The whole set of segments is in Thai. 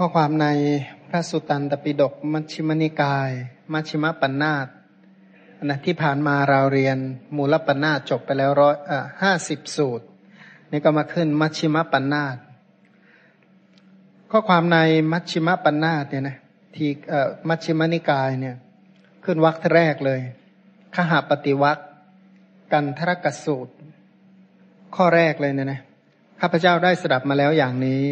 ข้อความในพระสุตตันตปิฎกมัชฌิมนิกาย มัชฌิมปัญนาตนะที่ผ่านมาเราเรียนมูลปัญนาตจบไปแล้วร้อยอ่าห้าสิบสูตร นี่ก็มาขึ้นมัชฌิมปัญนาตข้อความในมัชฌิมปัญนาตเนี่ยนะที่เอ่อมัชฌิมนิกายเนี่ยขึ้นวรรคแรกเลยขหาปฏิวัคกันทรกสูตร ข้อแรกเลยเนี่ยนะข้าพเจ้าได้สดับมาแล้วอย่างนี้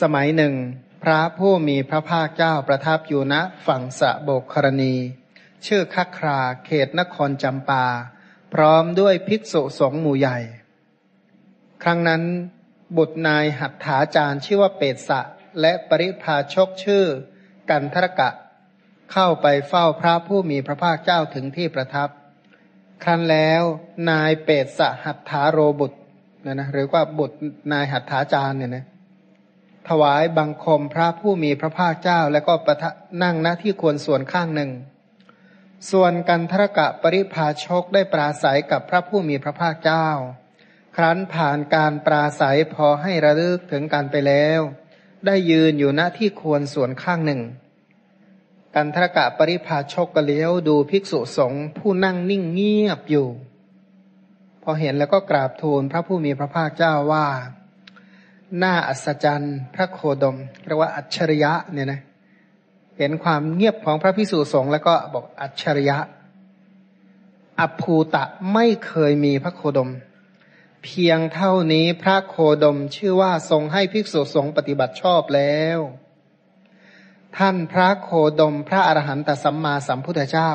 สมัยหนึ่ง พระผู้มีพระภาคเจ้าประทับอยู่ณฝั่งสะโบกครณี ชื่อคัคคราเขตนครจำปา พร้อมด้วยภิกษุสงฆ์หมู่ใหญ่ ครั้งนั้นบุตรนายหัตถาจารย์ชื่อว่าเปตสะ และปริพาชกชื่อ กันทรกะ เข้าไปเฝ้าพระผู้มีพระภาคเจ้าถึงที่ประทับ ครั้นแล้วนายเปตสะหัตถาโรบุตรนะนะหรือว่าบุตรนายหัตถาจารย์เนี่ยนะ ถวายบังคมพระผู้มีพระภาคเจ้า แล้วก็ประทะนั่งณที่ควรส่วนข้างหนึ่ง ส่วนกันทรกะปริพาชกได้ปราศัยกับพระผู้มีพระภาคเจ้า ครั้นผ่านการปราศัยพอให้ระลึกถึงการไปแล้ว ได้ยืนอยู่ณที่ควรส่วนข้างหนึ่ง กันทรกะปริพาชกก็เลี้ยวดูภิกษุสงฆ์ผู้นั่งนิ่งเงียบอยู่ พอเห็นแล้วก็กราบทูลพระผู้มีพระภาคเจ้าว่า น้าอัศจรรย์ พระโคดมเรียกว่าอัจฉริยะเนี่ยนะเห็นความเงียบของพระพิสุสงฆ์แล้วก็บอกอัจฉริยะ อภูตะไม่เคยมีพระโคดม เพียงเท่านี้พระโคดมชื่อว่าทรงให้ภิกษุสงฆ์ปฏิบัติชอบแล้ว ท่านพระโคดมพระอรหันตสัมมาสัมพุทธเจ้า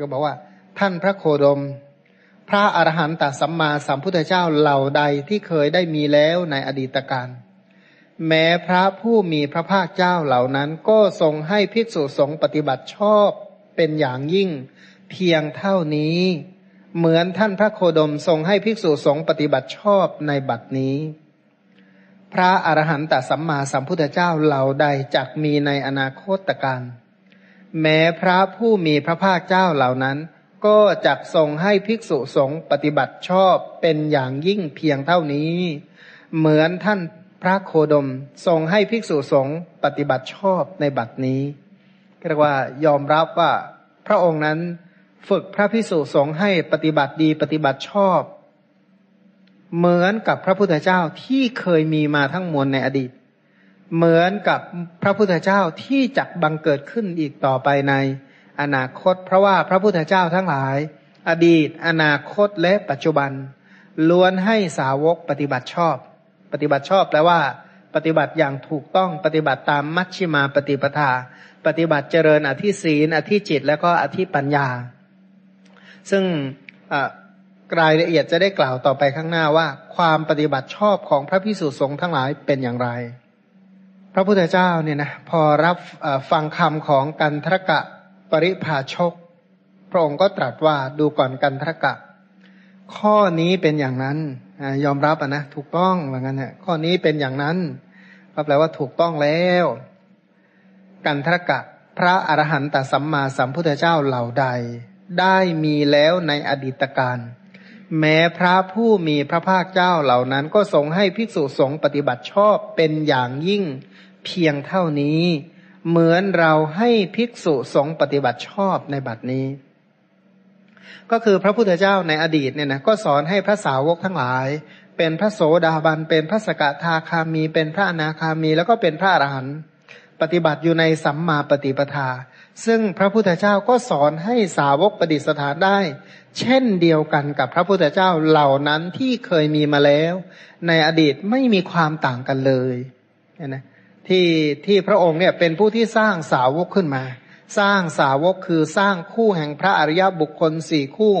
ก็บอกว่า ท่านพระโคดม พระอรหันตสัมมาสัมพุทธเจ้าเหล่าใดที่เคยได้มีแล้วในอดีตการแม้พระผู้มีพระภาคเจ้าเหล่านั้นก็ทรงให้ภิกษุสงฆ์ปฏิบัติชอบเป็นอย่างยิ่ง เพียงเท่านี้ เหมือนท่านพระโคดมทรงให้ภิกษุสงฆ์ปฏิบัติชอบในบัดนี้ พระอรหันตสัมมาสัมพุทธเจ้าเหล่าใดจักมีในอนาคตการแม้พระผู้มีพระภาคเจ้าเหล่านั้น ก็จักทรงให้ภิกษุสงฆ์ปฏิบัติชอบเป็นอย่างยิ่งเพียงเท่านี้ เหมือนท่านพระโคดมทรงให้ภิกษุสงฆ์ปฏิบัติชอบในบัดนี้เรียกว่ายอมรับว่าพระองค์นั้นฝึกพระภิกษุสงฆ์ให้ปฏิบัติดีปฏิบัติชอบ เหมือนกับพระพุทธเจ้าที่เคยมีมาทั้งมวลในอดีต เหมือนกับพระพุทธเจ้าที่จักบังเกิดขึ้นอีกต่อไปใน อนาคต เพราะว่าพระพุทธเจ้าทั้งหลาย อดีต อนาคตและปัจจุบัน ล้วนให้สาวกปฏิบัติชอบ ปฏิบัติชอบแปลว่า ปฏิบัติอย่างถูกต้องปฏิบัติตามมัชชิมาปฏิปทา ปฏิบัติเจริญอธิศีนอธิจิต แล้วก็อธิปัญญา ซึ่งรายละเอียดจะได้กล่าวต่อไปข้างหน้าว่า ความปฏิบัติชอบของพระพิสุสงฆ์ทั้งหลายเป็นอย่างไร พระพุทธเจ้าเนี่ยนะพอรับฟังคำของกันทรกะ ปริภาชก พระองค์ก็ตรัสว่าดูก่อนกันทรกะ ข้อนี้เป็นอย่างนั้นยอมรับนะถูกต้องเหมือนกันเนี่ยข้อนี้เป็นอย่างนั้นก็แปลว่าถูกต้องแล้ว กันทรกะ พระอรหันตสัมมาสัมพุทธเจ้าเหล่าใด ได้มีแล้วในอดีตการแม้พระผู้มีพระภาคเจ้าเหล่านั้นก็ทรงให้ภิกษุสงฆ์ปฏิบัติชอบเป็นอย่างยิ่งเพียงเท่านี้ เหมือนเราให้ภิกษุสงฆ์ปฏิบัติชอบในบัดนี้ ก็คือพระพุทธเจ้าในอดีตเนี่ยนะก็สอนให้พระสาวกทั้งหลาย เป็นพระโสดาบัน เป็นพระสกทาคามี เป็นพระอนาคามี แล้วก็เป็นพระอรหันต์ปฏิบัติอยู่ในสัมมาปฏิปทา ซึ่งพระพุทธเจ้าก็สอนให้สาวกปฏิสถานได้ เช่นเดียวกันกับพระพุทธเจ้าเหล่านั้นที่เคยมีมาแล้ว ในอดีตไม่มีความต่างกันเลยนะ ที่ที่พระองค์เนี่ยเป็นผู้ที่สร้างสาวกขึ้นมา สร้างสาวกคือสร้างคู่แห่งพระอริยบุคคลสี่คู่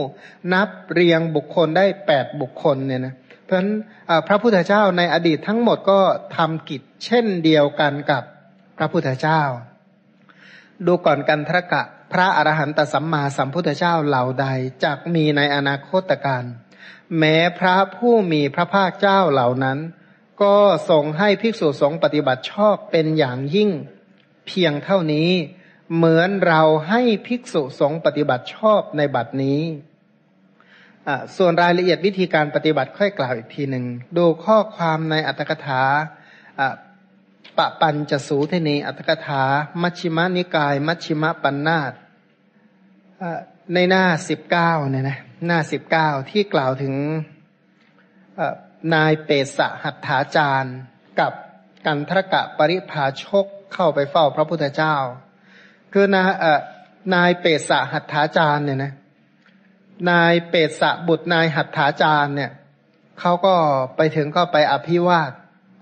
นับเรียงบุคคลได้แปดบุคคลเนี่ยนะเพราะฉะนั้นพระพุทธเจ้าในอดีตทั้งหมดก็ทำกิจเช่นเดียวกันกับพระพุทธเจ้า ดูก่อนกันทรกะพระอรหันตสัมมาสัมพุทธเจ้าเหล่าใดจักมีในอนาคตการ แม้พระผู้มีพระภาคเจ้าเหล่านั้น ก็ส่งให้ภิกษุสงฆ์ปฏิบัติชอบเป็นอย่างยิ่ง เพียงเท่านี้ เหมือนเราให้ภิกษุสงฆ์ปฏิบัติชอบในบัดนี้ส่วนรายละเอียดวิธีการปฏิบัติค่อยกล่าวอีกทีหนึ่ง ดูข้อความในอัตถกถาปะปัญจสูเทนีอัตถกถา มัชชิมนิกาย มัชชิมปัญนาตในหน้าสิบเก้าเนี่ยนะหน้าสิบเก้าที่กล่าวถึง นายเปสะหัตถาจารย์กับกันทรกะปริภาชกเข้าไปเฝ้าพระพุทธเจ้า คือนานายเปสะหัตถาจารย์เนี่ยนะนายเปสะบุตรนายหัตถาจารย์เนี่ยเขาก็ไปถึงก็ไปอภิวาท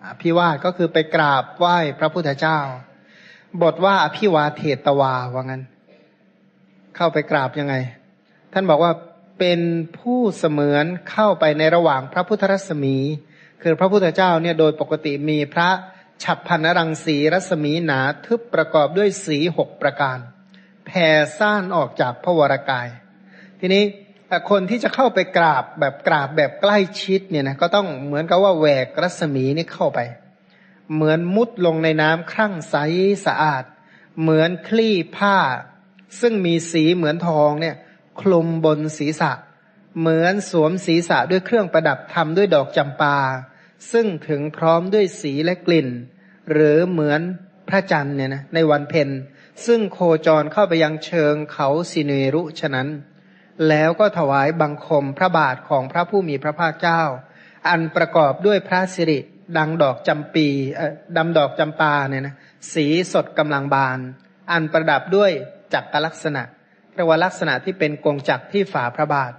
อภิวาทก็คือไปกราบไหว้พระพุทธเจ้า บทว่าอภิวาเทตวาว่างั้น เข้าไปกราบยังไง ท่านบอกว่า เป็นผู้เสมือนเข้าไปในระหว่างพระพุทธรัศมี คือพระพุทธเจ้าเนี่ยโดยปกติมีพระฉับพันรังสีรัศมีหนาทึบประกอบด้วยสีหกประการแผ่ซ่านออกจากพระวรากาย ทีนี้คนที่จะเข้าไปกราบแบบกราบแบบใกล้ชิดเนี่ยนะก็ต้องเหมือนกับว่าแหวกรัศมีนี่เข้าไป เหมือนมุดลงในน้ำครั่งใสสะอาด เหมือนคลี่ผ้า ซึ่งมีสีเหมือนทองเนี่ย คลุมบนศีรษะ เหมือนสวมศีรษะด้วยเครื่องประดับทำด้วยดอกจำปา ซึ่งถึงพร้อมด้วยสีและกลิ่น หรือเหมือนพระจันทร์เนี่ยนะในวันเพ็ญซึ่งโคจรเข้าไปยังเชิงเขาสิเนรุฉะนั้น แล้วก็ถวายบังคมพระบาทของพระผู้มีพระภาคเจ้า อันประกอบด้วยพระสิริดังดอกจำปีดำดอกจำปาเนี่ยนะสีสดกำลังบาน อันประดับด้วยจักรลักษณะ เรียกว่าลักษณะที่เป็นกงจักรที่ฝาพระบาท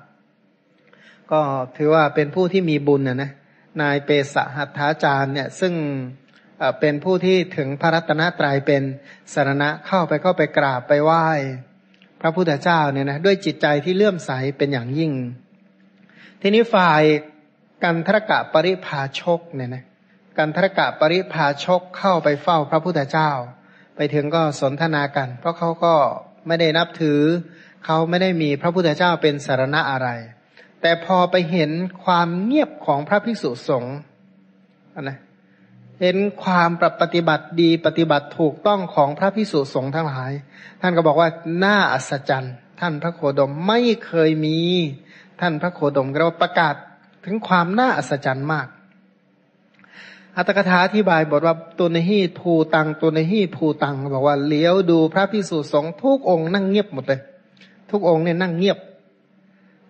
ก็ถือว่าเป็นผู้ที่มีบุญนะนะนายเปสหัตถาจารย์เนี่ยซึ่งเป็นผู้ที่ถึงพระรัตนตรัยเป็นสารณะเข้าไปเข้าไปกราบไปไหว้ พระพุทธเจ้าเนี่ยนะด้วยจิตใจที่เลื่อมใสเป็นอย่างยิ่ง ทีนี้ฝ่ายกันทรกะปริภาชกเนี่ยนะกันทรกะปริภาชกเข้าไปเฝ้าพระพุทธเจ้า ไปถึงก็สนทนากัน เพราะเขาก็ ไม่ได้นับถือ เขาไม่ได้มีพระพุทธเจ้าเป็นสารณะอะไร แต่พอไปเห็นความเงียบของพระภิกษุสงฆ์นะเห็นความประปฏิบัติดีปฏิบัติถูกต้องของพระพิสุสงฆ์ทั้งหลาย ท่านก็บอกว่าน่าอัศจรรย์ ท่านพระโคดมไม่เคยมี ท่านพระโคดมเราประกาศถึงความน่าอัศจรรย์มาก อัตถกถาอธิบายบทว่าตุนหีภูตังตุนหีภูตังบอกว่าเลี้ยวดูพระพิสุสงฆ์ทุกองค์นั่งเงียบหมดเลย ทุกองค์เนี่ยนั่งเงียบ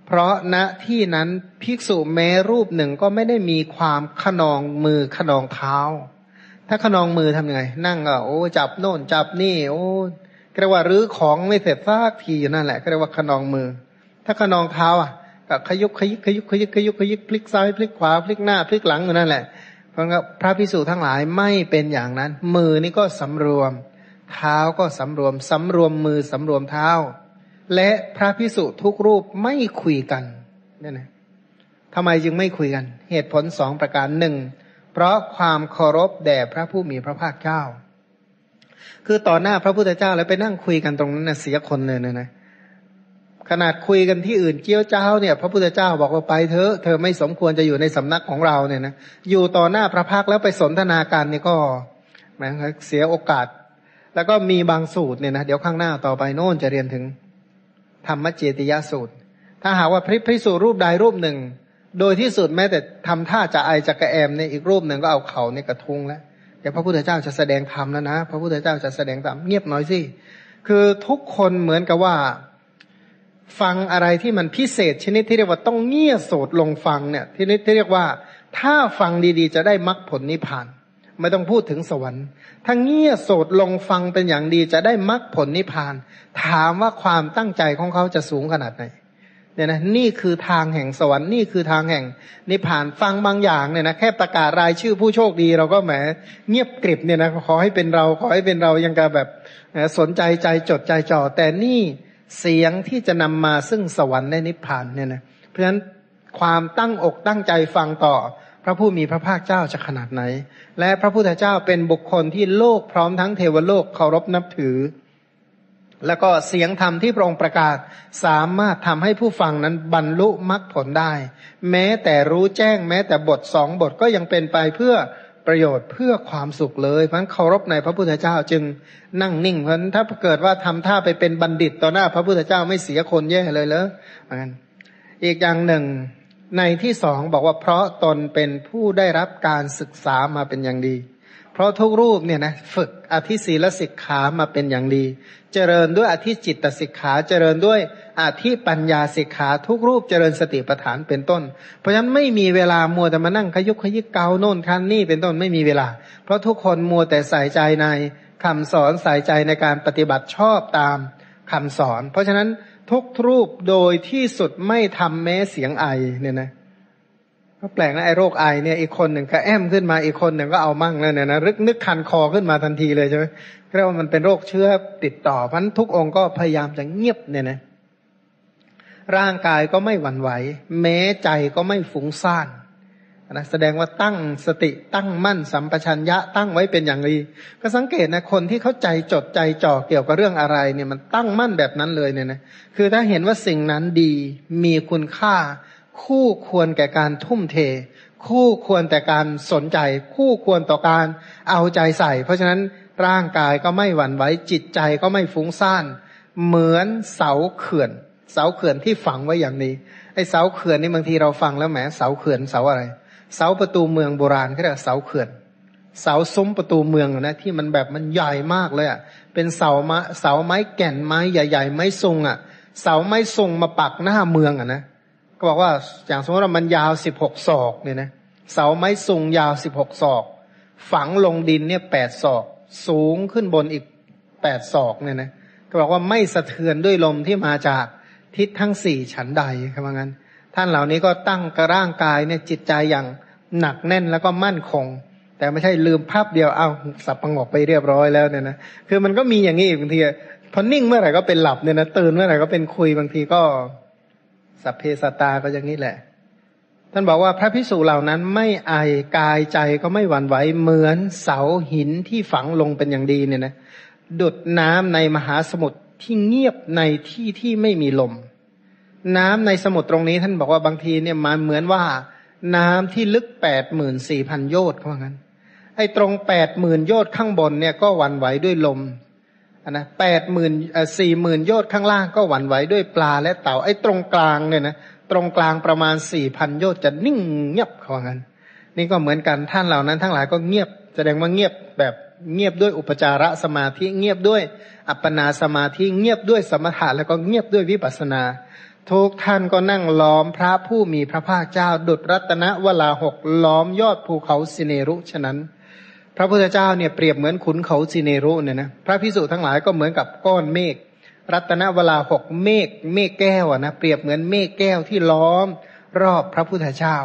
เพราะณที่นั้นภิกษุแม้รูปหนึ่งก็ไม่ได้มีความขนองมือขนองเท้า ถ้าขนองมือทำยังไง นั่งก็โอ้จับโน่นจับนี่ โอ้เรียกว่ารื้อของไม่เสร็จซากทีอยู่นั่นแหละเรียกว่าขนองมือ ถ้าขนองเท้าอะก็ขยุกขยิกขยุกขยิกขยุกขยิกพลิกซ้ายพลิกขวาพลิกหน้าพลิกหลังอยู่นั่นแหละ เพราะงั้นพระพิสุทั้งหลายไม่เป็นอย่างนั้น มือนี่ก็สำรวม เท้าก็สำรวมสำรวมมือสำรวมเท้า และพระพิสุทุกรูปไม่คุยกันเนี่ยนะทำไมจึงไม่คุยกัน เหตุผลสองประการหนึ่งเพราะความเคารพแด่พระผู้มีพระภาคเจ้า คือต่อหน้าพระพุทธเจ้าแล้วไปนั่งคุยกันตรงนั้นนะเสียคนเลยนะนะ ขนาดคุยกันที่อื่นเกี้ยวเจ้าเนี่ย พระพุทธเจ้าบอกว่าไปเถอะเธอไม่สมควรจะอยู่ในสำนักของเราเนี่ยนะอยู่ต่อหน้าพระพักแล้วไปสนทนาการนี่ก็แหมเสียโอกาส แล้วก็มีบางสูตรเนี่ยนะเดี๋ยวข้างหน้าต่อไปโน่นจะเรียนถึง ธรรมเจติยสูตร ถ้าหากว่าพริพิสูรูปใดรูปหนึ่ง โดยที่สุดแม้แต่ทำท่าจะไอจะกระแอมในอีกรูปหนึ่งก็เอาเขาในกระทุงแล้วเดี๋ยวพระพุทธเจ้าจะแสดงธรรมแล้วนะ พระพุทธเจ้าจะแสดงธรรมเงียบหน่อยสิคือทุกคนเหมือนกับว่า ฟังอะไรที่มันพิเศษชนิดที่เรียกว่าต้องเงียโสดลงฟังเนี่ยที่นี้ที่เรียกว่า ถ้าฟังดีๆ จะได้มรรคผลนิพพาน ไม่ต้องพูดถึงสวรรค์ ถ้าเงียโสดลงฟังเป็นอย่างดีจะได้มรรคผลนิพพาน ถามว่าความตั้งใจของเขาจะสูงขนาดไหนเนี่ยนะนี่คือทางแห่งสวรรค์นี่คือทางแห่งนิพพานฟังบางอย่างเนี่ยนะแค่ประกาศรายชื่อผู้โชคดี เราก็แหมเงียบกริบเนี่ยนะขอให้เป็นเราขอให้เป็นเรายังกับแบบสนใจใจจดใจจ่อแต่นี่ เสียงที่จะนำมาซึ่งสวรรค์และนิพพานเนี่ยนะเพราะฉะนั้นความตั้งอกตั้งใจฟังต่อพระผู้มีพระภาคเจ้าจะขนาดไหน และพระพุทธเจ้าเป็นบุคคลที่โลกพร้อมทั้งเทวโลกเคารพนับถือ แล้วก็เสียงธรรมที่พระองค์ประกาศสามารถทำให้ผู้ฟังนั้นบรรลุมรรคผลได้ แม้แต่รู้แจ้งแม้แต่บทสองบทก็ยังเป็นไปเพื่อ ประโยชน์เพื่อความสุขเลยเพราะนั้นเคารพในพระพุทธเจ้าจึงนั่งนิ่งเพราะถ้าเกิดว่าทำท่าไปเป็นบัณฑิตต่อหน้าพระพุทธเจ้าไม่เสียคนแย่เลยเลยอีกอย่างหนึ่งในที่สองบอกว่าเพราะตนเป็นผู้ได้รับการศึกษามาเป็นอย่างดี เพราะทุกรูปเนี่ยนะฝึกอธิศีลสิกขามาเป็นอย่างดี เจริญด้วยอธิจิตสิกขาเจริญด้วยอธิปัญญาสิกขาทุกรูปเจริญสติปัฏฐานเป็นต้น เพราะฉะนั้นไม่มีเวลามัวแต่มานั่งขยุกขยิกเกาโน่นคันนี่เป็นต้นไม่มีเวลา เพราะทุกคนมัวแต่ใส่ใจในคำสอนใส่ใจในการปฏิบัติชอบตามคำสอน เพราะฉะนั้นทุกรูปโดยที่สุดไม่ทำแม้เสียงไอเนี่ยนะ ก็แปลกนะไอ้โรคไอเนี่ยอีกคนหนึ่งก็แอมขึ้นมาอีกคนหนึ่งก็เอามั่งแล้วเนี่ยนะรึกนึกคันคอขึ้นมาทันทีเลยใช่ไหมเรียกว่ามันเป็นโรคเชื้อติดต่อพันทุกองค์ก็พยายามจะเงียบเนี่ยนะร่างกายก็ไม่หวั่นไหว แม้ใจก็ไม่ฟุ้งซ่านนะแสดงว่าตั้งสติตั้งมั่นสัมปชัญญะตั้งไว้เป็นอย่างดีก็สังเกตนะคนที่เข้าใจจดใจจ่อเกี่ยวกับเรื่องอะไรเนี่ยมันตั้งมั่นแบบนั้นเลยเนี่ยนะคือถ้าเห็นว่าสิ่งนั้นดีมีคุณค่า คู่ควรแก่การทุ่มเท คู่ควรแต่การสนใจ คู่ควรต่อการเอาใจใส่ เพราะฉะนั้นร่างกายก็ไม่หวั่นไหวจิตใจก็ไม่ฟุ้งซ่าน เหมือนเสาเขื่อน เสาเขื่อนที่ฝังไว้อย่างนี้ไอ้เสาเขื่อนนี่บางทีเราฟังแล้วแหมเสาเขื่อนเสาอะไร เสาประตูเมืองโบราณเขาเรียกเสาเขื่อน เสาซุ้มประตูเมืองนะที่มันแบบมันใหญ่มากเลยอะเป็นเสาไม้เสาไม้แก่นไม้ใหญ่ ๆ ไม้ทรงอะ เสาไม้ทรงมาปักหน้าเมืองอะนะ ก็บอกว่าอย่างสมมติว่ามันยาวสิบหกศอกเนี่ยนะเสาไม้ทรงยาวสิบหกศอก ฝังลงดินเนี่ยแปดศอก สูงขึ้นบนอีกแปดศอกเนี่ยนะก็บอกว่าไม่สะเทือนด้วยลมที่มาจากทิศทั้งสี่ฉันใดคำว่างั้น ท่านเหล่านี้ก็ตั้งกระร่างกายเนี่ยจิตใจอย่างหนักแน่นแล้วก็มั่นคง แต่ไม่ใช่ลืมภาพเดียวเอาสับประงกไปเรียบร้อยแล้วเนี่ยนะคือมันก็มีอย่างนี้อีกบางทีพอนิ่งเมื่อไหร่ก็เป็นหลับเนี่ยนะตื่นเมื่อไหร่ก็เป็นคุยบางทีก็ สัพเพสตาก็อย่างนี้แหละ ท่านบอกว่าพระพิสุเหล่านั้นไม่อายกายใจก็ไม่หวั่นไหวเหมือนเสาหินที่ฝังลงเป็นอย่างดีเนี่ยนะดุดน้ำในมหาสมุทรที่เงียบในที่ที่ไม่มีลม น้ำในสมุทรตรงนี้ ท่านบอกว่าบางทีเนี่ยมาเหมือนว่า น้ำที่ลึกแปดหมื่นสี่พันโยชน์เขาว่างั้นไอ้ตรงแปดหมื่นโยชน์ข้างบนเนี่ยก็หวั่นไหวด้วยลม นนะแปดหมื่นสี่หมื่นโยชน์ข้างล่างก็หวั่นไหวด้วยปลาและเต่าไอ้ตรงกลางเนี่ยนะตรงกลางประมาณสี่พันโยชน์จะนิ่งเงียบเขาว่างั้น นี่ก็เหมือนกันท่านเหล่านั้นทั้งหลายก็เงียบ แสดงว่าเงียบแบบเงียบด้วยอุปจารสมาธิเงียบด้วย อัปปนาสมาธิเงียบด้วยสมถะแล้วก็เงียบด้วยวิปัสนา ทุกท่านก็นั่งล้อมพระผู้มีพระภาคเจ้าดุจรัตนวลาหกล้อมยอดภูเขาสิเนรุฉะนั้น พระพุทธเจ้าเนี่ยเปรียบเหมือนขุนเขาสิเนรุเนี่ยนะพระพิสุทั้งหลายก็เหมือนกับก้อนเมฆรัตนเวลาหกเมฆเมฆแก้วนะเปรียบเหมือนเมฆแก้วที่ล้อมรอบพระพุทธเจ้า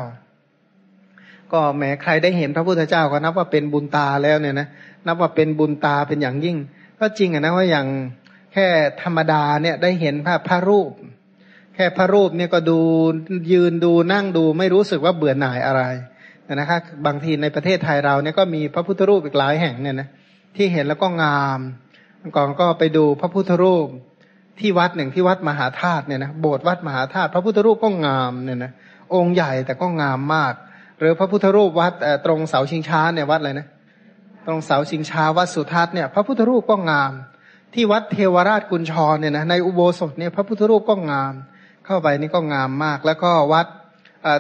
ก็แม้ใครได้เห็นพระพุทธเจ้าก็นับว่าเป็นบุญตาแล้วเนี่ยนะนับว่าเป็นบุญตาเป็นอย่างยิ่ง ก็จริงอะนะว่าอย่างแค่ธรรมดาเนี่ยได้เห็นพระพระรูป แค่พระรูปเนี่ยก็ดูยืนดูนั่งดูไม่รู้สึกว่าเบื่อหน่ายอะไร นะครับบางทีในประเทศไทยเราเนี่ยก็มีพระพุทธรูปอีกหลายแห่งเนี่ยนะที่เห็นแล้วก็งามก่อนก็ไปดูพระพุทธรูปที่วัดหนึ่งที่วัดมหาธาตุเนี่ยนะโบสถ์วัดมหาธาตุพระพุทธรูปก็งามเนี่ยนะองค์ใหญ่แต่ก็งามมาก หรือพระพุทธรูปวัดตรงเสาชิงช้าเนี่ยวัดอะไรนะตรงเสาชิงช้าวัดสุทัศน์เนี่ยพระพุทธรูปก็งาม ที่วัดเทวราชกุญชรเนี่ยนะในอุโบสถเนี่ยพระพุทธรูปก็งาม เข้าไปนี่ก็งามมาก แล้วก็วัด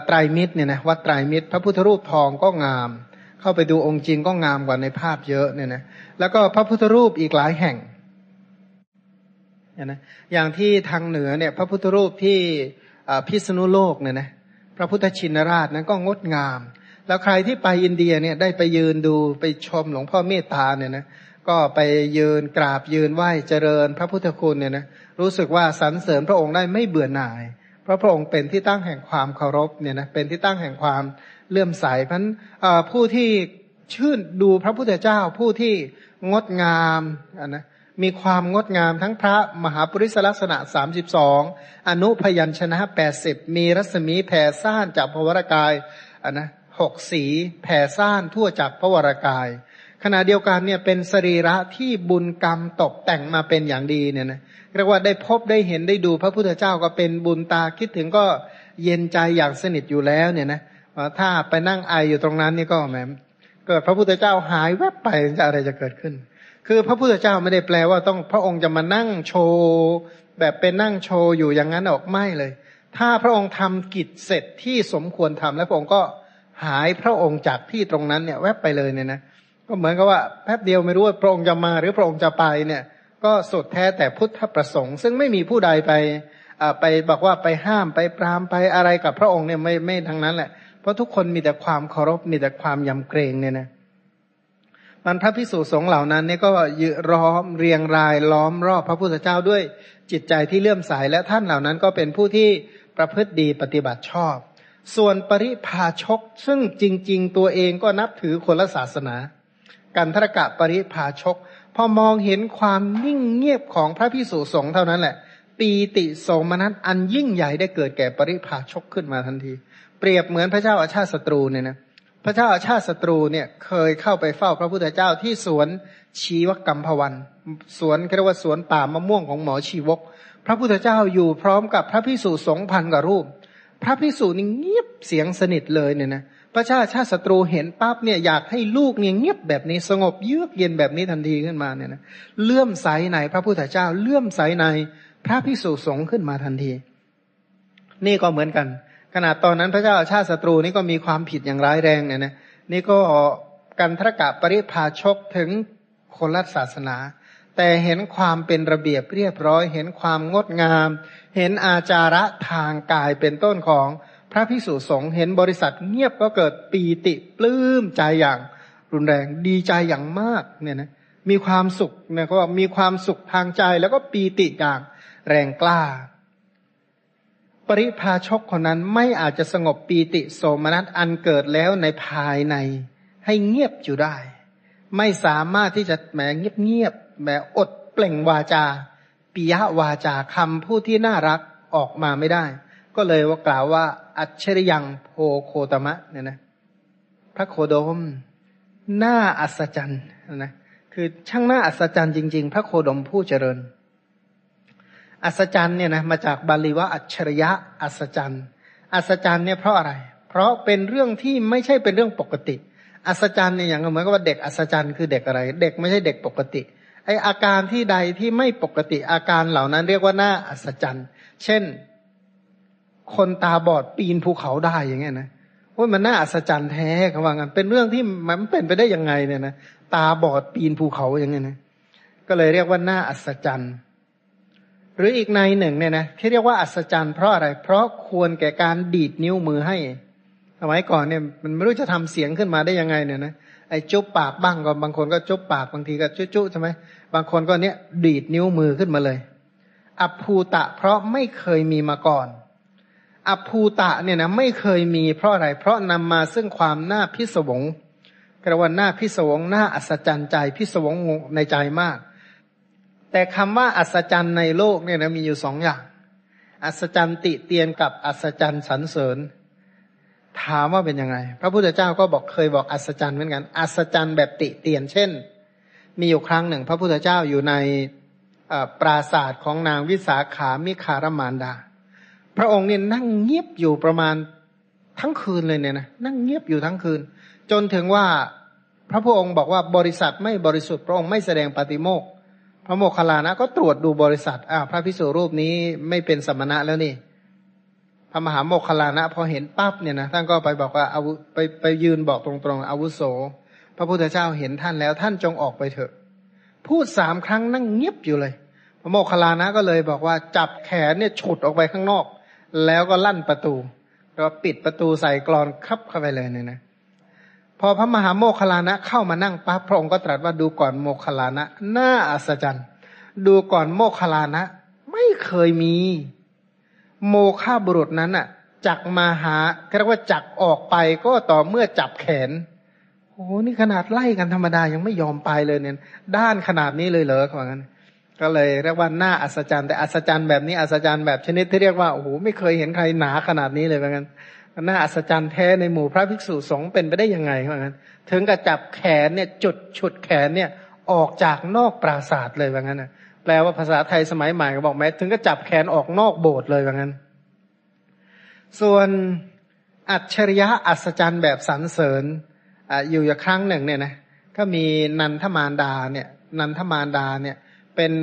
ไตรมิตรเนี่ยนะวัดไตรมิตร พระพุทธรูปทองก็งาม เข้าไปดูองค์จริงก็งามกว่าในภาพเยอะเนี่ยนะแล้วก็พระพุทธรูปอีกหลายแห่งนะอย่างที่ทางเหนือเนี่ย พระพุทธรูปที่พิษณุโลกเนี่ยนะพระพุทธชินราชนั้นก็งดงาม แล้วใครที่ไปอินเดียเนี่ยได้ไปยืนดูไปชมหลวงพ่อเมตตาเนี่ยนะก็ไปยืนกราบยืนไหว้เจริญพระพุทธคุณเนี่ยนะรู้สึกว่าสรรเสริญพระองค์ได้ไม่เบื่อหน่าย พราะพระองค์เป็นที่ตั้งแห่งความเคารพเนี่ยนะเป็นที่ตั้งแห่งความเลื่อมใสเพราะผู้ที่ชื่นดูพระพุทธเจ้าผู้ที่งดงามนะมีความงดงามทั้งพระมหาปริศลักษณะสามสิบสองอนุพยัญชนะแปดสิบมีรัศมีแผ่ซ่านจากพระวรากายนนะหกสีแผ่ซ่านทั่วจากพระวรากาย ขณะเดียวกันเนี่ยเป็นสรีระที่บุญกรรมตกแต่งมาเป็นอย่างดีเนี่ยนะเรียกว่าได้พบได้เห็นได้ดูพระพุทธเจ้าก็เป็นบุญตาคิดถึงก็เย็นใจอย่างสนิทอยู่แล้วเนี่ยนะถ้าไปนั่งไออยู่ตรงนั้นนี่ก็แหมเกิดพระพุทธเจ้าหายแวบไปจะอะไรจะเกิดขึ้น คือพระพุทธเจ้าไม่ได้แปลว่าต้องพระองค์จะมานั่งโชว์แบบเป็นนั่งโชว์อยู่อย่างนั้นออกไม่เลย ถ้าพระองค์ทำกิจเสร็จที่สมควรทำแล้วพระองค์ก็หายพระองค์จากที่ตรงนั้นเนี่ยแวบไปเลยเนี่ยนะก็เหมือนกับว่าแป๊บเดียวไม่รู้ว่าพระองค์จะมาหรือพระองค์จะไปเนี่ย ก็สุดแท้แต่พุทธประสงค์ ซึ่งไม่มีผู้ใดไปไปบอกว่าไปห้ามไปปรามไปอะไรกับพระองค์เนี่ยไม่ไม่ทั้งนั้นแหละ เพราะทุกคนมีแต่ความเคารพมีแต่ความยำเกรงเนี่ยนะมันพระพิสุสงฆ์เหล่านั้นเนี่ยก็ยืร้อมเรียงรายล้อมรอบพระพุทธเจ้าด้วยจิตใจที่เลื่อมใสและท่านเหล่านั้นก็เป็นผู้ที่ประพฤติดีปฏิบัติชอบ ส่วนปริพาชกซึ่งจริง ๆ ตัวเองก็นับถือคนละศาสนา กันทรกะปริพาชก พอมองเห็นความนิ่งเงียบของพระพิสุสงฆ์เท่านั้นแหละ ปีติโสมนัสอันยิ่งใหญ่ได้เกิดแก่ปริพาชกขึ้นมาทันที เปรียบเหมือนพระเจ้าอาชาติศัตรูเนี่ยนะพระเจ้าอาชาติศัตรูเนี่ยเคยเข้าไปเฝ้าพระพุทธเจ้าที่สวนชีวกรรมพวัน สวนเรียกว่าสวนป่ามะม่วงของหมอชีวก พระพุทธเจ้าอยู่พร้อมกับพระพิสุสงฆ์พันกว่ารูป พระพิสุนี่เงียบเสียงสนิทเลยเนี่ยนะ พระเจ้าชาติศัตรูเห็นปั๊บเนี่ยอยากให้ลูกเนี่ยเงียบแบบนี้สงบเยือกเย็นแบบนี้ทันทีขึ้นมาเนี่ยนะเลื่อมใสในพระพุทธเจ้าเลื่อมใสในพระพิสุสงฆ์ขึ้นมาทันที นี่ก็เหมือนกัน ขนาดตอนนั้นพระเจ้าชาติศัตรูนี่ก็มีความผิดอย่างร้ายแรงเนี่ยนะนี่ก็กันทรกะปริพาชกถึงคนละศาสนา แต่เห็นความเป็นระเบียบเรียบร้อย เห็นความงดงาม เห็นอาจาระทางกายเป็นต้นของ ระพิสุสงฆ์เห็นบริษัทเงียบก็เกิดปีติปลื้มใจอย่างรุนแรงดีใจอย่างมากเนี่ยนะมีความสุขเนี่ยก็มีความสุขทางใจแล้วก็ปีติอย่างแรงกล้า ปริพาชกคนนั้นไม่อาจจะสงบปีติโสมนัสอันเกิดแล้วในภายใน ให้เงียบอยู่ได้ ไม่สามารถที่จะแหมเงียบเงียบแหมอดเปล่งวาจาปิยวาจาคำพูดที่น่ารักออกมาไม่ได้ ก็เลยว่ากล่าวว่า อัจฉริยังโพโคตมะเนี่ยนะ พระโคโดมน้าอัศจรรย์นะคือช่างน้าอัศจรรย์จริง ๆ พระโคดมผู้เจริญ อัศจรรย์เนี่ยนะมาจากบาลีว่าอัจฉริยะอัศจรรย์อัศจรรย์เนี่ยเพราะอะไร เพราะเป็นเรื่องที่ไม่ใช่เป็นเรื่องปกติ อัศจรรย์เนี่ยอย่างเหมือนกับว่าเด็กอัศจรรย์คือเด็กอะไร เด็กไม่ใช่เด็กปกติไออาการที่ใดที่ไม่ปกติอาการเหล่านั้นเรียกว่าหน้าอัศจรรย์ เช่น คนตาบอดปีนภูเขาได้อย่างเงี้ยนะว่ามันน่าอัศจรรย์แท้คำว่างั้นเป็นเรื่องที่มันเป็นไปได้ยังไงเนี่ยนะตาบอดปีนภูเขาอย่างเงี้ยนะก็เลยเรียกว่าน้าอัศจรรย์ หรืออีกในหนึ่งเนี่ยนะที่เรียกว่าอัศจรรย์เพราะอะไร เพราะควรแก่การดีดนิ้วมือให้สมัยก่อนเนี่ยมันไม่รู้จะทำเสียงขึ้นมาได้ยังไงเนี่ยนะไอ้จุบปากบ้างก็บางคนก็จุบปากบางทีก็จุ๊จุใช่ไหมบางคนก็เนี้ยดีดนิ้วมือขึ้นมาเลย อัภูตะเพราะไม่เคยมีมาก่อน อภูตะเนี่ยนะไม่เคยมีเพราะอะไร เพราะนำมาซึ่งความน่าพิศวงกระวันหน้าพิศวงหน้าอัศจรรย์ใจพิศวงในใจมาก แต่คำว่าอัศจรรย์ในโลกเนี่ยนะมีอยู่สองอย่าง อัศจรรย์ติเตียนกับอัศจรรย์สรรเสริญ ถามว่าเป็นยังไง พระพุทธเจ้าก็บอกเคยบอกอัศจรรย์เหมือนกัน อัศจรรย์แบบติเตียน เช่น มีอยู่ครั้งหนึ่ง พระพุทธเจ้าอยู่ในปราศาสตร์ของนางวิสาขามิคารมานดา พระองค์เนี่ยนั่งเงียบอยู่ประมาณทั้งคืนเลยเนี่ยนะนั่งเงียบอยู่ทั้งคืน จนถึงว่าพระพุทธองค์บอกว่าบริษัทไม่บริสุทธิ์พระองค์ไม่แสดงปฏิโมกพระโมคคัลลานะก็ตรวจดูบริษัทอ้าวพระพิสุรูปนี้ไม่เป็นสมณะแล้วนี่ พระมหาโมคคัลลานะพอเห็นปั๊บเนี่ยนะท่านก็ไปบอกว่าอาวุไปไปยืนบอกตรงๆอาวุโส พระพุทธเจ้าเห็นท่านแล้วท่านจงออกไปเถอะ พูดสามครั้งนั่งเงียบอยู่เลย พระโมคคัลลานะก็เลยบอกว่าจับแขนเนี่ยฉุดออกไปข้างนอก แล้วก็ลั่นประตูแล้วปิดประตูใส่กรอนคับเข้าไปเลยเนี่ยนะพอพระมหาโมคคลานะเข้ามานั่งปั๊บพระองค์ก็ตรัสว่าดูก่อนโมคคลานะน่าอัศจรรย์ ดูก่อนโมคคลานะ ไม่เคยมี โมฆะบุรุษนั้นอะจักมาหาเรียกว่าจักออกไปก็ต่อเมื่อจับแขนโอ้นี่ขนาดไล่กันธรรมดายังไม่ยอมไปเลยเนี่ย ด้านขนาดนี้เลยเหรอเขาบอกงั้น ก็เลยเรียกว่าหน้าอัศจรรย์แต่อัศจรรย์แบบนี้อัศจรรย์แบบชนิดที่เรียกว่าโอ้โหไม่เคยเห็นใครหนาขนาดนี้เลยเหมือนกันหน้าอัศจรรย์แท้ในหมู่พระภิกษุสงฆ์เป็นไปได้ยังไงเหมือนกันถึงกับจับแขนเนี่ยจุดฉุดแขนเนี่ยออกจากนอกปราศาสตร์เลยเหมือนกันนะแปลว่าภาษาไทยสมัยใหม่ก็บอกแม้ถึงก็จับแขนออกนอกโบสถ์เลยว่างั้นส่วนอัจฉริยะอัศจรรย์แบบสรรเสริญออยู่อย่างครั้งหนึ่งเนี่ยนะก็มีนันทมารดาเนี่ยนันทมารดาเนี่ย เป็น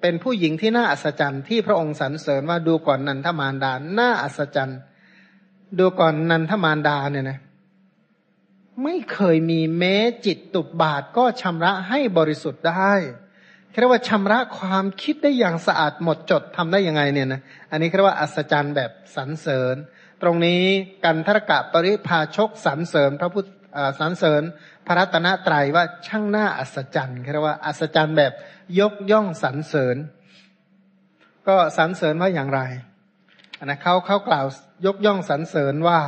เป็นผู้หญิงที่น่าอัศจรรย์ที่พระองค์สรรเสริญว่าดูก่อนนันทมารดา น่าอัศจรรย์ ดูก่อนนันทมารดาเนี่ยนะ ไม่เคยมีแม้จิตตุบบาทก็ชำระให้บริสุทธิ์ได้เรียกว่าชำระความคิดได้อย่างสะอาดหมดจดทำได้ยังไงเนี่ยนะ อันนี้เรียกว่าอัศจรรย์แบบสรรเสริญ ตรงนี้กันทรกะปริพาชกสรรเสริญพระพุทธสรรเสริญ พระรัตนตรัยว่าช่างน้าอัศจรรย์เรียกว่าอัศจรรย์แบบ ยกย่องสรรเสริญ ก็สรรเสริญว่าอย่างไรนนะเขาเขากล่าวยกย่องสรรเสริญว่า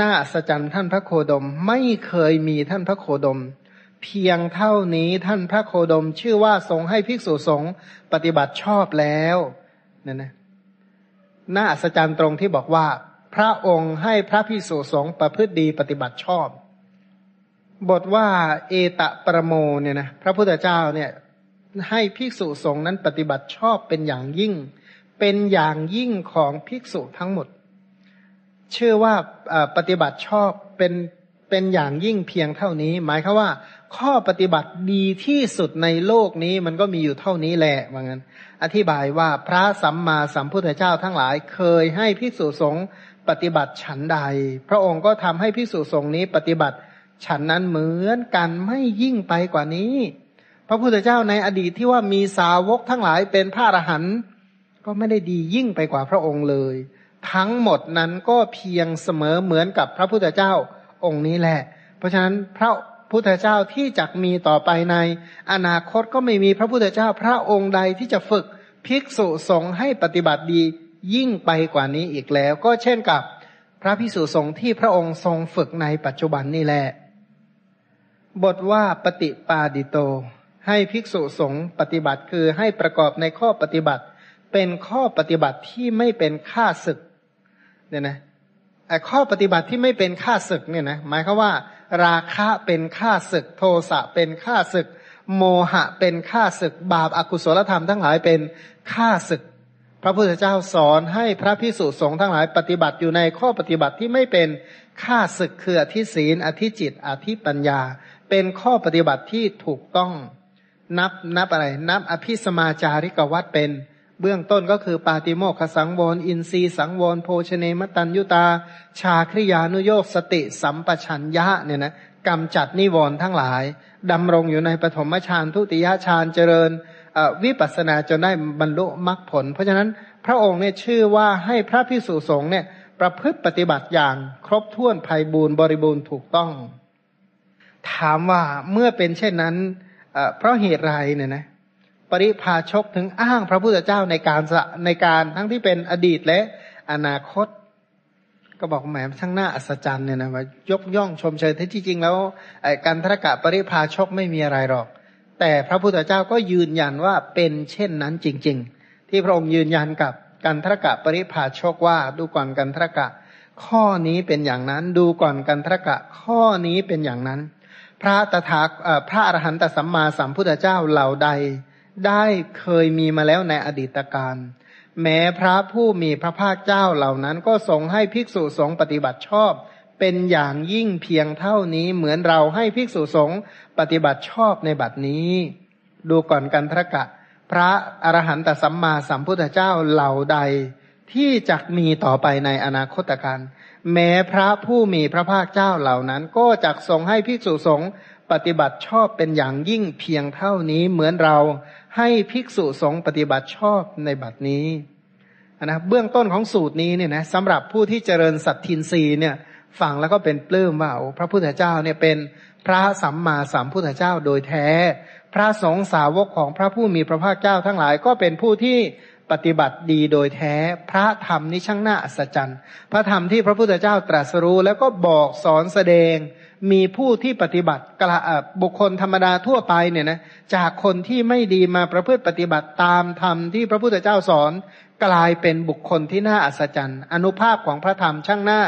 น้าอัศจรรย์ท่านพระโคดมไม่เคยมีท่านพระโคดม เพียงเท่านี้ท่านพระโคดม ชื่อว่าทรงให้ภิกษุสงฆ์ปฏิบัติชอบแล้วเนี่ยนะน้าอัศจรรย์ตรงที่บอกว่า พระองค์ให้พระภิกษุสงฆ์ประพฤติดีปฏิบัติชอบ บทว่าเอตะประโมเนี่ยนะพระพุทธเจ้าเนี่ย ให้ภิกษุสงฆ์นั้นปฏิบัติชอบเป็นอย่างยิ่ง เป็นอย่างยิ่งของภิกษุทั้งหมด ชื่อว่าปฏิบัติชอบเป็นเป็นอย่างยิ่งเพียงเท่านี้ หมายคือว่า ข้อปฏิบัติดีที่สุดในโลกนี้มันก็มีอยู่เท่านี้แหละว่างั้น อธิบายว่าพระสัมมาสัมพุทธเจ้าทั้งหลายเคยให้ภิกษุสงฆ์ปฏิบัติฉันใด พระองค์ก็ทำให้ภิกษุสงฆ์นี้ปฏิบัติฉันนั้นเหมือนกันไม่ยิ่งไปกว่านี้ พระพุทธเจ้าในอดีตที่ว่ามีสาวกทั้งหลายเป็นพระอรหันต์ก็ไม่ได้ดียิ่งไปกว่าพระองค์เลย ทั้งหมดนั้นก็เพียงเสมอเหมือนกับพระพุทธเจ้าองค์นี้แหละ เพราะฉะนั้นพระพุทธเจ้าที่จะมีต่อไปในอนาคตก็ไม่มีพระพุทธเจ้าพระองค์ใดที่จะฝึกภิกษุสงฆ์ให้ปฏิบัติดียิ่งไปกว่านี้อีกแล้ว ก็เช่นกับพระภิกษุสงฆ์ที่พระองค์ทรงฝึกในปัจจุบันนี่แหละ บทว่าปฏิปาดิโต ให้ภิกษุสงฆ์ปฏิบัติคือให้ประกอบในข้อปฏิบัติ เป็นข้อปฏิบัติที่ไม่เป็นค่าศึกเนี่ยนะไอ้ข้อปฏิบัติที่ไม่เป็นค่าศึกเนี่ยนะหมายคือว่า ราคะเป็นค่าศึก โทสะเป็นค่าศึก โมหะเป็นค่าศึก บาปอากุศลธรรมทั้งหลายเป็นค่าศึก พระพุทธเจ้าสอนให้พระพิสุสงฆ์ทั้งหลายปฏิบัติอยู่ในข้อปฏิบัติที่ไม่เป็นค่าศึกคืออธิศีลอธิจิตอธิปัญญา เป็นข้อปฏิบัติที่ถูกต้อง นับนับอะไร นับอภิสมาจาริกวัดเป็นเบื้องต้นก็คือปาติโมขสังวร อินทรีสังวร โภชเนมตัญยุตา ชาคริยานุโยกสติสัมปชัญญะเนี่ยนะกำจัดนิวรณ์ทั้งหลายดำรงอยู่ในปฐมฌานทุติยฌานเจริญวิปัสนาจนได้บรรลุมรรคผล เพราะฉะนั้นพระองค์เนี่ยชื่อว่าให้พระพิสุสงฆ์เนี่ยประพฤติปฏิบัติอย่างครบถ้วนภัยบูรณ์บริบูรณ์ถูกต้อง ถามว่าเมื่อเป็นเช่นนั้น เพราะเหตุไรเนี่ยนะปริพาชกถึงอ้างพระพุทธเจ้าในการในการทั้งที่เป็นอดีตและอนาคต ก็บอกแหมช่างหน้าอัศจรรย์เนี่ยนะว่ายกย่องชมเชยที่จริงแล้วการทรกะปริพาชกไม่มีอะไรหรอก แต่พระพุทธเจ้าก็ยืนยันว่าเป็นเช่นนั้นจริง ๆ ที่พระองค์ยืนยันกับกันทรกะปริพาชกว่าดูก่อนกันทรกะ ข้อนี้เป็นอย่างนั้น ดูก่อนกันทรกะ ข้อนี้เป็นอย่างนั้น พระตถาพระอรหันตสัมมาสัมพุทธเจ้าเหล่าใด ได้เคยมีมาแล้วในอดีตการแม้พระผู้มีพระภาคเจ้าเหล่านั้นก็ทรงให้ภิกษุสงฆ์ปฏิบัติชอบ เป็นอย่างยิ่งเพียงเท่านี้เหมือนเราให้ภิกษุสงฆ์ปฏิบัติชอบในบัดนี้ ดูก่อนกันทรกะ พระอรหันตสัมมาสัมพุทธเจ้าเหล่าใดที่จะมีต่อไปในอนาคตการ แม้พระผู้มีพระภาคเจ้าเหล่านั้น ก็จะทรงให้ภิกษุสงฆ์ปฏิบัติชอบเป็นอย่างยิ่งเพียงเท่านี้เหมือนเราให้ภิกษุสงฆ์ปฏิบัติชอบในบัดนี้นะเบื้องต้นของสูตรนี้เนี่ยนะสำหรับผู้ที่เจริญสัตทินรีเนี่ยฟังแล้วก็เป็นปลื้มว่าพระพุทธเจ้าเนี่ยเป็นพระสัมมาสัมพุทธเจ้าโดยแท้ พระสงฆ์สาวกของพระผู้มีพระภาคเจ้าทั้งหลายก็เป็นผู้ที่ ปฏิบัติดีโดยแท้ พระธรรมนี้ช่างน่าอัศจรรย์พระธรรมที่พระพุทธเจ้าตรัสรู้แล้วก็บอกสอนแสดง มีผู้ที่ปฏิบัติกระบุคคลธรรมดาทั่วไปเนี่ยนะจากคนที่ไม่ดีมาประพฤติปฏิบัติตามธรรมที่พระพุทธเจ้าสอนกลายเป็นบุคคลที่น่าอัศจรรย์ อนุภาพของพระธรรมช่างหน้า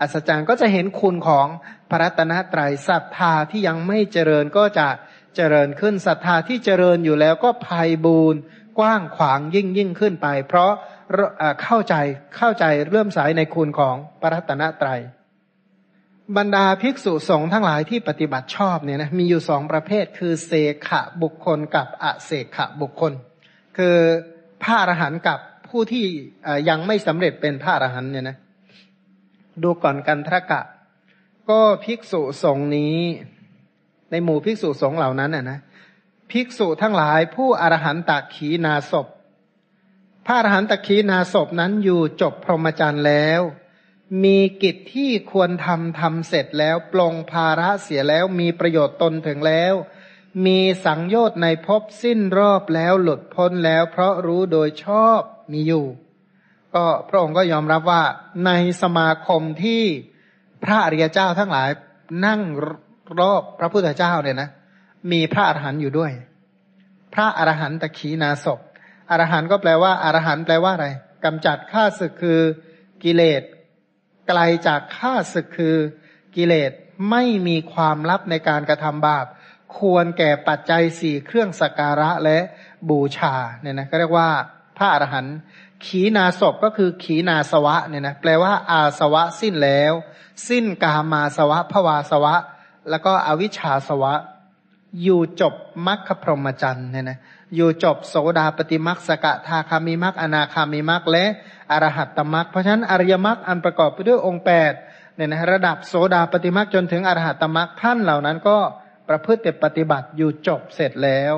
อัศจรรย์ก็จะเห็นคุณของพระรัตนตรัยศรัทธาที่ยังไม่เจริญก็จะเจริญขึ้นศรัทธาที่เจริญอยู่แล้วก็ภัยบูน กว้างขวางยิ่งยิ่งขึ้นไป เพราะเข้าใจเข้าใจเรื่มสายในคุณของพระรัตนตรัย บรรดาภิกษุสงฆ์ทั้งหลายที่ปฏิบัติชอบเนี่ยนะมีอยู่สองประเภทคือเสขะบุคคลกับอเสขะบุคคล คือพระอรหันต์กับผู้ที่ยังไม่สำเร็จเป็นพระอรหันต์เนี่ยนะดูก่อนกันทรกะ ก็ภิกษุสงฆ์นี้ ในหมู่ภิกษุสงฆ์เหล่านั้นน่ะนะ ภิกษุทั้งหลายผู้อรหันตขีนาศพพระอรหันตขีนาศพนั้นอยู่จบพรหมจรรย์แล้ว มีกิจที่ควรทำทำเสร็จแล้วปลงภาระเสียแล้วมีประโยชน์ตนถึงแล้ว มีสังโยชน์ในภพสิ้นรอบแล้วหลุดพ้นแล้ว เพราะรู้โดยชอบมีอยู่ ก็พระองค์ก็ยอมรับว่าในสมาคมที่พระอริยเจ้าทั้งหลายนั่งรอบพระพุทธเจ้าเนี่ยนะ มีพระอรหันต์อยู่ด้วย พระอรหันตขีนาศพอรหันต์ก็แปลว่าอรหันต์แปลว่าอะไรกำจัดข้าศึกคือกิเลสไกลจากข้าศึกคือกิเลสไม่มีความลับในการกระทำบาป ควรแก่ปัจจัยสี่เครื่องสักการะและบูชาเนี่ยนะก็เรียกว่าพระอรหันต์ขีนาศพก็คือขีนาสวะเนี่ยนะแปลว่าอาสวะสิ้นแล้ว สิ้นกามาสวะภวาสวะ แล้วก็อวิชชาสวะ อยู่จบมรรคพรหมจรรย์เนี่ยนะอยู่จบโสดาปฏิมักสกทาคามิมักอนาคามิมักและอรหัตตมักเพราะฉะนั้นอริยมักอันประกอบไปด้วยองค์แปดเนี่ยนะระดับโสดาปฏิมักจนถึงอรหัตตมักท่านเหล่านั้นก็ประพฤติปฏิบัติอยู่จบเสร็จแล้ว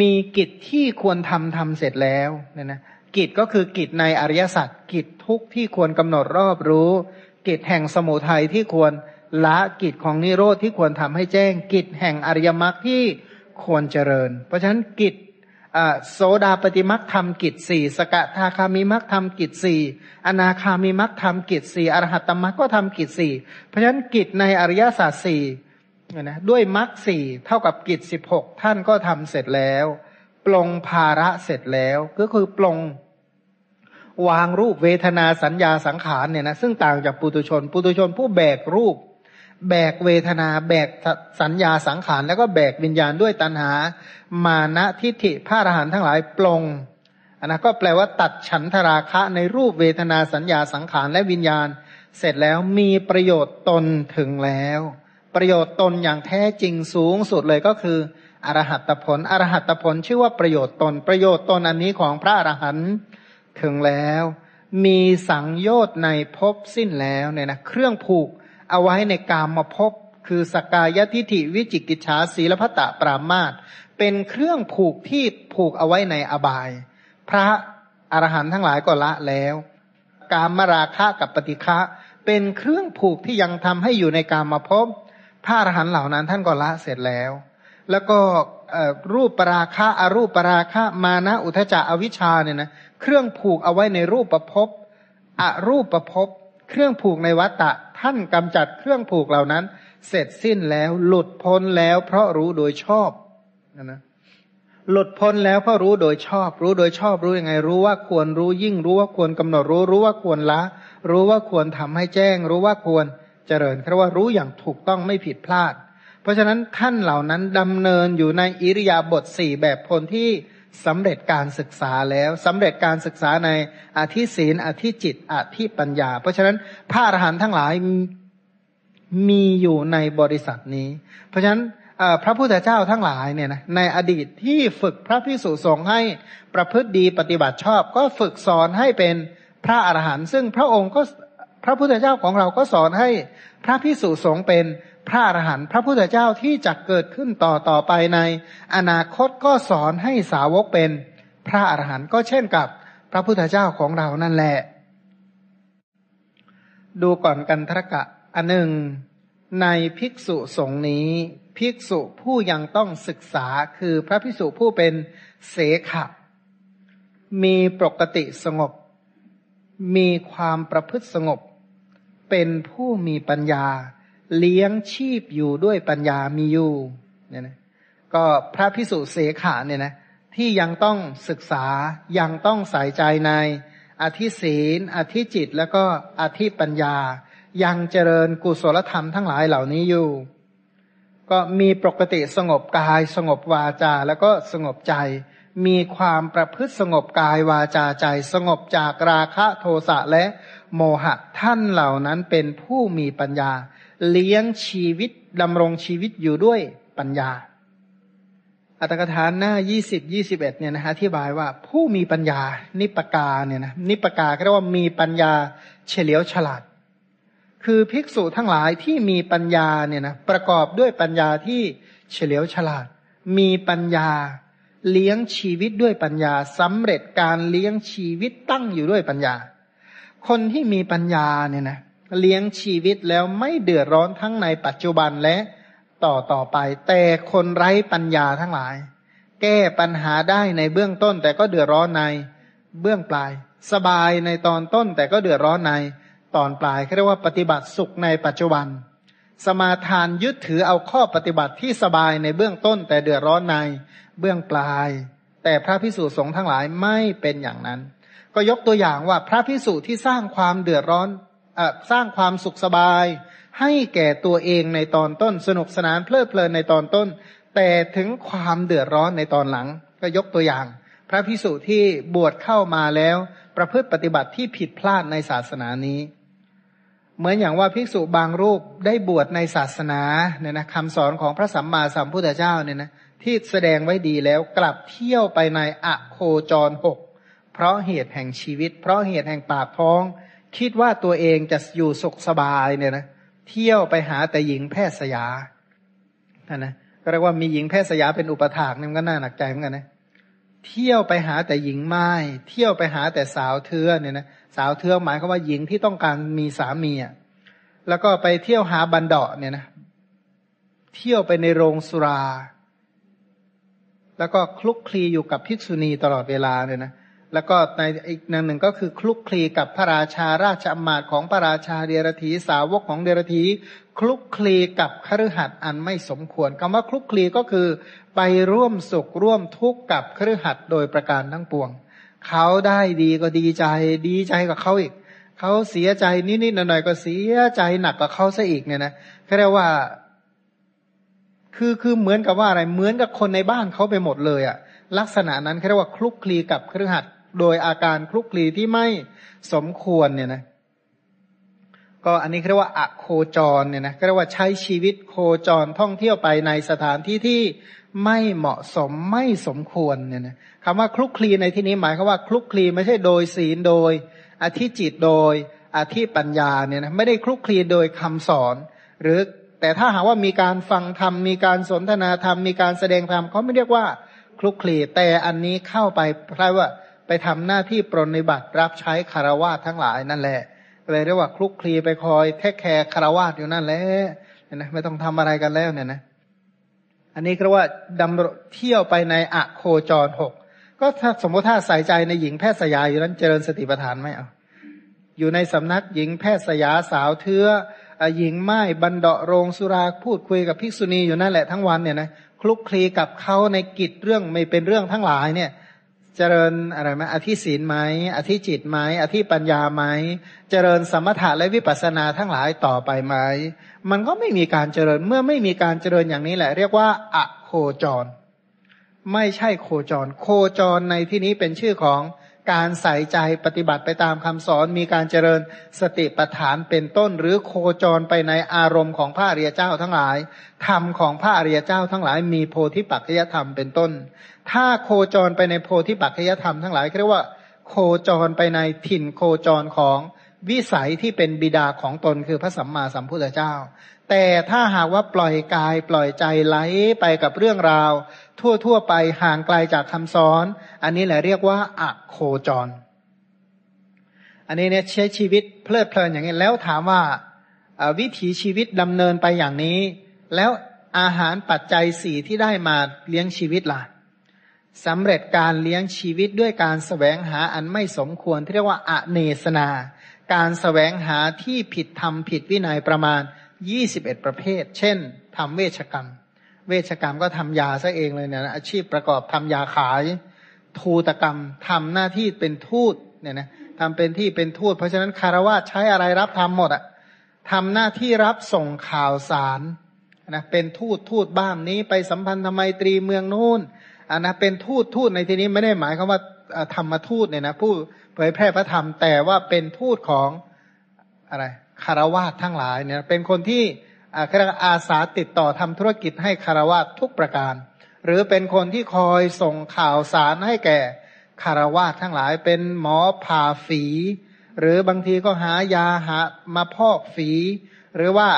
มีกิจที่ควรทำทำเสร็จแล้วเนี่ยนะกิจก็คือกิจในอริยสัจกิจทุกที่ควรกำหนดรอบรู้ กิจแห่งสมุทัยที่ควร ละกิจของนิโรธที่ควรทำให้แจ้งกิจแห่งอริยมรรคที่ควรเจริญ เพราะฉะนั้นกิจโสดาปฏิมักทำกิจสี่สกทาคามิมักทำกิจสี่อนาคามิมักทำกิจสี่อรหัตตมักก็ทำกิจสี่เพราะฉะนั้นกิจในอริยศาสตร์สี่นะด้วยมักสี่เท่ากับกิจสิบหกท่านก็ทำเสร็จแล้ว ปลงภาระเสร็จแล้ว ก็คือปลงวางรูปเวทนาสัญญาสังขารเนี่ยนะซึ่งต่างจากปุตุชน ปุตุชนผู้แบกรูป แบกเวทนา แบกสัญญาสังขาร แล้วก็แบกวิญญาณด้วยตัณหา มานะทิฏฐิพระอรหันต์ทั้งหลายปลงอันนั้นก็แปลว่าตัดฉันทราคะในรูปเวทนาสัญญาสังขารและวิญญาณ เสร็จแล้วมีประโยชน์ตนถึงแล้ว ประโยชน์ตนอย่างแท้จริงสูงสุดเลยก็คืออรหัตผลอรหัตผลชื่อว่าประโยชน์ตน ประโยชน์ตนอันนี้ของพระอรหันต์ถึงแล้ว มีสังโยชน์ในภพสิ้นแล้วเนี่ยนะเครื่องผูก เอาไว้ในกามมาพบคือสกายทิฐิวิจิกิจฉาศีลพัตะปรามาตเป็นเครื่องผูกที่ผูกเอาไว้ในอบาย พระอรหันต์ทั้งหลายก็ละแล้ว กามมาราคะกับปฏิฆะเป็นเครื่องผูกที่ยังทำให้อยู่ในกามมาพบพระอรหันต์เหล่านั้นท่านก็ละเสร็จแล้ว แล้วก็รูปปราคะอรูปปราคะมานะอุทจจะอวิชชาเนี่ยนะเครื่องผูกเอาไว้ในรูปประพบอรูปประพบเครื่องผูกในวัตตะ ท่านกำจัดเครื่องผูกเหล่านั้น เสร็จสิ้นแล้วหลุดพ้นแล้ว เพราะรู้โดยชอบนะนะหลุดพ้นแล้วเพราะรู้โดยชอบ รู้โดยชอบรู้ยังไง รู้ว่าควรรู้ยิ่งรู้ว่าควรกำหนดรู้รู้ว่าควรละ รู้ว่าควรทำให้แจ้ง รู้ว่าควรเจริญเพราะว่ารู้อย่างถูกต้องไม่ผิดพลาด เพราะฉะนั้นท่านเหล่านั้นดำเนินอยู่ในอิริยาบถสี่แบบพลที่ สำเร็จการศึกษาแล้วสำเร็จการศึกษาในอธิศีลอธิจิตอธิปัญญา เพราะฉะนั้นพระอรหันต์ทั้งหลายมีอยู่ในบริษัทนี้ เพราะฉะนั้นพระพุทธเจ้าทั้งหลายเนี่ยนะในอดีตที่ฝึกพระพิสุสงฆ์ให้ประพฤติดีปฏิบัติชอบ ก็ฝึกสอนให้เป็นพระอรหันต์ซึ่งพระองค์ก็พระพุทธเจ้าของเราก็สอนให้พระพิสุสงฆ์เป็น พระอรหันต์พระพุทธเจ้าที่จะเกิดขึ้นต่อต่อไปใน อนาคตก็สอนให้สาวกเป็นพระอรหันต์ก็เช่นกับพระพุทธเจ้าของเรานั่นแหละ ดูก่อนกันทรกะอันหนึ่ง ในภิกษุสงฆ์นี้ ภิกษุผู้ยังต้องศึกษาคือพระภิกษุผู้เป็นเสขะ มีปกติสงบ มีความประพฤติสงบ เป็นผู้มีปัญญา เลี้ยงชีพอยู่ด้วยปัญญามีอยู่เนี่ยนะก็พระพิสุเสขาเนี่ยนะที่ยังต้องศึกษายังต้องใส่ใจใน อธิศีลอธิจิต แล้วก็อธิปัญญา ยังเจริญกุศลธรรมทั้งหลายเหล่านี้อยู่ ก็มีปกติสงบกาย สงบวาจา แล้วก็สงบใจ มีความประพฤติสงบกายวาจาใจ สงบจากราคะโทสะและโมหะท่านเหล่านั้นเป็นผู้มีปัญญา เลี้ยงชีวิตดำรงชีวิตอยู่ด้วยปัญญา อัตถกถาหน้ายี่สิบยี่สิบเอ็ดเนี่ยนะฮะอธิบายว่าผู้มีปัญญา นิปกาเนี่ยนะนิปกาก็เรียกว่ามีปัญญาเฉลียวฉลาด คือภิกษุทั้งหลายที่มีปัญญาเนี่ยนะประกอบด้วยปัญญาที่เฉลียวฉลาด มีปัญญาเลี้ยงชีวิตด้วยปัญญาสำเร็จการเลี้ยงชีวิตตั้งอยู่ด้วยปัญญา คนที่มีปัญญาเนี่ยนะ เลี้ยงชีวิตแล้วไม่เดือดร้อนทั้งในปัจจุบันและต่อต่อไป แต่คนไร้ปัญญาทั้งหลาย แก้ปัญหาได้ในเบื้องต้น แต่ก็เดือดร้อนในเบื้องปลาย สบายในตอนต้น แต่ก็เดือดร้อนในตอนปลายเรียกว่าปฏิบัติสุขในปัจจุบัน สมาทานยึดถือเอาข้อปฏิบัติที่สบายในเบื้องต้น แต่เดือดร้อนในเบื้องปลาย แต่พระพิสุสงฆ์ทั้งหลายไม่เป็นอย่างนั้น ก็ยกตัวอย่างว่าพระพิสุที่สร้างความเดือดร้อน สร้างความสุขสบาย ให้แก่ตัวเองในตอนต้น สนุกสนานเพลิดเพลินในตอนต้น แต่ถึงความเดือดร้อนในตอนหลัง ก็ยกตัวอย่าง พระพิสุที่บวชเข้ามาแล้ว ประพฤติปฏิบัติที่ผิดพลาดในศาสนานี้ เหมือนอย่างว่าภิกษุบางรูปได้บวชในศาสนาเนี่ยนะคำสอนของพระสัมมาสัมพุทธเจ้าเนี่ยนะที่แสดงไว้ดีแล้วกลับเที่ยวไปในอะโคจรหกเพราะเหตุแห่งชีวิต เพราะเหตุแห่งปากท้อง คิดว่าตัวเองจะอยู่สุขสบายเนี่ยนะเที่ยวไปหาแต่หญิงแพทย์สยาท่านนะก็เรียกว่ามีหญิงแพทย์สยาเป็นอุปถากนี่มันก็น่าหนักใจเหมือนกันนะเที่ยวไปหาแต่หญิงไม้เที่ยวไปหาแต่สาวเทือเนี่ยนะสาวเทือหมายความว่าหญิงที่ต้องการมีสามีอะแล้วก็ไปเที่ยวหาบันดาเนี่ยนะเที่ยวไปในโรงสุรา แล้วก็คลุกคลีอยู่กับภิกษุณีตลอดเวลาเลยนะ แล้วก็ในอีกหนึ่งก็คือคลุกคลีกับพระราชาราชอมาตย์ของพระราชาเดรธีสาวกของเดรธีคลุกคลีกับคฤหัสถ์อันไม่สมควรคำว่าคลุกคลีก็คือ ไปร่วมสุขร่วมทุกข์กับคฤหัสถ์โดยประการทั้งปวง เขาได้ดีก็ดีใจ ดีใจกับเขาอีก เขาเสียใจนิดๆหน่อยๆก็เสียใจหนักกับเขาซะอีกเนี่ยนะเขาเรียกว่า คือคือเหมือนกับว่าอะไรเหมือนกับคนในบ้านเขาไปหมดเลยอะลักษณะนั้นเขาเรียกว่าคลุกคลีกับครือขัด โดยอาการคลุกคลีที่ไม่สมควรเนี่ยนะก็อันนี้เรียกว่าอะโคจรเนี่ยนะเรียกว่าใช้ชีวิตโคจรท่องเที่ยวไปในสถานที่ที่ไม่เหมาะสมไม่สมควรเนี่ยนะคำว่าคลุกคลีในที่นี้หมายคือว่าคลุกคลีไม่ใช่โดยศีลโดยอธิจิตโดยอธิปัญญาเนี่ยนะไม่ได้คลุกคลีโดยคำสอน หรือแต่ถ้าหากว่ามีการฟังธรรมมีการสนทนาธรรมมีการแสดงธรรมเขาไม่เรียกว่าคลุกคลีแต่อันนี้เข้าไปเพรว่า ไปทำหน้าที่ปรนนิบัติรับใช้คารวะทั้งหลายนั่นแหละเลยเรียกว่าคลุกคลีไปคอยแทคแคร์คารวะอยู่นั่นแหละนะไม่ต้องทำอะไรกันแล้วเนี่ยนะอันนี้ก็ว่าดำเที่ยวไปในอะโคจรหกก็ถ้าสมมติถ้าใส่ใจในหญิงแพทย์สยาอยู่นั้นเจริญสติปัฏฐานไหมเอาอยู่ในสำนักหญิงแพทย์สยาสาวเทือหญิงไม้บันเดาะโรงสุราพูดคุยกับภิกษุณีอยู่นั่นแหละทั้งวันเนี่ยนะคลุกคลีกับเขาในกิจเรื่องไม่เป็นเรื่องทั้งหลายเนี่ย เจริญอะไรไหมอธิศีลไหมอธิจิตไหมอธิปัญญาไหมเจริญสมถะและวิปัสสนาทั้งหลายต่อไปไหมมันก็ไม่มีการเจริญเมื่อไม่มีการเจริญอย่างนี้แหละ เรียกว่าอะโคจร ไม่ใช่โคจร โคจรในที่นี้เป็นชื่อของการใส่ใจปฏิบัติไปตามคำสอน มีการเจริญสติปัฏฐานเป็นต้น หรือโคจรไปในอารมณ์ของพระอริยเจ้าทั้งหลายธรรมของพระอริยเจ้าทั้งหลาย มีโพธิปัจจยธรรมเป็นต้น ถ้าโคจรไปในโพธิปัจจยธรรมทั้งหลายเรียกว่า โคจรไปในถิ่นโคจรของวิสัยที่เป็นบิดาของตนคือพระสัมมาสัมพุทธเจ้า แต่ถ้าหากว่าปล่อยกายปล่อยใจไหลไปกับเรื่องราว ทั่วๆไปห่างไกลจากคำสอน อันนี้แหละเรียกว่าอะโคจร อันนี้เนี่ยใช้ชีวิตเพลิดเพลินอย่างนี้แล้วถามว่าวิถีชีวิตดำเนินไปอย่างนี้ แล้วอาหารปัจจัยสี่ที่ได้มาเลี้ยงชีวิตล่ะ สำเร็จการเลี้ยงชีวิตด้วยการสแสวงหาอันไม่สมควรที่เรียกว่าอเนสนา การสแสวงหาที่ผิดธรรมผิดวินัยประมาณยี่สิบเอ็ดประเภท เช่นทำเวชกรรม เวชกรรมก็ทำยาซะเองเลยเนี่ยนะอาชีพประกอบทำยาขาย ทูตกรรมทำหน้าที่เป็นทูตเนี่ยนะทำเป็นที่เป็นทูต เพราะฉะนั้นคารวะใช้อะไรรับทำหมดอะทำหน้าที่รับส่งข่าวสารนะเป็นทูตทูตบ้านนี้ไปสัมพันธไมตรีเมืองนู่น อันนะเป็นทูตทูตในที่นี้ไม่ได้หมายคำว่าธรรมทูตเนี่ยนะผู้เผยแพร่พระธรรม แต่ว่าเป็นทูตของอะไรคารวะทั้งหลายเนี่ยเป็นคนที่อาคาอาสาติดต่อทำธุรกิจให้คารวะทุกประการ หรือเป็นคนที่คอยส่งข่าวสารให้แก่คารวะทั้งหลายเป็นหมอผ่าฝี หรือบางทีก็หายาหามาพอกฝี หรือว่า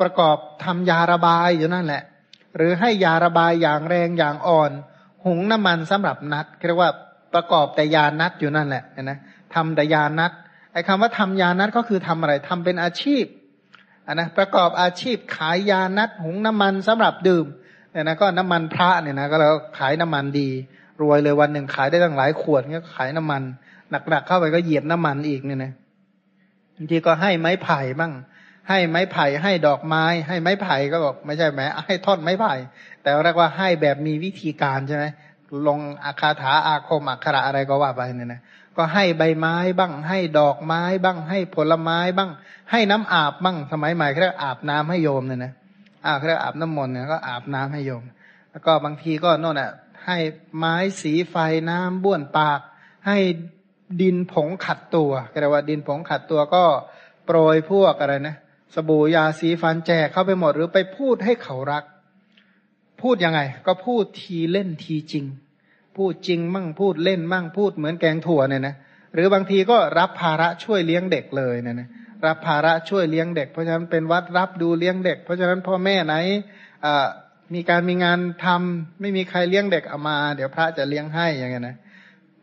ประกอบทำยาระบายอยู่นั่นแหละ หรือให้ยาระบายอย่างแรงอย่างอ่อน หุงน้ำมันสำหรับนัดเรียกว่าประกอบแต่ยานัดอยู่นั่นแหละนะทำแต่ยานัดไอ้คำว่าทำยานัดก็คือทำอะไรทำเป็นอาชีพอันนะประกอบอาชีพขายยานัดหุงน้ำมันสำหรับดื่มเนี่ยนะก็น้ำมันพระเนี่ยนะก็เราขายน้ำมันดี รวยเลยวันหนึ่งขายได้ตั้งหลายขวดก็ขายน้ำมันหนักๆเข้าไปก็เหยียบน้ำมันอีกเนี่ยนะบางทีก็ให้ไม้ไผ่บ้าง ให้ไม้ไผ่ให้ดอกไม้ ให้ไม้ไผ่ก็บอกไม่ใช่แม้ให้ท่อนไม้ไผ่ แต่เรียกว่าให้แบบมีวิธีการใช่ไหมลงอาคาถาอาคมอักขระอะไรก็ว่าไปเนี่ยนะก็ให้ใบไม้บ้าง ให้ดอกไม้บ้าง ให้ผลไม้บ้าง ให้น้ำอาบบ้าง สมัยใหม่เขาเรียกอาบน้ำให้โยมเนี่ยนะอ่าเขาเรียกอาบน้ำมนต์เนี่ยก็อาบน้ำให้โยม แล้วก็บางทีก็โน่นอะให้ไม้สีไฟน้ำบ้วนปาก ให้ดินผงขัดตัวก็เรียกว่าดินผงขัดตัวก็โปรยพวกอะไรนะ สบู่ยาสีฟันแจกเข้าไปหมดหรือไปพูดให้เขารัก พูดยังไง ก็พูดทีเล่นทีจริง พูดจริงมั่งพูดเล่นมั่งพูดเหมือนแกงถั่วเนี่ยนะหรือบางทีก็รับภาระช่วยเลี้ยงเด็กเลยเนี่ยนะรับภาระช่วยเลี้ยงเด็ก เพราะฉะนั้นเป็นวัดรับดูเลี้ยงเด็ก เพราะฉะนั้นพ่อแม่ไหนมีการมีงานทำไม่มีใครเลี้ยงเด็กเอามา เดี๋ยวพระจะเลี้ยงให้อย่างเงี้ยนะ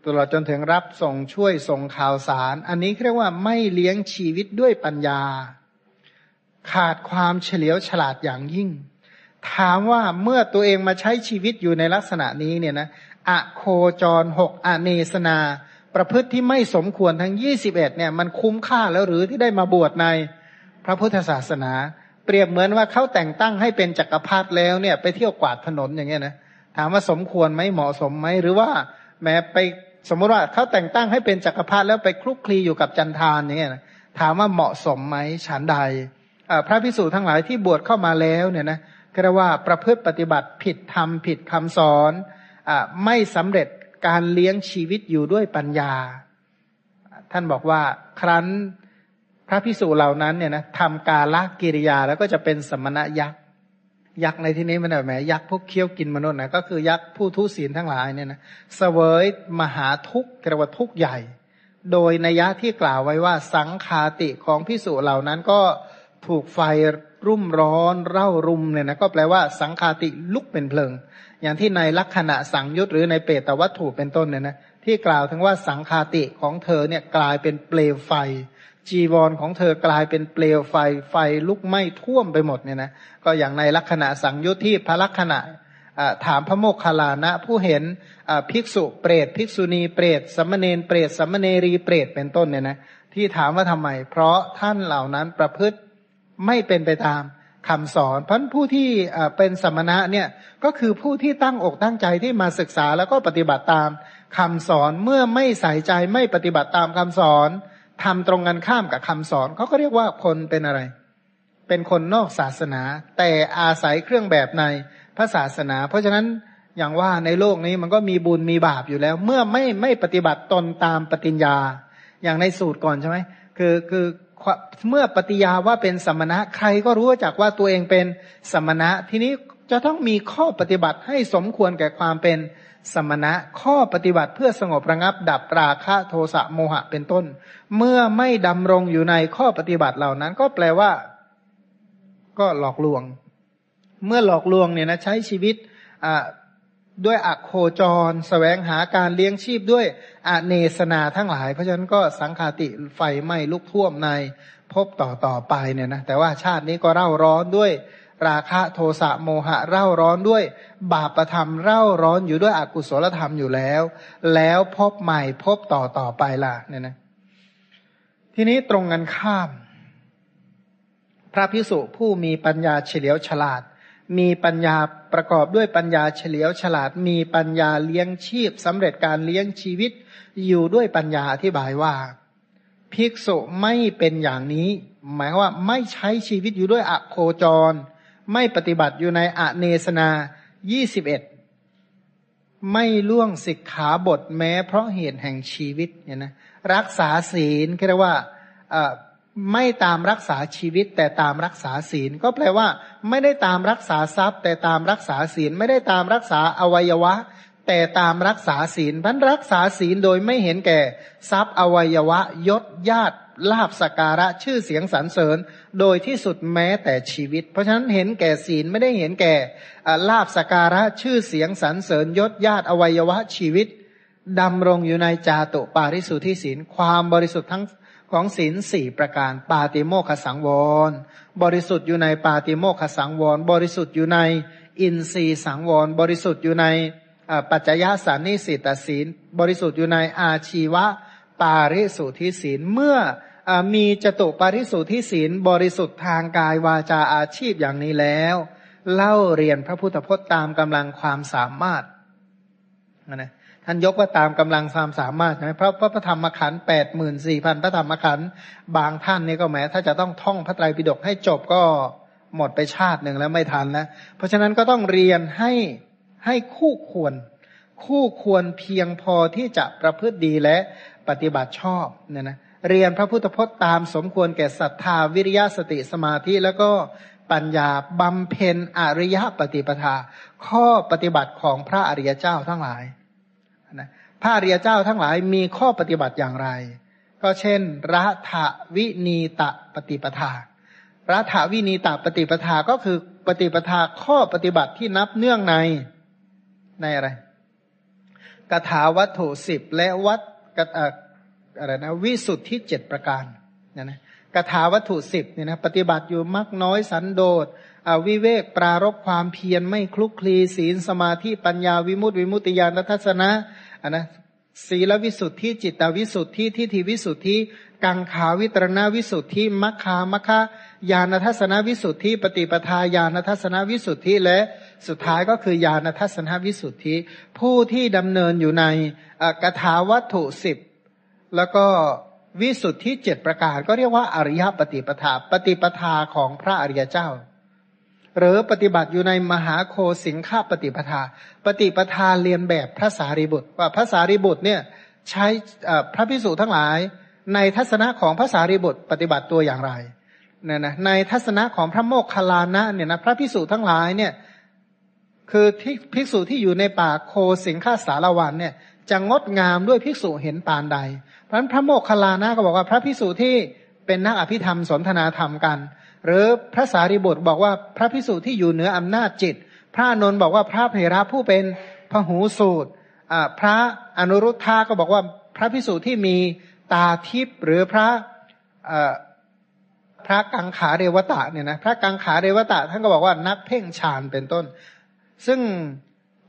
ตลอดจนถึงรับส่งช่วยส่งข่าวสาร อันนี้เรียกว่าไม่เลี้ยงชีวิตด้วยปัญญา ขาดความเฉลียวฉลาดอย่างยิ่ง ถามว่าเมื่อตัวเองมาใช้ชีวิตอยู่ในลักษณะนี้เนี่ยนะอะโคจรหกอเนสนา ประพฤติที่ไม่สมควรทั้งยี่สิบเอ็ดเนี่ยมันคุ้มค่าแล้วหรือที่ได้มาบวชในพระพุทธศาสนา เปรียบเหมือนว่าเขาแต่งตั้งให้เป็นจักรพรรดิแล้วเนี่ย ไปเที่ยวกวาดถนนอย่างเงี้ยนะถามว่าสมควรไหมเหมาะสมไหมหรือว่าแม้ไปสมมติว่าเขาแต่งตั้งให้เป็นจักรพรรดิแล้วไปคลุกคลีอยู่กับจันทานอย่างเงี้ยถามว่าเหมาะสมไหมฉันใด พระพิสูจน์ทั้งหลายที่บวชเข้ามาแล้วเนี่ยนะก็เรียกว่าประพฤติปฏิบัติผิดธรรมผิดคำสอนอไม่สำเร็จการเลี้ยงชีวิตอยู่ด้วยปัญญา ท่านบอกว่าครั้นพระพิสูจน์เหล่านั้นเนี่ยนะทำกาละกิริยาแล้วก็จะเป็นสมณะยักษ์ยักษ์ในที่นี้มันแบบแหมยักษ์พวกเคี้ยวกินมนุษย์นะก็คือยักษ์ผู้ทุศีลทั้งหลายเนี่ยนะเสวยมหาทุกข์กระวทุกข์ใหญ่ โดยนัยะที่กล่าวไว้ว่าสังคาติของพิสูจน์เหล่านั้นก็ ถูกไฟรุ่มร้อนเร่ารุมเนี่ยนะก็แปลว่าสังคาติลุกเป็นเพลิง อย่างที่ในลักษณะสังยุตหรือในเปตวัตถุเป็นต้นเนี่ยนะที่กล่าวถึงว่าสังคาติของเธอเนี่ยกลายเป็นเปลวไฟ จีวรของเธอกลายเป็นเปลวไฟ ไฟลุกไหม้ท่วมไปหมดเนี่ยนะก็อย่างในลักษณะสังยุตที่พระลักษณะถามพระโมคคัลลานะ ผู้เห็นภิกษุเปรตภิกษุณีเปรตสัมมเณรเปรตสัมมเณรีเปรตเป็นต้นเนี่ยนะที่ถามว่าทำไม เพราะท่านเหล่านั้นประพฤติ ไม่เป็นไปตามคำสอน เพราะผู้ที่เป็นสมณะเนี่ยก็คือผู้ที่ตั้งอกตั้งใจที่มาศึกษาแล้วก็ปฏิบัติตามคำสอนเมื่อไม่ใส่ใจไม่ปฏิบัติตามคำสอนทำตรงกันข้ามกับคำสอนเขาก็เรียกว่าคนเป็นอะไร เป็นคนนอกศาสนา แต่อาศัยเครื่องแบบในพระศาสนา เพราะฉะนั้นอย่างว่าในโลกนี้มันก็มีบุญมีบาปอยู่แล้ว เมื่อไม่ไม่ปฏิบัติตนตามปฏิญญา อย่างในสูตรก่อนใช่ไหมคือคือ เมื่อปฏิญาว่าเป็นสมณะใครก็รู้จักว่าตัวเองเป็นสมณะ ทีนี้จะต้องมีข้อปฏิบัติให้สมควรแก่ความเป็นสมณะข้อปฏิบัติเพื่อสงบระงับ ดับราคะโทสะโมหะเป็นต้น เมื่อไม่ดำรงอยู่ในข้อปฏิบัติเหล่านั้น ก็แปลว่า ก็หลอกลวง เมื่อหลอกลวงเนี่ยนะใช้ชีวิตด้วยอักโคจรสแสวงหาการเลี้ยงชีพด้วย อเนสนาทั้งหลาย เพราะฉะนั้นก็สังคาติไฟไหม้ลุกท่วมในพบต่อต่อไปเนี่ยนะแต่ว่าชาตินี้ก็เร่าร้อนด้วยราคะโทสะโมหะเร่าร้อนด้วย บาปประธรรมเร่าร้อนอยู่ด้วยอกุศลธรรมอยู่แล้ว แล้วพบใหม่พบต่อต่อไปล่ะเนี่ยนะทีนี้ตรงกันข้าม พระพิสุผู้มีปัญญาเฉลียวฉลาด มีปัญญาประกอบด้วยปัญญาเฉลียวฉลาด มีปัญญาเลี้ยงชีพสำเร็จการเลี้ยงชีวิต อยู่ด้วยปัญญาอธิบายว่า ภิกษุไม่เป็นอย่างนี้ หมายว่าไม่ใช้ชีวิตอยู่ด้วยอโคจร ไม่ปฏิบัติอยู่ในอเนสนายี่สิบเอ็ดไม่ล่วงสิกขาบทแม้ เพราะเหตุแห่งชีวิตเนี่ยนะรักษาศีลเรียกว่าไม่ตามรักษาชีวิต แต่ตามรักษาศีล ก็แปลว่า ไม่ได้ตามรักษาทรัพย์ แต่ตามรักษาศีล ไม่ได้ตามรักษาอวัยวะ แต่ตามรักษาศีลพันรักษาศีลโดยไม่เห็นแก่ ทรัพย์อวัยวะยศญาติลาบสการะชื่อเสียงสรรเสริญ โดยที่สุดแม้แต่ชีวิต เพราะฉะนั้นเห็นแก่ศีลไม่ได้เห็นแก่ลาบสการะชื่อเสียงสรรเสริญยศญาติอวัยวะชีวิตดำรงอยู่ในจาตุปาริสุทธิศีลความบริสุทธิ์ทั้งของศีลสี่ประการปาติโมขสังวร บริสุทธิ์อยู่ในปาติโมขสังวร บริสุทธิ์อยู่ในอินทรีสังวร บริสุทธิ์อยู่ใน ปัจจยสานิสิตศีล บริสุทธิ์อยู่ในอาชีวะปาริสุทธิศีล เมื่อมีจตุปาริสุทธิศีล บริสุทธิ์ทางกายวาจาอาชีพอย่างนี้แล้ว เล่าเรียนพระพุทธพจน์ตามกำลังความสามารถนะท่านยกว่าตามกำลังความสามารถใช่ไหมเพราะพระธรรมขันธ์แปดหมื่นสี่พันพระธรรมขันธ์บางท่านนี่ก็แม้ ถ้าจะต้องท่องพระไตรปิฎกให้จบก็หมดไปชาติหนึ่งแล้วไม่ทันแล้วเพราะฉะนั้นก็ต้องเรียนให้ ให้คู่ควร คู่ควรเพียงพอที่จะประพฤติดีและปฏิบัติชอบเนี่ยนะเรียนพระพุทธพจน์ตามสมควรแก่ศรัทธาวิริยะสติสมาธิแล้วก็ปัญญาบำเพ็ญอริยปฏิปทา ข้อปฏิบัติของพระอริยเจ้าทั้งหลายนะพระอริยเจ้าทั้งหลายมีข้อปฏิบัติอย่างไร ก็เช่นรัฐวินีตะปฏิปทารัฐวินีตะปฏิปทาก็คือปฏิปทาข้อปฏิบัติที่นับเนื่องใน ในอะไรกถาวัตถุสิบและวัดอะไรนะวิสุทธิเจ็ดประการเนี่ยนะกถาวัตถุสิบเนี่ยนะปฏิบัติอยู่มักน้อยสันโดษอวิเวกปรารบความเพียรไม่คลุกคลีศีลสมาธิปัญญาวิมุตติวิมุตติญาณทัศนะอันนะศีลวิสุทธิจิตวิสุทธิทิฏฐิวิสุทธิกังขาวิตรณวิสุทธิมัคคามัคคายานทัศนวิสุทธิปฏิปทาญาณทัศนวิสุทธิและ สุดท้ายก็คือญาณทัศนวิสุทธิ ผู้ที่ดำเนินอยู่ในกถาวัตถุสิบแล้วก็วิสุทธิเจ็ดประการ ก็เรียกว่าอริยปฏิปทา ปฏิปทาของพระอริยเจ้า หรือปฏิบัติอยู่ในมหาโคสิงฆาปฏิปทา ปฏิปทาเรียนแบบพระสารีบุตร ว่าพระสารีบุตรเนี่ยใช้พระพิสุทั้งหลาย ในทัศนะของพระสารีบุตร ปฏิบัติตัวอย่างไรเนี่ยนะในทัศนะของพระโมคคัลลานะเนี่ยนะพระพิสุทั้งหลายเนี่ย คือที่ภิกษุที่อยู่ในป่าโคสิงฆาสารวันเนี่ยจะงดงามด้วยภิกษุเห็นปานใด เพราะฉะนั้นพระโมคคัลลานะก็บอกว่าพระภิกษุที่เป็นนักอภิธรรมสนทนาธรรมกัน หรือพระสารีบุตรบอกว่าพระภิกษุที่อยู่เหนืออำนาจจิต พระนนท์บอกว่าพระเพระผู้เป็นพหูสูตรพระอนุรุทธาก็บอกว่าพระภิกษุที่มีตาทิพย์หรือพระพระกังขาเรวตะเนี่ยนะพระกังขาเรวตะท่านก็บอกว่านักเพ่งฌานเป็นต้น ซึ่ง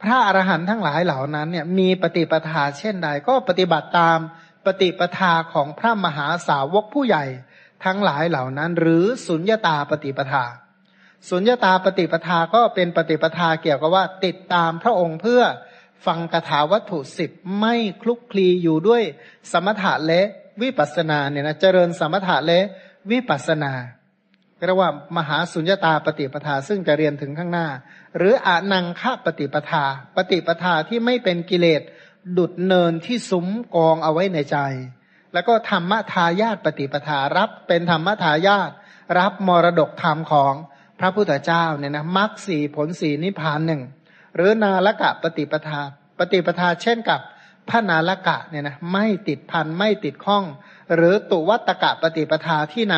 พระอรหันต์ทั้งหลายเหล่านั้นเนี่ยมีปฏิปทาเช่นใด ก็ปฏิบัติตามปฏิปทาของพระมหาสาวกผู้ใหญ่ทั้งหลายเหล่านั้น หรือสุญญตาปฏิปทา สุญญตาปฏิปทาก็เป็นปฏิปทาเกี่ยวกับว่าติดตามพระองค์เพื่อฟังคาถาวัตถุสิบไม่คลุกคลีอยู่ด้วยสมถะและวิปัสนาเนี่ยนะเจริญสมถะและวิปัสนาเรียกว่ามหาสุญญตาปฏิปทาซึ่งจะเรียนถึงข้างหน้า หรืออานังฆปฏิปทา ปฏิปทาที่ไม่เป็นกิเลสดุดเนินที่สุมกองเอาไว้ในใจ แล้วก็ธรรมทายาตปฏิปทารับเป็นธรรมทายาตรับมรดกธรรมของพระพุทธเจ้าเนี่ยนะมรรคสีผลสีนิพพานหนึ่งหรือนาลกะปฏิปทา ปฏิปทาเช่นกับพระนาลกะเนี่ยนะไม่ติดพันไม่ติดข้อง หรือตุวัตกะปฏิปทาที่ใน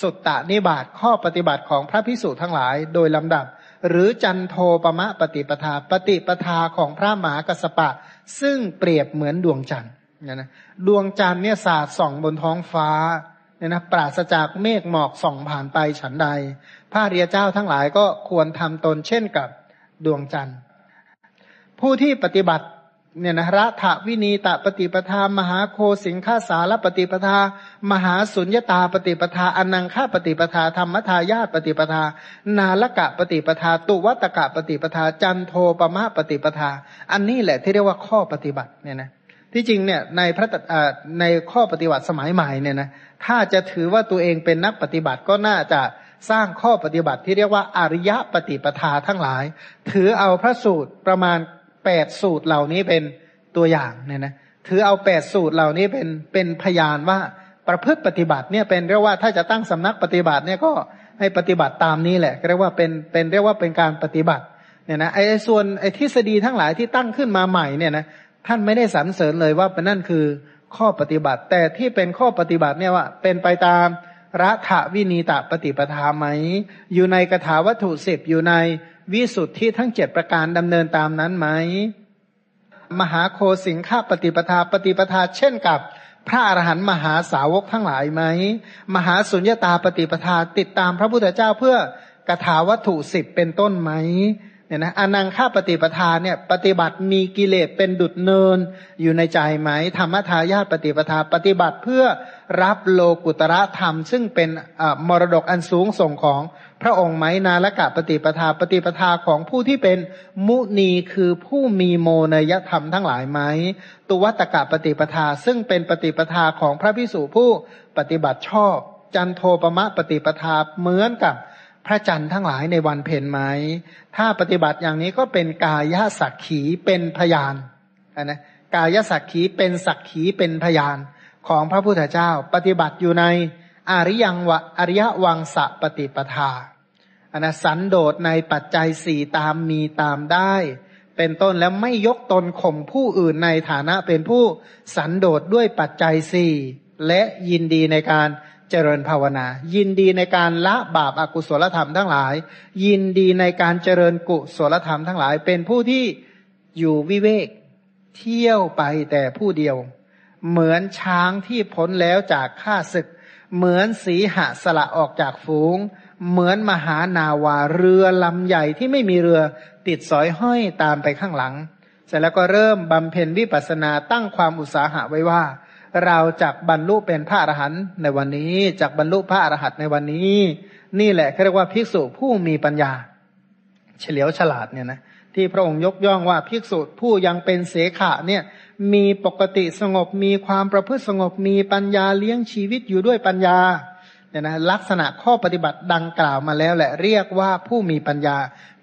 สุตตะนิบาตข้อปฏิบัติของพระพิสุทั้งหลายโดยลำดับ หรือจันโทปมะปฏิปทา ปฏิปทาของพระมหากัสปะ ซึ่งเปรียบเหมือนดวงจันทร์เนี่ยนะดวงจันทร์เนี่ยสาดส่องบนท้องฟ้าเนี่ยนะปราศจากเมฆหมอกส่องผ่านไปฉันใด พระเรียเจ้าทั้งหลายก็ควรทำตนเช่นกับดวงจันทร์ ผู้ที่ปฏิบัติ เนี่ยนะระถวินีตปฏิปทา มหาโคสิงฆาสารปฏิปทา มหาสุญญตาปฏิปทาอนังฆาปฏิปทาธรรมทายาตปฏิปทา นาลกะปฏิปทา ตุวัตกะปฏิปทา จันโทปมะปฏิปทา อันนี้แหละที่เรียกว่าข้อปฏิบัติเนี่ยนะที่จริงเนี่ยในพระในข้อปฏิบัติสมัยใหม่เนี่ยนะถ้าจะถือว่าตัวเองเป็นนักปฏิบัติก็น่าจะสร้างข้อปฏิบัติที่เรียกว่าอริยปฏิปทาทั้งหลาย ถือเอาพระสูตรประมาณ แปดสูตรเหล่านี้เป็นตัวอย่างเนี่ยนะถือเอาแปดสูตรเหล่านี้เป็นเป็นพยานว่าประพฤติปฏิบัติเนี่ยเป็นเรียกว่าถ้าจะตั้งสำนักปฏิบัติเนี่ยก็ให้ปฏิบัติตามนี้แหละเรียกว่าเป็นเป็นเรียกว่าเป็นการปฏิบัติเนี่ยนะไอ้ส่วนไอ้ทฤษฎีทั้งหลายที่ตั้งขึ้นมาใหม่เนี่ยนะท่านไม่ได้สรรเสริญเลยว่าเป็นนั่นคือข้อปฏิบัติ แต่ที่เป็นข้อปฏิบัติเนี่ยว่า เป็นไปตามรัฐวินีตปฏิปทาไหม อยู่ในกถาวัตถุสิบอยู่ใน วิสุทธิทั้งเจ็ดประการดำเนินตามนั้นไหม มหาโคสิงฆาปฏิปทาปฏิปทาเช่นกับพระอรหันต์มหาสาวกทั้งหลายไหม มหาสุญญตาปฏิปทาติดตามพระพุทธเจ้าเพื่อกถาวัตถุสิบเป็นต้นไหมเนี่ยนะอนังค่าปฏิปทาเนี่ยปฏิบัติมีกิเลสเป็นดุดเนินอยู่ในใจไหมธรรมทายาตปฏิปทาปฏิบัติเพื่อรับโลกุตระธรรม ซึ่งเป็นมรดกอันสูงส่งของ พระองค์ไหมนาละกะปฏิปทาปฏิปทาของผู้ที่เป็นมุนีคือผู้มีโมนยธรรมทั้งหลายไหมตุวัตกะปฏิปทาซึ่งเป็นปฏิปทาของพระพิสุผู้ปฏิบัติชอบ จันโทปมะปฏิปทาเหมือนกับพระจันทร์ทั้งหลายในวันเพ็ญไหม ถ้าปฏิบัติอย่างนี้ก็เป็นกายสักขีเป็นพยานนะกายสักขีเป็นสักขีเป็นพยานของพระพุทธเจ้า ปฏิบัติอยู่ในอริยังวะอริยวังสะปฏิปทา อนนะสันโดษในปัจจัยสี่ตามมีตามได้ เป็นต้นแล้วไม่ยกตนข่มผู้อื่นในฐานะเป็นผู้สันโดษด้วยปัจจัยสี่และยินดีในการเจริญภาวนา ยินดีในการละบาปอากุศลธรรมทั้งหลาย ยินดีในการเจริญกุศลธรรมทั้งหลาย เป็นผู้ที่อยู่วิเวก เที่ยวไปแต่ผู้เดียว เหมือนช้างที่พ้นแล้วจากข้าศึก เหมือนสีหะสละออกจากฝูง เหมือนมหานาวาเรือลำใหญ่ที่ไม่มีเรือติดสอยห้อยตามไปข้างหลัง เสร็จแล้วก็เริ่มบำเพ็ญวิปัสสนาตั้งความอุตสาหะไว้ว่า เราจากบรรลุเป็นพระอรหันต์ในวันนี้จากบรรลุพระอรหันต์ในวันนี้ นี่แหละเขาเรียกว่าภิกษุผู้มีปัญญา เฉลียวฉลาดเนี่ยนะที่พระองค์ยกย่องว่าภิกษุผู้ยังเป็นเสขะเนี่ยมีปกติสงบมีความประพฤติสงบมีปัญญาเลี้ยงชีวิตอยู่ด้วยปัญญา เนี่ยนะลักษณะข้อปฏิบัติดังกล่าวมาแล้วแหละเรียกว่าผู้มีปัญญา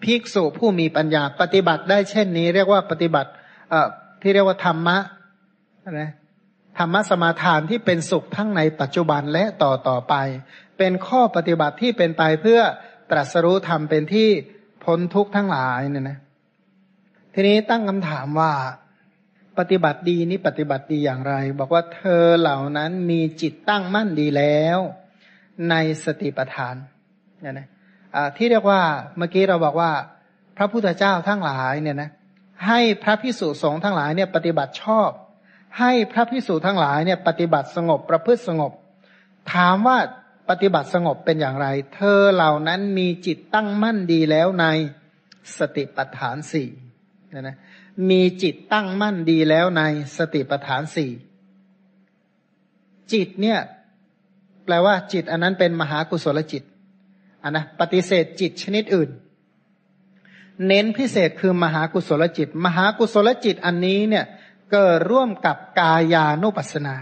ภิกษุผู้มีปัญญาปฏิบัติได้เช่นนี้ เรียกว่าปฏิบัติเอ่อที่เรียกว่าธรรมะนะธรรมะสมาทานที่เป็นสุขทั้งในปัจจุบันและต่อต่อไป เป็นข้อปฏิบัติที่เป็นไปเพื่อตรัสรู้ธรรมเป็นที่พ้นทุกข์ทั้งหลายเนี่ยนะทีนี้ตั้งคำถามว่าปฏิบัติดีนี้ปฏิบัติดีอย่างไร บอกว่าเธอเหล่านั้นมีจิตตั้งมั่นดีแล้ว ในสติปัฏฐานเนี่ยนะที่เรียกว่าเมื่อกี้เราบอกว่า พระพุทธเจ้าทั้งหลายเนี่ยนะให้พระพิสุสงฆ์ทั้งหลายเนี่ยปฏิบัติชอบ ให้พระพิสูจน์ทั้งหลายเนี่ยปฏิบัติสงบประพฤติสงบ ถามว่าปฏิบัติสงบเป็นอย่างไร เธอเหล่านั้นมีจิตตั้งมั่นดีแล้วในสติปัฏฐานสี่นะนะมีจิตตั้งมั่นดีแล้วในสติปัฏฐานสี่จิตเนี่ย แปลว่าจิต อันนั้นเป็นมหากุศลจิตอันนะปฏิเสธจิตชนิดอื่น เน้นพิเศษคือมหากุศลจิต มหากุศลจิตอันนี้เนี่ยเกิดร่วมกับกายานุปัสนา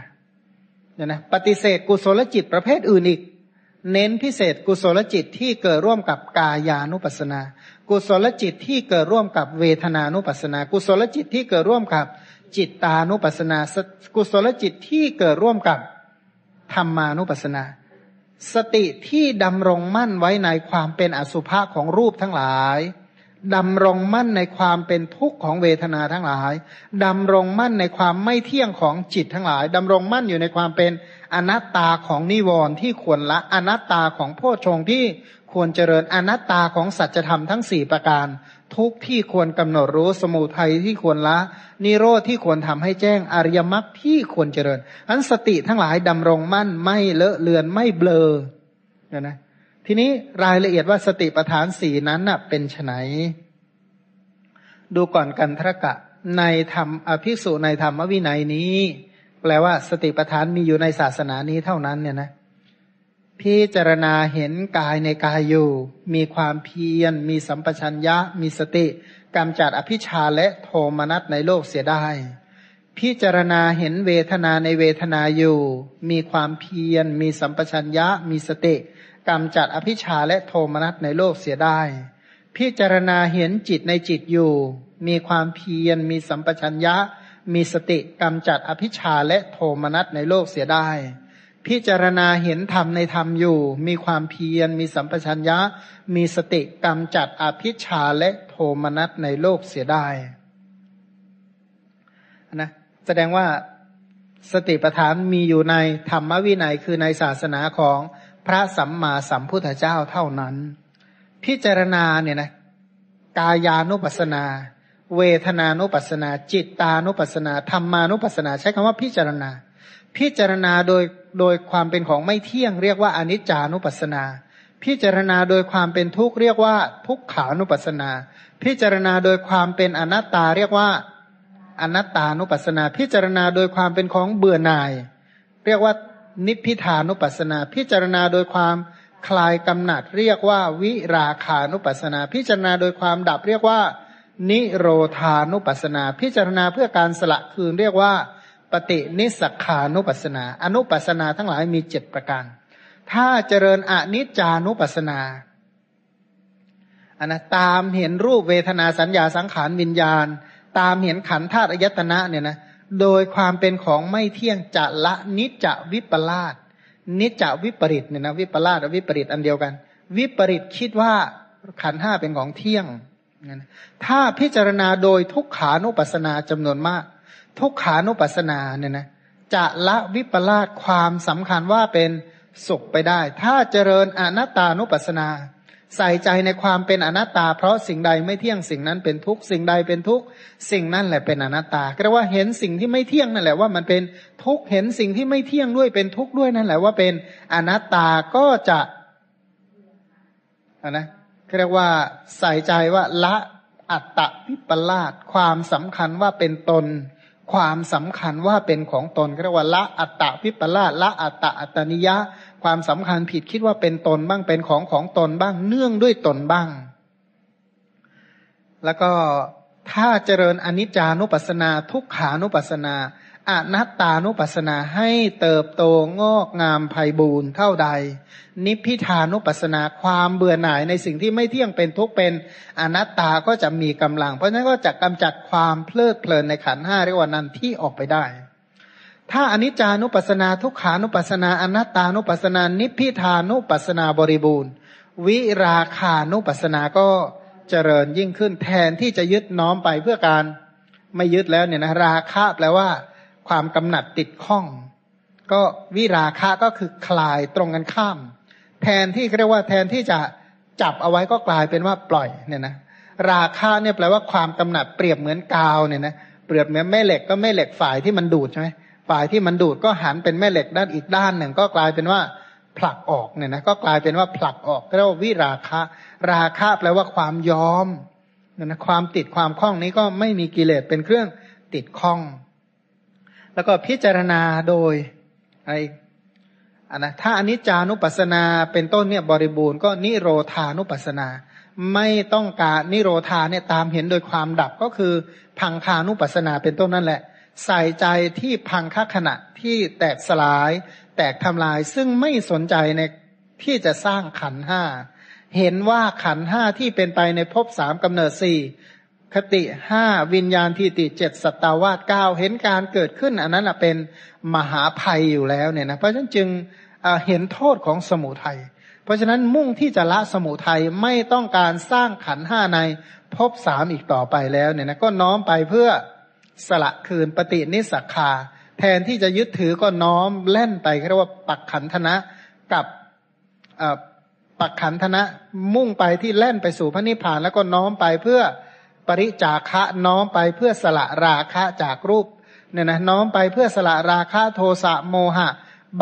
เนี่ยนะปฏิเสธกุศลจิตประเภทอื่นอีก เน้นพิเศษกุศลจิตที่เกิดร่วมกับกายานุปัสนา กุศลจิตที่เกิดร่วมกับเวทนานุปัสนา กุศลจิตที่เกิดร่วมกับจิตตานุปัสนา กุศลจิตที่เกิดร่วมกับ ธรรมานุปัสสนา สติที่ดำรงมั่นไว้ในความเป็นอสุภะของรูปทั้งหลายดำรงมั่นในความเป็นทุกข์ของเวทนาทั้งหลาย ดำรงมั่นในความไม่เที่ยงของจิตทั้งหลาย ดำรงมั่นอยู่ในความเป็นอนัตตาของนิวรณ์ที่ควรละ อนัตตาของโพชงที่ควรเจริญ อนัตตาของสัจธรรมทั้งสี่ประการ ทุกที่ควรกำหนดรู้สมุทัยที่ควรละ นิโรธที่ควรทำให้แจ้งอริยมรรคที่ควรเจริญอันสติทั้งหลายดำรงมั่นไม่เลอะเลือนไม่เบลอนะนะทีนี้รายละเอียดว่าสติปัฏฐานสีนั้นน่ะ เป็นไนดูก่อนกันทรกะ ในธรรมอภิสุในธรรมวินัยนี้ แปลว่าสติปัฏฐานมีอยู่ในศาสนานี้เท่านั้นเนี่ยนะ พิจารณาเห็นกายในกายอยู่ มีความเพียร มีสัมปชัญญะ มีสติกำจัดอภิชาและโทมนัสในโลกเสียได้ พิจารณาเห็นเวทนาในเวทนาอยู่ มีความเพียร มีสัมปชัญญะ มีสติกำจัดอภิชาและโทมนัสในโลกเสียได้ พิจารณาเห็นจิตในจิตอยู่ มีความเพียร มีสัมปชัญญะ มีสติกำจัดอภิชาและโทมนัสในโลกเสียได้ พิจารณาเห็นธรรมในธรรมอยู่ มีความเพียร มีสัมปชัญญะ มีสติกำจัดอภิชาและโทมนัสในโลกเสียได้นะแสดงว่าสติปัฏฐานมีอยู่ในธรรมวินัยคือในศาสนาของพระสัมมาสัมพุทธเจ้าเท่านั้น พิจารณาเนี่ยนะกายานุปัสนา เวทนานุปัสนา จิตตานุปัสนาธรรมานุปัสนา ใช้คำว่าพิจารณา พิจารณาโดยโดยความเป็นของไม่เที่ยง เรียกว่าอนิจจานุปัสนา พิจารณาโดยความเป็นทุกข์เรียกว่าทุกขานุปัสนา พิจารณาโดยความเป็นอนัตตาเรียกว่าอนัตตานุปัสนา พิจารณาโดยความเป็นของเบื่อหน่าย เรียกว่านิพพิทานุปัสนา พิจารณาโดยความคลายกำหนัด เรียกว่าวิราคานุปัสนา พิจารณาโดยความดับเรียกว่า นิโรธานุปัสนา พิจารณาเพื่อการสละคืนเรียกว่า ปฏินิสักขานุปัสนา อนุปัสนาทั้งหลายมีเจ็ดประการ ถ้าเจริญอนิจจานุปัสนาอันนะตามเห็นรูปเวทนาสัญญาสังขารวิญญาณ ตามเห็นขันธาตุอายตนะเนี่ยนะโดยความเป็นของไม่เที่ยงจะละนิจจวิปลาสนิจจวิปริตเนี่ยนะวิปลาสวิปริตอันเดียวกัน วิปริตคิดว่าขันห้าเป็นของเที่ยง ถ้าพิจารณาโดยทุกขานุปัสสนาจำนวนมาก ทุกขานุปัสสนาเนี่ยนะจะละวิปลาสความสำคัญว่าเป็นสุขไปได้ ถ้าเจริญอนัตตานุปัสสนา ใส่ใจในความเป็นอนัตตา เพราะสิ่งใดไม่เที่ยงสิ่งนั้นเป็นทุกสิ่งใดเป็นทุกสิ่งนั้นแหละเป็นอนัตตาก็เรียกว่าเห็นสิ่งที่ไม่เที่ยงนั่นแหละว่ามันเป็นทุกเห็นสิ่งที่ไม่เที่ยงด้วยเป็นทุกด้วยนั่นแหละว่าเป็นอนัตตาก็จะอะนะเรียกว่าใส่ใจว่าละอัตตะวิปลาสความสำคัญว่าเป็นตน ความสำคัญว่าเป็นของตนเรียกว่าละอัตตะวิปลาสละอัตตะอัตตนิยะ ความสำคัญผิดคิดว่าเป็นตนบ้างเป็นของของตนบ้างเนื่องด้วยตนบ้าง แล้วก็ถ้าเจริญอนิจจานุปัสสนา ทุกขานุปัสสนา อนัตตานุปัสสนาให้เติบโตงอกงามไพบูรณ์เท่าใด นิพพิทานุปัสสนาความเบื่อหน่ายในสิ่งที่ไม่เที่ยงเป็นทุกเป็นอนัตตาก็จะมีกำลัง เพราะฉะนั้นก็จะกำจัดความเพลิดเพลินในขันห้าเรียกว่านันที่ออกไปได้ ถ้าอนิจจานุปัสนาทุกขานุปัสนาอนัตตานุปัสนา นิพพิทานุปัสนาบริบูรณ์ วิราคานุปัสนาก็เจริญยิ่งขึ้นแทนที่จะยึดน้อมไปเพื่อการไม่ยึดแล้วเนี่ยนะราคะแปลว่า ความกำหนัดติดข้อง ก็วิราคะก็คือคลายตรงกันข้าม แทนที่เรียกว่าแทนที่จะจับเอาไว้ก็กลายเป็นว่าปล่อยเนี่ยนะราคะเนี่ยแปลว่าความกำหนัดเปรียบเหมือนกาวเนี่ยนะเปรียบเหมือนแม่เหล็กก็แม่เหล็กฝ่ายที่มันดูดใช่ไหมฝ่ายที่มันดูดก็หันเป็นแม่เหล็กด้านอีกด้านหนึ่ง ก็กลายเป็นว่าผลักออกเนี่ยนะก็กลายเป็นว่าผลักออกเรียกว่าวิราคะ ราคะแปลว่าความยอมเนี่ยนะความติดความคล้องนี้ก็ไม่มีกิเลสเป็นเครื่องติดข้อง แล้วก็พิจารณาโดยไออันนะถ้าอนิจจานุปัสสนาเป็นต้นเนี่ยบริบูรณ์ก็นิโรธานุปัสสนา ไม่ต้องการนิโรธาเนี่ยตามเห็นโดยความดับก็คือพังคานุปัสสนาเป็นต้นนั่นแหละ ใส่ใจที่พังคขณะที่แตกสลาย แตกทำลาย ซึ่งไม่สนใจในที่จะสร้างขันห้าเห็นว่าขันห้าที่เป็นไปในภพสามกำเนิดสี่ คติห้าวิญญาณที่ติเจ็ดสัตวาสเก้าเห็นการเกิดขึ้น อันนั้นเป็นมหาภัยอยู่แล้วเนี่ยนะเพราะฉะนั้นจึงเห็นโทษของสมุทัยเพราะฉะนั้นมุ่งที่จะละสมุทัยไม่ต้องการสร้างขันห้าในภพสามอีกต่อไปแล้วเนี่ยนะก็น้อมไปเพื่อสละคืนปฏินิสักาแทนที่จะยึดถือก็น้อมเล่นไปเรียกว่าปักขันธนะกับปักขันธนะมุ่งไปที่เล่นไปสู่พระนิพพานแล้วก็น้อมไปเพื่อ ปริจาคะน้อมไปเพื่อสละราคะจากรูปเนี่ยนะน้อมไปเพื่อสละราคะโทสะโมหะ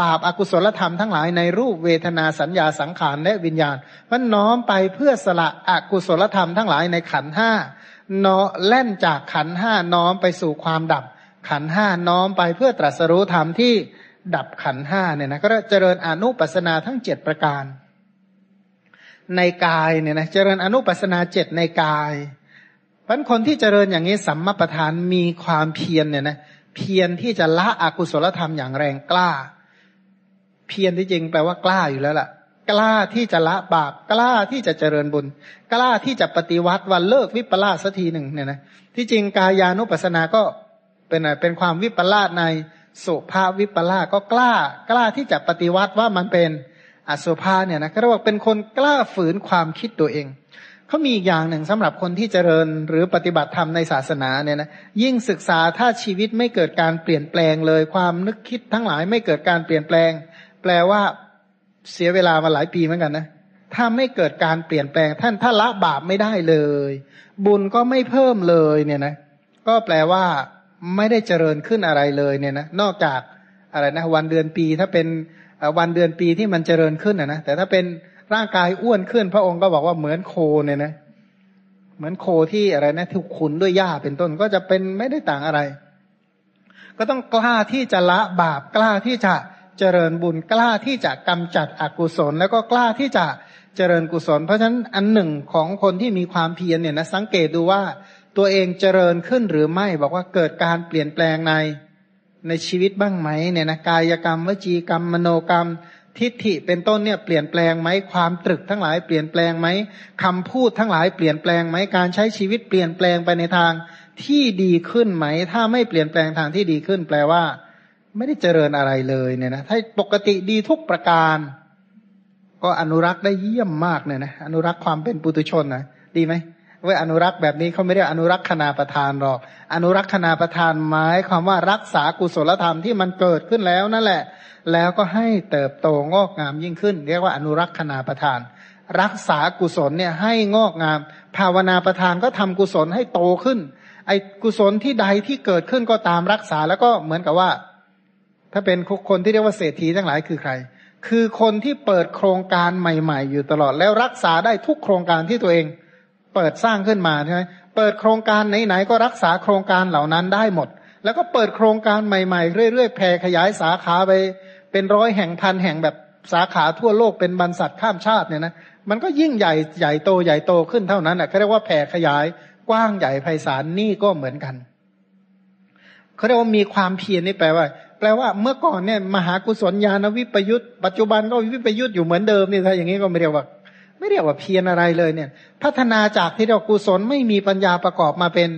บาปอากุศลธรรมทั้งหลายในรูปเวทนาสัญญาสังขารและวิญญาณมันน้อมไปเพื่อสละอกุศลธรรมทั้งหลายในขันห้าเนาะแล่นจากขันห้าน้อมไปสู่ความดับ ขันห้าน้อมไปเพื่อตรัสรู้ธรรมที่ดับขันห้าเนี่ยนะก็เจริญอนุปัสนาทั้งเจ็ดประการ ในกายเนี่ยนะเจริญอนุปัสนาเจ็ดในกายเพราะคนที่เจริญอย่างนี้สัมมาประธานมีความเพียรเนี่ยนะเพียรที่จะละอกุศลธรรมอย่างแรงกล้า เพียรที่จริงแปลว่ากล้าอยู่แล้วล่ะ กล้าที่จะละบาปกล้าที่จะเจริญบุญ กล้าที่จะปฏิวัติวันเลิกวิปลาสสักทีหนึ่งเนี่ยนะที่จริงกายานุปัสสนาก็เป็นอะไรเป็นความวิปลาสในสุภาพวิปลาสก็กล้ากล้าที่จะปฏิวัติว่ามันเป็นอสุภาเนี่ยนะก็เรียกว่าเป็นคนกล้าฝืนความคิดตัวเอง เขามีอีกอย่างหนึ่งสำหรับคนที่เจริญหรือปฏิบัติธรรมในศาสนาเนี่ยนะยิ่งศึกษาถ้าชีวิตไม่เกิดการเปลี่ยนแปลงเลย ความนึกคิดทั้งหลายไม่เกิดการเปลี่ยนแปลง แปลว่าเสียเวลามาหลายปีเหมือนกันนะถ้าไม่เกิดการเปลี่ยนแปลง ท่านถ้าละบาปไม่ได้เลย บุญก็ไม่เพิ่มเลยเนี่ยนะ ก็แปลว่าไม่ได้เจริญขึ้นอะไรเลยเนี่ยนะนอกจากอะไรนะวันเดือนปีถ้าเป็นวันเดือนปีที่มันเจริญขึ้นนะนะแต่ถ้าเป็น ร่างกายอ้วนขึ้น พระองค์ก็บอกว่าเหมือนโคเนี่ยนะ เหมือนโคที่อะไรนะถูกขุนด้วยหญ้าเป็นต้นก็จะเป็นไม่ได้ต่างอะไร ก็ต้องกล้าที่จะละบาปกล้าที่จะเจริญบุญกล้าที่จะกำจัดอกุศล แล้วก็กล้าที่จะเจริญกุศล เพราะฉะนั้นอันหนึ่งของคนที่มีความเพียรเนี่ยนะสังเกตดูว่าตัวเองเจริญขึ้นหรือไม่ บอกว่าเกิดการเปลี่ยนแปลงในในชีวิตบ้างไหมเนี่ยนะกายกรรม วจีกรรม มโนกรรม ทิฏฐิเป็นต้นเนี่ยเปลี่ยนแปลงไหมความตรึกทั้งหลายเปลี่ยนแปลงไหมคำพูดทั้งหลายเปลี่ยนแปลงไหมการใช้ชีวิตเปลี่ยนแปลงไปในทางที่ดีขึ้นไหม ถ้าไม่เปลี่ยนแปลงทางที่ดีขึ้น แปลว่า ไม่ได้เจริญอะไรเลยเนี่ยนะถ้าปกติดีทุกประการ ก็อนุรักษ์ได้เยี่ยมมากเนี่ยนะอนุรักษ์ความเป็นปุตุชนนะดีไหมว่าอนุรักษ์แบบนี้เขาไม่เรียกอนุรักษณาประทานหรอก อนุรักษณาประทานหมายความว่ารักษากุศลธรรมที่มันเกิดขึ้นแล้วนั่นแหละ แล้วก็ให้เติบโตงอกงามยิ่งขึ้น เรียกว่าอนุรักษณาประทาน รักษากุศลเนี่ยให้งอกงาม ภาวนาประทานก็ทำกุศลให้โตขึ้น ไอ้กุศลที่ใดที่เกิดขึ้นก็ตามรักษาแล้วก็เหมือนกับว่า ถ้าเป็นคนที่เรียกว่าเศรษฐีทั้งหลายคือใคร คือคนที่เปิดโครงการใหม่ ๆ อยู่ตลอดแล้วรักษาได้ทุกโครงการที่ตัวเอง เปิดสร้างขึ้นมาใช่ไหมเปิดโครงการไหนๆก็รักษาโครงการเหล่านั้นได้หมดแล้วก็เปิดโครงการใหม่ๆ เรื่อยๆแผ่ขยายสาขาไป เป็นร้อยแห่งพันแห่งแบบสาขาทั่วโลกเป็นบรรษัทข้ามชาติเนี่ยนะมันก็ยิ่งใหญ่ใหญ่โตใหญ่โตขึ้นเท่านั้นอะเขาเรียกว่าแผ่ขยายกว้างใหญ่ไพศาลนี่ก็เหมือนกันเขาเรียกว่ามีความเพียรนี่แปลว่า แปลว่าเมื่อก่อนเนี่ยมหากุศลญาณวิปยุทธ์ปัจจุบันก็วิปยุทธ์อยู่เหมือนเดิมนี่ถ้าอย่างนี้ก็ไม่เรียกว่า ไม่เรียกว่าเพียรอะไรเลยเนี่ย พัฒนาจากที่เรากุศลไม่มีปัญญาประกอบมาเป็น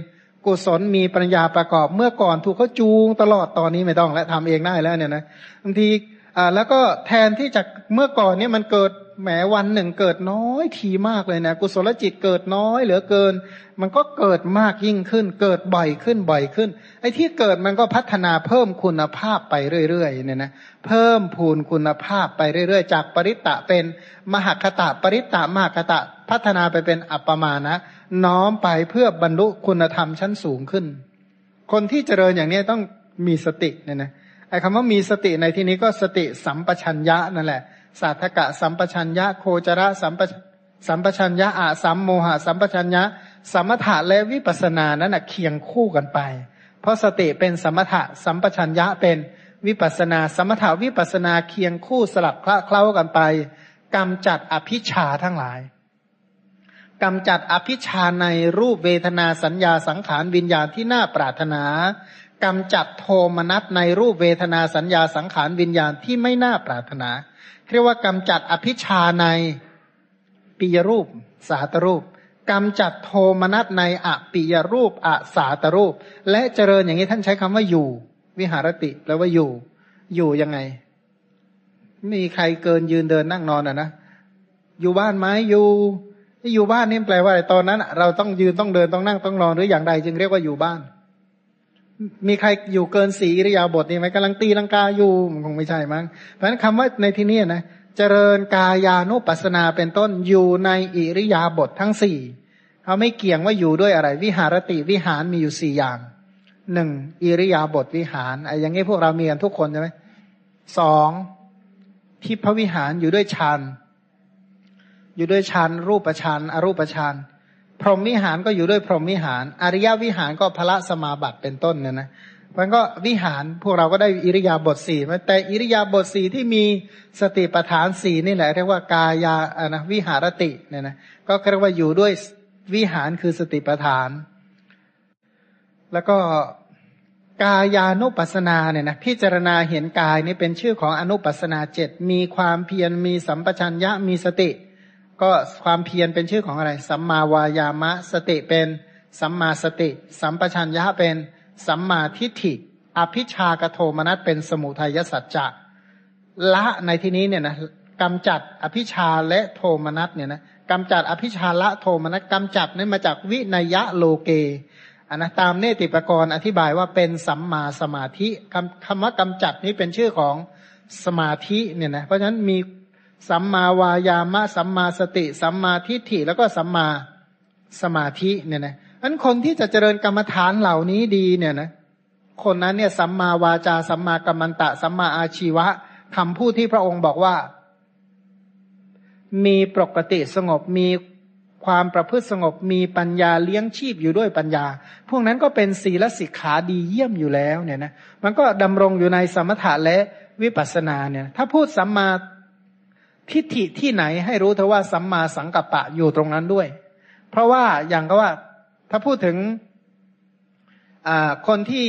กุศลมีปัญญาประกอบเมื่อก่อนถูกเขาจูงตลอดตอนนี้ไม่ต้องและทำเองได้แล้วเนี่ยนะบางทีอ่าแล้วก็แทนที่จะเมื่อก่อนเนี่ยมันเกิดแหมวันหนึ่งเกิดน้อยทีมากเลยนะกุศลจิตเกิดน้อยเหลือเกิน มันก็เกิดมากยิ่งขึ้น เกิดบ่อยขึ้นบ่อยขึ้น ไอ้ที่เกิดมันก็พัฒนาเพิ่มคุณภาพไปเรื่อยๆเนี่ยนะเพิ่มพูนคุณภาพไปเรื่อยๆ จากปริตะเป็นมหคตะปริตะมหคตะพัฒนาไปเป็นอัปปมานะ น้อมไปเพื่อบรรลุคุณธรรมชั้นสูงขึ้น คนที่เจริญอย่างนี้ต้องมีสติเนี่ยนะไอ้คำว่ามีสติในที่นี้ก็สติสัมปชัญญะนั่นแหละสาธกะสัมปชัญญะโคจระสัมปสัมปชัญญะอาสัมโมหะสัมปชัญญะ สมถะและวิปัสสนานั้นนะเคียงคู่กันไป เพราะสติเป็นสมถะสัมปชัญญะเป็นวิปัสนา สมถะวิปัสนาเคียงคู่สลับคละเคล้ากันไปกำจัดอภิชาทั้งหลาย กำจัดอภิชาในรูปเวทนาสัญญาสังขารวิญญาณที่น่าปรารถนากำจัดโทมนัสในรูปเวทนาสัญญาสังขารวิญญาณที่ไม่น่าปรารถนา เรียกว่ากำจัดอภิชาในปิยรูป สาตรูปกำจัดโทมนัสในอปิยรูปอสาตรูป และเจริญอย่างนี้ท่านใช้คำว่าอยู่ วิหารติแปลว่าอยู่ อยู่ยังไงไม่มีใครเกินยืนเดินนั่งนอนอะนะอยู่บ้านไหมอยู่ อยู่บ้านนี่แปลว่าอะไรตอนนั้น เราต้องยืนต้องเดินต้องนั่งต้องนอนหรืออย่างใดจึงเรียกว่าอยู่บ้าน มีใครอยู่เกินสีอิริยาบถนี่ไหมกำลังตีลังกาอยู่มันคงไม่ใช่มั้งเพราะฉะนั้นคำว่าในที่นี้นะเจริญกายานุปัสนาเป็นต้นอยู่ในอิริยาบถททั้งสี่เขาไม่เกี่ยงว่าอยู่ด้วยอะไร วิหารติวิหารมีอยู่สี่อย่างหนึ่งอิริยาบถวิหารไอ้อย่างนี้พวกเรามีกันทุกคนใช่ไหมสองทิพวิหารอยู่ด้วยฌาน อยู่ด้วยฌานรูปฌานอรูปฌานพรหมวิหารก็อยู่ด้วยพรหมวิหาร อริยวิหารก็พระสมาบัติเป็นต้นเนี่ยนะมันก็วิหารพวกเราก็ได้อิริยาบถสี่แต่อิริยาบถสี่ที่มีสติปัฏฐานสี่นี่แหละเรียกว่ากายาอะนะวิหารติเนี่ยนะก็เรียกว่าอยู่ด้วยวิหารคือสติปัฏฐาน แล้วก็กายานุปัสนาเนี่ยนะพิจารณาเห็นกายนี่เป็นชื่อของอนุปัสนาเจ็ดมีความเพียรมีสัมปชัญญะมีสติ ก็ความเพียรเป็นชื่อของอะไร สัมมาวายามะ สติเป็นสัมมาสติ สัมปชัญญะเป็นสัมมาทิฏฐิ อภิชากโทมนัสเป็นสมุทัยสัจจะละในที่นี้เนี่ยนะกำจัดอภิชาและโทมนัสเนี่ยนะกำจัดอภิชาละโทมนัสกำจัดนี่มาจากวินยะโลเกอันนะตามเนติปกรณ์อธิบายว่าเป็นสัมมาสมาธิคำคำว่ากำจัดนี้เป็นชื่อของสมาธิเนี่ยนะเพราะฉะนั้นมี สัมมาวายามะสัมมาสติ สัมมาทิฏฐิแล้วก็สัมมาสมาธิเนี่ยนะอันคนที่จะเจริญกรรมฐานเหล่านี้ดีเนี่ยนะคนนั้นเนี่ยสัมมาวาจาสัมมากัมมันตะ สัมมาอาชีวะคำพูดที่พระองค์บอกว่า มีปกติสงบมีความประพฤติสงบมีปัญญาเลี้ยงชีพอยู่ด้วยปัญญา พวกนั้นก็เป็นศีลสิกขาดีเยี่ยมอยู่แล้วเนี่ยนะมันก็ดำรงอยู่ในสมถะและวิปัสสนาเนี่ย ถ้าพูดสัมมา ทิฏฐิที่ไหนให้รู้เถอะว่าสัมมาสังกัปปะอยู่ตรงนั้นด้วย เพราะว่าอย่างก็ว่า ถ้าพูดถึงคนที่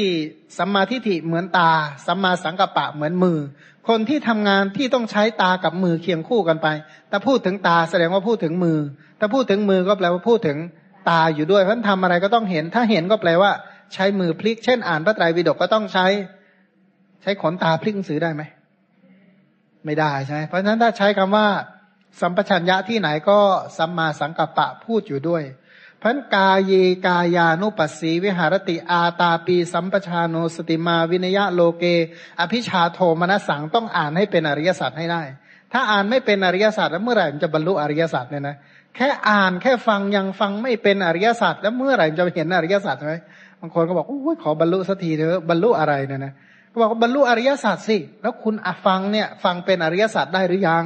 สัมมาทิฏฐิเหมือนตา สัมมาสังกัปปะเหมือนมือ คนที่ทำงานที่ต้องใช้ตากับมือเคียงคู่กันไป ถ้าพูดถึงตาแสดงว่าพูดถึงมือ ถ้าพูดถึงมือก็แปลว่าพูดถึงตาอยู่ด้วยเพราะทำอะไรก็ต้องเห็น ถ้าเห็นก็แปลว่า ใช้มือพลิก เช่น อ่านพระไตรปิฎกก็ต้องใช้ ใช้ขนตาพลิกหนังสือได้ไหม ไม่ได้ใช่ไหมเพราะฉะนั้นถ้าใช้คำว่า สัมปชัญญะที่ไหนก็สัมมาสังกัปปะพูดอยู่ด้วยพันกาเยกายานุปัสสีวิหารติอาตาปี สัมปชาโนสติมาวินยะโลเก อภิชาโทมนสังต้องอ่านให้เป็นอริยสัจให้ได้ ถ้าอ่านไม่เป็นอริยสัจแล้วเมื่อไหร่จะบรรลุอริยสัจเนี่ยนะแค่อ่านแค่ฟังยังฟังไม่เป็นอริยสัจแล้วเมื่อไหร่จะเห็นอริยสัจไหมบางคนก็บอกโอ้ยขอบรรลุสักทีเถอะบรรลุอะไรเนี่ยนะ บอกว่าบรรลุอริยสัจสิ แล้วคุณอฟังเนี่ย ฟังเป็นอริยสัจได้หรือยัง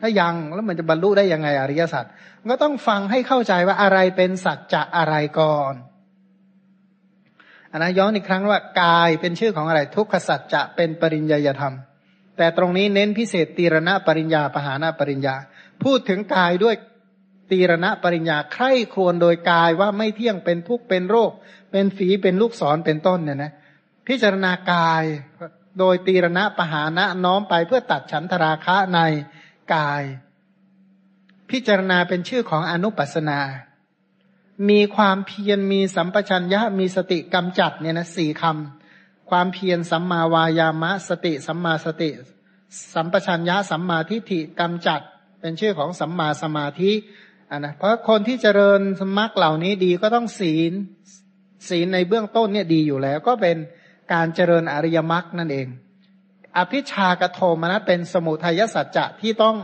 ถ้ายังแล้วมันจะบรรลุได้ยังไงอริยสัจก็ต้องฟังให้เข้าใจว่าอะไรเป็นสัจจะอะไรก่อนอันนะย้อนอีกครั้งว่ากายเป็นชื่อของอะไร ทุกขสัจจะเป็นปริญญาธรรม แต่ตรงนี้เน้นพิเศษตีรณะปริญญาปหานาปริญญา พูดถึงกายด้วยตีรณะปริญญาใคร่ครวญโดยกายว่าไม่เที่ยงเป็นทุกข์เป็นโรค เป็นฝีเป็นลูกศรเป็นต้นเนี่ยนะ พิจารณากาย โดยตีรณะปหานะน้อมไปเพื่อตัดฉันทราคะในกาย พิจารณาเป็นชื่อของอนุปัสนา มีความเพียรมีสัมปชัญญะมีสติกำจัดเนี่ยนะสี่คำความเพียรสัมมาวายามะ สติสัมมาสติ สัมปชัญญะสัมมาทิฏฐิกำจัด เป็นชื่อของสัมมาสมาธิอ่านะเพราะคนที่เจริญสมัคเหล่านี้ดีก็ต้องศีลศีลในเบื้องต้นเนี่ยดีอยู่แล้วก็เป็น การเจริญอริยมรรคนั่นเอง อภิชากโทมนะเป็นสมุทัยสัจจะที่ต้อง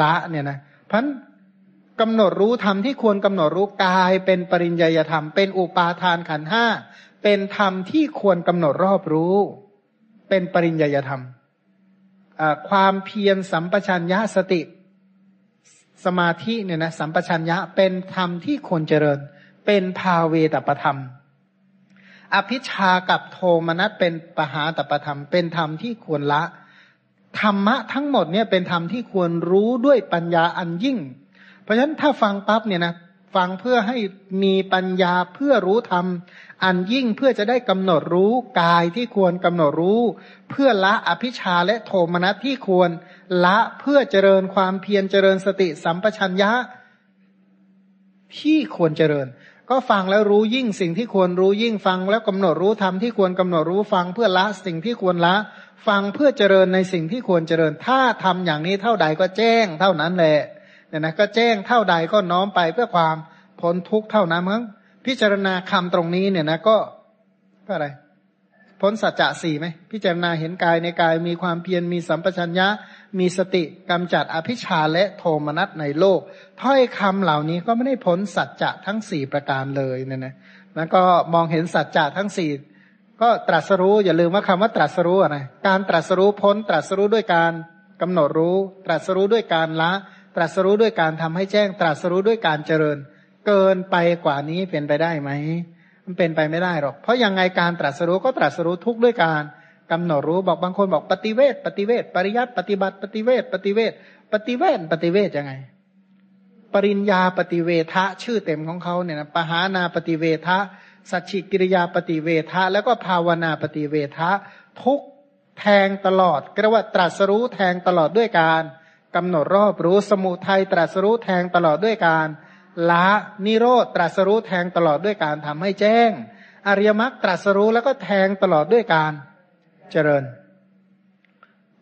ละเนี่ยนะพันกำหนดรู้ธรรมที่ควรกำหนดรู้กายเป็นปริญญาธรรม เป็นอุปาทานขันห้าเป็นธรรมที่ควรกำหนดรอบรู้ เป็นปริญญาธรรมความเพียรสัมปชัญญะสติสมาธิเนี่ยนะสัมปชัญญะเป็นธรรมที่ควรเจริญ เป็นภาเวตประธรรม อภิชากับโทมนัสเป็นปหาตประธรรม เป็นธรรมที่ควรละ ธรรมะทั้งหมดเนี่ยเป็นธรรมที่ควรรู้ด้วยปัญญาอันยิ่ง เพราะฉะนั้นถ้าฟังปั๊บเนี่ยนะฟังเพื่อให้มีปัญญาเพื่อรู้ธรรม อันยิ่งเพื่อจะได้กำหนดรู้กายที่ควรกำหนดรู้ เพื่อละอภิชาและโทมนัสที่ควรละเพื่อเจริญความเพียรเจริญสติสัมปชัญญะที่ควรเจริญ ก็ฟังแล้วรู้ยิ่งสิ่งที่ควรรู้ยิ่งฟัง แล้วกำหนดรู้ทำที่ควรกำหนดรู้ฟังเพื่อละสิ่งที่ควรละ ฟังเพื่อเจริญในสิ่งที่ควรเจริญ ถ้าทำอย่างนี้เท่าใดก็แจ้งเท่านั้นแหละเนี่ยนะก็แจ้งเท่าใดก็น้อมไปเพื่อความพ้นทุกข์เท่านั้นมั้งพิจารณาคำตรงนี้เนี่ยนะก็ก็อะไรพ้นสัจจะสี่ไหมพิจารณาเห็นกายในกายมีความเพียรมีสัมปชัญญะ มีสติกำจัดอภิชาและโทมนัสในโลก ถ้อยคำเหล่านี้ก็ไม่ได้พ้นสัจจะทั้งสี่ประการเลยเนี่ยนะแล้วก็มองเห็นสัจจะทั้งสี่ก็ตรัสรู้อย่าลืมว่าคำว่าตรัสรู้อะไรการตรัสรู้พ้นตรัสรู้ด้วยการกำหนดรู้ ตรัสรู้ด้วยการละ ตรัสรู้ด้วยการทำให้แจ้ง ตรัสรู้ด้วยการเจริญ เกินไปกว่านี้เป็นไปได้ไหมมันเป็นไปไม่ได้หรอก เพราะยังไงการตรัสรู้ก็ตรัสรู้ทุกด้วยการ กำหนดรู้บอกบางคนบอกปฏิเวทปฏิเวทปริยัติปฏิบัติปฏิเวทปฏิเวทปฏิเวทปฏิเวทยังไง ปริญญาปฏิเวทะชื่อเต็มของเขาเนี่ยนะปหานาปฏิเวทะสัจฉิกิริยาปฏิเวทะแล้วก็ภาวนาปฏิเวทะทุกแทงตลอดก็เรียกว่าตรัสรู้แทงตลอดด้วยการกำหนดรอบรู้สมุทัยตรัสรู้แทงตลอดด้วยการละนิโรธตรัสรู้แทงตลอดด้วยการทำให้แจ้ง อริยมรรคตรัสรู้แล้วก็แทงตลอดด้วยการ เจริญ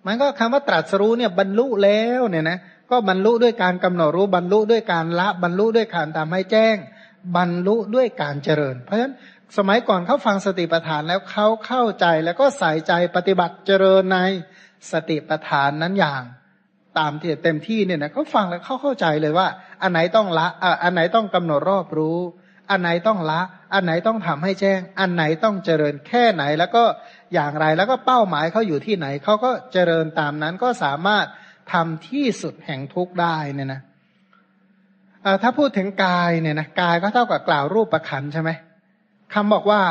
มันก็คำว่าตรัสรู้เนี่ยบรรลุแล้วเนี่ยนะก็บรรลุด้วยการกำหนดรู้บรรลุด้วยการละบรรลุด้วยการทำให้แจ้ง บรรลุด้วยการเจริญ เพราะฉะนั้นสมัยก่อนเขาฟังสติปัฏฐานแล้วเขาเข้าใจแล้วก็ใส่ใจปฏิบัติเจริญในสติปัฏฐานนั้นอย่างตามที่เต็มที่เนี่ยนะเขาฟังแล้วเขาเข้าใจเลยว่า อันไหนต้องละอันไหนต้องกำหนดรอบรู้ อันไหนต้องละ อันไหนต้องทำให้แจ้ง อันไหนต้องเจริญแค่ไหนแล้วก็อย่างไรแล้วก็เป้าหมายเขาอยู่ที่ไหนเขาก็เจริญตามนั้นก็สามารถทำที่สุดแห่งทุกได้เนี่ยนะถ้าพูดถึงกายเนี่ยนะกายก็เท่ากับกล่าวรูปประคันใช่ไหมคำบอกว่า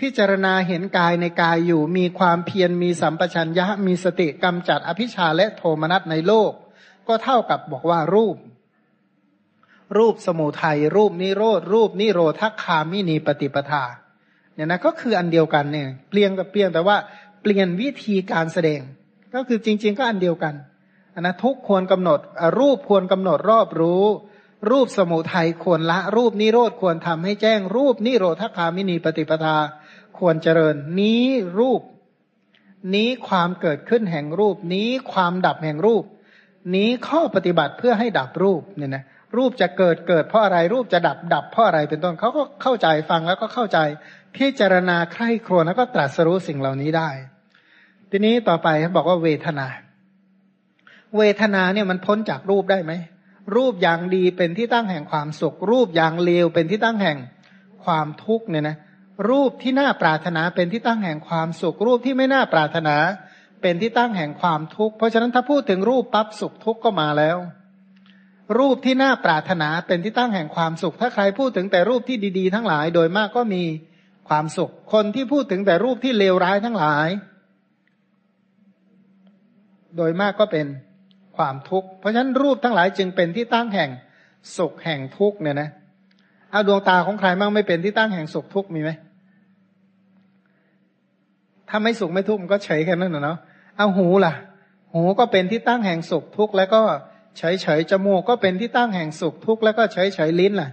พิจารณาเห็นกายในกายอยู่ มีความเพียรมีสัมปชัญญะมีสติกำจัดอภิชาและโทมนัสในโลก ก็เท่ากับบอกว่ารูป รูปสมุทัยรูปนิโรธรูปนิโรธคามินีปฏิปทาเนี่ยนะก็คืออันเดียวกันเนี่ยเปลี่ยนกับเปลี่ยนแต่ว่าเปลี่ยนวิธีการแสดง ก็คือจริง ๆ ก็อันเดียวกันอันนะทุกควรกำหนดรูปควรกำหนดรอบรู้ รูปสมุทัยควรละ รูปนิโรธควรทำให้แจ้ง รูปนิโรธคามินีปฏิปทาควรเจริญ นี้รูป นี้ความเกิดขึ้นแห่งรูป นี้ความดับแห่งรูป นี้ข้อปฏิบัติเพื่อให้ดับรูปเนี่ยนะ รูปจะเกิดเกิดเพราะอะไร รูปจะดับดับเพราะอะไรเป็นต้นเขาก็เข้าใจฟังแล้วก็เข้าใจพิจารณาใคร่ครวญแล้วก็ตรัสรู้สิ่งเหล่านี้ได้ ทีนี้ต่อไปเขาบอกว่าเวทนา เวทนาเนี่ยมันพ้นจากรูปได้ไหมรูปอย่างดีเป็นที่ตั้งแห่งความสุข รูปอย่างเลวเป็นที่ตั้งแห่งความทุกข์เนี่ยนะรูปที่น่าปรารถนาเป็นที่ตั้งแห่งความสุข รูปที่ไม่น่าปรารถนา เป็นที่ตั้งแห่งความทุกข์เพราะฉะนั้นถ้าพูดถึงรูปปั๊บสุขทุกข์ก็มาแล้ว รูปที่น่าปรารถนาเป็นที่ตั้งแห่งความสุข ถ้าใครพูดถึงแต่รูปที่ดีๆ ทั้งหลาย โดยมากก็มีความสุข คนที่พูดถึงแต่รูปที่เลวร้ายทั้งหลาย โดยมากก็เป็นความทุกข์ เพราะฉะนั้นรูปทั้งหลายจึงเป็นที่ตั้งแห่งสุขแห่งทุกข์เนี่ยนะ เอาดวงตาของใครมั่งไม่เป็นที่ตั้งแห่งสุขทุกข์มีไหมถ้าไม่สุขไม่ทุกข์มันก็เฉยแค่นั้นเนาะ เอาหูล่ะ หูก็เป็นที่ตั้งแห่งสุขทุกข์แล้วก็ เฉยเฉยจมูกก็เป็นที่ตั้งแห่งสุขทุกข์แล้วก็เฉยเฉยลิ้นล่ะ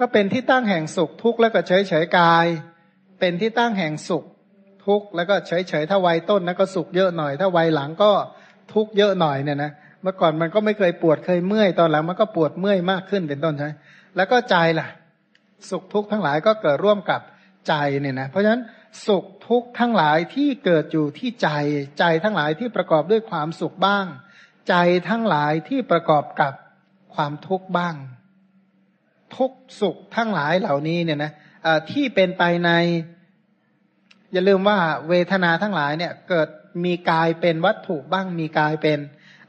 ก็เป็นที่ตั้งแห่งสุขทุกข์แล้วก็เฉยเฉยกาย เป็นที่ตั้งแห่งสุขทุกข์แล้วก็เฉยเฉยถ้าวัยต้นนะก็สุขเยอะหน่อย ถ้าวัยหลังก็ทุกข์เยอะหน่อยเนี่ยนะเมื่อก่อนมันก็ไม่เคยปวดเคยเมื่อยตอนหลังมันก็ปวดเมื่อยมากขึ้นเป็นต้นใช่แล้วก็ใจล่ะ สุขทุกข์ทั้งหลายก็เกิดร่วมกับใจเนี่ยนะเพราะฉะนั้นสุขทุกข์ทั้งหลายที่เกิดอยู่ที่ใจใจทั้งหลายที่ประกอบด้วยความสุขบ้าง ใจทั้งหลายที่ประกอบกับความทุกข์บ้าง ทุกสุขทั้งหลายเหล่านี้เนี่ยนะที่เป็นไปใน อย่าลืมว่าเวทนาทั้งหลายเนี่ย เกิดมีกายเป็นวัตถุบ้าง มีกายเป็น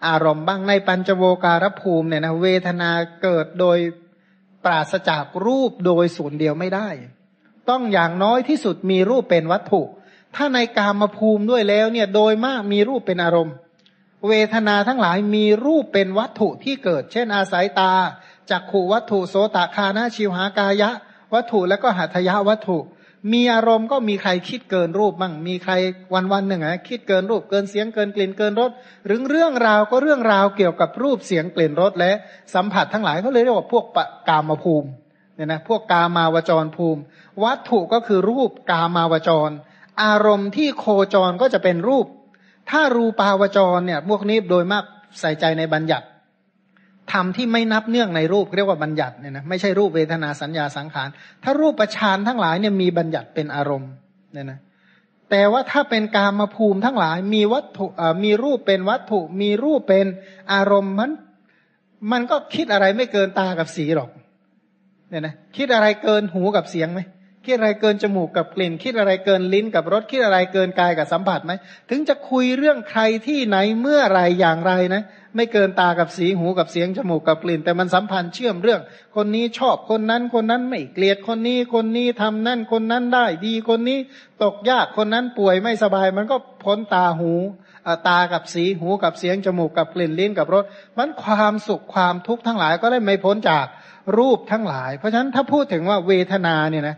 อารมณ์บ้างในปัญจโวการภูมิเนี่ยนะเวทนาเกิดโดยปราศจากรูปโดยส่วนเดียวไม่ได้ ต้องอย่างน้อยที่สุดมีรูปเป็นวัตถุ ถ้าในกามภูมิด้วยแล้วเนี่ยโดยมากมีรูปเป็นอารมณ์ เวทนาทั้งหลายมีรูปเป็นวัตถุที่เกิด เช่น อาศัยตาจักขูวัตถุโสตคานาชิวหากายะ วัตถุแล้วก็หัตถยะวัตถุ มีอารมณ์ก็มีใครคิดเกินรูปบ้างมีใครวันวันหนึ่งอะคิดเกินรูปเกินเสียงเกินกลิ่นเกินรสหรือเรื่องราวก็เรื่องราวเกี่ยวกับรูปเสียงกลิ่นรสและสัมผัสทั้งหลายเขาเลยเรียกว่าพวกกามภูมิเนี่ยนะพวกกามาวจรภูมิ วัตถุก็คือรูปกามาวจร อารมณ์ที่โคจรก็จะเป็นรูป ถ้ารูปาวจรเนี่ยพวกนี้โดยมากใส่ใจในบัญญัติทำที่ไม่นับเนื่องในรูปเรียกว่าบัญญัติเนี่ยนะไม่ใช่รูปเวทนาสัญญาสังขาร ถ้ารูปประชานทั้งหลายเนี่ยมีบัญญัติเป็นอารมณ์เนี่ยนะแต่ว่าถ้าเป็นกามภูมิทั้งหลายมีวัตถุมีรูปเป็นวัตถุ มีรูปเป็นอารมณ์มันมันก็คิดอะไรไม่เกินตากับสีหรอกเนี่ยนะคิดอะไรเกินหูกับเสียงไหม คิดอะไรเกินจมูกกับกลิ่น คิดอะไรเกินลิ้นกับรสคิดอะไรเกินกายกับสัมผัสไหมถึงจะคุยเรื่องใครที่ไหนเมื่อไรอย่างไรนะ ไม่เกินตากับสีหูกับเสียงจมูกกับกลิ่น แต่มันสัมพันธ์เชื่อมเรื่อง คนนี้ชอบคนนั้นคนนั้นไม่เกลียดคนนี้คนนี้ทำนั่นคนนั้นได้ดีคนนี้ตกยากคนนั้นป่วยไม่สบาย มันก็พ้นตาหูตากับสีหูกับเสียงจมูกกับกลิ่นลิ้นกับรสมันความสุขความทุกข์ทั้งหลายก็ได้ไม่พ้นจากรูปทั้งหลาย เพราะฉะนั้นถ้าพูดถึงว่าเวทนาเนี่ยนะ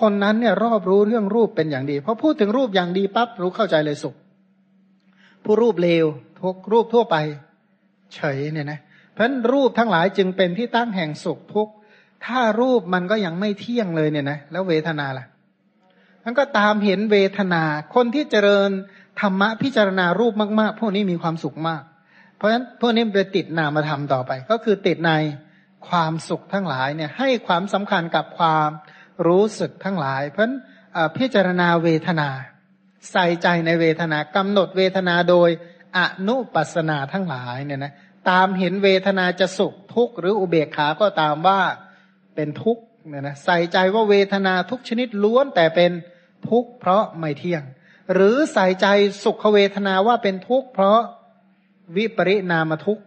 คนนั้นเนี่ยรอบรู้เรื่องรูปเป็นอย่างดีพอพูดถึงรูปอย่างดีปั๊บรู้เข้าใจเลยสุข ผู้รูปเลวทุกรูปทั่วไป เฉยเนี่ยนะเพราะนรูปทั้งหลายจึงเป็นที่ตั้งแห่งสุขทุกถ้ารูปมันก็ยังไม่เที่ยงเลยเนี่ยนะแล้วเวทนาล่ะมันก็ตามเห็นเวทนา คนที่เจริญธรรมะพิจารณารูปมาก ๆ พวกนี้มีความสุขมาก เพราะฉะนั้นพวกนี้ไปติดนามธรรมต่อไป ก็คือติดในความสุขทั้งหลายเนี่ยให้ความสำคัญกับความ รู้สึกทั้งหลาย เพราะฉะนั้นพิจารณาเวทนา ใส่ใจในเวทนากำหนดเวทนาโดยอนุปัสนาทั้งหลายเนี่ยนะตามเห็นเวทนาจะสุขทุกข์หรืออุเบกขาก็ตามว่าเป็นทุกข์เนี่ยนะใส่ใจว่าเวทนาทุกชนิดล้วนแต่เป็นทุกข์เพราะไม่เที่ยง หรือใส่ใจสุขเวทนาว่าเป็นทุกข์เพราะวิปริณามทุกข์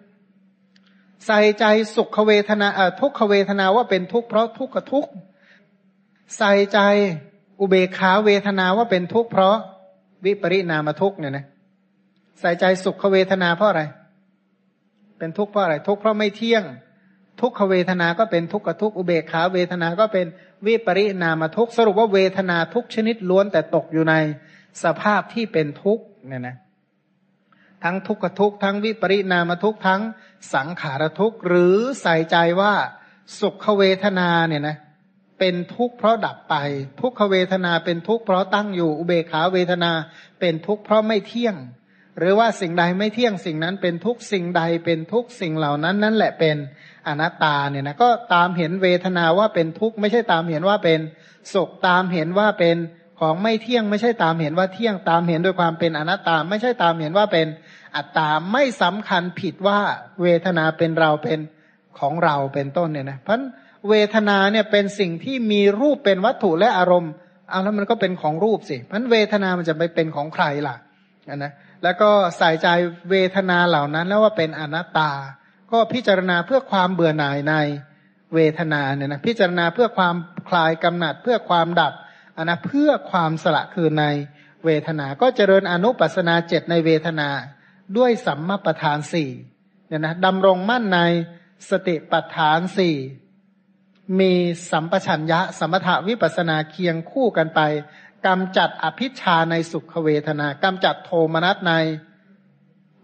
ใส่ใจสุขเวทนาทุกขเวทนาว่าเป็นทุกข์เพราะทุกขทุกข์ ใส่ใจอุเบกขาเวทนาว่าเป็นทุกข์เพราะวิปริณามทุกข์เนี่ยนะใส่ใจสุขเวทนาเพราะอะไร เป็นทุกข์เพราะอะไร ทุกข์เพราะไม่เที่ยง ทุกขเวทนาก็เป็นทุกขทุกข์อุเบกขาเวทนาก็เป็นวิปริณามทุกข์สรุปว่าเวทนาทุกชนิดล้วนแต่ตกอยู่ในสภาพที่เป็นทุกข์เนี่ยนะทั้งทุกขทุกทั้งวิปริณามทุกข์ทั้งสังขารทุกข์หรือใส่ใจว่าสุขเวทนาเนี่ยนะ เป็นทุกข์เพราะดับไป ทุกขเวทนาเป็นทุกข์เพราะตั้งอยู่อุเบกขาเวทนาเป็นทุกข์เพราะไม่เที่ยง หรือว่าสิ่งใดไม่เที่ยงสิ่งนั้นเป็นทุกสิ่งใดเป็นทุกสิ่งเหล่านั้นนั่นแหละเป็นอนัตตาเนี่ยนะก็ตามเห็นเวทนาว่าเป็นทุกข์ไม่ใช่ตามเห็นว่าเป็นสุขตามเห็นว่าเป็นของไม่เที่ยงไม่ใช่ตามเห็นว่าเที่ยงตามเห็นด้วยความเป็นอนัตตา ไม่ใช่ตามเห็นว่าเป็นอัตตาไม่สำคัญผิดว่าเวทนาเป็นเราเป็นของเราเป็นต้นเนี่ยนะเพราะ เวทนาเนี่ยเป็นสิ่งที่มีรูปเป็นวัตถุและอารมณ์เอาแล้วมันก็เป็นของรูปสิเพราะเวทนามันจะไปเป็นของใครล่ะนะแล้วก็ใส่ใจเวทนาเหล่านั้นแล้วว่าเป็นอนัตตา ก็พิจารณาเพื่อความเบื่อหน่ายในเวทนาเนี่ยนะพิจารณาเพื่อความคลายกำหนัดเพื่อความดับอันนะเพื่อความสละคือในเวทนา ก็เจริญอนุปัสนาเจ็ดในเวทนา ด้วยสัมมาประธานสี่เนี่ยนะดำรงมั่นในสติปัฏฐานสี่ มีสัมปชัญญะ สมถวิปัสนาเคียงคู่กันไปกำจัดอภิชาในสุขเวทนากำจัดโทมนัสใน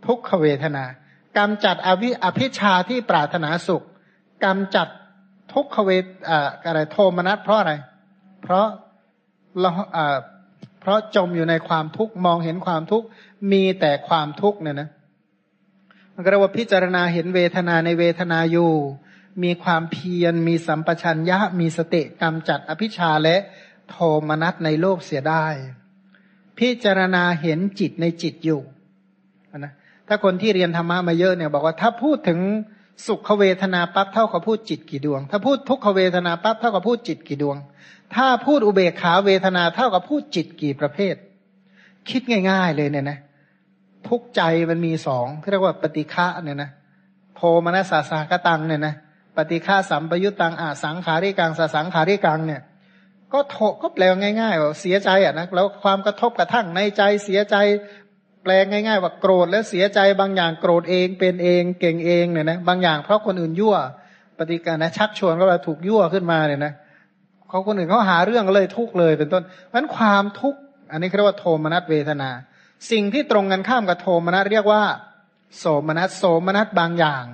ทุกขเวทนากำจัดอวิอภิชาที่ปรารถนาสุขกำจัดทุกขเวทอะไรโทมนัสเพราะอะไร เพราะเราเพราะจมอยู่ในความทุกข์มองเห็นความทุกข์มีแต่ความทุกข์เนี่ยนะมันก็เรียกว่าพิจารณาเห็นเวทนาในเวทนาอยู่ มีความเพียร มีสัมปชัญญะ มีสติกรรมจัดอภิชาและโทมนัสในโลกเสียได้ พิจารณาเห็นจิตในจิตอยู่นะถ้าคนที่เรียนธรรมะมาเยอะเนี่ยบอกว่าถ้าพูดถึงสุขเวทนาปั๊บเท่ากับพูดจิตกี่ดวง ถ้าพูดทุกขเวทนาปั๊บเท่ากับพูดจิตกี่ดวง ถ้าพูดอุเบกขาเวทนาเท่ากับพูดจิตกี่ประเภท คิดง่าย ๆ เลยเนี่ยนะ ทุกใจมันมีสองที่เรียกว่าปฏิฆะเนี่ยนะโทมนัสสาสากตังเนี่ยนะ ปฏิฆาสัมปยุตตังอาสังขาริกังสสังขาริกังเนี่ย ก็โถก็แปลง่ายๆว่าเสียใจอะนะแล้วความกระทบกระทั่งในใจเสียใจ แปลง่าย ๆ ว่าโกรธแล้วเสียใจบางอย่างโกรธเองเป็นเองเก่งเองเนี่ยนะบางอย่างเพราะคนอื่นยั่ว ปฏิกานะชักชวนก็เลยถูกยั่วขึ้นมาเนี่ยนะเขาคนอื่นเขาหาเรื่องเลยทุกเลยเป็นต้นมันความทุกข์อันนี้เรียกว่าโทมนัสเวทนา สิ่งที่ตรงกันข้ามกับโทมนัสเรียกว่า โสมนัสโสมนัสบางอย่าง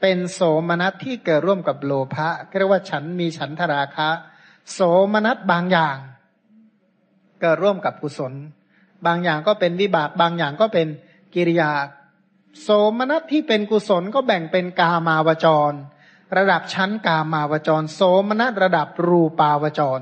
เป็นโสมนัสที่เกิดร่วมกับโลภะเรียกว่าฉันมีฉันทราคะ โสมนัสบางอย่าง เกิดร่วมกับกุศล บางอย่างก็เป็นวิบากบางอย่างก็เป็นกิริยา โสมนัสที่เป็นกุศลก็แบ่งเป็นกามาวจร ระดับชั้นกามาวจร โสมนัสระดับรูปาวจร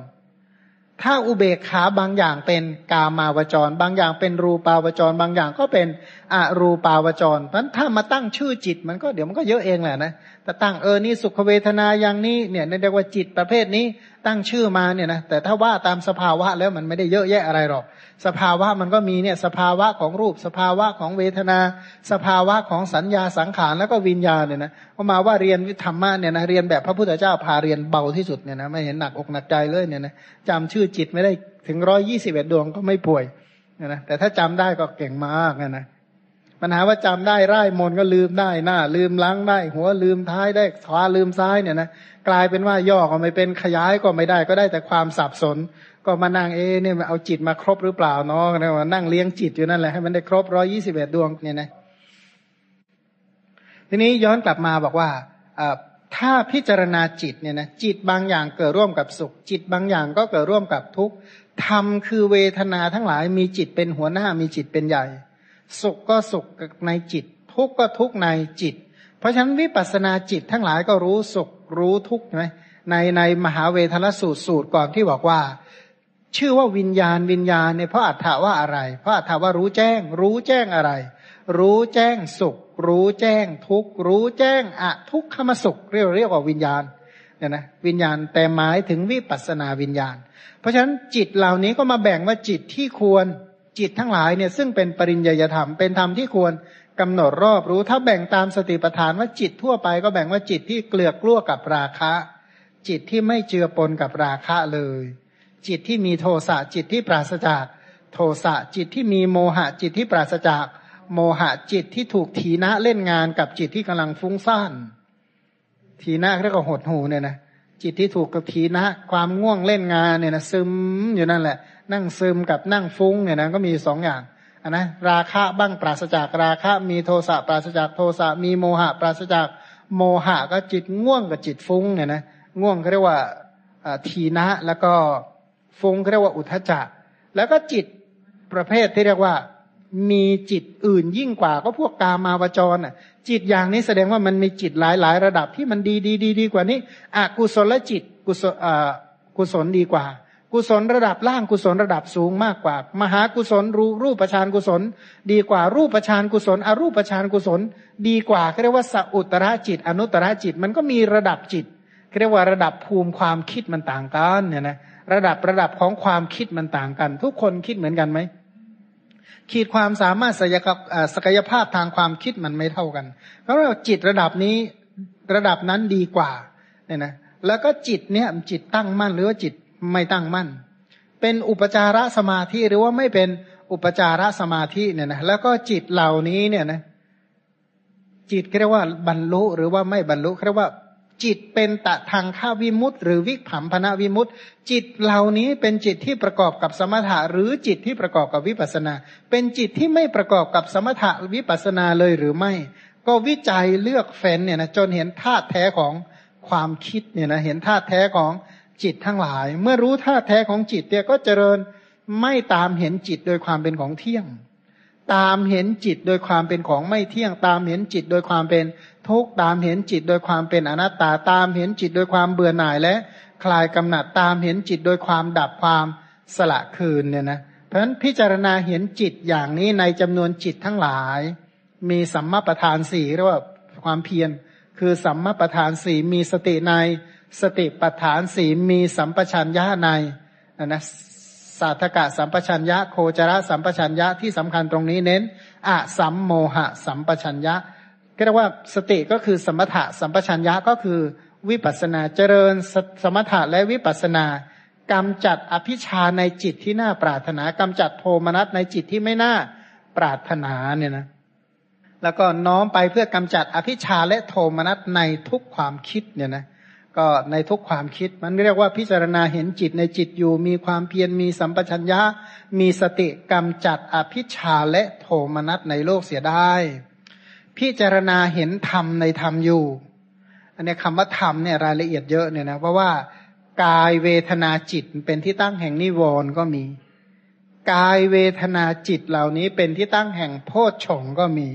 ถ้าอุเบกขาบางอย่างเป็นกามาวจร บางอย่างเป็นรูปาวจร บางอย่างก็เป็นอรูปาวจรเพราะถ้ามาตั้งชื่อจิตมันก็เดี๋ยวมันก็เยอะเองแหละนะแต่ตั้งเออนี่สุขเวทนาอย่างนี้เนี่ยเรียกว่าจิตประเภทนี้ตั้งชื่อมาเนี่ยนะแต่ถ้าว่าตามสภาวะแล้วมันไม่ได้เยอะแยะอะไรหรอก สภาวะมันก็มีเนี่ยสภาวะของรูป สภาวะของเวทนา สภาวะของสัญญาสังขารแล้วก็วิญญาณเนี่ยนะพอมาว่าเรียนวิธรรมะเนี่ยนะเรียนแบบพระพุทธเจ้าพาเรียนเบาที่สุดเนี่ยนะไม่เห็นหนักอกหนักใจเลยเนี่ยนะจำชื่อจิตไม่ได้ถึงร้อยยี่สิบเอ็ดดวงก็ไม่ป่วยนะแต่ถ้าจำได้ก็เก่งมากนะปัญหาว่าจำได้ไร่มนก็ลืมได้หน้า ลืมล้างได้ หัวลืมท้ายได้ขวาลืมซ้ายเนี่ยนะกลายเป็นว่าย่อก็ไม่เป็นขยายก็ไม่ได้ก็ได้แต่ความสับสน ก็มานั่งเอเนี่ยเอาจิตมาครบหรือเปล่าเนาะนะว่านั่งเลี้ยงจิตอยู่นั่นแหละให้มันได้ครบร้อยี่สิบเอ็ดดวงเนี่ยนะทีนี้ย้อนกลับมาบอกว่าถ้าพิจารณาจิตเนี่ยนะจิตบางอย่างเกิดร่วมกับสุข จิตบางอย่างก็เกิดร่วมกับทุกข์ธรรมคือเวทนาทั้งหลายมีจิตเป็นหัวหน้ามีจิตเป็นใหญ่ สุขก็สุขในจิต ทุกข์ก็ทุกข์ในจิต เพราะฉะนั้นวิปัสสนาจิตทั้งหลายก็รู้สุขรู้ทุกข์ใช่ไหมในในมหาเวทนสูตรสูตรก่อนที่บอกว่า ชื่อว่าวิญญาณวิญญาณเนี่ยเพราะอัฏฐาว่าอะไร เพราะอัฏฐาว่ารู้แจ้ง รู้แจ้งอะไร รู้แจ้งสุข รู้แจ้งทุกข์ รู้แจ้งอะทุกขมสุขเรียกเรียกว่าวิญญาณเนี่ยนะวิญญาณแต่หมายถึงวิปัสนาวิญญาณ เพราะฉะนั้นจิตเหล่านี้ก็มาแบ่งว่าจิตที่ควรจิตทั้งหลายเนี่ยซึ่งเป็นปริญญาธรรมเป็นธรรมที่ควรกำหนดรอบรู้ถ้าแบ่งตามสติปัฏฐานว่าจิตทั่วไปก็แบ่งว่าจิตที่เกลือกลั้วกับราคะ จิตที่ไม่เจือปนกับราคะเลย จิตที่มีโทสะจิตที่ปราศจาก โทสะจิตที่มีโมหะจิตที่ปราศจาก โมหะจิตที่ถูกทีนะเล่นงานกับจิตที่กำลังฟุ้งซ่านทีนะเรียกว่าหดหูเนี่ยนะจิตที่ถูกกับทีนะ ความง่วงเล่นงานเนี่ยนะซึมอยู่นั่นแหละ นั่งซึมกับนั่งฟุ้งเนี่ยนะก็มีสองอย่างนนะราคะบ้างปราศจากราคะ มีโทสะปราศจากโทสะมีโมหะ ปราศจากโมหะก็จิตง่วงกับจิตฟุ้งเนี่ยนะง่วงเขาเรียกว่าทีนะแล้วก็ ฟุ้งเรียกว่าอุทจจะ แล้วก็จิตประเภทที่เรียกว่า มีจิตอื่นยิ่งกว่าก็พวกกามาวจรอะ จิตอย่างนี้แสดงว่ามันมีจิตหลายหลายระดับที่มันดีดีดีดีกว่านี้อกุศลจิตกุศลกุศลดีกว่า กุศลระดับล่างกุศลระดับสูงมากกว่า มหากุศลรูรูปฌานกุศล ดีกว่ารูปฌานกุศลอรูปฌานกุศล ดีกว่าเขาเรียกว่าสัอุตระจิต อนุตระจิตมันก็มีระดับจิตเรียกว่าระดับภูมิความคิดมันต่างกันเนี่ยนะ ระดับระดับของความคิดมันต่างกัน ทุกคนคิดเหมือนกันไหมขีดความสามารถศักยภาพทางความคิดมันไม่เท่ากัน เพราะว่าจิตระดับนี้ระดับนั้นดีกว่าเนี่ยนะแล้วก็จิตเนี่ยจิตตั้งมั่นหรือว่าจิตไม่ตั้งมั่น เป็นอุปจารสมาธิหรือว่าไม่เป็นอุปจารสมาธิเนี่ยนะแล้วก็จิตเหล่านี้เนี่ยนะจิตเรียกว่าบรรลุหรือว่าไม่บรรลุเรียกว่า จิตเป็นตะทางข้าวิมุตต์หรือวิผัมพนาวิมุตต์จิตเหล่านี้เป็นจิตที่ประกอบกับสมถะ หรือจิตที่ประกอบกับวิปัสนา เป็นจิตที่ไม่ประกอบกับสมถะวิปัสนาเลยหรือไม่ ก็วิจัยเลือกเฟ้นเนี่ยนะจนเห็นธาตุแท้ของความคิดเนี่ยนะเห็นธาตุแท้ของจิตทั้งหลาย เมื่อรู้ธาตุแท้ของจิตเนี่ยก็เจริญไม่ตามเห็นจิตโดยความเป็นของเที่ยง ตามเห็นจิตโดยความเป็นของไม่เที่ยง ตามเห็นจิตโดยความเป็น ทุกตามเห็นจิตโดยความเป็นอนัตตาตามเห็นจิตโดยความเบื่อหน่ายและ คลายกำหนัดตามเห็นจิตโดยความดับความสละคืนเนี่ยนะเพราะฉะนั้นพิจารณาเห็นจิตอย่างนี้ในจำนวนจิตทั้งหลาย มีสัมมาประธานสี่เรียกว่าความเพียรคือสัมมาประธานสี่มีสติในสติปัฏฐานสี่มีสัมปชัญญะในนะสาธกะสัมปชัญญะโคจรสัมปชัญญะที่สำคัญตรงนี้เน้นอะสัมโมหะสัมปชัญญะ ก็เรียกว่าสติก็คือสมถะสัมปชัญญะก็คือวิปัสนาเจริญสสมถะและวิปัสนากำจัดอภิชาในจิตที่น่าปรารถนากำจัดโทมนัสในจิตที่ไม่น่าปรารถนาเนี่ยนะแล้วก็น้อมไปเพื่อกำจัดอภิชาและโทมนัสในทุกความคิดเนี่ยนะก็ในทุกความคิดมันเรียกว่าพิจารณาเห็นจิตในจิตอยู่ มีความเพียรมีสัมปชัญญะ มีสติกำจัดอภิชาและโทมนัสในโลกเสียได้ พิจารณาเห็นธรรมในธรรมอยู่ อันนี้คำว่าธรรมเนี่ยรายละเอียดเยอะเนี่ยนะ เพราะว่ากายเวทนาจิตเป็นที่ตั้งแห่งนิวรณ์ก็มี กายเวทนาจิตเหล่านี้เป็นที่ตั้งแห่งโพชฌงก็มี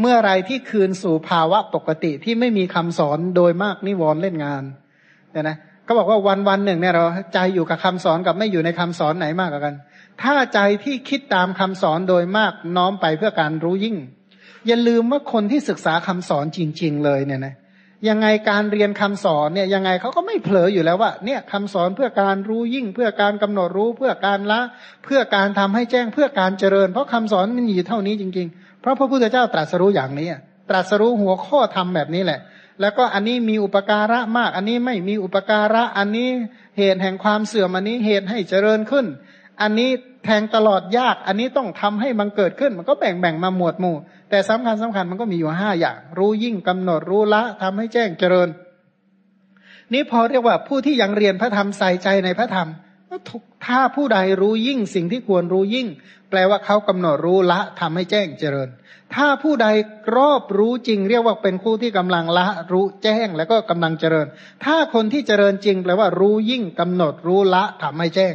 เมื่อไรที่คืนสู่ภาวะปกติที่ไม่มีคำสอนโดยมากนิวรณ์เล่นงานเนี่ยนะก็บอกว่าวันวันหนึ่งเนี่ยเราใจอยู่กับคำสอนกับไม่อยู่ในคำสอนไหนมากกว่ากัน ถ้าใจที่คิดตามคำสอนโดยมากน้อมไปเพื่อการรู้ยิ่ง อย่าลืมว่าคนที่ศึกษาคำสอนจริง ๆ เลยเนี่ยนะยังไงการเรียนคำสอนเนี่ยยังไงเขาก็ไม่เผลออยู่แล้วว่าเนี่ยคำสอนเพื่อการรู้ยิ่ง เพื่อการกำหนดรู้เพื่อการละ เพื่อการทำให้แจ้งเพื่อการเจริญ เพราะคำสอนมันอยู่เท่านี้จริง ๆ เพราะพระพุทธเจ้าตรัสรู้อย่างนี้ตรัสรู้หัวข้อทำแบบนี้แหละ แล้วก็อันนี้มีอุปการะมาก อันนี้ไม่มีอุปการะอันนี้เหตุแห่งความเสื่อมอันนี้เหตุให้เจริญขึ้น อันนี้แทงตลอดยาก อันนี้ต้องทำให้มันเกิดขึ้น มันก็แบ่งแบ่งมาหมวดหมู่ แต่สำคัญสำคัญมันก็มีอยู่ห้าอย่าง รู้ยิ่งกำหนดรู้ละทำให้แจ้งเจริญ นี่พอเรียกว่าผู้ที่ยังเรียนพระธรรมใส่ใจในพระธรรมถ้าผู้ใดรู้ยิ่งสิ่งที่ควรรู้ยิ่ง แปลว่าเขากำหนดรู้ละทำให้แจ้งเจริญ ถ้าผู้ใดรอบรู้จริง เรียกว่าเป็นผู้ที่กำลังละรู้แจ้งแล้วก็กำลังเจริญ ถ้าคนที่เจริญจริง แปลว่ารู้ยิ่งกำหนดรู้ละทำให้แจ้ง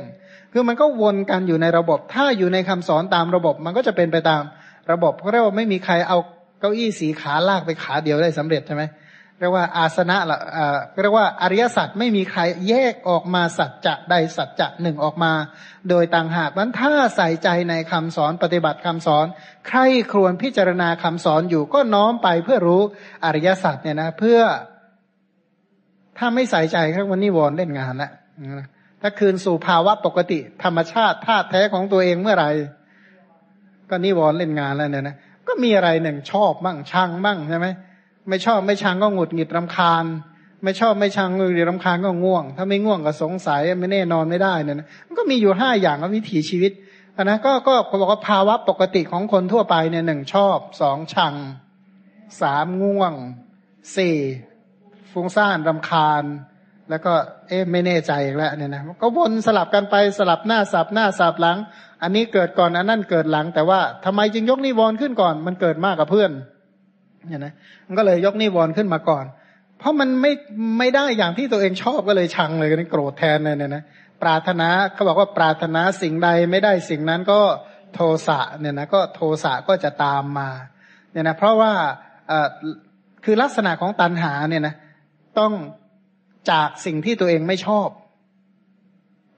คือมันก็วนกันอยู่ในระบบ ถ้าอยู่ในคำสอนตามระบบ มันก็จะเป็นไปตาม ระบบเพราะเรียกว่าไม่มีใครเอาเก้าอี้สีขาลากไปขาเดียวได้สำเร็จใช่ไหมเรียกว่าอาสนะละเรียกว่าอริยสัจไม่มีใครแยกออกมาสัจจะใดสัจจะหนึ่งออกมา โดยต่างหากนั้นถ้าใส่ใจในคำสอนปฏิบัติคำสอน ใครครวญพิจารณาคำสอนอยู่ก็น้อมไปเพื่อรู้อริยสัจเนี่ยนะเพื่อ ถ้าไม่ใส่ใจครับวันนี้วอนเล่นงานและถ้าคืนสู่ภาวะปกติ ธรรมชาติธาตุแท้ของตัวเองเมื่อไหร่ ก็นิวรณ์เล่นงานแล้วเนี่ยนะก็มีอะไรหนึ่งชอบบ้างชังบ้างใช่ไหมไม่ชอบไม่ชังก็หงุดหงิดรำคาญ ไม่ชอบไม่ชังหงุดหงิดรำคาญก็ง่วง ถ้าไม่ง่วงก็สงสัยไม่แน่นอนไม่ได้เนี่ยนะมันก็มีอยู่ห้าอย่างก็วิถีชีวิตนะก็ก็บอกว่าภาวะปกติของคนทั่วไปเนี่ยหนึ่งชอบสองชังสามง่วงสี่ฟุ้งซ่านรำคาญ แล้วก็เอ๊ะไม่แน่ใจอีกแล้วเนี่ยนะก็วนสลับกันไปสลับหน้าสับหน้าสับหลัง อันนี้เกิดก่อนอันนั้นเกิดหลัง แต่ว่าทำไมจึงยกนิวรณ์ขึ้นก่อน มันเกิดมากกับเพื่อนเนี่ยนะมันก็เลยยกนิวรณ์ขึ้นมาก่อน เพราะมันไม่ไม่ได้อย่างที่ตัวเองชอบก็เลยชังเลยกันโกรธแทนเลยเนี่ยนะปรารถนาเขาบอกว่าปรารถนาสิ่งใดไม่ได้สิ่งนั้นก็โทสะเนี่ยนะก็โทสะก็จะตามมาเนี่ยนะเพราะว่าอ่อคือลักษณะของตัณหาเนี่ยนะต้องจากสิ่งที่ตัวเองไม่ชอบ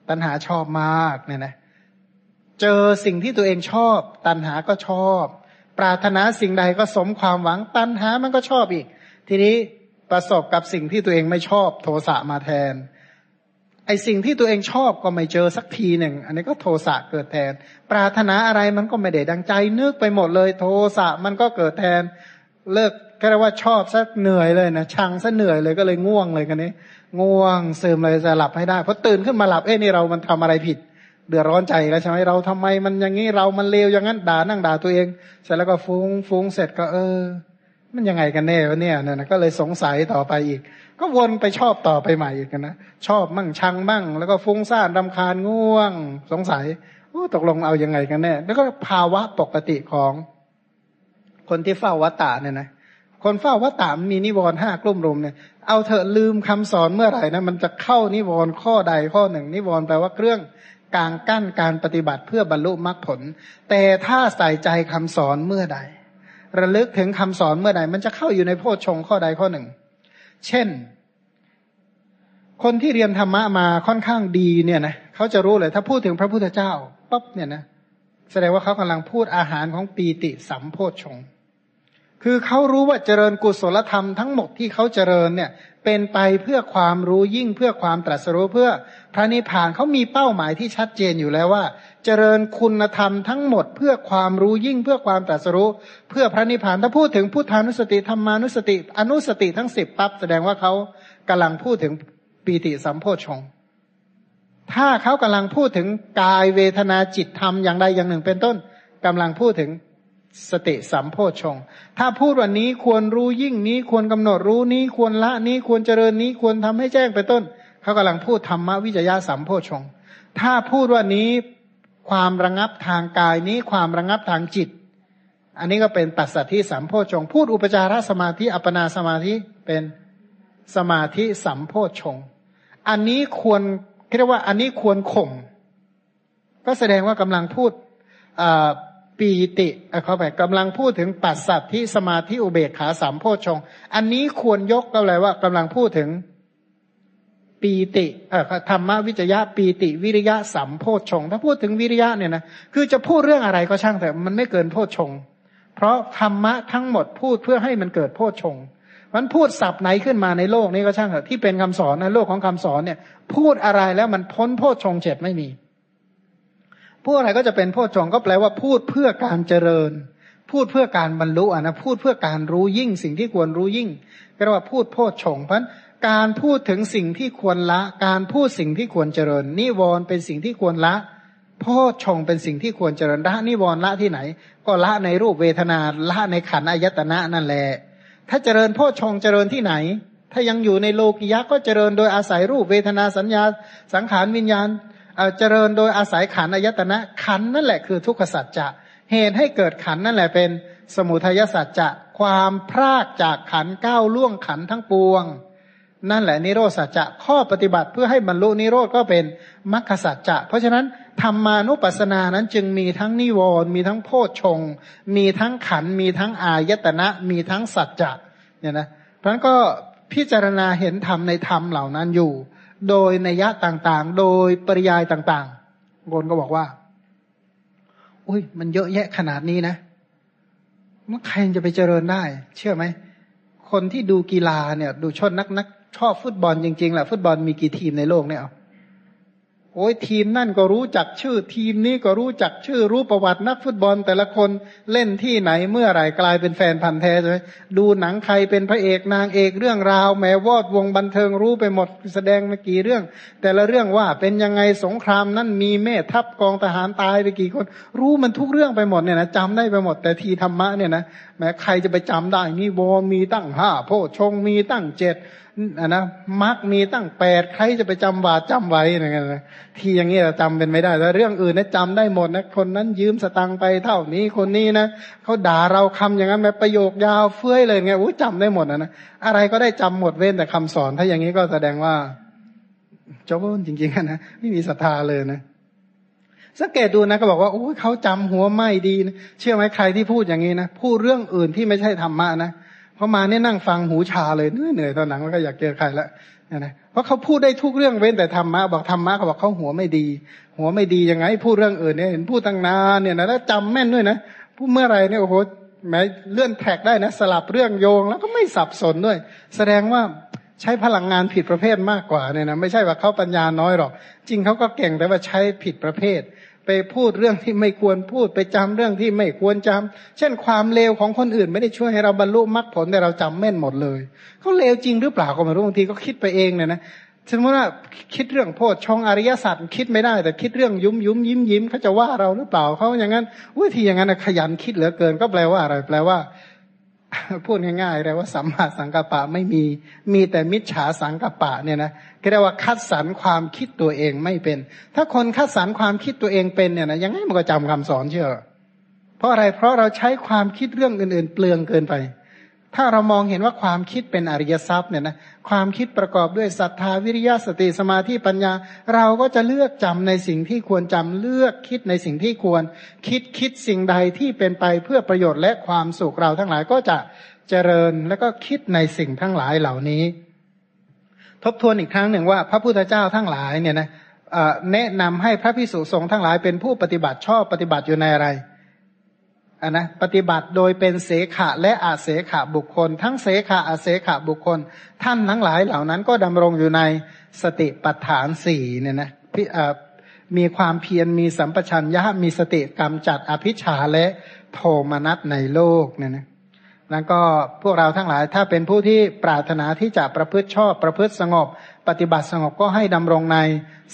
ตัณหาชอบมากเนี่ยนะ เจอสิ่งที่ตัวเองชอบ ตัณหาก็ชอบ ปรารถนาสิ่งใดก็สมความหวัง ตัณหามันก็ชอบอีก ทีนี้ประสบกับสิ่งที่ตัวเองไม่ชอบโทสะมาแทนไอสิ่งที่ตัวเองชอบก็ไม่เจอสักทีหนึ่ง อันนี้ก็โทสะเกิดแทน ปรารถนาอะไรมันก็ไม่ได้ดังใจนึกไปหมดเลย โทสะมันก็เกิดแทน เลิกก็เรียกว่าชอบซะเหนื่อยเลยนะชังซะเหนื่อยเลยก็เลยง่วงเลยกันนี้ ง่วงซึมเลยจะหลับให้ได้เพอตื่นขึ้นมาหลับเอ้นี่เรามันทำอะไรผิด เดือดร้อนใจแล้วใช่ไหมเราทำไมมันอย่างนี้เรามันเลวอย่างนั้นด่านั่งด่าตัวเอง เสร็จแล้วก็ฟุง้งฟุ้งเสร็จก็เออ มันยังไงกันแน่วะเนี่ยนะก็เลยสงสัยต่อไปอีก ก็วนไปชอบต่อไปใหม่อีกนะชอบมั่งชังมั่ง แล้วก็ฟุ้งซ่านรำคาญง่วง สงสัยโอ้ตกลงเอายังไงกันแน่แล้วก็ภาวะปกติของคนที่เฝ้าวัตตาเนี่ยนะคนเฝ้าวัตตามีนิวรณ์ห้ากลุ่มรุมเนี่ยเอาเถอะลืมคำสอนเมื่อไหร่นะมันจะเข้านิวรณ์ข้อใดข้อหนึ่งนิวรณ์แปลว่าเครื่อง กางกั้นการปฏิบัติเพื่อบรรลุมรรคผล แต่ถ้าใส่ใจคำสอนเมื่อใด ระลึกถึงคำสอนเมื่อใด มันจะเข้าอยู่ในโพชฌงข้อใดข้อหนึ่ง เช่น คนที่เรียนธรรมะมาค่อนข้างดีเนี่ยนะเขาจะรู้เลย ถ้าพูดถึงพระพุทธเจ้าปั๊บเนี่ยนะแสดงว่าเขากำลังพูดอาหารของปีติสัมโพชฌงคือเขารู้ว่าเจริญกุศลธรรมทั้งหมดที่เขาเจริญเนี่ย เป็นไปเพื่อความรู้ยิ่งเพื่อความตรัสรู้เพื่อ พระนิพพานเขามีเป้าหมายที่ชัดเจนอยู่แล้วว่า เจริญคุณธรรมทั้งหมดเพื่อความรู้ยิ่งเพื่อความตรัสรู้ เพื่อพระนิพพานถ้าพูดถึงพุทธานุสติธรรมานุสติ อนุสติทั้งสิบปั๊บแสดงว่าเขากำลังพูดถึงปีติสัมโพชงถ้าเขากำลังพูดถึงกายเวทนาจิตธรรมอย่างใดอย่างหนึ่งเป็นต้นกำลังพูดถึงสติสัมโพชง ถ้าพูดวันนี้ควรรู้ยิ่งนี้ควรกำหนดรู้นี้ควรละนี้ควรเจริญนี้ควรทำให้แจ้งไปต้น เขากำลังพูดธรรมวิจยะสัมโพชง ถ้าพูดว่านี้ความระงับทางกายนี้ความระงับทางจิต อันนี้ก็เป็นปัสสัทธิสัมโพชง พูดอุปจารสมาธิอัปนาสมาธิเป็นสมาธิสัมโพชง อันนี้ควรเรียกว่าอันนี้ควรข่ม ก็แสดงว่ากำลังพูดปีติเขาไปกำลังพูดถึงปัสสัตที่สมาธิอุเบกขาสามโพชง อันนี้ควรยกก็เลยว่ากำลังพูดถึง ปีติเอ่อธรรมวิจยะปีติ วิริยะสัมโพชงถ้าพูดถึงวิริยะเนี่ยนะคือจะพูดเรื่องอะไรก็ช่างแต่มันไม่เกินโพชงเพราะธรรมะทั้งหมดพูดเพื่อให้มันเกิดโพชงมันพูดสับไหนขึ้นมาในโลกนี้ก็ช่างเถอะที่เป็นคำสอนในโลกของคำสอนเนี่ย พูดอะไรแล้วมันพ้นโพชงเจ็ดไม่มีพูดอะไรก็จะเป็นโพชฌงก็แปลว่าพูดเพื่อการเจริญ พูดเพื่อการบรรลุอะนะพูดเพื่อการรู้ยิ่งสิ่งที่ควรรู้ยิ่งก็เรียกว่าพูดโพชฌงเพราะ การพูดถึงสิ่งที่ควรละ การพูดสิ่งที่ควรเจริญ นิวรณ์เป็นสิ่งที่ควรละโพชฌงเป็นสิ่งที่ควรเจริญละนิวรณ์ละที่ไหน ก็ละในรูปเวทนาละในขันอายตนะนั่นแหละถ้าเจริญโพชฌงเจริญที่ไหน ถ้ายังอยู่ในโลกิยะก็เจริญโดยอาศัยรูปเวทนาสัญญา สังขารวิญญาณเจริญโดยอาศัยขันอายตนะขันนั่นแหละคือทุกขสัจจะเหตุให้เกิดขันนั่นแหละเป็นสมุทัยสัจจะความพรากจากขันก้าวล่วงขันทั้งปวง นั่นแหละนิโรธสัจจะข้อปฏิบัติเพื่อให้บรรลุนิโรธก็เป็นมรรคสัจจะเพราะฉะนั้นธรรมานุปัสสนานั้นจึงมีทั้งนิวรณ์มีทั้งโพชฌงมีทั้งขันมีทั้งอายตนะ มีทั้งสัจจะเนี่ยนะเพราะฉะนั้นก็พิจารณาเห็นธรรมในธรรมเหล่านั้นอยู่ โดยนัยะต่างๆ โดยปริยายต่างๆโกนก็บอกว่า อุ้ยมันเยอะแยะขนาดนี้นะมันใครจะไปเจริญได้ เชื่อไหมคนที่ดูกีฬาเนี่ย ดูชดนักนัก ชอบฟุตบอลจริงๆแหละฟุตบอลมีกี่ทีมในโลกเนี่ยโอ้ยทีมนั่นก็รู้จักชื่อ ทีมนี้ก็รู้จักชื่อรู้ประวัตินักฟุตบอล แต่ละคนเล่นที่ไหนเมื่อไหร่กลายเป็นแฟนพันธ์แท้ใช่ไหมดูหนังใครเป็นพระเอกนางเอกเรื่องราว แม้วอดวงบันเทิงรู้ไปหมดแสดงมากี่เรื่อง แต่ละเรื่องว่าเป็นยังไงสงครามนั่นมีเมธทัพกองทหารตายไปกี่คน รู้มันทุกเรื่องไปหมดเนี่ยนะจำได้ไปหมด แต่ทีธรรมะเนี่ยนะแม้ใครจะไปจำได้มีวอมีตั้งห้าโพชงมีตั้งเจ็ด อะนะมักมีตั้งแปดใครจะไปจำบาจำไว้อย่างเงี้ยนะทีอย่างเงี้ยจำเป็นไม่ได้แต่เรื่องอื่นนะจำได้หมดนะคนนั้นยืมสตังไปเท่านี้คนนี้นะเขาด่าเราคำอย่างนั้นแบบประโยคยาวเฟื้อยเลยไงโอ้จำได้หมดนะนะอะไรก็ได้จำหมดเว้นแต่คำสอน ถ้าอย่างนี้ก็แสดงว่าเจ้าจริงๆนะไม่มีศรัทธาเลยนะสังเกตดูนะก็บอกว่าโอ้เขาจำหัวไม่ดีนะเชื่อไหมใครที่พูดอย่างนี้นะพูดเรื่องอื่นที่ไม่ใช่ธรรมะนะ พอมาเนี่ยนั่งฟังหูชาเลยเหนื่อยตอนหลังแล้วก็อยากเจอใครละนะเพราะเขาพูดได้ทุกเรื่องเว้นแต่ธรรมะบอกธรรมะเขาบอกเขาหัวไม่ดี หัวไม่ดียังไงพูดเรื่องอื่นเนี่ยเห็นพูดตั้งนานเนี่ยนะแล้วจำแม่นด้วยนะพูดเมื่อไรเนี่ยโอ้โหแม้เลื่อนแท็กได้นะ สลับเรื่องโยงแล้วก็ไม่สับสนด้วย แสดงว่าใช้พลังงานผิดประเภทมากกว่าเนี่ยนะไม่ใช่ว่าเขาปัญญาน้อยหรอก จริงเขาก็เก่งแต่ว่าใช้ผิดประเภท ไปพูดเรื่องที่ไม่ควรพูดไปจำเรื่องที่ไม่ควรจำเช่นความเลวของคนอื่น ไม่ได้ช่วยให้เราบรรลุมรรคผลแต่เราจำแม่นหมดเลยเขาเลวจริงหรือเปล่าก็ไม่รู้บางทีก็คิดไปเองเนี่ยนะสมมติว่าคิดเรื่องโพชฌงอริยสัจคิดไม่ได้ แต่คิดเรื่องยุ้มยุ้มยิ้มยิ้มเขาจะว่าเราหรือเปล่าเขาอย่างนั้นวิธีอย่างนั้นขยันคิดเหลือเกินก็แปลว่าอะไรแปลว่า พูดง่ายๆเลยว่าสัมมาสังกัปปะไม่มี มีแต่มิจฉาสังกัปปะเนี่ยนะเรียกว่าคัดสรรความคิดตัวเองไม่เป็น ถ้าคนคัดสรรความคิดตัวเองเป็นเนี่ยนะยังไงมันก็จำคำสอนเชื่อ เพราะอะไรเพราะเราใช้ความคิดเรื่องอื่น ๆ เปลืองเกินไป ถ้าเรามองเห็นว่าความคิดเป็นอริยทรัพย์เนี่ยนะความคิดประกอบด้วยศรัทธาวิริยะสติสมาธิปัญญา เราก็จะเลือกจำในสิ่งที่ควรจำเลือกคิดในสิ่งที่ควร คิดคิดสิ่งใดที่เป็นไปเพื่อประโยชน์และความสุขเราทั้งหลายก็จะเจริญแล้วก็คิดในสิ่งทั้งหลายเหล่านี้ ทบทวนอีกครั้งหนึ่งว่า พระพุทธเจ้าทั้งหลายเนี่ยนะแนะนำให้พระพิสุสงฆ์ทั้งหลายเป็นผู้ปฏิบัติชอบปฏิบัติอยู่ในอะไร อันนะปฏิบัติโดยเป็นเสขะและอาเสขะบุคคล ทั้งเสขะอาเสขะบุคคล ท่านทั้งหลายเหล่านั้นก็ดำรงอยู่ในสติปัฏฐานสี่เนี่ยนะพี่มีความเพียรมีสัมปชัญญะมีสติกรรมจัดอภิชาและโทมนัสในโลกเนี่ยนะแล้วก็พวกเราทั้งหลายถ้าเป็นผู้ที่ปรารถนาที่จะประพฤติชอบประพฤติสงบ ปฏิบัติสงบก็ให้ดำรงใน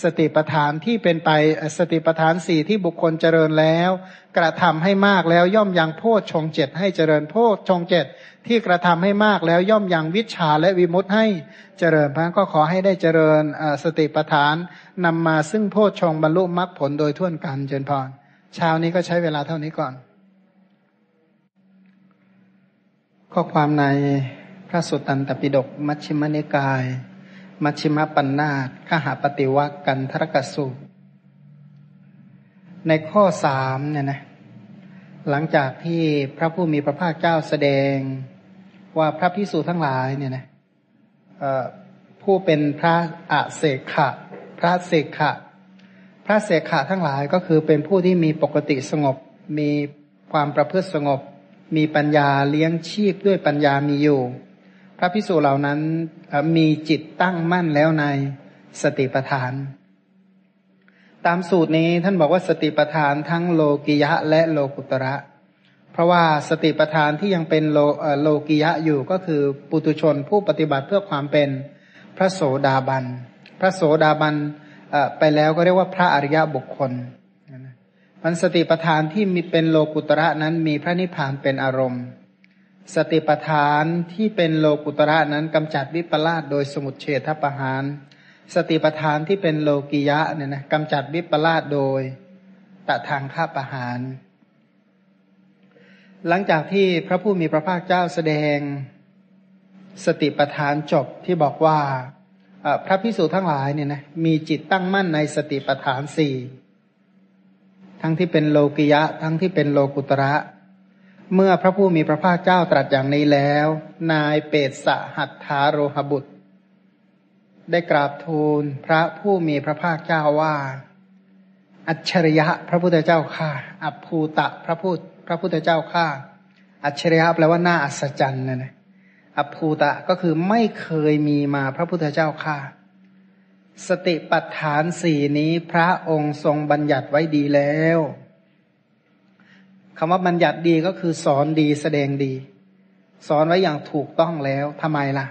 สติปัฏฐานที่เป็นไปสติปัฏฐานสี่ที่บุคคลเจริญแล้ว กระทำให้มากแล้วย่อมยังโพชฌงเจ็ดให้เจริญโพชฌงเจ็ดที่กระทำให้มากแล้วย่อมยังวิชาและวิมุตให้เจริญพระก็ขอให้ได้เจริญสติปัฏฐานนำมาซึ่งโพชฌงบรรลุมรรคผลโดยทั่วนกันเจริญพรเช้านี้ก็ใช้เวลาเท่านี้ก่อน ข้อความในพระสุตตันตปิฎกมัชฌิมนิกาย มัชิมปัญนาตขหาปฏิวักกันทรกสูในข้อสามเนี่ยนะหลังจากที่พระผู้มีพระภาคเจ้าแสดงว่าพระพิสูจทั้งหลายเนี่ยนะผู้เป็นพระอาเสกขะ พระเสกขะ พระเสกขะทั้งหลายก็คือเป็นผู้ที่มีปกติสงบ มีความประพฤติสงบ มีปัญญาเลี้ยงชีพด้วยปัญญามีอยู่ พระพิสูจเหล่านั้นมีจิตตั้งมั่นแล้วในสติปัฏฐาน ตามสูตรนี้ท่านบอกว่าสติปัฏฐานทั้งโลกิยะและโลกุตระ เพราะว่าสติปัฏฐานที่ยังเป็นโลโลกิยะอยู่ก็คือปุตุชนผู้ปฏิบัติเพื่อความเป็นพระโสดาบัน พระโสดาบันไปแล้วก็เรียกว่าพระอริยบุคคลมันสติปัฏฐานที่มีเป็นโลกุตระนั้นมีพระนิพพานเป็นอารมณ์ สติปัฏฐานที่เป็นโลกุตระนั้นกำจัดวิปลาสโดยสมุทเฉทประหาร สติปัฏฐานที่เป็นโลกิยะเนี่ยนะกำจัดวิปลาสโดยตะทางฆ่าประหาร หลังจากที่พระผู้มีพระภาคเจ้าแสดง สติปัฏฐานจบที่บอกว่าพระพิสุทั้งหลายเนี่ยนะมีจิตตั้งมั่นในสติปัฏฐานสี่ทั้งที่เป็นโลกิยะ ทั้งที่เป็นโลกุตระ เมื่อพระผู้มีพระภาคเจ้าตรัสอย่างนี้แล้ว นายเปตสหัตถาโรหบุตร ได้กราบทูลพระผู้มีพระภาคเจ้าว่า อัจฉริยะพระพุทธเจ้าข้าอัภูตะพระพุทธพระพุทธเจ้าข้าอัจฉริยะแปลว่าน่าอัศจรรย์นะนะอัภูตะก็คือไม่เคยมีมาพระพุทธเจ้าข้าสติปัฏฐานสี่นี้พระองค์ทรงบัญญัติไว้ดีแล้ว คำว่าบัญญัติดีก็คือสอนดีแสดงดี สอนไว้อย่างถูกต้องแล้วทำไมล่ะ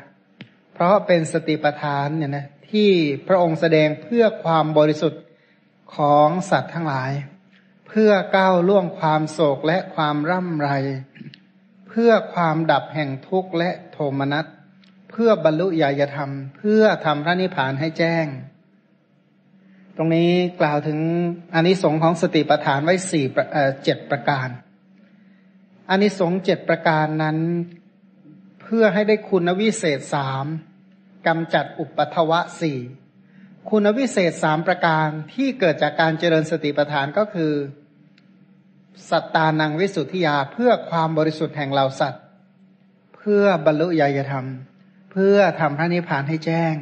เพราะเป็นสติปัฏฐานเนี่ยนะที่พระองค์แสดงเพื่อความบริสุทธิ์ของสัตว์ทั้งหลาย เพื่อก้าวล่วงความโศกและความร่ำไร เพื่อความดับแห่งทุกข์และโทมนัส เพื่อบรรลุญาณธรรม เพื่อทำพระนิพพานให้แจ้ง ตรงนี้กล่าวถึงอนนิสงส์ของสติปัฏฐานไว้สี่เจ็ดประการอนนิสงส์เจ็ดประการนั้น เพื่อให้ได้คุณวิเศษสามกำจัดอุปทวะสี่คุณวิเศษสามประการที่เกิดจากการเจริญสติปัฏฐานก็คือ สัตตานังวิสุทธิยาเพื่อความบริสุทธิ์แห่งเหล่าสัตว์ เพื่อบรรลุญาณธรรม เพื่อทำพระนิพพานให้แจ้ง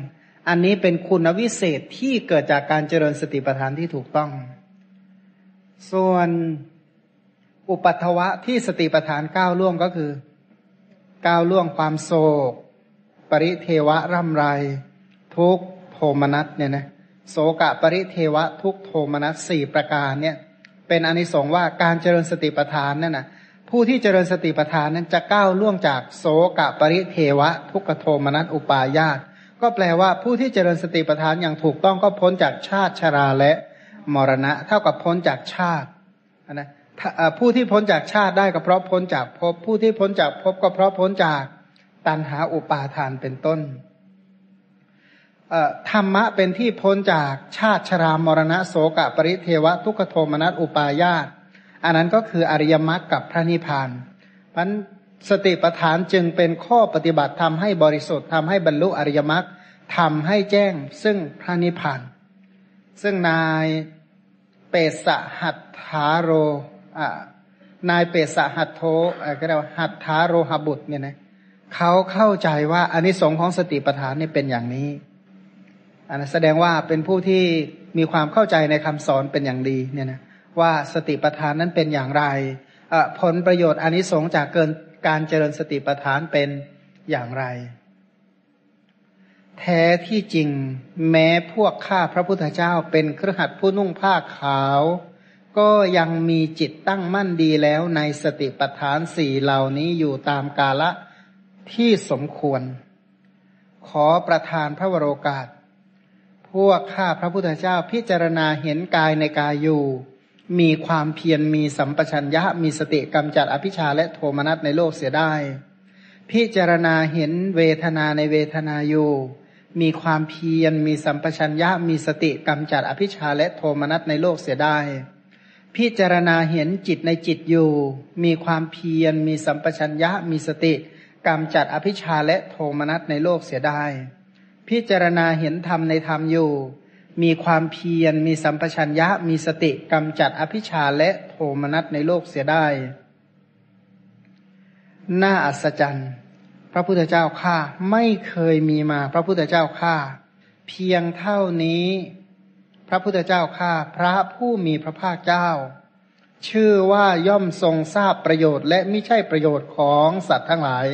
อันนี้เป็นคุณวิเศษที่เกิดจากการเจริญสติปัฏฐานที่ถูกต้อง ส่วนอุปัตวะที่สติปัฏฐานก้าวล่วงก็คือ ก้าวล่วงความโศก ปริเทวะร่ำไร ทุกโทมนัสเนี่ยนะโศกะปริเทวะทุกโทมนัสสี่ประการเนี่ยเป็นอนิสงส์ว่าการเจริญสติปัฏฐานนั่นนะผู้ที่เจริญสติปัฏฐานนั้นจะก้าวล่วงจากโสกะปริเทวะ ทุกขโทมนัสอุปาญาต ก็แปลว่าผู้ที่เจริญสติปัฏฐานอย่างถูกต้องก็พ้นจากชาติชราและมรณะ เท่ากับพ้นจากชาตินะผู้ที่พ้นจากชาติได้ก็เพราะพ้นจากภพผู้ที่พ้นจากภพก็เพราะพ้นจากตันหาอุปาทานเป็นต้นธรรมะเป็นที่พ้นจากชาติชรามรณะโสกปริเทวะทุกขโทมนัสอุปาญาตอันนั้นก็คืออริยมรรคกับพระนิพพานพัน สติปัฏฐานจึงเป็นข้อปฏิบัติทำให้บริสุทธิ์ทำให้บรรลุอริยมรรคทำให้แจ้งซึ่งพระนิพพานซึ่งนายเปสหัตถาโรอ่านายเปสหัตโทก็เรียกว่าหัตถาโรหบุตรเนี่ยนะเขาเข้าใจว่าอนิสงค์ของสติปัฏฐานนี่เป็นอย่างนี้อันนั้นแสดงว่าเป็นผู้ที่มีความเข้าใจในคำสอนเป็นอย่างดีเนี่ยนะว่าสติปัฏฐานนั้นเป็นอย่างไรผลประโยชน์อนิสงส์จากเกิน การเจริญสติปัฏฐานเป็นอย่างไร แท้ที่จริงแม้พวกข้าพระพุทธเจ้าเป็นเครือขัดผู้นุ่งผ้าขาว ก็ยังมีจิตตั้งมั่นดีแล้วในสติปัฏฐานสี่เหล่านี้อยู่ตามกาละที่สมควร ขอประทานพระวโรกาส พวกข้าพระพุทธเจ้าพิจารณาเห็นกายในกายอยู่ มีความเพียรมีสัมปชัญญะ มีสติกำจัดอภิชาและโทมนัสในโลกเสียได้ พิจารณาเห็นเวทนาในเวทนาอยู่ มีความเพียรมีสัมปชัญญะ มีสติกำจัดอภิชาและโทมนัสในโลกเสียได้ พิจารณาเห็นจิตในจิตอยู่ มีความเพียรมีสัมปชัญญะ มีสติกำจัดอภิชาและโทมนัสในโลกเสียได้ พิจารณาเห็นธรรมในธรรมอยู่ มีความเพียร มีสัมปชัญญะ มีสติกำจัดอภิชาและโทมนัสในโลกเสียได้ น่าอัศจรรย์ พระพุทธเจ้าข้าไม่เคยมีมา พระพุทธเจ้าข้าเพียงเท่านี้ พระพุทธเจ้าข้าพระผู้มีพระภาคเจ้า ชื่อว่าย่อมทรงทราบประโยชน์และไม่ใช่ประโยชน์ของสัตว์ทั้งหลาย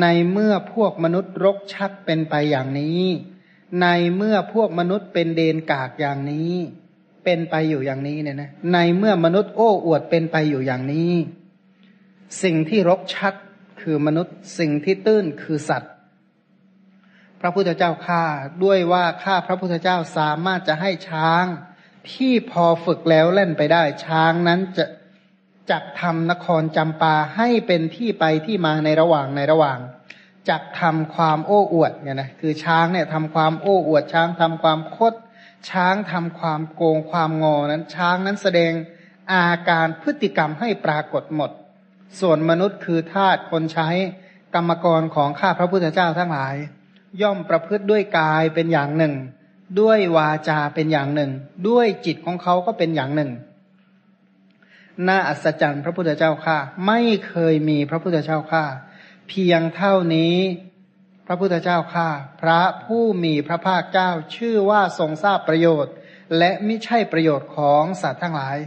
ในเมื่อพวกมนุษย์รกชัดเป็นไปอย่างนี้ ในเมื่อพวกมนุษย์เป็นเดนกากอย่างนี้ เป็นไปอยู่อย่างนี้เนี่ยนะในเมื่อมนุษย์โอ้อวดเป็นไปอยู่อย่างนี้ สิ่งที่รกชัดคือมนุษย์สิ่งที่ตื้นคือสัตว์ พระพุทธเจ้าข้าด้วยว่าข้าพระพุทธเจ้าสามารถจะให้ช้าง ที่พอฝึกแล้วเล่นไปได้ ช้างนั้นจะจักทำนครจำปาให้เป็นที่ไปที่มาในระหว่างในระหว่าง จักทำความโอ้อวดเนี่ยนะคือช้างเนี่ยทำความโอ้อวดช้างทำความคด ช้างทำความโกงความงอนั้น ช้างนั้นแสดงอาการพฤติกรรมให้ปรากฏหมด ส่วนมนุษย์คือทาสคนใช้กรรมกรของข้าพระพุทธเจ้าทั้งหลาย ย่อมประพฤติด้วยกายเป็นอย่างหนึ่ง ด้วยวาจาเป็นอย่างหนึ่ง ด้วยจิตของเขาก็เป็นอย่างหนึ่งน่าอัศจรรย์พระพุทธเจ้าข้าไม่เคยมีพระพุทธเจ้าข้า เพียงเท่านี้ พระพุทธเจ้าข้าพระผู้มีพระภาคเจ้าชื่อว่าทรงทราบประโยชน์ และไม่ใช่ประโยชน์ของสัตว์ทั้งหลาย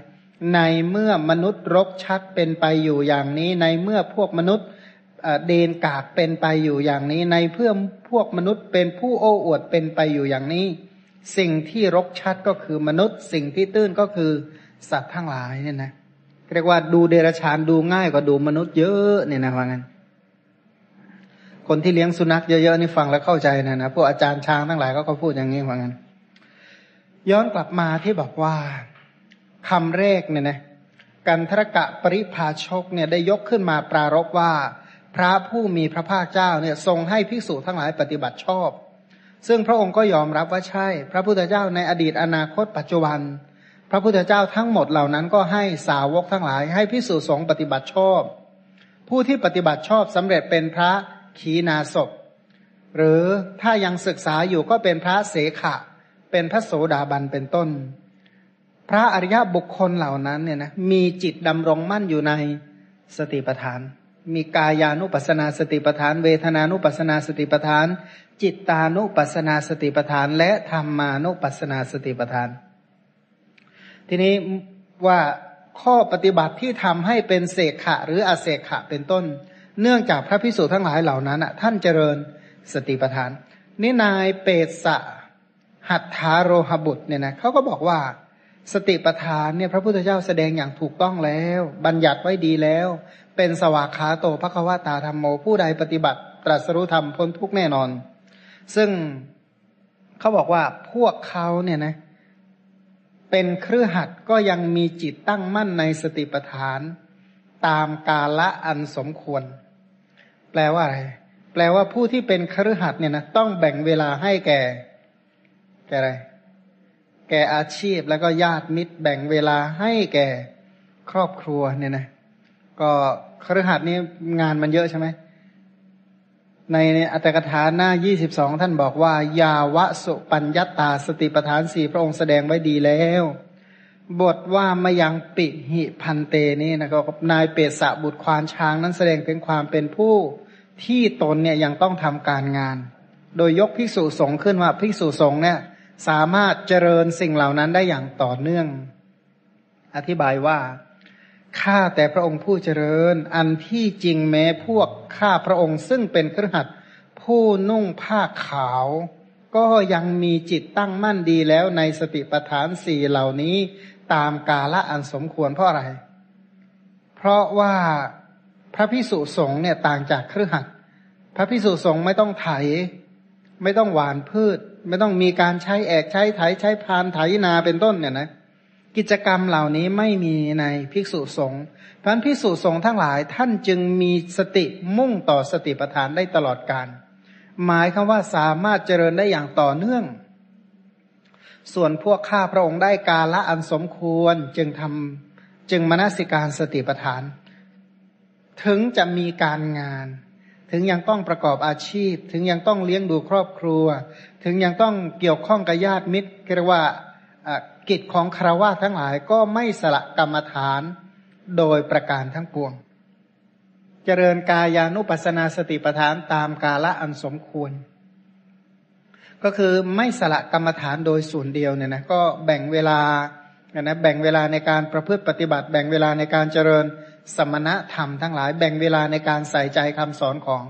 ในเมื่อมนุษย์รกชัดเป็นไปอยู่อย่างนี้ ในเมื่อพวกมนุษย์เดนกากเป็นไปอยู่อย่างนี้ ในเพื่อพวกมนุษย์เป็นผู้โอ้อวดเป็นไปอยู่อย่างนี้ สิ่งที่รกชัดก็คือมนุษย์ สิ่งที่ตื้นก็คือสัตว์ทั้งหลายเนี่ยนะเรียกว่าดูเดรัจฉานดูง่ายกว่าดูมนุษย์เยอะเนี่ยนะว่างั้น คนที่เลี้ยงสุนัขเยอะๆนี่ฟังแล้วเข้าใจนะนะพวกอาจารย์ช้างทั้งหลายก็เขาพูดอย่างนี้ว่างั้นย้อนกลับมาที่บอกว่าคำแรกเนี่ยนะกันทรกะปริภาชกเนี่ยได้ยกขึ้นมาปรารบว่า พระผู้มีพระภาคเจ้าเนี่ยทรงให้ภิกษุทั้งหลายปฏิบัติชอบ ซึ่งพระองค์ก็ยอมรับว่าใช่ พระพุทธเจ้าในอดีตอนาคตปัจจุบัน พระพุทธเจ้าทั้งหมดเหล่านั้นก็ให้สาวกทั้งหลาย ให้พิสูจน์สงปฏิบัติชอบ ผู้ที่ปฏิบัติชอบสำเร็จเป็นพระ ขีณาศพหรือถ้ายังศึกษาอยู่ก็เป็นพระเสขะ เป็นพระโสดาบันเป็นต้น พระอริยบุคคลเหล่านั้นเนี่ยนะมีจิตดำรงมั่นอยู่ในสติปัฏฐาน มีกายานุปัสนาสติปัฏฐาน เวทนานุปัสนาสติปัฏฐาน จิตตานุปัสนาสติปัฏฐาน และธรรมานุปัสนาสติปัฏฐาน ทีนี้ว่าข้อปฏิบัติที่ทำให้เป็นเสกขะ หรืออเสกขะเป็นต้น เนื่องจากพระพิสุทั้งหลายเหล่านั้นท่านเจริญสติปัฏฐานนี่นายเปตสะหัตถาโรหบุตรเนี่ยนะเขาก็บอกว่าสติปัฏฐานเนี่ยพระพุทธเจ้าแสดงอย่างถูกต้องแล้ว บัญญัติไว้ดีแล้ว เป็นสวากขาโตภควตาธรรมโมผู้ใดปฏิบัติ ตรัสรู้ธรรมพ้นทุกแน่นอน ซึ่งเขาบอกว่าพวกเขาเนี่ยนะเป็นเครือขัดก็ยังมีจิตตั้งมั่นในสติปัฏฐาน ตามกาละอันสมควร แปลว่าอะไร แปลว่าผู้ที่เป็นครือขัดเนี่ยนะต้องแบ่งเวลาให้แก่ แก่อะไร แก่อาชีพแล้วก็ญาติมิตร แบ่งเวลาให้แก่ครอบครัวเนี่ยนะ ก็ครือขัดนี้งานมันเยอะใช่ไหมในอัตถกถาหน้ายี่สิบสองท่านบอกว่า ยาวะสุปัญญาตาสติปทานสี่พระองค์แสดงไว้ดีแล้ว บทว่ามายังปิหิพันเตนี่นะครับนายเปสะบุตรควานช้างนั้นแสดงถึงความเป็นผู้ ที่ตนเนี่ยยังต้องทำการงาน โดยยกภิกษุสงฆ์ขึ้นว่าภิกษุสงฆ์เนี่ยสามารถเจริญสิ่งเหล่านั้นได้อย่างต่อเนื่อง อธิบายว่าข้าแต่พระองค์ผู้เจริญ อันที่จริงแม้พวกข้าพระองค์ซึ่งเป็นเครือขัดผู้นุ่งผ้าขาว ก็ยังมีจิตตั้งมั่นดีแล้วในสติปัฏฐานสี่เหล่านี้ตามกาละอันสมควรเพราะอะไร เพราะว่า พระพิสุสงฆ์เนี่ยต่างจากเครือขัดพระพิสุสงฆ์ไม่ต้องไถ ไม่ต้องหวานพืช ไม่ต้องมีการใช้แอกใช้ไถใช้พานไถนาเป็นต้นเนี่ยนะกิจกรรมเหล่านี้ไม่มีในภิกษุสงฆ์เพราะภิกษุสงฆ์ทั้งหลายท่านจึงมีสติมุ่งต่อสติปัฏฐานได้ตลอดการ หมายคำว่าสามารถเจริญได้อย่างต่อเนื่อง ส่วนพวกข้าพระองค์ได้กาละอันสมควรจึงทำจึงมนสิการสติปัฏฐาน ถึงจะมีการงาน ถึงยังต้องประกอบอาชีพ ถึงยังต้องเลี้ยงดูครอบครัว ถึงยังต้องเกี่ยวข้องกับญาติมิตรเรียกว่ากิจของคราวาทั้งหลายก็ไม่สละกรรมฐานโดยประการทั้งปวง เจริญกายานุปัสนาสติปัฏฐานตามกาละอันสมควร ก็คือไม่สละกรรมฐานโดยส่วนเดียวเนี่ยนะก็แบ่งเวลานะแบ่งเวลาในการประพฤติปฏิบัติ แบ่งเวลาในการเจริญ สมณธรรมทั้งหลายแบ่งเวลาในการใส่ใจคำสอนของ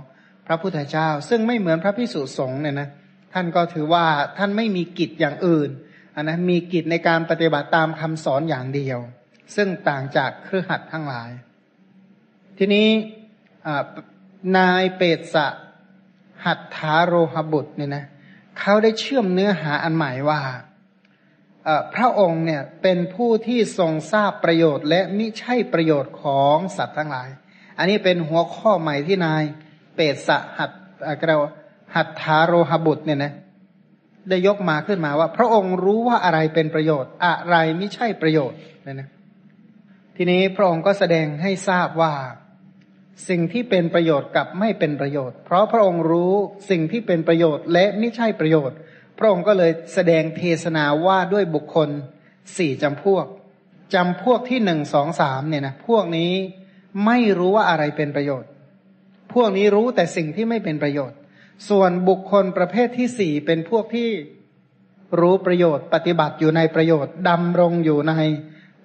พระพุทธเจ้า ซึ่งไม่เหมือนพระพิสุสงฆ์เนี่ยนะท่านก็ถือว่าท่านไม่มีกิจอย่างอื่นอันนะมีกิจในการปฏิบัติตามคำสอนอย่างเดียว ซึ่งต่างจากเครือขัดทั้งหลาย ทีนี้นายเปตสะหัตถาโรหบุตรเนี่ยนะเขาได้เชื่อมเนื้อหาอันใหม่ว่า พระองค์เนี่ยเป็นผู้ที่ทรงทราบประโยชน์และมิใช่ประโยชน์ของสัตว์ทั้งหลาย อันนี้เป็นหัวข้อใหม่ที่นาย เปตสหัตถเราหัตถาโรหบุตรเนี่ยนะได้ยกมาขึ้นมาว่า พระองค์รู้ว่าอะไรเป็นประโยชน์ อะไรไม่ใช่ประโยชน์เนี่ยนะทีนี้พระองค์ก็แสดงให้ทราบว่าสิ่งที่เป็นประโยชน์กับไม่เป็นประโยชน์ เพราะพระองค์รู้สิ่งที่เป็นประโยชน์และไม่ใช่ประโยชน์ พระองค์ก็เลยแสดงเทศนาว่าด้วยบุคคลสี่จำพวกจำพวกที่หนึ่งสองสามเนี่ยนะพวกนี้ไม่รู้ว่าอะไรเป็นประโยชน์ พวกนี้รู้แต่สิ่งที่ไม่เป็นประโยชน์ ส่วนบุคคลประเภทที่สี่เป็นพวกที่รู้ประโยชน์ปฏิบัติอยู่ในประโยชน์ดำรงอยู่ใน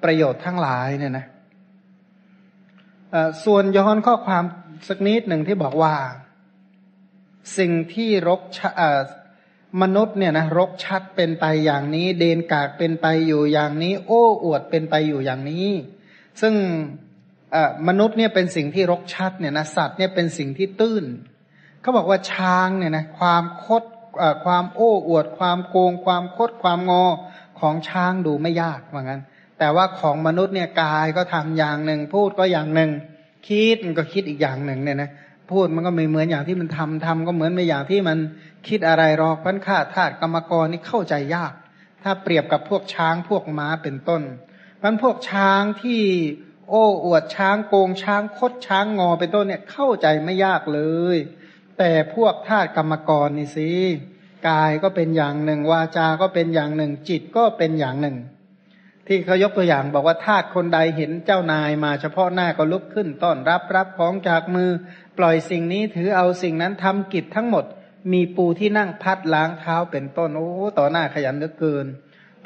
ประโยชน์ทั้งหลายเนี่ยนะส่วนย้อนข้อความสักนิดหนึ่งที่บอกว่า สิ่งที่รก มนุษย์เนี่ยนะรกชัดเป็นไปอย่างนี้ เดนกากเป็นไปอยู่อย่างนี้ โอ้อวดเป็นไปอยู่อย่างนี้ ซึ่งมนุษย์เนี่ยเป็นสิ่งที่รกชัดเนี่ยนะสัตว์เนี่ยเป็นสิ่งที่ตื้นเขาบอกว่าช้างเนี่ยนะความคดความโอ้อวด ความโกง ความคดความงอของช้างดูไม่ยากเหมือนกันแต่ว่าของมนุษย์เนี่ยกายก็ทำอย่างหนึ่ง พูดก็อย่างหนึ่ง คิดมันก็คิดอีกอย่างหนึ่งเนี่ยนะพูดมันก็ไม่เหมือนอย่างที่มันทำทำก็เหมือนไม่อย่างที่มัน คิดอะไรหรอกพันค่าธาตุกรรมกรนี่เข้าใจยาก ถ้าเปรียบกับพวกช้างพวกม้าเป็นต้นพันพวกช้างที่โอ้อวดช้างโกงช้างคดช้างงอเป็นต้นเนี่ยเข้าใจไม่ยากเลย แต่พวกธาตุกรรมกรนี่สิกายก็เป็นอย่างหนึ่ง วาจา ก็เป็นอย่างหนึ่ง จิตก็เป็นอย่างหนึ่ง ที่เขายกตัวอย่างบอกว่าทาสคนใดเห็นเจ้านายมาเฉพาะหน้าก็ลุกขึ้นต้อนรับรับของจากมือ ปล่อยสิ่งนี้ถือเอาสิ่งนั้นทำกิจทั้งหมด มีปูที่นั่งพัดล้างเท้าเป็นต้น โอ้ต่อหน้าขยันเหลือเกิน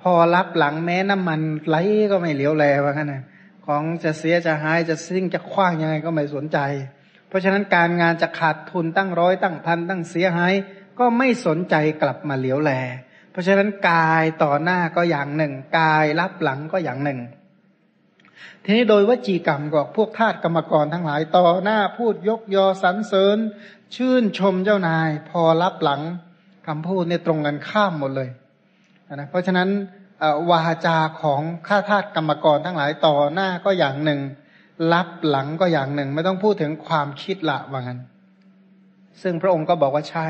พอรับหลังแม้น้ำมันไหลก็ไม่เหลียวแลว่างั้นนะของจะเสียจะหายจะซิ่งจะคว้างยังไงก็ไม่สนใจ เพราะฉะนั้นการงานจะขาดทุนตั้งร้อยตั้งพันตั้งเสียหายก็ไม่สนใจกลับมาเหลียวแล เพราะฉะนั้นกายต่อหน้าก็อย่างหนึ่ง กายรับหลังก็อย่างหนึ่ง ทีนี้โดยวจีกรรมก็พวกทาสกรรมกรทั้งหลายต่อหน้าพูดยกยอสรรเสริญ ชื่นชมเจ้านาย พอรับหลังคำพูดเนี่ยตรงกันข้ามหมดเลยนะเพราะฉะนั้นวาจาของข้าทาสกรรมกรทั้งหลายต่อหน้าก็อย่างหนึ่ง รับหลังก็อย่างหนึ่ง ไม่ต้องพูดถึงความคิดละว่างั้น ซึ่งพระองค์ก็บอกว่าใช่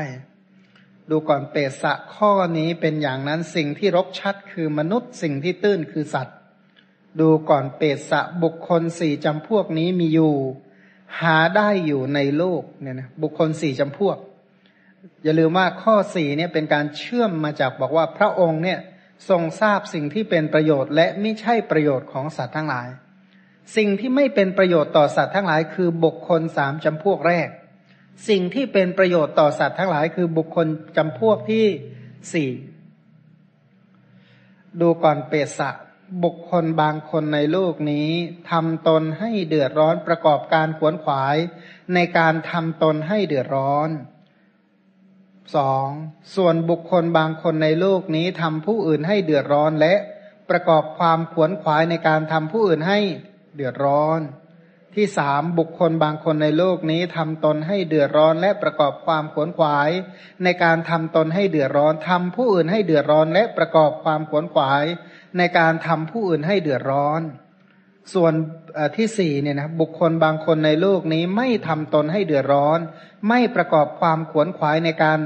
ดูก่อนเปสะข้อนี้เป็นอย่างนั้นสิ่งที่รกชัดคือมนุษย์สิ่งที่ตื้นคือสัตว์ ดูก่อนเปสะบุคคลสี่จำพวกนี้มีอยู่ หาได้อยู่ในโลกเนี่ยนะบุคคลสี่จำพวก อย่าลืมว่าข้อสี่เนี่ยเป็นการเชื่อมมาจากบอกว่าพระองค์เนี่ยทรงทราบสิ่งที่เป็นประโยชน์ และไม่ใช่ประโยชน์ของสัตว์ทั้งหลาย สิ่งที่ไม่เป็นประโยชน์ต่อสัตว์ทั้งหลาย คือบุคคลสามจำพวกแรก สิ่งที่เป็นประโยชน์ต่อสัตว์ทั้งหลาย คือบุคคลจำพวกที่สี่ดูก่อนเปสะ บุคคลบางคนในโลกนี้ทำตนให้เดือดร้อนประกอบการขวนขวายในการทำตนให้เดือดร้อนสองส่วนบุคคลบางคนในโลกนี้ทำผู้อื่นให้เดือดร้อนและประกอบความขวนขวายในการทำผู้อื่นให้เดือดร้อน ที่สามบุคคลบางคนในโลกนี้ทำตนให้เดือดร้อนและประกอบความขวนขวาย ในการทำตนให้เดือดร้อนทำผู้อื่นให้เดือดร้อนและประกอบความขวนขวาย ในการทำผู้อื่นให้เดือดร้อน ส่วนที่สี่เนี่ยนะบุคคลบางคนในโลกนี้ไม่ทำตนให้เดือดร้อน ไม่ประกอบความขวนขวายในการ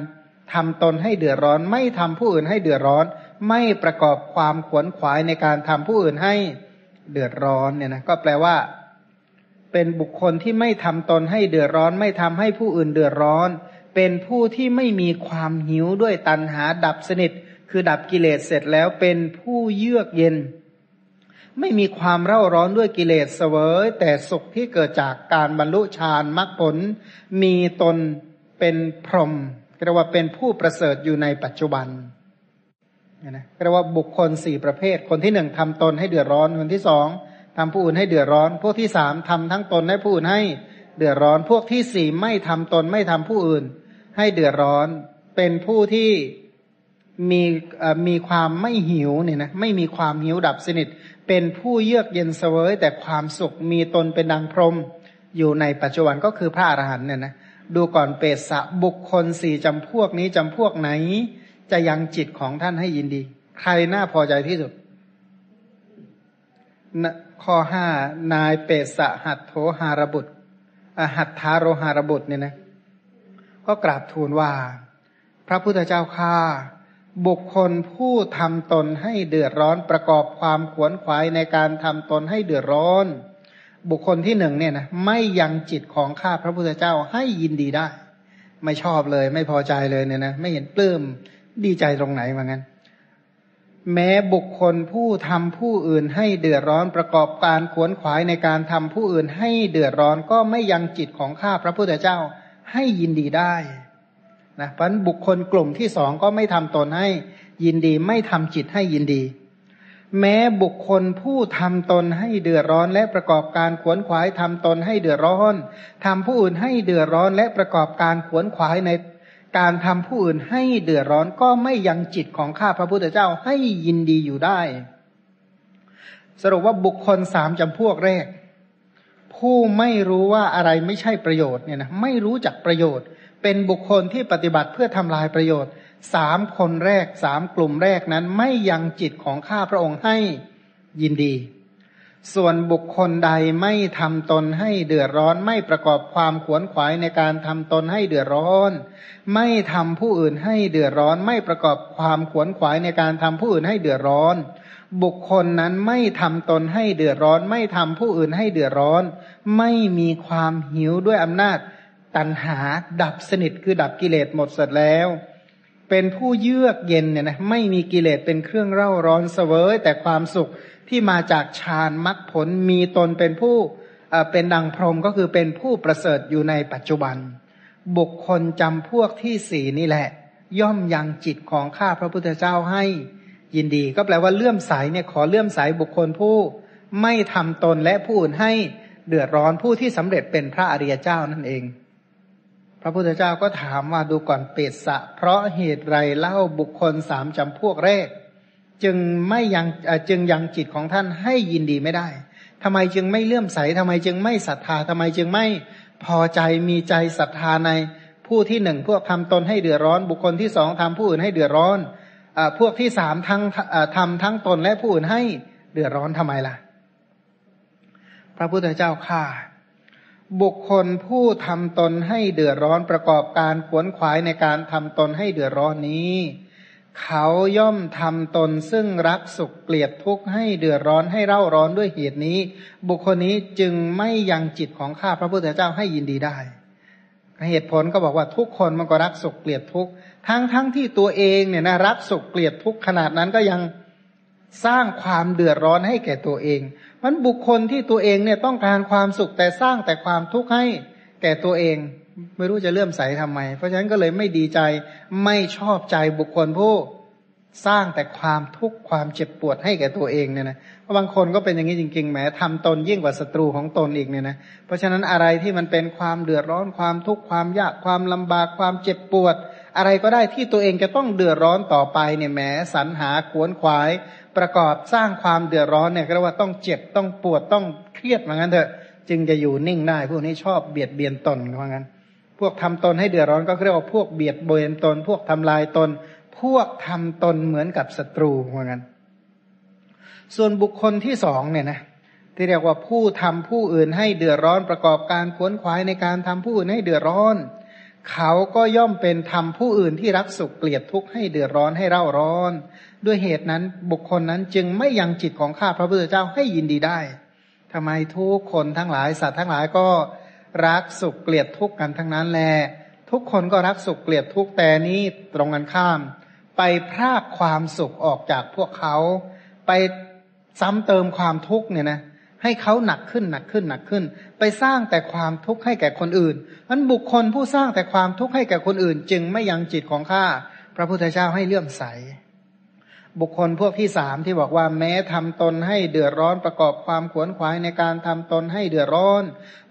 ทำตนให้เดือดร้อน ไม่ทำผู้อื่นให้เดือดร้อน ไม่ประกอบความขวนขวายในการทำผู้อื่นให้เดือดร้อนเนี่ยนะก็แปลว่า เป็นบุคคลที่ไม่ทำตนให้เดือดร้อน ไม่ทำให้ผู้อื่นเดือดร้อน เป็นผู้ที่ไม่มีความหิวด้วยตัณหาดับสนิท คือดับกิเลสเสร็จแล้วเป็นผู้เยือกเย็น ไม่มีความเร่าร้อนด้วยกิเลสเสวย แต่สุขที่เกิดจากการบรรลุฌานมรรคผล มีตนเป็นพรหมเรียกว่าเป็นผู้ประเสริฐอยู่ในปัจจุบันนะเรียกว่าบุคคลสี่ประเภท คนที่หนึ่งทำตนให้เดือดร้อน คนที่สองทำผู้อื่นให้เดือดร้อน พวกที่สามทำทั้งตนและผู้อื่นให้เดือดร้อน พวกที่สี่ไม่ทำตนไม่ทำผู้อื่น ให้เดือดร้อน เป็นผู้ที่ มีมีความไม่หิวเนี่ยนะไม่มีความหิวดับสนิท เป็นผู้เยือกเย็นเสวย แต่ความสุขมีตนเป็นดังพรม อยู่ในปัจจุบันก็คือพระอรหันต์เนี่ยนะดูก่อนเปรสะบุคคลสี่จำพวกนี้จำพวกไหน จะยังจิตของท่านให้ยินดี ใครน่าพอใจที่สุดข้อห้านายเปสะหัตโถหารบุตรหัตถาโรหารบุตรเนี่ยนะก็กราบทูลว่า พระพุทธเจ้าข้า บุคคลผู้ทำตนให้เดือดร้อนประกอบความขวนขวายในการทำตนให้เดือดร้อน บุคคลที่หนึ่งเนี่ยนะไม่ยังจิตของข้าพระพุทธเจ้าให้ยินดีได้ ไม่ชอบเลยไม่พอใจเลยเนี่ยนะไม่เห็นปลื้มดีใจตรงไหนว่างั้น แม้บุคคลผู้ทำผู้อื่นให้เดือดร้อนประกอบการขวนขวายในการทำผู้อื่นให้เดือดร้อนก็ไม่ยังจิตของข้าพระพุทธเจ้าให้ยินดีได้ นะเพราะบุคคลกลุ่มที่สองก็ไม่ทำตนให้ยินดีไม่ทำจิตให้ยินดี แม้บุคคลผู้ทำตนให้เดือดร้อนและประกอบการขวนขวายทำตนให้เดือดร้อนทำผู้อื่นให้เดือดร้อนและประกอบการขวนขวายในการทำผู้อื่นให้เดือดร้อนก็ไม่ยังจิตของข้าพระพุทธเจ้าให้ยินดีอยู่ได้ สรุปว่าบุคคลสามจำพวกแรก ผู้ไม่รู้ว่าอะไรไม่ใช่ประโยชน์เนี่ยนะไม่รู้จักประโยชน์ เป็นบุคคลที่ปฏิบัติเพื่อทำลายประโยชน์สามคนแรกสามกลุ่มแรกนั้นไม่ยังจิตของข้าพระองค์ให้ยินดี ส่วนบุคคลใดไม่ทำตนให้เดือดร้อนไม่ประกอบความขวนขวายในการทำตนให้เดือดร้อน ไม่ทำผู้อื่นให้เดือดร้อน ไม่ประกอบความขวนขวายในการทำผู้อื่นให้เดือดร้อน บุคคลนั้นไม่ทำตนให้เดือดร้อน ไม่ทำผู้อื่นให้เดือดร้อน ไม่มีความหิวด้วยอำนาจ ตัณหาดับสนิทคือดับกิเลสหมดสดแล้ว เป็นผู้เยือกเย็นเนี่ยนะไม่มีกิเลสเป็นเครื่องเร่าร้อนเสวย แต่ความสุขที่มาจากฌานมรรคผลมีตนเป็นผู้เป็นดังพรหมก็คือเป็นผู้ประเสริฐอยู่ในปัจจุบัน บุคคลจำพวกที่สี่นี่แหละ ย่อมยังจิตของข้าพระพุทธเจ้าให้ยินดี ก็แปลว่าเลื่อมใสเนี่ยขอเลื่อมใสบุคคลผู้ไม่ทำตนและผู้อื่นให้เดือดร้อนผู้ที่สำเร็จเป็นพระอริยเจ้านั่นเอง พระพุทธเจ้าก็ถามว่าดูก่อนเปตสะ เพราะเหตุไรเล่าบุคคลสามจำพวกแรก จึงไม่ยังจึงยังจิตของท่านให้ยินดีไม่ได้ทำไมจึงไม่เลื่อมใสทำไมจึงไม่ศรัทธาทำไมจึงไม่พอใจมีใจศรัทธาในผู้ที่หนึ่งพวกทำตนให้เดือดร้อน บุคคลที่สองทำผู้อื่นให้เดือดร้อนอพวกที่สามทั้งทำทั้งตนและผู้อื่นให้เดือดร้อนทำไมล่ะ พระพุทธเจ้าข้า บุคคลผู้ทำตนให้เดือดร้อนประกอบการขวนขวายในการทำตนให้เดือดร้อนนี้ เขาย่อมทำตนซึ่งรักสุขเกลียดทุกข์ให้เดือดร้อนให้เร่าร้อนด้วยเหตุนี้ บุคคลนี้จึงไม่ยังจิตของข้าพระพุทธเจ้าให้ยินดีได้ เหตุผลก็บอกว่าทุกคนมันก็รักสุขเกลียดทุกข์ทั้งทั้งที่ตัวเองเนี่ยนะรักสุขเกลียดทุกข์ขนาดนั้นก็ยังสร้างความเดือดร้อนให้แก่ตัวเอง มันบุคคลที่ตัวเองเนี่ยต้องการความสุขแต่สร้างแต่ความทุกข์ให้แก่ตัวเอง ไม่รู้จะเลื่อมใสทำไม เพราะฉะนั้นก็เลยไม่ดีใจไม่ชอบใจบุคคลผู้สร้างแต่ความทุกข์ความเจ็บปวดให้แก่ตัวเองเนี่ยนะเพราะบางคนก็เป็นอย่างนี้จริงๆแหมทำตนยิ่งกว่าศัตรูของตนอีกเนี่ยนะเพราะฉะนั้นอะไรที่มันเป็นความเดือดร้อนความทุกข์ความยากความลำบากความเจ็บปวด อะไรก็ได้ที่ตัวเองจะต้องเดือดร้อนต่อไปเนี่ยแหมสรรหาขวนขวาย ประกอบสร้างความเดือดร้อนเนี่ยก็เรียกว่าต้องเจ็บต้องปวดต้องเครียดเหมือนกันเถอะ จึงจะอยู่นิ่งได้พวกนี้ชอบเบียดเบียนตนเหมือนกันพวกทำตนให้เดือดร้อนก็เรียกว่าพวกเบียดเบียนตน พวกทำลายตน พวกทำตนเหมือนกับศัตรูเหมือนกันส่วนบุคคลที่สองเนี่ยนะที่เรียกว่าผู้ทำผู้อื่นให้เดือดร้อนประกอบการขวนขวายในการทำผู้อื่นให้เดือดร้อน เขาก็ย่อมเป็นทำผู้อื่นที่รักสุขเกลียดทุกข์ให้เดือดร้อนให้เร่าร้อน ด้วยเหตุนั้นบุคคลนั้นจึงไม่ยังจิตของข้าพระพุทธเจ้าให้ยินดีได้ทำไมทุกคนทั้งหลายสัตว์ทั้งหลายก็รักสุขเกลียดทุกข์กันทั้งนั้นแหละทุกคนก็รักสุขเกลียดทุกข์แต่นี้ตรงกันข้าม ไปพรากความสุขออกจากพวกเขา ไปซ้ำเติมความทุกข์เนี่ยนะ ให้เขาหนักขึ้นหนักขึ้นหนักขึ้น ไปสร้างแต่ความทุกข์ให้แก่คนอื่นนั้นบุคคลผู้สร้างแต่ความทุกข์ให้แก่คนอื่น จึงไม่ยังจิตของข้าพระพุทธเจ้าให้เลื่อมใส บุคคลพวกที่สามที่บอกว่าแม้ทำตนให้เดือดร้อนประกอบความขวนขวายในการทำตนให้เดือดร้อน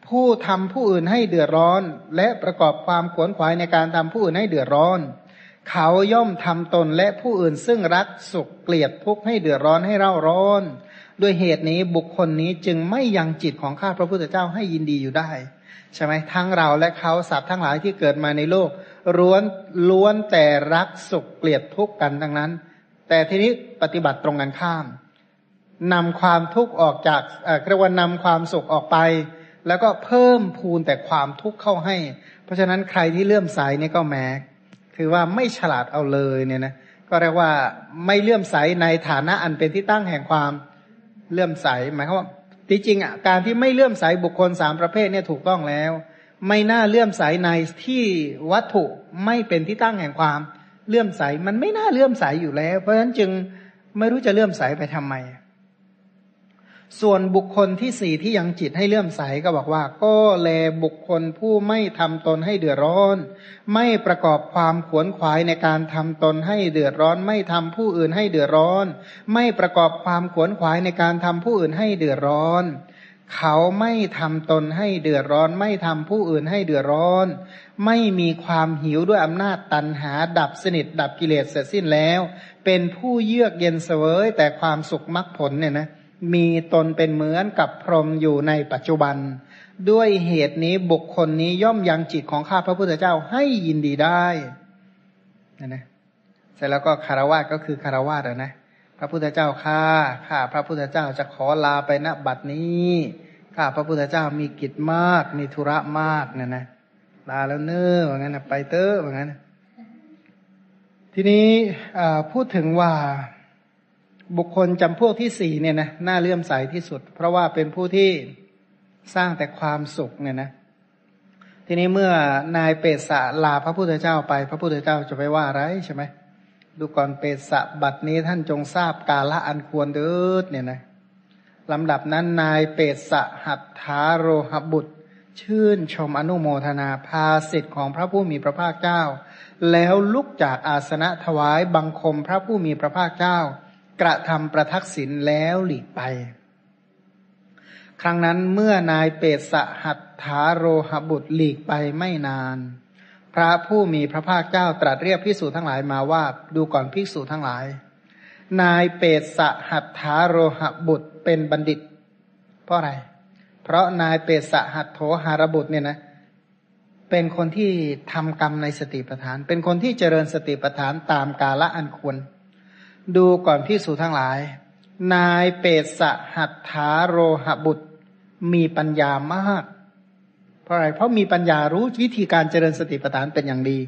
ผู้ทำผู้อื่นให้เดือดร้อน และประกอบความขวนขวายในการทำผู้อื่นให้เดือดร้อน เขาย่อมทำตนและผู้อื่นซึ่งรักสุขเกลียดทุกข์ให้เดือดร้อนให้เร่าร้อน ด้วยเหตุนี้บุคคลนี้จึงไม่ยังจิตของข้าพระพุทธเจ้าให้ยินดีอยู่ได้ ใช่ไหมทั้งเราและเขาสัตว์ทั้งหลายที่เกิดมาในโลกล้วนล้วนแต่รักสุขเกลียดทุกข์กันทั้งนั้น แต่ทีนี้ปฏิบัติตรงกันข้ามนำความทุกข์ออกจากเรียกว่านำความสุขออกไป แล้วก็เพิ่มพูนแต่ความทุกข์เข้าให้ เพราะฉะนั้นใครที่เลื่อมใสเนี่ยก็แม้คือว่าไม่ฉลาดเอาเลยเนี่ยนะก็เรียกว่าไม่เลื่อมใสในฐานะอันเป็นที่ตั้งแห่งความ เลื่อมใสหมายความว่าจริงๆอะการที่ไม่เลื่อมใสบุคคลสามประเภทเนี่ยถูกต้องแล้ว ไม่น่าเลื่อมใสในที่วัตถุไม่เป็นที่ตั้งแห่งความเลื่อมใสมันไม่น่าเลื่อมใสอยู่แล้ว เพราะฉะนั้นจึงไม่รู้จะเลื่อมใสไปทำไม ส่วนบุคคลที่สี่ที่ยังจิตให้เลื่อมใสก็บอกว่า ก็แลบุคคลผู้ไม่ทำตนให้เดือดร้อน ไม่ประกอบความขวนขวายในการทำตนให้เดือดร้อน ไม่ทำผู้อื่นให้เดือดร้อน ไม่ประกอบความขวนขวายในการทำผู้อื่นให้เดือดร้อน เขาไม่ทำตนให้เดือดร้อน ไม่ทำผู้อื่นให้เดือดร้อน ไม่มีความหิวด้วยอำนาจตันหา ดับสนิท ดับกิเลสเสร็จสิ้นแล้ว เป็นผู้เยือกเย็นเสวยแต่ความสุขมรรคผลเนี่ยนะ มีตนเป็นเหมือนกับพรหมอยู่ในปัจจุบัน ด้วยเหตุนี้บุคคลนี้ย่อมยังจิตของข้าพระพุทธเจ้าให้ยินดีได้นะนะเสร็จแล้วก็คารวะก็คือคารวะนะ พระพุทธเจ้าข้าข้าพระพุทธเจ้าจะขอลาไปณบัดนี้ข้าพระพุทธเจ้ามีกิจมาก มีธุระมากเนี่ยนะลาแล้วเน้อว่างั้นนะไปเตอว่างั้น ทีนี้พูดถึงว่า บุคคลจำพวกที่สี่เนี่ยนะน่าเลื่อมใสที่สุด เพราะว่าเป็นผู้ที่สร้างแต่ความสุขเนี่ยนะทีนี้เมื่อนายเปตสะลาพระพุทธเจ้าไป พระพุทธเจ้าจะไปว่าอะไรใช่ไหมดูก่อนเปตสะบัดนี้ท่านจงทราบกาละอันควรเดิดเนี่ยนะลำดับนั้นนายเปตสะหัตถาโรหบุตร ชื่นชมอนุโมทนาภาสิทธิ์ของพระผู้มีพระภาคเจ้า แล้วลุกจากอาสนะถวายบังคมพระผู้มีพระภาคเจ้า กระทำประทักษิณแล้วหลีกไป ครั้งนั้นเมื่อนายเปตสหัตถาโรหบุตรหลีกไปไม่นาน พระผู้มีพระภาคเจ้าตรัสเรียกพิสูจทั้งหลายมาว่าดูก่อนพิสูจทั้งหลาย นายเปตสหัตถาโรหบุตรเป็นบัณฑิต เพราะอะไร เพราะนายเปตสหัตโถหารบุตรเนี่ยนะเป็นคนที่ทำกรรมในสติปัฏฐาน เป็นคนที่เจริญสติปัฏฐานตามกาละอันควร ดูก่อนพิสูจทั้งหลาย นายเปตสหัตถาโรหบุตร มีปัญญามาก เพราะอะไร เพราะมีปัญญารู้วิธีการเจริญสติปัฏฐานเป็นอย่างดี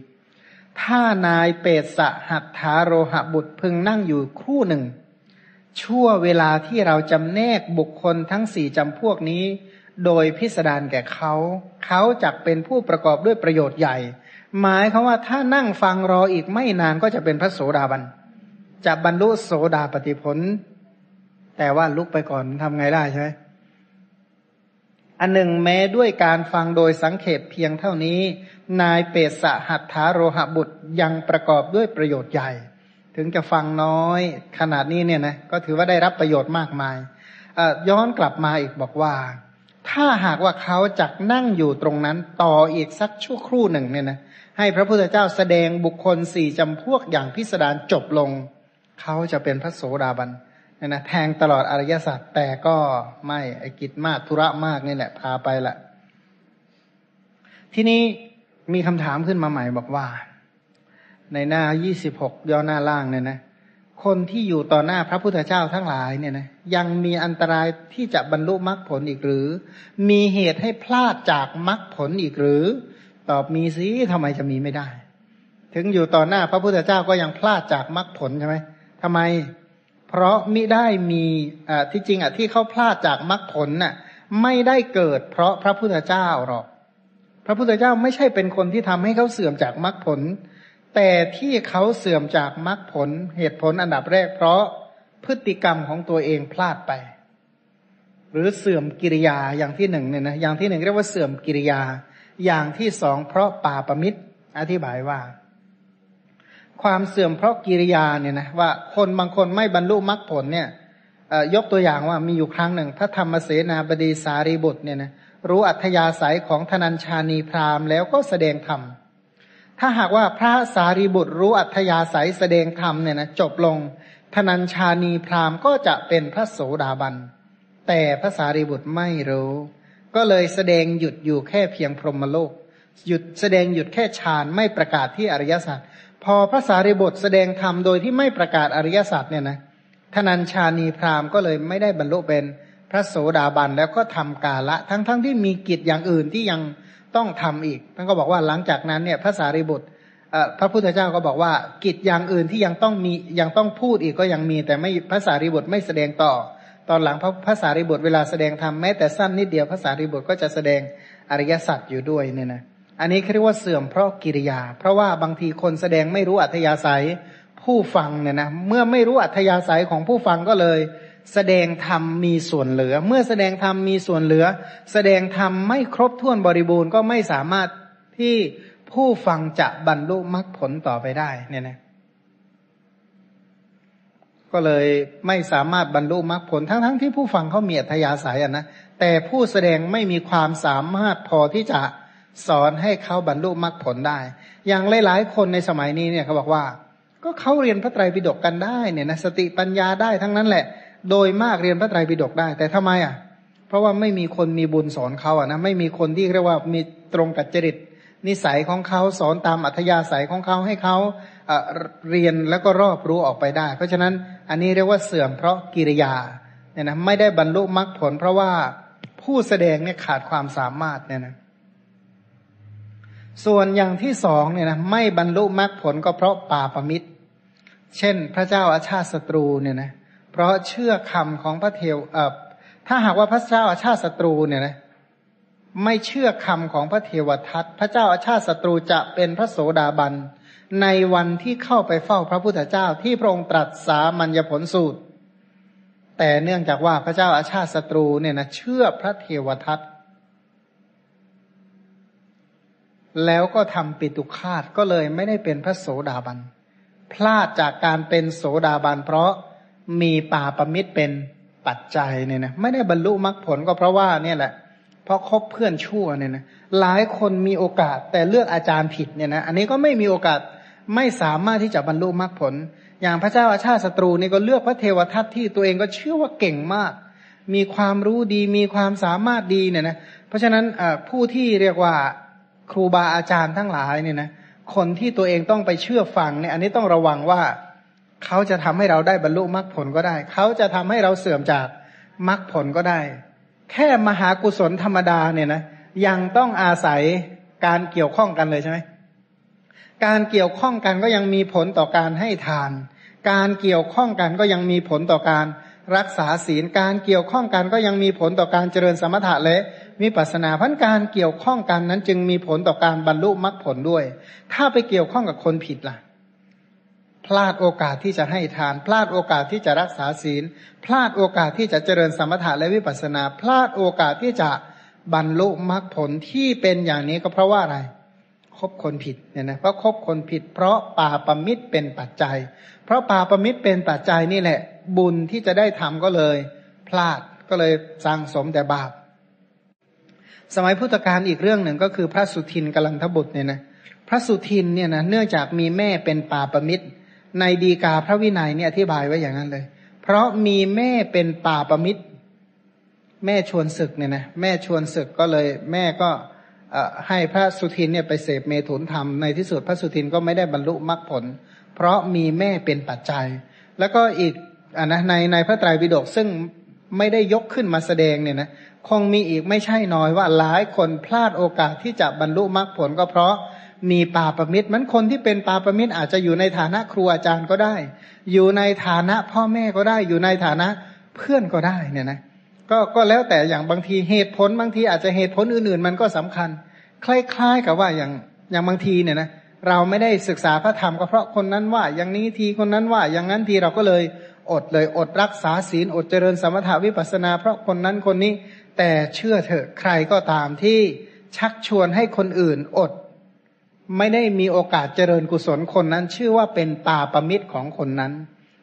ถ้านายเปตสหัตถาโรหบุตรพึงนั่งอยู่ครู่หนึ่ง ชั่วเวลาที่เราจำแนกบุคคลทั้งสี่จำพวกนี้ โดยพิสดารแก่เขา เขาจักเป็นผู้ประกอบด้วยประโยชน์ใหญ่ หมายคือว่าถ้านั่งฟังรออีกไม่นานก็จะเป็นพระโสดาบัน จะบรรลุโสดาปฏิผล แต่ว่าลุกไปก่อนทำไงได้ใช่ไหมอันหนึ่งแม้ด้วยการฟังโดยสังเขปเพียงเท่านี้ นายเปสะหัตถาโรหบุตรยังประกอบด้วยประโยชน์ใหญ่ ถึงจะฟังน้อยขนาดนี้เนี่ยนะก็ถือว่าได้รับประโยชน์มากมายย้อนกลับมาอีกบอกว่า ถ้าหากว่าเขาจักนั่งอยู่ตรงนั้นต่ออีกสักชั่วครู่หนึ่งเนี่ยนะให้พระพุทธเจ้าแสดงบุคคลสี่จำพวกอย่างพิสดารจบลง เขาจะเป็นพระโสดาบันเนี่ยนะแทงตลอดอริยสัจแต่ก็ไม่ไอกิจมากธุระมากนี่แหละพาไปละที่นี้มีคำถามขึ้นมาใหม่บอกว่า ในหน้ายี่สิบหกย่อหน้าล่างเนี่ยนะคนที่อยู่ต่อหน้าพระพุทธเจ้าทั้งหลายเนี่ยนะยังมีอันตรายที่จะบรรลุมรรคผลอีกหรือ มีเหตุให้พลาดจากมรรคผลอีกหรือ ตอบมีสิทำไมจะมีไม่ได้ ถึงอยู่ต่อหน้าพระพุทธเจ้าก็ยังพลาดจากมรรคผลใช่ไหม ทำไม เพราะมิได้มีอ่าที่จริงอะที่เขาพลาดจากมรรคผลน่ะ ไม่ได้เกิด เพราะพระพุทธเจ้าหรอก พระพุทธเจ้าไม่ใช่เป็นคนที่ทำให้เขาเสื่อมจากมรรคผล แต่ที่เขาเสื่อมจากมรรคผล เหตุผลอันดับแรก เพราะพฤติกรรมของตัวเองพลาดไป หรือเสื่อมกิริยาอย่างที่หนึ่งเนี่ยนะอย่างที่หนึ่งเรียกว่าเสื่อมกิริยา อย่างที่สองเพราะป่าประมิตรอธิบายว่า ความเสื่อมเพราะกิริยาเนี่ยนะว่าคนบางคนไม่บรรลุมรรคผลเนี่ยยกตัวอย่างว่ามีอยู่ครั้งหนึ่ง พระธรรมเสนาบดีสารีบุตรเนี่ยนะรู้อัธยาศัยของธนัญชานีพราหมณ์แล้วก็แสดงธรรมถ้าหากว่าพระสารีบุตรรู้อัธยาศัยแสดงธรรมเนี่ยนะจบลงธนัญชานีพราหมณ์ก็จะเป็นพระโสดาบัน แต่พระสารีบุตรไม่รู้ ก็เลยแสดงหยุดอยู่แค่เพียงพรหมโลก หยุดแสดงหยุดแค่ฌานไม่ประกาศที่อริยสัจ พอพระสารีบุตรแสดงธรรมโดยที่ไม่ประกาศอริยสัจเนี่ยนะทนัญชานีพราหมณ์ก็เลยไม่ได้บรรลุเป็นพระโสดาบันแล้วก็ทำกาละทั้งๆทที่มีกิจอย่างอื่นที่ยังต้องทำอีกท่านก็บอกว่าหลังจากนั้นเนี่ยพระสารีบุตรพระพุทธเจ้าก็บอกว่ากิจอย่างอื่นที่ยังต้องมียังต้องพูดอีกก็ยังมี แต่ไม่พระสารีบุตรไม่แสดงต่อ ตอนหลังพระพระสารีบุตรเวลาแสดงธรรมแม้แต่สั้นนิดเดียวพระสารีบุตรก็จะแสดงอริยสัจอยู่ด้วยเนี่ยนะ อันนี้เรียกว่าเสื่อมเพราะกิริยา เพราะว่าบางทีคนแสดงไม่รู้อัธยาศัยผู้ฟังเนี่ยนะเมื่อไม่รู้อัธยาศัยของผู้ฟังก็เลย แสดงธรรมมีส่วนเหลือ เมื่อแสดงธรรมมีส่วนเหลือ แสดงธรรมไม่ครบถ้วนบริบูรณ์ก็ไม่สามารถที่ผู้ฟังจะบรรลุมรรคผลต่อไปได้เนี่ยนะก็เลยไม่สามารถบรรลุมรรคผลทั้งๆทที่ผู้ฟังเขามีอัธยาศัยอะนะแต่ผู้แสดงไม่มีความสามารถพอที่จะ สอนให้เขาบรรลุมรรคผลได้ อย่างหลายๆ คนในสมัยนี้เนี่ยเขาบอกว่า ก็เขาเรียนพระไตรปิฎกกันได้เนี่ยนะสติปัญญาได้ทั้งนั้นแหละ โดยมากเรียนพระไตรปิฎกได้ แต่ทำไมอะ เพราะว่าไม่มีคนมีบุญสอนเขาอะนะไม่มีคนที่เรียกว่ามีตรงกับจริตนิสัยของเขาสอนตามอัธยาศัยของเขาให้เขาเรียนแล้วก็รอบรู้ออกไปได้ เพราะฉะนั้นอันนี้เรียกว่าเสื่อมเพราะกิริยาเนี่ยนะไม่ได้บรรลุมรรคผล เพราะว่าผู้แสดงเนี่ยขาดความสามารถเนี่ยนะ ส่วนอย่างที่สองเนี่ยนะไม่บรรลุมรรคผลก็เพราะป่าประมิตร เช่นพระเจ้าอาชาติศัตรูเนี่ยนะเพราะเชื่อคำของพระเทวเออถ้าหากว่าพระเจ้าอาชาติศัตรูเนี่ยนะไม่เชื่อคำของพระเทวทัตพระเจ้าอาชาติศัตรูจะเป็นพระโสดาบัน ในวันที่เข้าไปเฝ้าพระพุทธเจ้าที่พระองค์ตรัสสามัญญผลสูตร แต่เนื่องจากว่าพระเจ้าอาชาติศัตรูเนี่ยนะเชื่อพระเทวทัต แล้วก็ทำปิตุคาตก็เลยไม่ได้เป็นพระโสดาบัน พลาดจากการเป็นโสดาบัน เพราะมีป่าประมิตรเป็นปัจจัยเนี่ยนะไม่ได้บรรลุมรรคผลก็เพราะว่าเนี่ยแหละ เพราะคบเพื่อนชั่วเนี่ยนะหลายคนมีโอกาสแต่เลือกอาจารย์ผิดเนี่ยนะอันนี้ก็ไม่มีโอกาสไม่สามารถที่จะบรรลุมรรคผล อย่างพระเจ้าอาชาติศัตรูนี่ก็เลือกพระเทวทัตที่ตัวเองก็เชื่อว่าเก่งมาก มีความรู้ดีมีความสามารถดีเนี่ยนะเพราะฉะนั้นผู้ที่เรียกว่า ครูบาอาจารย์ทั้งหลายเนี่ยนะคนที่ตัวเองต้องไปเชื่อฟังเนี่ยอันนี้ต้องระวังว่าเขาจะทำให้เราได้บรรลุมรรคผลก็ได้ เขาจะทำให้เราเสื่อมจากมรรคผลก็ได้ แค่มหากุศลธรรมดาเนี่ยนะยังต้องอาศัยการเกี่ยวข้องกันเลยใช่ไหมการเกี่ยวข้องกันก็ยังมีผลต่อการให้ทาน การเกี่ยวข้องกันก็ยังมีผลต่อการรักษาศีล การเกี่ยวข้องกันก็ยังมีผลต่อการเจริญสมถะและ วิปัสสนาพันการเกี่ยวข้องกันนั้น จึงมีผลต่อการบรรลุมรรคผลด้วย ถ้าไปเกี่ยวข้องกับคนผิดล่ะ พลาดโอกาสที่จะให้ทาน พลาดโอกาสที่จะรักษาศีล พลาดโอกาสที่จะเจริญสมถะและวิปัสสนา พลาดโอกาสที่จะบรรลุมรรคผลที่เป็นอย่างนี้ก็เพราะว่าอะไรคบคนผิดเนี่ยนะเพราะคบคนผิด เพราะป่าประมิตรเป็นปัจจัย เพราะป่าประมิตรเป็นปัจจัยนี่แหละ บุญที่จะได้ทำก็เลย พลาดก็เลยสร้างสมแต่บาป สมัยพุทธกาลอีกเรื่องหนึ่งก็คือพระสุทินกลันทบุตรเนี่ยนะพระสุทินเนี่ยนะเนื่องจากมีแม่เป็นป่าประมิตร ในดีกาพระวินัยเนี่ยอธิบายไว้อย่างนั้นเลย เพราะมีแม่เป็นป่าประมิตร แม่ชวนศึกเนี่ยนะแม่ชวนศึกก็เลยแม่ก็ให้พระสุทินเนี่ยไปเสพเมถุนธรรมในที่สุดพระสุทินก็ไม่ได้บรรลุมรรคผล เพราะมีแม่เป็นปัจจัย แล้วก็อีกอ่านะในในพระไตรปิฎกซึ่งไม่ได้ยกขึ้นมาแสดงเนี่ยนะ คงมีอีกไม่ใช่น้อยว่าหลายคนพลาดโอกาสที่จะบรรลุมรรคผลก็เพราะมีปาประมิตรมันคนที่เป็นปาประมิตรอาจจะอยู่ในฐานะครูอาจารย์ก็ได้ อยู่ในฐานะพ่อแม่ก็ได้ อยู่ในฐานะเพื่อนก็ได้เนี่ยนะก็ก็แล้วแต่อย่างบางทีเหตุผลบางทีอาจจะเหตุผลอื่นๆ มันก็สำคัญ คล้ายๆกับว่าอย่างอย่างบางทีเนี่ยนะเราไม่ได้ศึกษาพระธรรมก็เพราะคนนั้นว่าอย่างนี้ทีคนนั้นว่าอย่างนั้นทีเราก็เลย อดเลยอดรักษาศีลอดเจริญสมถาวิปัสนา เพราะคนนั้นคนนี้ แต่เชื่อเถอะใครก็ตามที่ชักชวนให้คนอื่นอด ไม่ได้มีโอกาสเจริญกุศลคนนั้น ชื่อว่าเป็นป่าประมิตรของคนนั้น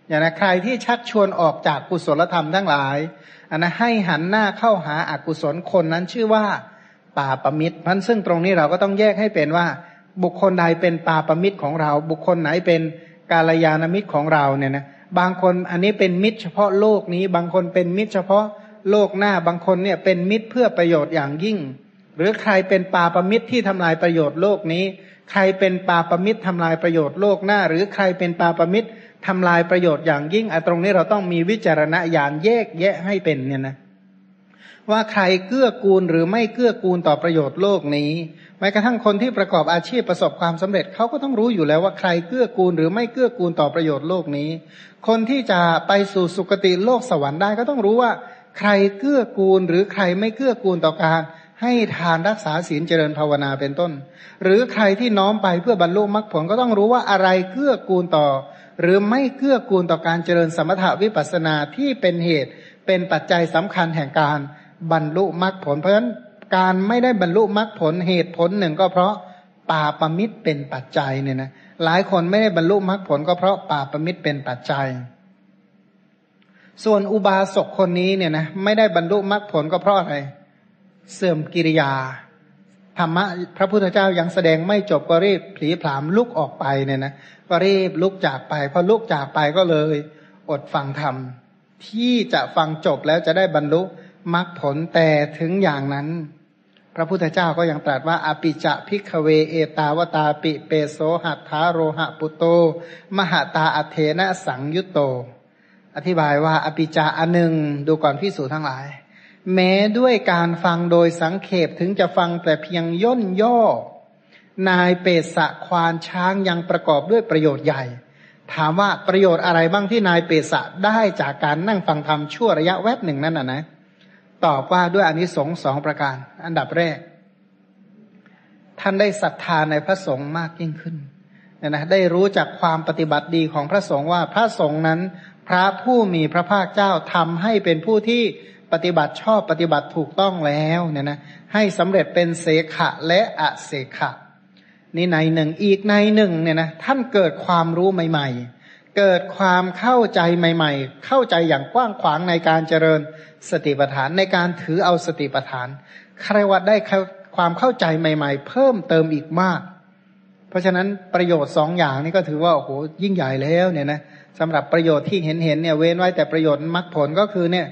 อย่างนะใครที่ชักชวนออกจากกุศลธรรมทั้งหลายอันนะให้หันหน้าเข้าหาอากุศลคนนั้นชื่อว่าป่าประมิตรพันซึ่งตรงนี้เราก็ต้องแยกให้เป็นว่า บุคคลใดเป็นป่าประมิตรของเรา บุคคลไหนเป็นกาลยานมิตรของเราเนี่ยนะ บางคนอันนี้เป็นมิตรเฉพาะโลกนี้ บางคนเป็นมิตรเฉพาะโลกหน้า บางคนเนี่ยเป็นมิตรเพื่อประโยชน์อย่างยิ่ง หรือใครเป็นป่าประมิตรที่ทำลายประโยชน์โลกนี้ ใครเป็นปาปมิตรทำลายประโยชน์โลกหน้า หรือใครเป็นปาปมิตรทำลายประโยชน์อย่างยิ่งไอ้ตรงนี้เราต้องมีวิจารณญาณแยกแยะให้เป็นเนี่ยนะว่าใครเกื้อกูลหรือไม่เกื้อกูลต่อประโยชน์โลกนี้ แม้กระทั่งคนที่ประกอบอาชีพประสบความสำเร็จเขาก็ต้องรู้อยู่แล้วว่าใครเกื้อกูลหรือไม่เกื้อกูลต่อประโยชน์โลกนี้ คนที่จะไปสู่สุคติโลกสวรรค์ได้ก็ต้องรู้ว่า ใครเกื้อกูลหรือใครไม่เกื้อกูลต่อการให้ทานรักษาศีลเจริญภาวนาเป็นต้น หรือใครที่น้อมไปเพื่อบรรลุมรรคผลก็ต้องรู้ว่าอะไรเกื้อกูลต่อ หรือไม่เกื้อกูลต่อการเจริญสมถะวิปัสนาที่เป็นเหตุเป็นปัจจัยสำคัญแห่งการบรรลุมรรคผลเพราะฉะนั้น การไม่ได้บรรลุมรรคผลเหตุผลหนึ่งก็เพราะปาปมิตรเป็นปัจจัยเนี่ยนะหลายคนไม่ได้บรรลุมรรคผลก็เพราะปาปมิตรเป็นปัจจัย ส่วนอุบาสกคนนี้เนี่ยนะไม่ได้บรรลุมรรคผลก็เพราะอะไร เสื่อมกิริยาธรรมะพระพุทธเจ้ายังแสดงไม่จบก็รีบผีผามลุกออกไปเนี่ยนะก็รีบลุกจากไปพอลุกจากไปก็เลย อดฟังธรรมที่จะฟังจบแล้วจะได้บรรลุมรรคผลแต่ถึงอย่างนั้น พระพุทธเจ้าก็ยังตรัสว่าอปิจะพิกเวเอตาวตาปิเปโสหัตถาโรหะปุโต มหาตาอเทนะสังยุตโต อธิบายว่าอปิจาอันหนึ่งดูก่อนพิสูจทั้งหลาย แม้ด้วยการฟังโดยสังเขปถึงจะฟังแต่เพียงย่นย่อ นายเปสะควานช้างยังประกอบด้วยประโยชน์ใหญ่ ถามว่าประโยชน์อะไรบ้างที่นายเปสะได้จากการนั่งฟังธรรมชั่วระยะแวบหนึ่งนั่นน่ะนะ ตอบว่าด้วยอนิสงส์สองประการ อันดับแรก ท่านได้ศรัทธาในพระสงฆ์มากยิ่งขึ้นนะนะได้รู้จักความปฏิบัติดีของพระสงฆ์ว่าพระสงฆ์นั้น พระผู้มีพระภาคเจ้าทำให้เป็นผู้ที่ปฏิบัติชอบปฏิบัติถูกต้องแล้วเนี่ยนะให้สำเร็จเป็นเสขะและอะเสขะนี่ในหนึ่งอีกในหนึ่งเนี่ยนะท่านเกิดความรู้ใหม่ ๆ เกิดความเข้าใจใหม่ ๆ เข้าใจอย่างกว้างขวางในการเจริญสติปัฏฐานในการถือเอาสติปัฏฐานใครว่าได้ความเข้าใจใหม่ ๆ เพิ่มเติมอีกมาก เพราะฉะนั้นประโยชน์สองอย่างนี้ก็ถือว่าโอ้โหยิ่งใหญ่แล้วเนี่ยนะสำหรับประโยชน์ที่เห็นเห็นเนี่ยเว้นไว้แต่ประโยชน์มรรคผลก็คือเนี่ย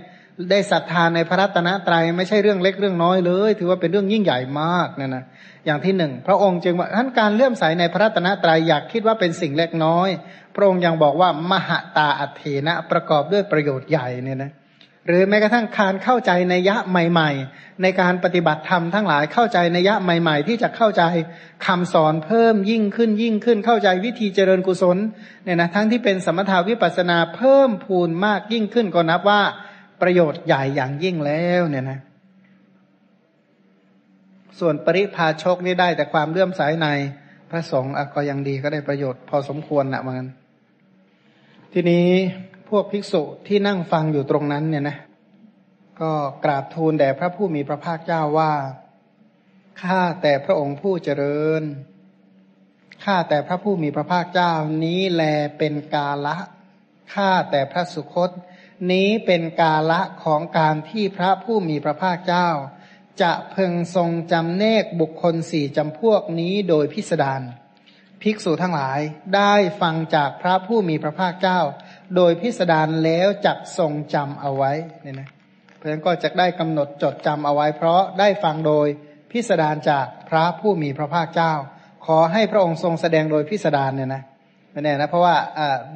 ได้ศรัทธาในพระรัตนตรัยไม่ใช่เรื่องเล็กเรื่องน้อยเลย ถือว่าเป็นเรื่องยิ่งใหญ่มากเนี่ยนะอย่างที่หนึ่งพระองค์จึงว่าท่านการเลื่อมใสในพระรัตนตรัยอยากคิดว่าเป็นสิ่งเล็กน้อย พระองค์ยังบอกว่ามหาตาอัเถนะประกอบด้วยประโยชน์ใหญ่เนี่ยนะหรือแม้กระทั่งการเข้าใจในยะใหม่ ๆ ในการปฏิบัติธรรมทั้งหลายเข้าใจในยะใหม่ ๆ ที่จะเข้าใจคำสอนเพิ่มยิ่งขึ้นยิ่งขึ้นเข้าใจวิธีเจริญกุศลเนี่ยนะทั้งที่เป็นสมถาวิปัสนาเพิ่มพูนมากยิ่งขึ้นก็นับว่าประโยชน์ใหญ่อย่างยิ่งแล้วเนี่ยนะส่วนปริพาชกนี่ได้แต่ความเลื่อมใสในพระสงฆ์ก็ยังดีก็ได้ประโยชน์พอสมควรนะมัน ทีนี้พวกภิกษุที่นั่งฟังอยู่ตรงนั้นเนี่ยนะก็กราบทูลแด่พระผู้มีพระภาคเจ้าว่า ข้าแต่พระองค์ผู้เจริญ ข้าแต่พระผู้มีพระภาคเจ้านี้แลเป็นกาละ ข้าแต่พระสุคต นี้เป็นกาละของการที่พระผู้มีพระภาคเจ้า จะเพึงทรงจำเนกบุคคลสี่จำพวกนี้โดยพิสดาร ภิกษุทั้งหลายได้ฟังจากพระผู้มีพระภาคเจ้า โดยพิสดารแล้วจักทรงจำเอาไว้เนี่ยนะเพราะฉะนั้นก็จะได้กำหนดจดจำเอาไว้ เพราะได้ฟังโดยพิสดารจากพระผู้มีพระภาคเจ้า ขอให้พระองค์ทรงแสดงโดยพิสดารเนี่ยนะไม่แน่นะเพราะว่า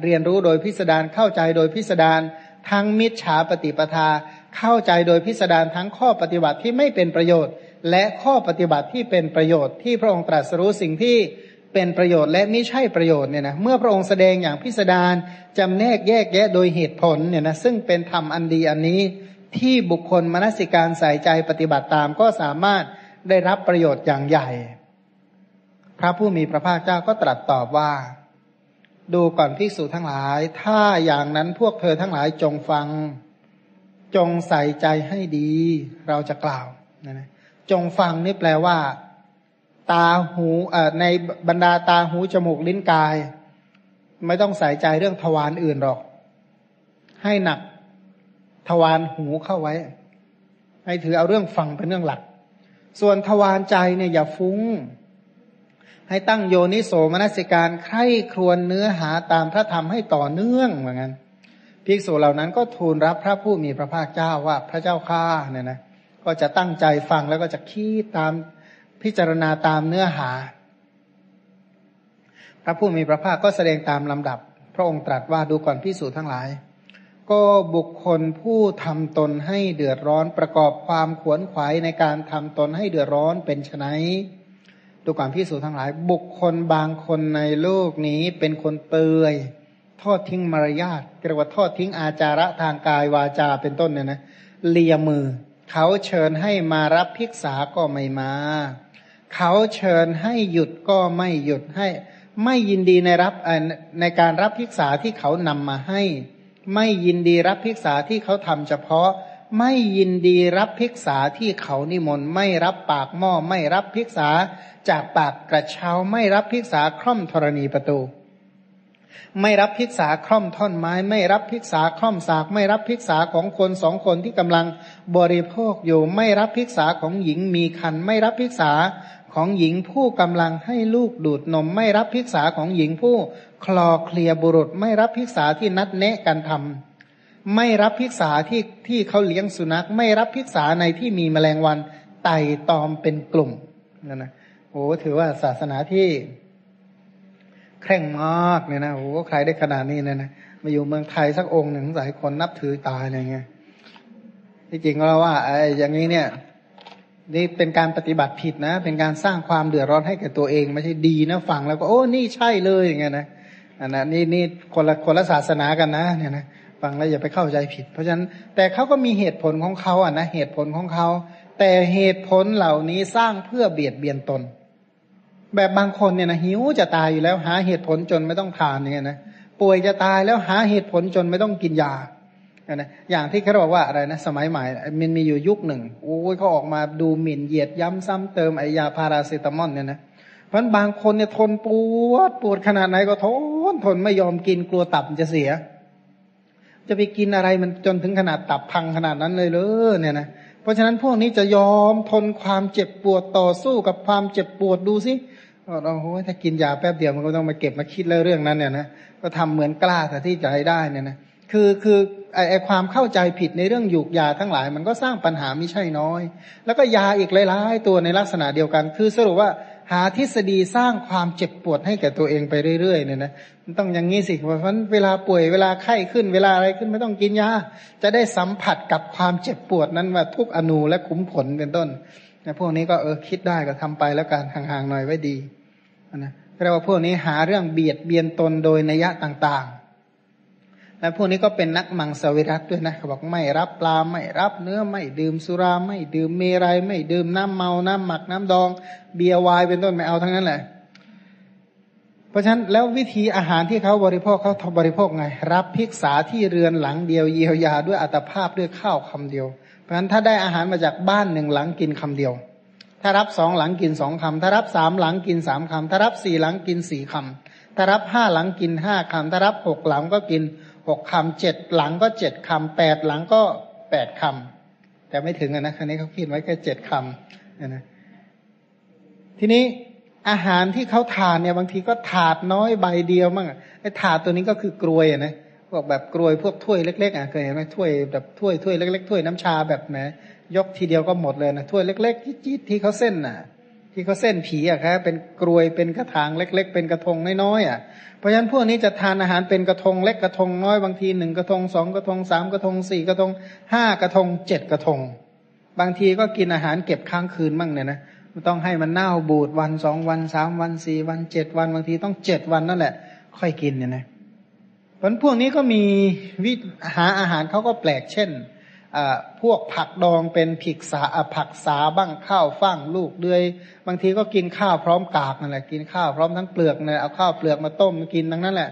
เรียนรู้โดยพิสดารเข้าใจโดยพิสดารทั้งมิจฉาปฏิปทา เข้าใจโดยพิสดารทั้งข้อปฏิบัติที่ไม่เป็นประโยชน์ และข้อปฏิบัติที่เป็นประโยชน์ที่พระองค์ตรัสรู้สิ่งที่ เป็นประโยชน์และไม่ใช่ประโยชน์เนี่ยนะเมื่อพระองค์แสดงอย่างพิสดารจำแนกแยกแยะโดยเหตุผลเนี่ยนะซึ่งเป็นธรรมอันดีอันนี้ ที่บุคคลมนสิการใส่ใจปฏิบัติตามก็สามารถได้รับประโยชน์อย่างใหญ่ พระผู้มีพระภาคเจ้าก็ตรัสตอบว่า ดูก่อนภิกษุทั้งหลาย ถ้าอย่างนั้นพวกเธอทั้งหลายจงฟัง จงใส่ใจให้ดี เราจะกล่าวนะจงฟังนี่แปลว่า ตาหูในบรรดาตาหูจมูกลิ้นกาย ไม่ต้องใส่ใจเรื่องทวารอื่นหรอก ให้หนักทวารหูเข้าไว้ ให้ถือเอาเรื่องฟังเป็นเรื่องหลัก ส่วนทวารใจเนี่ยอย่าฟุง้ง ให้ตั้งโยนิโสมนสิการใคร่ครวญเนื้อหาตามพระธรรมให้ต่อเนื่องเหมือนกันภิกษุเหล่านั้นก็ทูลรับพระผู้มีพระภาคเจ้าว่าพระเจ้าข้าเนี่ยนะ ก็จะตั้งใจฟังแล้วก็จะคิดตาม พิจารณาตามเนื้อหา พระผู้มีพระภาคก็แสดงตามลำดับ พระองค์ตรัสว่าดูก่อนพิสูจน์ทั้งหลาย ก็บุคคลผู้ทำตนให้เดือดร้อนประกอบความขวนขวายในการทำตนให้เดือดร้อนเป็นไฉนดูความพิสูจน์ทั้งหลาย บุคคลบางคนในโลกนี้เป็นคนเตยทอดทิ้งมารยาทเรียกว่าทอดทิ้งอาจาระทางกายวาจาเป็นต้นเนี่ยนะเลียมือ เขาเชิญให้มารับภิกษาก็ไม่มา เขาเชิญให้หยุดก็ไม่หยุดให้ ไม่ยินดีในรับในการรับภิกษาที่เขานำมาให้ ไม่ยินดีรับภิกษาที่เขาทำเฉพาะ ไม่ยินดีรับภิกษาที่เขานิมนต์ไม่รับปากหม้อไม่รับภิกษาจากปากกระเช้าไม่รับภิกษาคร่อมธรณีประตู ไม่รับพิกษาคล่อมท่อนไม้ ไม่รับพิกษาคล่อมสาก ไม่รับพิกษาของคนสองคนที่กำลังบริโภคอยู่ ไม่รับพิกษาของหญิงมีคันไม่รับพิกษา ของหญิงผู้กำลังให้ลูกดูดนมไม่รับพิกษาของหญิงผู้คลอเคลียบุรุษไม่รับพิกษาที่นัดแนะกันทำไม่รับพิกษาที่ที่เขาเลี้ยงสุนัข ไม่รับพิกษาในที่มีแมลงวันไต่ตอมเป็นกลุ่มนั่นนะโอ้ถือว่าศาสนาที่ แข่งมากเนี่ยนะโอ้ใครได้ขนาดนี้เนี่ยนะมาอยู่เมืองไทยสักองค์หนึ่งสายคนนับถือตายอะไรเงี้ยที่จริงเราว่าไอ้อย่างนี้เนี่ย นี่เป็นการปฏิบัติผิดนะ เป็นการสร้างความเดือดร้อนให้แก่ตัวเอง ไม่ใช่ดีนะฟังแล้วก็โอ้นี่ใช่เลยอย่างเงี้ยนะอันนั้นนี่นี่คนละคนละศาสนากันนะเนี่ยนะฟังแล้วอย่าไปเข้าใจผิด เพราะฉะนั้นแต่เขาก็มีเหตุผลของเขาอะนะเหตุผลของเขา แต่เหตุผลเหล่านี้สร้างเพื่อเบียดเบียนตน แบบบางคนเนี่ยนะหิวจะตายอยู่แล้วหาเหตุผลจนไม่ต้องทานอย่างเงี้ยนะป่วยจะตายแล้วหาเหตุผลจนไม่ต้องกินยา นะอย่างที่เขาบอกว่าอะไรนะ สมัยใหม่มันมีอยู่ยุคหนึ่งโอ้ยเขาออกมาดูหมิ่นเหยียดย้ำซ้ำเติมไอยาพาราเซตามอลเนี่ยนะเพราะบางคนเนี่ยทนปวดปวดขนาดไหนก็ทนทนไม่ยอมกินกลัวตับจะเสีย จะไปกินอะไรมันจนถึงขนาดตับพังขนาดนั้นเลยเลยเนี่ยนะเพราะฉะนั้นพวกนี้จะยอมทนความเจ็บปวดต่อสู้กับความเจ็บปวดดูสิเราโอ้ถ้ากินยาแป๊บเดียวมันก็ต้องมาเก็บมาคิดเรื่องนั้นเนี่ยนะก็ทำเหมือนกล้าแต่ที่จะให้ได้เนี่ยนะ คือคือไอไอความเข้าใจผิดในเรื่องหยูกยาทั้งหลาย มันก็สร้างปัญหาไม่ใช่น้อย แล้วก็ยาอีกหลายๆตัวในลักษณะเดียวกัน คือสรุปว่าหาทฤษฎีสร้างความเจ็บปวดให้แก่ตัวเองไปเรื่อยๆเนี่ยนะมันต้องอย่างนี้สิเพราะฉะนั้นเวลาป่วยเวลาไข้ขึ้นเวลาอะไรขึ้นไม่ต้องกินยาจะได้สัมผัสกับความเจ็บปวดนั้นว่าทุกอนูและขุมขนเป็นต้นนะพวกนี้ก็เออคิดได้ก็ทำไปแล้วกันห่างๆหน่อยไว้ดีนะเรียกว่าพวกนี้หาเรื่องเบียดเบียนตนโดยนัยต่างๆ และพวกนี้ก็เป็นนักมังสวิรัตด้วยนะเขาบอกไม่รับปลาไม่รับเนื้อไม่ดื่มสุราไม่ดื่มเมรัยไม่ดื่มน้ำเมาน้ำหมักน้ำดอง เบียร์วายเป็นต้นไม่เอาทั้งนั้นแหละเพราะฉะนั้นแล้ววิธีอาหารที่เขาบริโภคเขาทบริโภคไง รับพิกษาที่เรือนหลังเดียวเยียวยาด้วยอัตภาพด้วยข้าวคำเดียว เพราะฉะนั้นถ้าได้อาหารมาจากบ้านหนึ่งหลังกินคำเดียว ถ้ารับสองหลังกินสองคำถ้ารับสามหลังกินสามคำถ้ารับสี่หลังกินสี่คำถ้ารับห้าหลังกินห้าคำถ้ารับหกหลังก็กิน หกคำเจ็ดหลังก็เจ็ดคำแปดหลังก็แปดคำแต่ไม่ถึงนะคันนี้เขาคิดไว้แค่เจ็ดคำนะทีนี้อาหารที่เขาทานเนี่ยบางทีก็ถาดน้อยใบเดียวมั่งไอ้ถาดตัวนี้ก็คือกรวยนะพวกแบบกรวยพวกถ้วยเล็กๆอะเคยเห็นไหมถ้วยแบบถ้วยถ้วยเล็กๆถ้วยน้ำชาแบบไหนยกทีเดียวก็หมดเลยนะถ้วยเล็กๆจี๊ดที่เขาเส้นน่ะ ที่เขาเส้นผีอะครับเป็นกรวยเป็นกระถางเล็ก ๆ เป็นกระทงน้อยๆอะ เพราะฉะนั้นพวกนี้จะทานอาหารเป็นกระทงเล็กกระทงน้อยบางทีหนึ่งกระทงสองกระทงสามกระทงสี่กระทงห้ากระทงเจ็ดกระทง บางทีก็กินอาหารเก็บค้างคืนบ้างเนี่ยนะต้องให้มันเน่าบูดวันสองวันสามวันสี่วันเจ็ดวันบางทีต้องเจ็ดวันนั่นแหละ ค่อยกินเนี่ยนะผลพวกนี้ก็มีวิหาอาหารเขาก็แปลกเช่นพวกผักดองเป็นผิกษาผักสาบ้างข้าวฟ่างลูกเดือย บางทีก็กินข้าวพร้อมกากนั่นแหละกินข้าวพร้อมทั้งเปลือกเนี่ยเอาข้าวเปลือกมาต้มมากินทั้งนั้นแหละ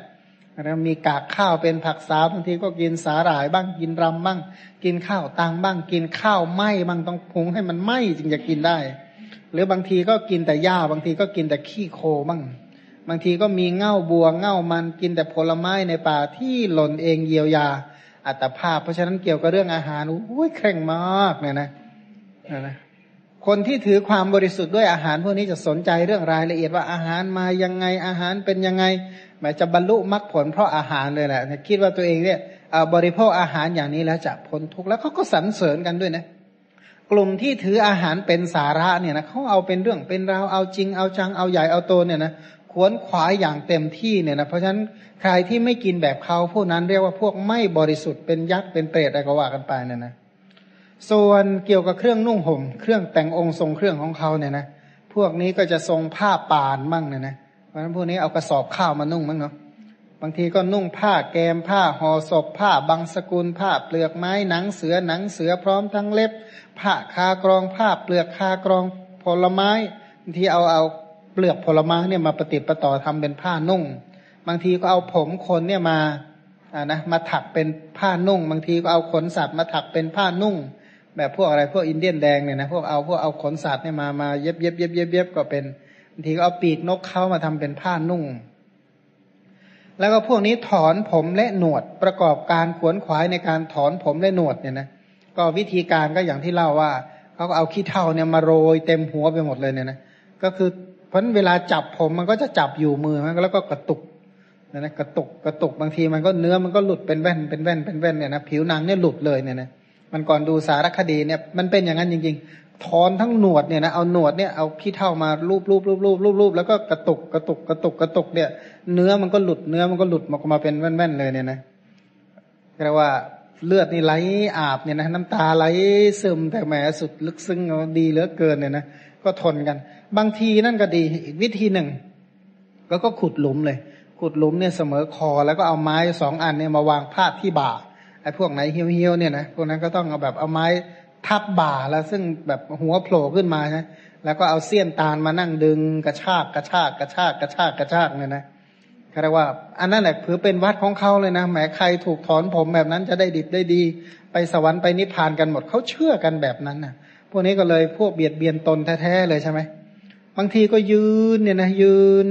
แล้วมีกากข้าวเป็นผักสาบางทีก็กินสาหร่ายบ้างกินรำบ้าง กินข้าวตังบ้าง กินข้าวไหมบ้างต้องพุงให้มันไหมจึงจะกินได้ หรือบางทีก็กินแต่หญ้าบางทีก็กินแต่ขี้โคบ้าง บางทีก็มีเง่าบัวเง่ามันกินแต่ผลไม้ในป่าที่หล่นเองเยียวยาอัตภาพ เพราะฉะนั้นเกี่ยวกับเรื่องอาหารอุ้ยแข่งมากเนี่ยนะนะ คนที่ถือความบริสุทธิ์ด้วยอาหารพวกนี้จะสนใจเรื่องรายละเอียดว่าอาหารมายังไงอาหารเป็นยังไงหมายจะบรรลุมรรคผลเพราะอาหารเลยแหละคิดว่าตัวเองเนี่ยบริโภคอาหารอย่างนี้แล้วจะพ้นทุกข์แล้วเขาก็สรรเสริญกันด้วยนะกลุ่มที่ถืออาหารเป็นสาระเนี่ยนะเขาเอาเป็นเรื่องเป็นราวเอาจริงเอาจังเอาใหญ่เอาโตเนี่ยนะขวนขวายอย่างเต็มที่เนี่ยนะเพราะฉะนั้นใครที่ไม่กินแบบเขาพวกนั้นเรียกว่าพวกไม่บริสุทธิ์เป็นยักษ์เป็นเปรตอะไรก็ว่ากันไปเนี่ยนะ ส่วนเกี่ยวกับเครื่องนุ่งห่ม เครื่องแต่งองค์ทรงเครื่องของเขาเนี่ยนะพวกนี้ก็จะทรงผ้าป่านมั่งเนี่ยนะเพราะฉะนั้นพวกนี้เอากระสอบข้าวมานุ่งมั้งเนาะบางทีก็นุ่งผ้าแกมผ้าห่อศพผ้าบางสกุลผ้าเปลือกไม้หนังเสือหนังเสือพร้อมทั้งเล็บ ผ้าคากรองผ้าเปลือกคากรองผลไม้บางทีเอาเอาเปลือกผลไม้เนี่ยมาประติดประต่อทำเป็นผ้านุ่ง บางทีก็เอาผมคนเนี่ยมาอ่านะมาถักเป็นผ้านุ่ง บางทีก็เอาขนสัตว์มาถักเป็นผ้านุ่ง แบบพวกอะไรพวกอินเดียนแดงเนี่ยนะพวกเอาพวกเอาขนสัตว์เนี่ยมามาเย็บเย็บเย็บเย็บเย็บก็เป็นบางทีก็เอาปีกนกเข้ามาทำเป็นผ้านุ่ง แล้วก็พวกนี้ถอนผมและหนวดประกอบการขวนขวายในการถอนผมและหนวดเนี่ยนะก็วิธีการก็อย่างที่เล่าว่าเขาก็เอาขี้เถ้าเนี่ยมาโรยเต็มหัวไปหมดเลยเนี่ยนะก็คือเพราะเวลาจับผมมันก็จะจับอยู่มือมันแล้วก็กระตุกนะนะกระตุกกระตุกบางทีมันก็เนื้อมันก็หลุดเป็นแว่นเป็นแว่นเป็นแว่นเนี่ยนะผิวหนังเนี่ยหลุดเลยเนี่ยนะ มันก่อนดูสารคดีเนี่ยมันเป็นอย่างนั้นจริงถอนทั้งหนวดเนี่ยนะเอาหนวดเนี่ยเอาขี้เท่ามารูปรูปรูปรูปรูปรูปแล้วก็กระตุกกระตุกกระตุกกระตุกเนี่ย เนื้อมันก็หลุดเนื้อมันก็หลุดออกมาเป็นแว่นๆเลยเนี่ยนะเรียกว่าเลือดนี่ไหลอาบเนี่ยนะน้ำตาไหลซึมแต่แหมสุดลึกซึ้งดีเหลือเกินเนี่ยนะก็ทนกัน บางทีนั่นก็ดีอีกวิธีหนึ่ง ก็ก็ขุดหลุมเลย ขุดหลุมเนี่ยเสมอคอแล้วก็เอาไม้สองอันเนี่ยมาวางพาดที่บ่า อ้พวกไหนเหี้ยวๆเนี่ยนะพวกนั้นก็ต้องเอาแบบเอาไม้ทับบ่าแล้วซึ่งแบบหัวโผล่ขึ้นมาใช่แล้วก็เอาเสี้ยนตาลมานั่งดึงกระชากกระชากกระชากกระชากกระชากเนี่ยนะเรียกว่า อันนั้นแหละถือเป็นวัดของเขาเลยนะแหมใครถูกถอนผมแบบนั้นจะได้ดิบได้ดี ไปสวรรค์ไปนิพพานกันหมดเขาเชื่อกันแบบนั้นนะพวกนี้ก็เลยพวกเบียดเบียนตนแท้ๆเลยใช่ไหมบางทีก็ยืนเนี่ยนะยืน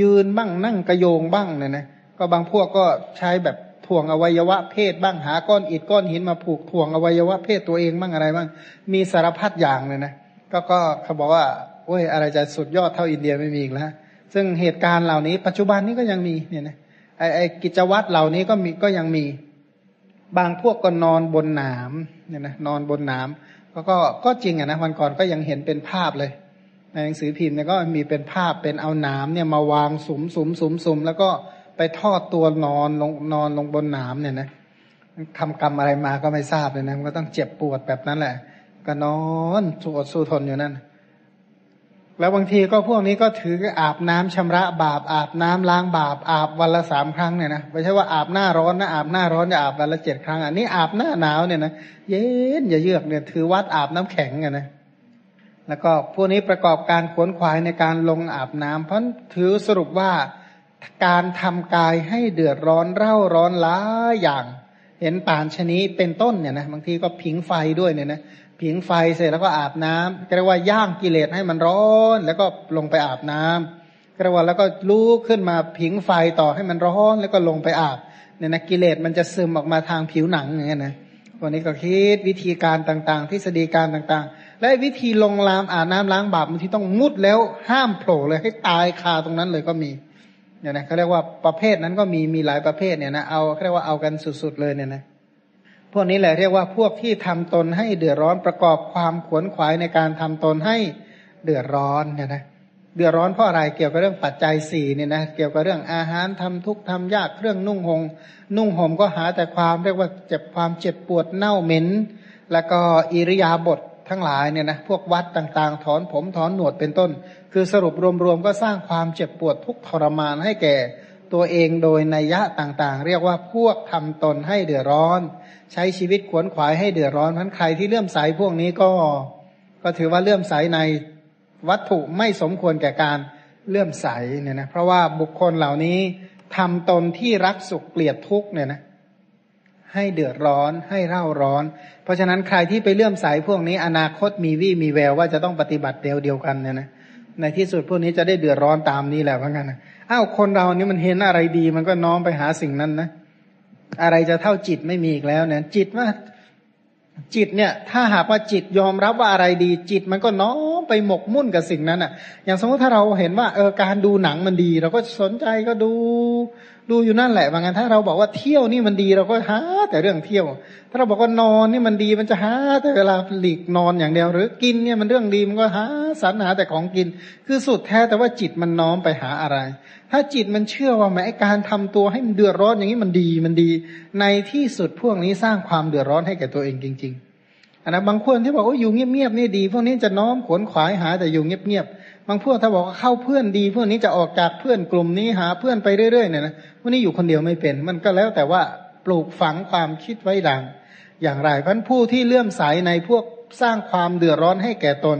ยืนบ้างนั่งกระโยงบ้างเนี่ยนะก็บางพวกก็ใช้แบบ ถ่วงอวัยวะเพศบ้างหาก้อนอิฐก้อนหินมาผูกถ่วงอวัยวะเพศตัวเองบ้างอะไรบ้างมีสารพัดอย่างเลยนะก็ก็เขาบอกว่าโอ้ยอะไรจะสุดยอดเท่าอินเดียไม่มีอีกแล้วซึ่งเหตุการณ์เหล่านี้ ปัจจุบันนี้ก็ยังมีเนี่ยนะไอไอกิจวัตรเหล่านี้ก็มีก็ยังมี บางพวกก็นอนบนหนามเนี่ยนะนอนบนหนามก็ก็ก็จริงอะนะวันก่อนก็ยังเห็นเป็นภาพเลย ในหนังสือพิมพ์เนี่ยก็มีเป็นภาพเป็นเอาหนามเนี่ยมาวางสุมสุมสุมสุมแล้วก็ ไปทอดตัวนอนลงนอนลงบนหนามเนี่ยนะทำกรรมอะไรมาก็ไม่ทราบเลยนะมันก็ต้องเจ็บปวดแบบนั้นแหละ ก็นอนสู้อดสู้ทนอยู่นั่นแล้วบางทีก็พวกนี้ก็ถืออาบน้ำชำระบาปอาบน้ำล้างบาปอาบวันละสามครั้งเนี่ยนะไม่ใช่ว่าอาบหน้าร้อนนะอาบหน้าร้อนจะอาบวันละเจ็ดครั้งอันนี้อาบหน้าหนาวเนี่ยนะเย็นอย่าเยือกเนี่ยถือวัดอาบน้ำแข็งอะนะแล้วก็พวกนี้ประกอบการขวนขวายในการลงอาบน้ำเพราะถือสรุปว่า การทำกายให้เดือดร้อนเร่าร้อนล้าอย่าง เห็นป่านชนี้เป็นต้นเนี่ยนะบางทีก็ผิงไฟด้วยเนี่ยนะผิงไฟเสร็จแล้วก็อาบน้ำเรียกว่าย่างกิเลสให้มันร้อน แล้วก็ลงไปอาบน้ำเรียกว่าแล้วก็ลุกขึ้นมาผิงไฟต่อให้มันร้อนแล้วก็ลงไปอาบเนี่ยนะกิเลสมันจะซึมออกมาทางผิวหนังอย่างเงี้ยนะวันนี้ก็คิดวิธีการต่างๆทฤษฎีการต่างๆ และวิธีลงลามอาบน้ำล้างบาปบางทีต้องมุดแล้วห้ามโผล่เลยให้ตายคาตรงนั้นเลยก็มี เนี่ยนะเขาเรียกว่าประเภทนั้นก็มีมีหลายประเภทเนี่ยนะเอาเขาเรียกว่าเอากันสุดๆเลยเนี่ยนะพวกนี้แหละเรียกว่าพวกที่ทำตนให้เดือดร้อนประกอบความขวนขวายในการทำตนให้เดือดร้อนเนี่ยนะเดือดร้อนเพราะอะไรเกี่ยวกับเรื่องปัจจัยสี่เนี่ยนะเกี่ยวกับเรื่องอาหารทำทุกทำยากเครื่องนุ่งหงนุ่งห่มก็หาแต่ความเรียกว่าเจ็บความเจ็บปวดเน่าเหม็น แล้วก็อิริยาบถทั้งหลายเนี่ยนะพวกวัดต่างๆ ถอนผมถอนหนวดเป็นต้น คือสรุปรวมๆก็สร้างความเจ็บปวดทุกทรมานให้แก่ ตัวเองโดยนัยยะต่างๆ เรียกว่าพวกทำตนให้เดือดร้อน ใช้ชีวิตขวนขวายให้เดือดร้อนพันใครที่เลื่อมใสพวกนี้ก็ ก็ถือว่าเลื่อมใสในวัตถุไม่สมควรแก่การเลื่อมใสเนี่ยนะเพราะว่าบุคคลเหล่านี้ทำตนที่รักสุขเกลียดทุกเนี่ยนะให้เดือดร้อนให้เร่าร้อน เพราะฉะนั้นใครที่ไปเลื่อมใสพวกนี้อนาคตมีวี่มีแววว่าจะต้องปฏิบัติเดียวเดียวกันเนี่ยนะ ในที่สุดพวกนี้จะได้เดือดร้อนตามนี้แหละเพราะงั้นอ้าวคนเรานี่มันเห็นอะไรดี มันก็น้อมไปหาสิ่งนั้นนะ อะไรจะเท่าจิตไม่มีอีกแล้วเนี่ย จิตว่าจิตเนี่ย ถ้าหากว่าจิตยอมรับว่าอะไรดี จิตมันก็น้อมไปหมกมุ่นกับสิ่งนั้นอะ อย่างสมมติถ้าเราเห็นว่าเออการดูหนังมันดี เราก็สนใจก็ดู ดูอยู่นั่นแหละว่างั้นถ้าเราบอกว่าเที่ยวนี่มันดีเราก็หาแต่เรื่องเที่ยว ถ้าเราบอกว่านอนนี่มันดีมันจะหาแต่เวลาหลีกนอนอย่างเดียว หรือกินเนี่ยมันเรื่องดีมันก็หาสรรหาแต่ของกิน คือสุดแท้แต่ว่าจิตมันน้อมไปหาอะไร ถ้าจิตมันเชื่อว่าแม้การทำตัวให้มันเดือดร้อนอย่างนี้มันดีมันดี ในที่สุดพวกนี้สร้างความเดือดร้อนให้แก่ตัวเองจริง ๆอันนะบางคนที่บอกว่าอยู่เงียบๆนี่ดี พวกนี้จะน้อมขวนขวายหาแต่อยู่เงียบๆ บางพวกถ้าบอกว่าเข้าเพื่อนดีพวกนี้จะออกจากเพื่อนกลุ่มนี้หาเพื่อนไปเรื่อยๆเนี่ยนะพวกนี้อยู่คนเดียวไม่เป็น มันก็แล้วแต่ว่าปลูกฝังความคิดไว้ดังอย่างไรพันผู้ที่เลื่อมใสในพวกสร้างความเดือดร้อนให้แก่ตน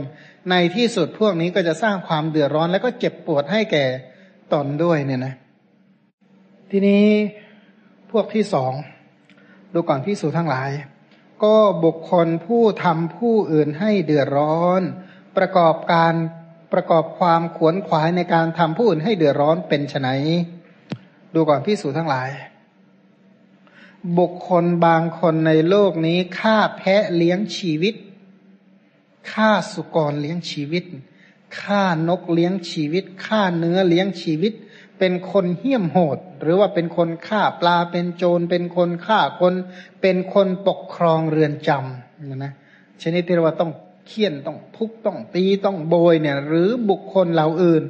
ในที่สุดพวกนี้ก็จะสร้างความเดือดร้อนแล้วก็เจ็บปวดให้แก่ตนด้วยเนี่ยนะ ทีนี้พวกที่สองดูก่อนที่สูทั้งหลาย ก็บุคคลผู้ทำผู้อื่นให้เดือดร้อน ประกอบการ ประกอบความขวนขวายในการทำผู้อื่นให้เดือดร้อนเป็นไนดูก่อนพิสูจทั้งหลาย บุคคลบางคนในโลกนี้ฆ่าแพะเลี้ยงชีวิตฆ่าสุกรเลี้ยงชีวิตฆ่านกเลี้ยงชีวิตฆ่าเนื้อเลี้ยงชีวิต เป็นคนเหี้ยมโหด หรือว่าเป็นคนฆ่าปลาเป็นโจรเป็นคนฆ่าคน เป็นคนปกครองเรือนจำนะชนิดที่เราว่าต้อง เคี่ยนต้องทุบต้องตีต้องโบยเนี่ย หรือบุคคลเหล่าอื่น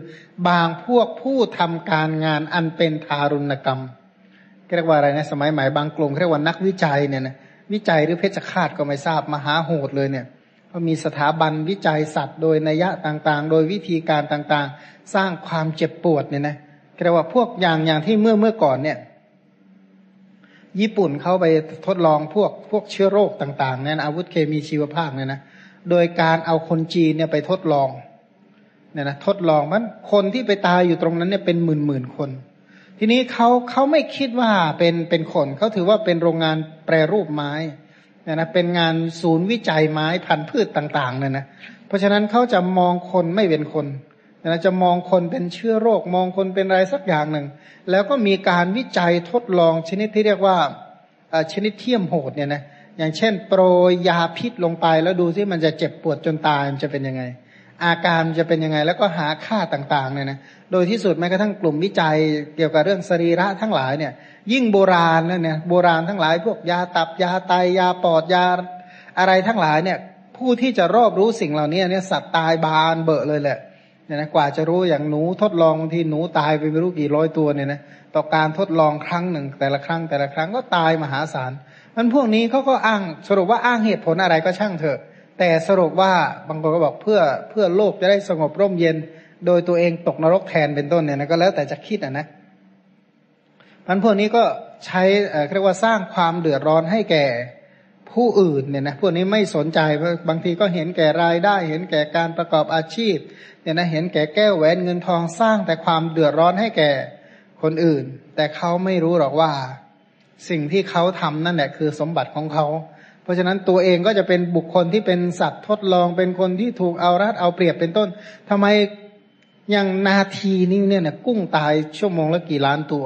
บางพวกผู้ทำการงานอันเป็นทารุณกรรมเรียกว่าอะไรนะสมัยใหม่บางกลุ่มเรียกว่านักวิจัยเนี่ยนะวิจัยหรือเพชฌฆาตก็ไม่ทราบมหาโหดเลยเนี่ยก็มีสถาบันวิจัยสัตว์ โดยนัยยะต่างๆ โดยวิธีการต่างๆ สร้างความเจ็บปวดเนี่ยนะเรียกว่าพวกอย่างอย่างที่เมื่อเมื่อก่อนเนี่ย ญี่ปุ่นเขาไปทดลองพวกพวกเชื้อโรคต่างๆเนี่ยอาวุธเคมีชีวภาพเนี่ยนะ โดยการเอาคนจีนเนี่ยไปทดลองเนี่ยนะทดลองมันคนที่ไปตายอยู่ตรงนั้นเนี่ยเป็นหมื่นหมื่นคน ทีนี้เขาเขาไม่คิดว่าเป็นเป็นคนเขาถือว่าเป็นโรงงานแปรรูปไม้เนี่ยนะเป็นงานศูนย์วิจัยไม้พันธุ์พืชต่างๆเนี่ยนะเพราะฉะนั้นเขาจะมองคนไม่เป็นคนนะจะมองคนเป็นเชื้อโรคมองคนเป็นอะไรสักอย่างหนึ่ง แล้วก็มีการวิจัยทดลองชนิดที่เรียกว่าชนิดเทียมโหดเนี่ยนะ อย่างเช่น โปรยยาพิษลงไปแล้วดูที่มันจะเจ็บปวดจนตายมันจะเป็นยังไง อาการจะเป็นยังไง แล้วก็หาค่าต่างๆเนี่ยนะโดยที่สุดแม้กระทั่งกลุ่มวิจัยเกี่ยวกับเรื่องสรีระทั้งหลายเนี่ย ยิ่งโบราณนะเนี่ยโบราณทั้งหลาย พวกยาตับยาไตยาปอดยาอะไรทั้งหลายเนี่ยผู้ที่จะรอบรู้สิ่งเหล่านี้เนี่ยสัตว์ตายบานเบอะเลยแหละเนี่ยนะกว่าจะรู้อย่างหนูทดลองที่หนูตายไปไม่รู้กี่ร้อยตัวเนี่ยนะต่อการทดลองครั้งหนึ่งแต่ละครั้งแต่ละครั้งก็ตายมหาศาล มันพวกนี้เขาก็อ้างสรุปว่าอ้างเหตุผลอะไรก็ช่างเถอะ แต่สรุปว่าบางคนก็บอกเพื่อเพื่อโลกจะได้สงบร่มเย็น โดยตัวเองตกนรกแทนเป็นต้นเนี่ยนะก็แล้วแต่จะคิดอะนะมันพวกนี้ก็ใช้เรียกว่าสร้างความเดือดร้อนให้แก่ผู้อื่นเนี่ยนะพวกนี้ไม่สนใจบางทีก็เห็นแก่รายได้ เห็นแก่การประกอบอาชีพเนี่ยนะเห็นแก่แก้วแหวนเงินทองสร้างแต่ความเดือดร้อนให้แก่คนอื่น แต่เขาไม่รู้หรอกว่า สิ่งที่เขาทำนั่นแหละคือสมบัติของเขา เพราะฉะนั้นตัวเองก็จะเป็นบุคคลที่เป็นสัตว์ทดลองเป็นคนที่ถูกเอารัดเอาเปรียบเป็นต้นทำไมอย่างนาทีนี้เนี่ยนะกุ้งตายชั่วโมงละกี่ล้านตัว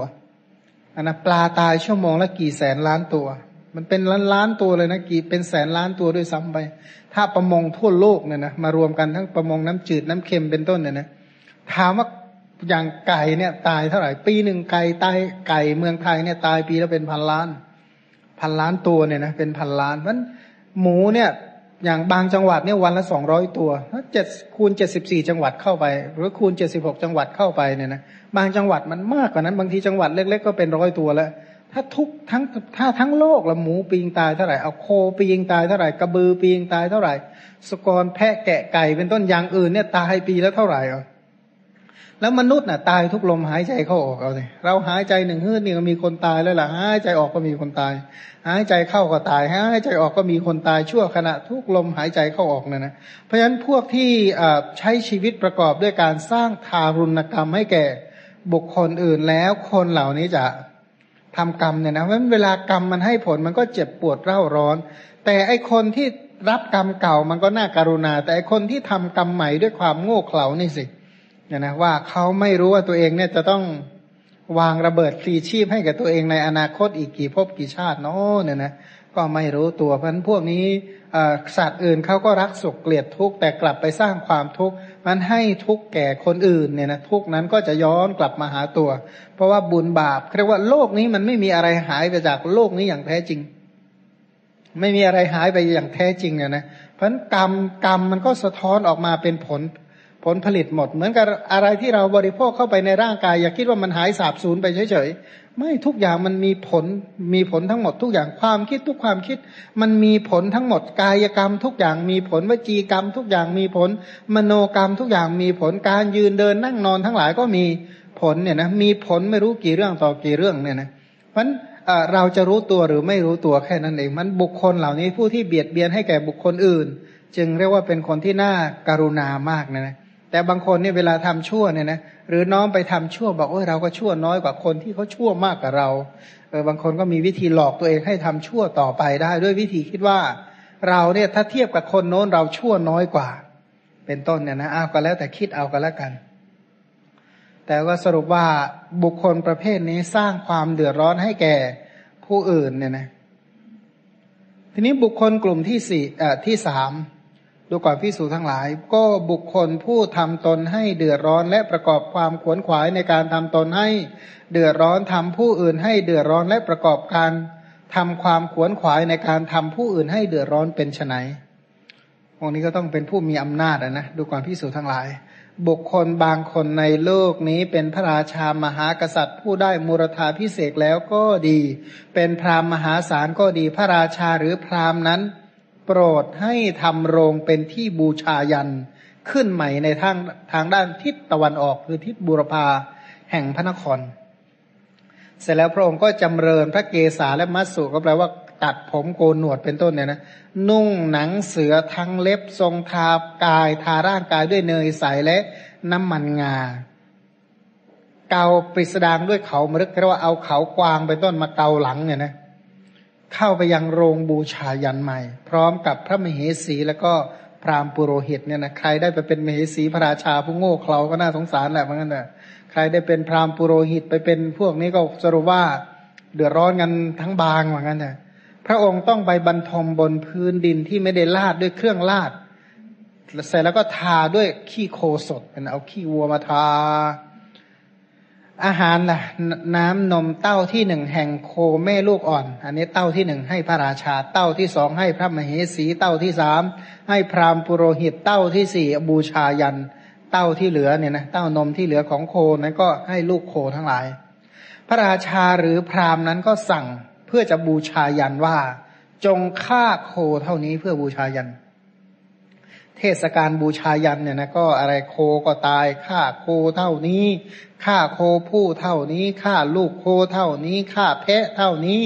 อันนะปลาตายชั่วโมงละกี่แสนล้านตัว มันเป็นล้านล้านตัวเลยนะกี่เป็นแสนล้านตัวด้วยซ้ำไป ถ้าประมงทั่วโลกเนี่ยนะมารวมกันทั้งประมงน้ำจืดน้ำเค็มเป็นต้นเนี่ยนะถามว่า อย่างไก่เนี่ย ตายเท่าไหร่ ปีหนึ่งไก่ตายไก่เมืองไทยเนี่ยตายปีแล้วเป็นพันล้าน พันล้านตัวเนี่ยนะเป็นพันล้านเพราะหมูเนี่ย อย่างบางจังหวัดเนี่ยวันละสองร้อยตัวถ้าเจ็ดคูณเจ็ดสิบสี่จังหวัดเข้าไป หรือคูณเจ็ดสิบหกจังหวัดเข้าไปเนี่ยนะบางจังหวัดมันมากกว่านั้น บางทีจังหวัดเล็ก ๆ ก็เป็นร้อยตัวแล้ว ถ้าทุกทั้งถ้าทั้งโลกละหมูปีงตายเท่าไหร่เอาโคปีงตายเท่าไหร่กระบือปีงตายเท่าไหร่สกรแพะแกะไก่เป็นต้นอย่างอื่นเนี่ยตายปีแล้วเท่าไหร่อะ แล้วมนุษย์น่ะตายทุกลมหายใจเข้าออกเอาเลยเราหายใจหนึ่งฮืดนี่ก็มีคนตายแล้วล่ะหายใจออกก็มีคนตาย หายใจเข้าก็ตายหายใจออกก็มีคนตายชั่วขณะทุกลมหายใจเข้าออกนะนะเพราะฉะนั้นพวกที่ใช้ชีวิตประกอบด้วยการสร้างทารุณกรรมให้แก่บุคคลอื่นแล้วคนเหล่านี้จะทำกรรมเนี่ยนะเพราะเวลากรรมมันให้ผลมันก็เจ็บปวดเร่าร้อน แต่ไอคนที่รับกรรมเก่ามันก็น่าการุณา แต่ไอคนที่ทำกรรมใหม่ด้วยความโง่เขลานี่สิเนี่ยนะว่าเขาไม่รู้ว่าตัวเองเนี่ยจะต้องวางระเบิดฟรีชีพให้กับตัวเองในอนาคตอีกกี่ภพกี่ชาติเนาะเนี่ยนะก็ไม่รู้ตัวเพราะนั้นพวกนี้สัตว์อื่นเขาก็รักสุขเกลียดทุกข์แต่กลับไปสร้างความทุกข์มันให้ทุกแก่คนอื่นเนี่ยนะทุกนั้นก็จะย้อนกลับมาหาตัว เพราะว่าบุญบาปเรียกว่าโลกนี้มันไม่มีอะไรหายไปจากโลกนี้อย่างแท้จริง ไม่มีอะไรหายไปอย่างแท้จริงเนี่ยนะเพราะกรรมกรรมมันก็สะท้อนออกมาเป็นผล ผลผลิตหมด เหมือนกับอะไรที่เราบริโภคเข้าไปในร่างกาย อย่าคิดว่ามันหายสาบสูญไปเฉยๆไม่ทุกอย่างมันมีผลมีผลทั้งหมดทุกอย่างความคิดทุกความคิด มันมีผลทั้งหมดกายกรรม ทุกอย่างมีผลวจีกรรม ทุกอย่างมีผล มโนกรรม ทุกอย่างมีผลการยืนเดินนั่งนอนทั้งหลายก็มีผลเนี่ยนะมีผลไม่รู้กี่เรื่องต่อกี่เรื่องเนี่ยนะเพราะเราจะรู้ตัวหรือไม่รู้ตัวแค่นั้นเองมันบุคคลเหล่านี้ผู้ที่เบียดเบียนให้แก่บุคคลอื่น จึงเรียกว่าเป็นคนที่น่าการุณามากนะนะ แต่บางคนเนี่ยเวลาทำชั่วเนี่ยนะหรือน้องไปทำชั่วบอกโอ้ยเราก็ชั่วน้อยกว่าคนที่เขาชั่วมากกว่าเราเออบางคนก็มีวิธีหลอกตัวเองให้ทำชั่วต่อไปได้ ด้วยวิธีคิดว่าเราเนี่ยถ้าเทียบกับคนโน้นเราชั่วน้อยกว่า เป็นต้นเนี่ยนะอ้าวก็แล้วแต่คิดเอากันแล้วกัน แต่ว่าสรุปว่าบุคคลประเภทนี้สร้างความเดือดร้อนให้แก่ผู้อื่นเนี่ยนะทีนี้บุคคลกลุ่มที่สี่อ่ที่สาม ดูก่อนพิสูจทั้งหลาย ก็บุคคลผู้ทำตนให้เดือดร้อนและประกอบความขวนขวายในการทำตนให้เดือดร้อนทำผู้อื่นให้เดือดร้อนและประกอบการทำความขวนขวายในการทำผู้อื่นให้เดือดร้อนเป็นไฉนวงนี้ก็ต้องเป็นผู้มีอำนาจนะดูก่อนพิสูจทั้งหลาย บุคคลบางคนในโลกนี้เป็นพระราชามหากษัตริย์ ผู้ได้มูรธาพิเศษแล้วก็ดี เป็นพราหมณ์มหาศาลก็ดีพระราชาหรือพราหมณ์นั้น โปรดให้ทำโรงเป็นที่บูชายันขึ้นใหม่ในทางทางด้านทิศตะวันออกคือทิศบุรพาแห่งพระนคร เสร็จแล้วพระองค์ก็จำเริญพระเกศาและมัสสุก็แปลว่าตัดผมโกนหนวดเป็นต้นเนี่ยนะนุ่งหนังเสือทั้งเล็บทรงทากายทาร่างกายด้วยเนยใสและน้ำมันงา เกาปริสดางด้วยเขามรึกเรียกว่าเอาเขากวางเป็นต้นมาเกาหลังเนี่ยนะ เข้าไปยังโรงบูชายันใหม่ พร้อมกับพระมเหสีแล้วก็พราหมณ์ปุโรหิตเนี่ยนะใครได้ไปเป็นมเหสีพระราชาผู้โง่เขลาก็น่าสงสารแหละเหมือนกันนะใครได้เป็นพราหมณ์ปุโรหิตไปเป็นพวกนี้ก็สรุปว่าเดือดร้อนกันทั้งบางเหมือนกันนะพระองค์ต้องไปบรรทมบนพื้นดินที่ไม่ได้ลาดด้วยเครื่องลาดเสร็จแล้วก็ทาด้วยขี้โคสดเป็นเอาขี้วัวมาทา อาหารล่ะน้ำนมเต้าที่หนึ่งแห่งโคแม่ลูกอ่อน อันนี้เต้าที่หนึ่งให้พระราชา เต้าที่สองให้พระมเหสี เต้าที่สามให้พราหมณ์ปุโรหิต เต้าที่สี่บูชายัน เต้าที่เหลือเนี่ยนะเต้านมที่เหลือของโคนั้นก็ให้ลูกโคทั้งหลาย พระราชาหรือพราหมณ์นั้นก็สั่งเพื่อจะบูชายันว่า จงฆ่าโคเท่านี้เพื่อบูชายันเทศกาลบูชายันเนี่ยนะก็อะไรโคก็ตายฆ่าโคเท่านี้ ฆ่าโคผู้เท่านี้ฆ่าลูกโคเท่านี้ฆ่าแพะเท่านี้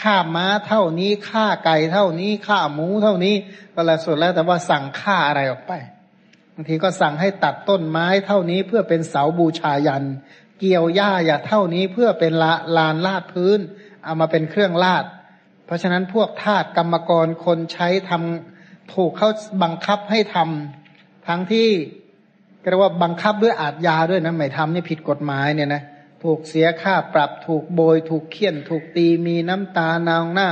ฆ่าม้าเท่านี้ฆ่าไก่เท่านี้ฆ่าหมูเท่านี้ก็ล้วสุดแล้วแต่ว่าสั่งฆ่าอะไรออกไปบางทีก็สั่งให้ตัดต้นไม้เท่านี้เพื่อเป็นเสาบูชายัน เกี่ยวหญ้าอย่าเท่านี้เพื่อเป็นละลานลาดพื้น เอามาเป็นเครื่องลาด เพราะฉะนั้นพวกทาสกรรมกรคนใช้ทำถูกเขาบังคับให้ทำทั้งที่ เรียกว่าบังคับด้วยอาทยาด้วยนะไม่ทำนี่ผิดกฎหมายเนี่ยนะถูกเสียค่าปรับถูกโบย ถูกเคี่ยน ถูกตีมีน้ำตานองหน้า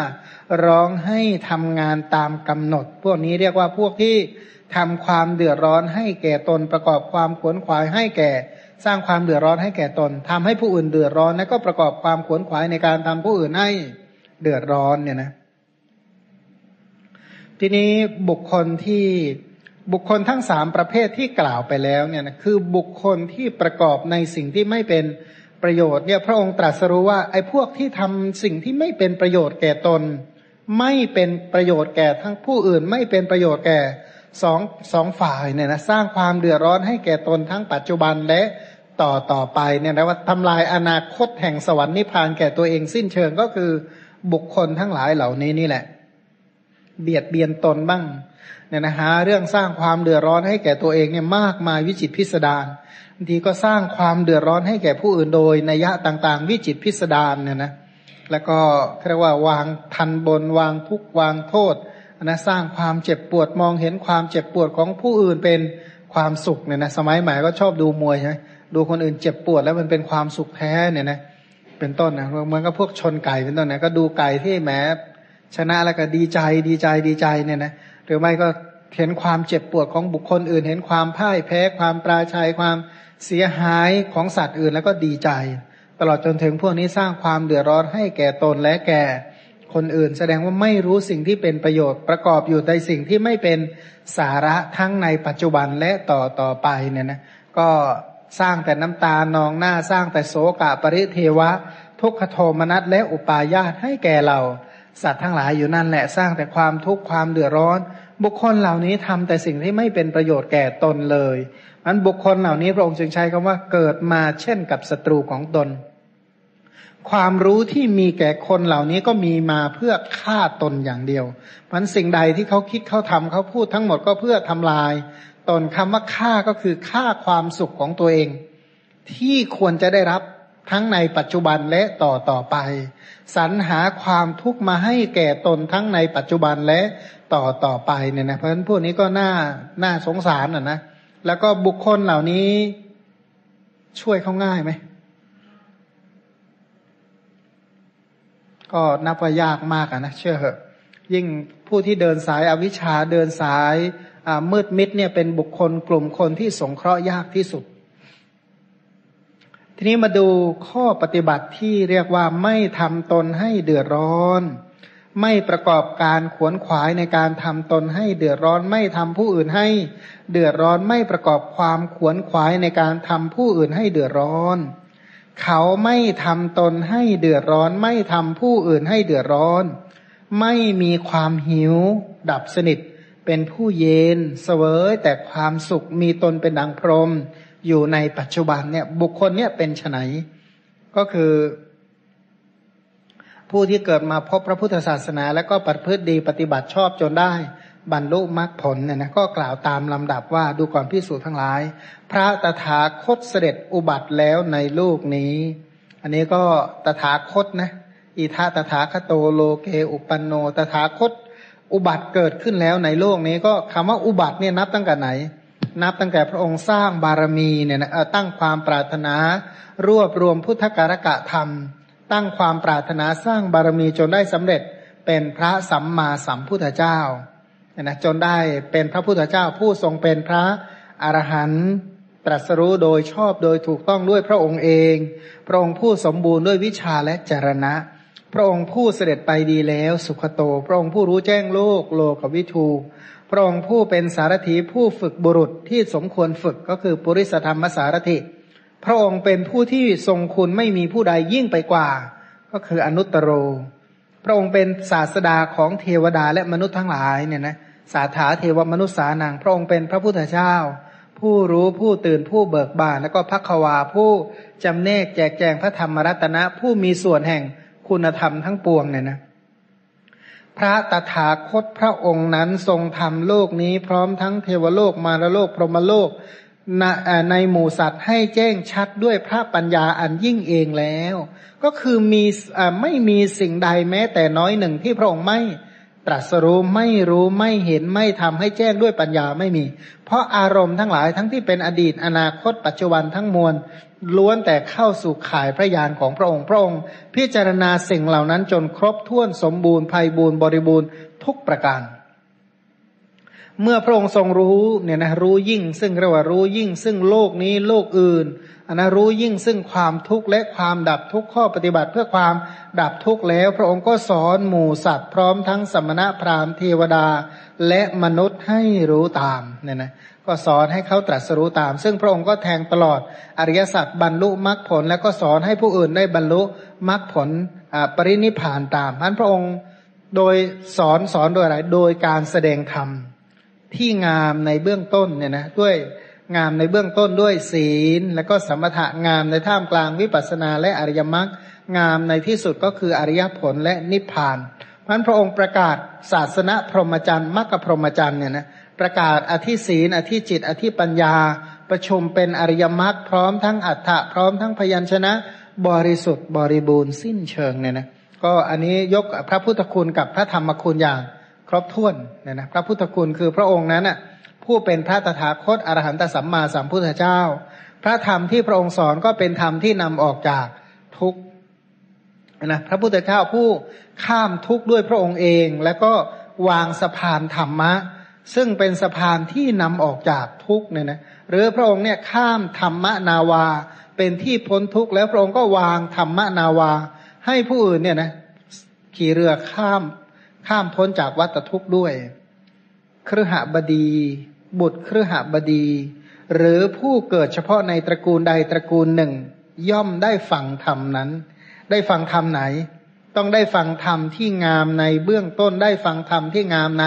ร้องให้ทำงานตามกำหนด พวกนี้เรียกว่าพวกที่ทำความเดือดร้อนให้แก่ตนประกอบความขวนขวายให้แก่ สร้างความเดือดร้อนให้แก่ตนทำให้ผู้อื่นเดือดร้อนแล้วก็ประกอบความขวนขวายในการทำผู้อื่นให้เดือดร้อนเนี่ยนะ ทีนี้บุคคลที่ บุคคลทั้งสามประเภทที่กล่าวไปแล้วเนี่ยนะคือบุคคลที่ประกอบในสิ่งที่ไม่เป็นประโยชน์เนี่ยพระองค์ตรัสรู้ว่าไอ้พวกที่ทำสิ่งที่ไม่เป็นประโยชน์แก่ตน ไม่เป็นประโยชน์แก่ทั้งผู้อื่น ไม่เป็นประโยชน์แก่สองสองฝ่ายเนี่ยนะสร้างความเดือดร้อนให้แก่ตนทั้งปัจจุบันและต่อต่อไปเนี่ยนะว่าทำลายอนาคตแห่งสวรรค์นิพพานแก่ตัวเองสิ้นเชิงก็คือบุคคลทั้งหลายเหล่านี้นี่แหละ เบียดเบียนตนบ้าง เนี่ยนะหาเรื่องสร้างความเดือดร้อนให้แก่ตัวเองเนี่ยมากมายวิจิตพิสดารบางทีก็สร้างความเดือดร้อนให้แก่ผู้อื่นโดยนัยะต่างๆ วิจิตพิสดารเนี่ยนะแล้วก็เรียกว่าวางทันบนวางทุกวางโทษนะสร้างความเจ็บปวดมองเห็นความเจ็บปวดของผู้อื่นเป็นความสุขเนี่ยนะสมัยใหม่ก็ชอบดูมวยใช่ไหมดูคนอื่นเจ็บปวดแล้วมันเป็นความสุขแท้เนี่ยนะเป็นต้นนะเหมือนกับพวกชนไก่เป็นต้นนะก็ดูไก่ที่แหมชนะแล้วก็ดีใจดีใจดีใจเนี่ยนะ หรือไม่ก็เห็นความเจ็บปวดของบุคคลอื่น เห็นความพ่ายแพ้ความปราชัยความเสียหายของสัตว์อื่นแล้วก็ดีใจ ตลอดจนถึงพวกนี้สร้างความเดือดร้อนให้แก่ตนและแก่คนอื่น แสดงว่าไม่รู้สิ่งที่เป็นประโยชน์ประกอบอยู่ในสิ่งที่ไม่เป็นสาระทั้งในปัจจุบันและต่อต่อไปเนี่ยนะก็สร้างแต่น้ำตานองหน้าสร้างแต่โศกะปริเทวะ ทุกขโทมนัสและอุปาญาตให้แก่เรา สัตว์ทั้งหลายอยู่นั่นแหละสร้างแต่ความทุกข์ความเดือดร้อน บุคคลเหล่านี้ทำแต่สิ่งที่ไม่เป็นประโยชน์แก่ตนเลยมันบุคคลเหล่านี้พระองค์จึงใช้คำว่าเกิดมาเช่นกับศัตรูของตน ความรู้ที่มีแก่คนเหล่านี้ก็มีมาเพื่อฆ่าตนอย่างเดียวมันสิ่งใดที่เขาคิดเขาทำเขาพูดทั้งหมดก็เพื่อทำลาย ตนคำว่าฆ่าก็คือฆ่าความสุขของตัวเอง ที่ควรจะได้รับ ทั้งในปัจจุบันและต่อต่อไป สรรหาความทุกข์มาให้แก่ตนทั้งในปัจจุบันและต่อต่อไปเนี่ยนะเพราะฉะนั้นพวกนี้ก็น่าน่าสงสารอะนะแล้วก็บุคคลเหล่านี้ช่วยเขาง่ายไหมก็นับว่ายากมากอะนะเชื่อเหอะ ยิ่งผู้ที่เดินสายอวิชชาเดินสายมืดมิดเนี่ยเป็นบุคคลกลุ่มคนที่สงเคราะห์ยากที่สุด ทีนี้มาดูข้อปฏิบัติที่เรียกว่าไม่ทำตนให้เดือดร้อน ไม่ประกอบการขวนขวายในการทำตนให้เดือดร้อน ไม่ทำผู้อื่นให้เดือดร้อน ไม่ประกอบความขวนขวายในการทำผู้อื่นให้เดือดร้อน เขาไม่ทำตนให้เดือดร้อน ไม่ทำผู้อื่นให้เดือดร้อน ไม่มีความหิว ดับสนิท เป็นผู้เย็นเสวยแต่ความสุขมีตนเป็นดังพรม อยู่ในปัจจุบันเนี่ย บุคคลเนี่ยเป็นไนก็คือ ผู้ที่เกิดมาพบพระพุทธศาสนา แล้วก็ปฏิพฤติดีปฏิบัติชอบจนได้ บรรลุมรรคผลเนี่ยนะก็กล่าวตามลำดับว่าดูก่อนพิสูจน์ทั้งหลาย พระตถาคตเสด็จอุบัติแล้วในลูกนี้ อันนี้ก็ตถาคตนะอิทาตถาคโตโลเกอุปันโนตถาคต อุบัติเกิดขึ้นแล้วในโลกนี้ก็คำว่าอุบัติเนี่ยนับตั้งแต่ไหน นับตั้งแต่พระองค์สร้างบารมีเนี่ยนะตั้งความปรารถนา รวบรวมพุทธการกะธรรม ตั้งความปรารถนาสร้างบารมีจนได้สำเร็จเป็นพระสัมมาสัมพุทธเจ้านะจนได้เป็นพระพุทธเจ้าผู้ทรงเป็นพระอรหันต์ตรัสรู้โดยชอบโดยถูกต้องด้วยพระองค์เอง พระองค์ผู้สมบูรณ์ด้วยวิชาและจรณะ พระองค์ผู้เสด็จไปดีแล้วสุขโต พระองค์ผู้รู้แจ้งโลกโลกวิทู พระองค์ผู้เป็นสารถีผู้ฝึกบุรุษที่สมควรฝึกก็คือปุริสธรรมสารถิ พระองค์เป็นผู้ที่ทรงคุณไม่มีผู้ใดยิ่งไปกว่า ก็คืออนุตตรพระองค์เป็นศาสดาของเทวดาและมนุษย์ทั้งหลายเนี่ยนะสาถาเทวมนุษย์สานางพระองค์เป็นพระพุทธเจ้า ผู้รู้ผู้ตื่นผู้เบิกบาน แล้วก็พักวาผู้จำเนกแจกแจงพระธรรมรัตนะผู้มีส่วนแห่งคุณธรรมทั้งปวงเนี่ยนะ พระตถาคตพระองค์นั้นทรงทำโลกนี้พร้อมทั้งเทวโลกมารโลกพรหมโลกในหมู่สัตว์ให้แจ้งชัดด้วยพระปัญญาอันยิ่งเองแล้ว ก็คือมีไม่มีสิ่งใดแม้แต่น้อยหนึ่งที่พระองค์ไม่ ตรัสรู้ไม่รู้ไม่เห็นไม่ทำให้แจ้งด้วยปัญญาไม่มี เพราะอารมณ์ทั้งหลายทั้งที่เป็นอดีตอนาคต ปัจจุบันทั้งมวลล้วนแต่เข้าสู่ข่ายพระญาณของพระองค์พระองค์ พิจารณาสิ่งเหล่านั้นจนครบถ้วนสมบูรณ์ภัยบูรณ์บริบูรณ์ทุกประการ เมื่อพระองค์ทรงรู้เนี่ยนะรู้ยิ่งซึ่งเรียกว่ารู้ยิ่งซึ่งโลกนี้โลกอื่น อันนะรู้ยิ่งซึ่งความทุกข์และความดับทุกข์ข้อปฏิบัติเพื่อความดับทุกข์แล้ว พระองค์ก็สอนหมู่สัตว์พร้อมทั้งสมณะพราหมณ์เทวดาและมนุษย์ให้รู้ตามเนี่ยนะก็สอนให้เขาตรัสรู้ตาม ซึ่งพระองค์ก็แทงตลอดอริยสัจบรรลุมรรคผล แล้วก็สอนให้ผู้อื่นได้บรรลุมรรคผลปรินิพานตามนั้นพระองค์โดยสอนสอนโดยอะไรโดยการแสดงธรรมที่งามในเบื้องต้นเนี่ยนะด้วย งามในเบื้องต้นด้วยศีล แล้วก็สมถะงามในท่ามกลางวิปัสนาและอริยมรรคงามในที่สุดก็คืออริยผลและนิพพานพราะพระองค์ประกาศศาสนาพรหมจรรย์มรรคพรหมจรรย์เนี่ยนะประกาศอธิศีลอธิจิต อธิปัญญา ประชุมเป็นอริยมรรคพร้อมทั้งอัฏฐะพร้อมทั้งพยัญชนะ บริสุทธิ์บริบูรณ์สิ้นเชิงเนี่ยนะก็อันนี้ยกพระพุทธคุณกับพระธรรมคุณอย่างครบถ้วนเนี่ยนะพระพุทธคุณคือพระองค์นั้นน่ะ ผู้เป็นพระตถาคตอรหันตสัมมาสัมพุทธเจ้า พระธรรมที่พระองค์สอนก็เป็นธรรมที่นำออกจากทุกนะพระพุทธเจ้าผู้ข้ามทุกข์ด้วยพระองค์เอง แล้วก็วางสะพานธรรมะ ซึ่งเป็นสะพานที่นำออกจากทุกเนี่ยนะหรือพระองค์เนี่ยข้ามธรรมนาวา เป็นที่พ้นทุกข์แล้วพระองค์ก็วางธรรมนาวา ให้ผู้อื่นเนี่ยนะขี่เรือข้ามข้ามพ้นจากวัฏทุกข์ด้วยครหบดี บุตรครหบดี หรือผู้เกิดเฉพาะในตระกูลใดตระกูลหนึ่ง ย่อมได้ฟังธรรมนั้น ได้ฟังธรรมไหน ต้องได้ฟังธรรมที่งามในเบื้องต้นได้ฟังธรรมที่งามใน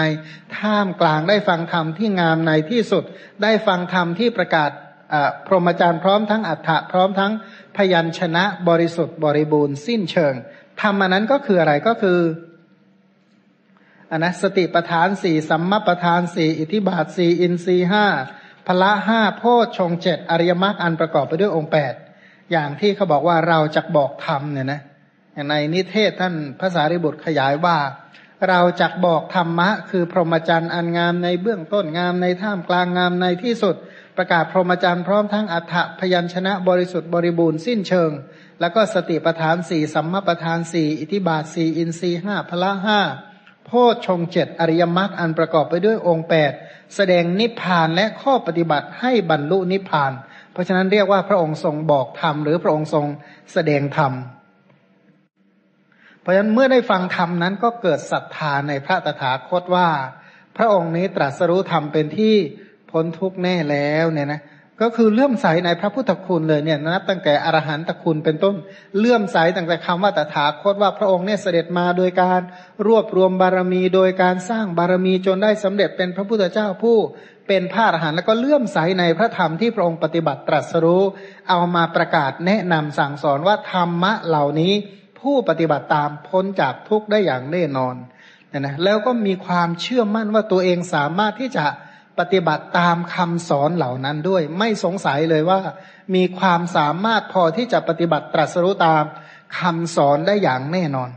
ท่ามกลางได้ฟังธรรมที่งามในที่สุด ได้ฟังธรรมที่ประกาศพรหมจารย์พร้อมทั้งอัฏฐะพร้อมทั้งพยัญชนะบริสุทธิ์บริบูรณ์สิ้นเชิงธรรมนั้นก็คืออะไรก็คือ อันนะสติปทานสี่สัมมาปทานสี่อิทิบาทสี่อินทรีห้าพละห้าโพชฌงเจ็ดอริยมรรคอันประกอบไปด้วยองค์แปดอย่างที่เขาบอกว่าเราจะบอกธรรมเนี่ยนะอย่างในนิเทศท่านภาษาริบุตรขยายว่า เราจะบอกธรรมะ คือพรหมจรรย์อันงามในเบื้องต้นงามในท่ามกลางงามในที่สุด ประกาศพรหมจรรย์พร้อมทั้งอัฏฐพยัญชนะบริสุทธิ์บริบูรณ์สิ้นเชิง แล้วก็สติปทานสี่สัมมาปทานสี่อิทิบาทสี่อินทรีห้าพละห้า โพชฌงเจ็ดอริยมรรคอันประกอบไปด้วยองค์แปดแสดงนิพพานและข้อปฏิบัติให้บรรลุนิพพาน เพราะฉะนั้นเรียกว่าพระองค์ทรงบอกธรรมหรือพระองค์ทรงแสดงธรรมเพราะฉะนั้นเมื่อได้ฟังธรรมนั้นก็เกิดศรัทธาในพระตถาคตว่า พระองค์นี้ตรัสรู้ธรรมเป็นที่พ้นทุกข์แน่แล้วเนี่ยนะ ก็คือเลื่อมใสในพระพุทธคุณเลยเนี่ยนับตั้งแต่อรหันตคุณเป็นต้นเลื่อมใสตั้งแต่คำว่าตถาคตว่าพระองค์เนี่ยเสด็จมาโดยการรวบรวมบารมีโดยการสร้างบารมีจนได้สำเร็จเป็นพระพุทธเจ้าผู้เป็นพระอรหันต์แล้วก็เลื่อมใสในพระธรรมที่พระองค์ปฏิบัติตรัสรู้ เอามาประกาศแนะนำสั่งสอนว่าธรรมะเหล่านี้ผู้ปฏิบัติตามพ้นจากทุกข์ได้อย่างแน่นอนนะนะแล้วก็มีความเชื่อมั่นว่าตัวเองสามารถที่จะ ปฏิบัติตามคำสอนเหล่านั้นด้วย ไม่สงสัยเลยว่า มีความสามารถพอที่จะปฏิบัติตรัสรู้ตามคำสอนได้อย่างแน่นอน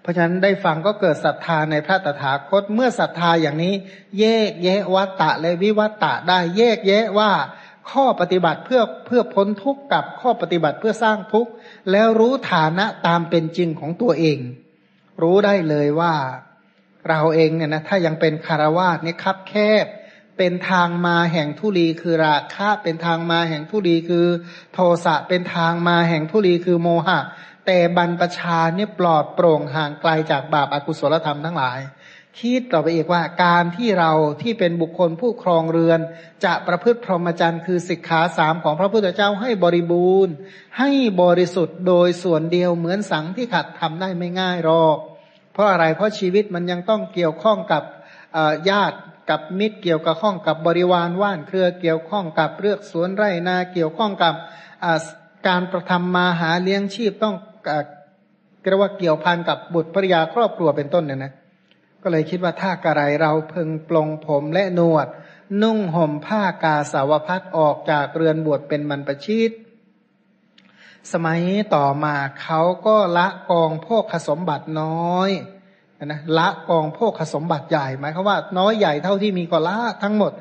เพราะฉะนั้นได้ฟังก็เกิดศรัทธาในพระตถาคตเมื่อศรัทธาอย่างนี้ แยกแยะวัตตะและวิวัตตะได้แยกแยะว่าข้อปฏิบัติเพื่อเพื่อพ้นทุกข์กับข้อปฏิบัติเพื่อสร้างทุกข์แล้วรู้ฐานะตามเป็นจริงของตัวเอง รู้ได้เลยว่า เราเองเนี่ยนะถ้ายังเป็นคารวาสเนี่ยคับแคบ เป็นทางมาแห่งทุลีคือราคะเป็นทางมาแห่งทุลีคือ โทสะเป็นทางมาแห่งทุลีคือโมหะ แต่บรรพชาเนี่ยปลอดโปร่งห่างไกลจากบาปอากุศลธรรมทั้งหลาย คิดต่อไปอีกว่าการที่เราที่เป็นบุคคลผู้ครองเรือน จะประพฤติพรหมจรรย์คือสิกขาสามของพระพุทธเจ้าให้บริบูรณ์ ให้บริสุทธิ์โดยส่วนเดียวเหมือนสังที่ขัดทำได้ไม่ง่ายหรอก เพราะอะไรเพราะชีวิตมันยังต้องเกี่ยวข้องกับญาติกับมิตรเกี่ยวกับข้องกับบริวารว่านเครือเกี่ยวข้องกับเลือกสวนไร่นาเกี่ยวข้องกับการประทำมาหาเลี้ยงชีพต้องเรียกว่าเกี่ยวพันกับบุตรภริยาครอบครัวเป็นต้นเนี่ยนะก็เลยคิดว่าถ้ากระไรเราพึงปลงผมและนวด นุ่งห่มผ้ากาสาวพัดออกจากเรือนบวชเป็นมันประชิต สมัยต่อมาเขาก็ละกองโภคสมบัติน้อยนะละกองโภคสมบัติใหญ่หมายความว่า น้อยใหญ่เท่าที่มีก็ละทั้งหมด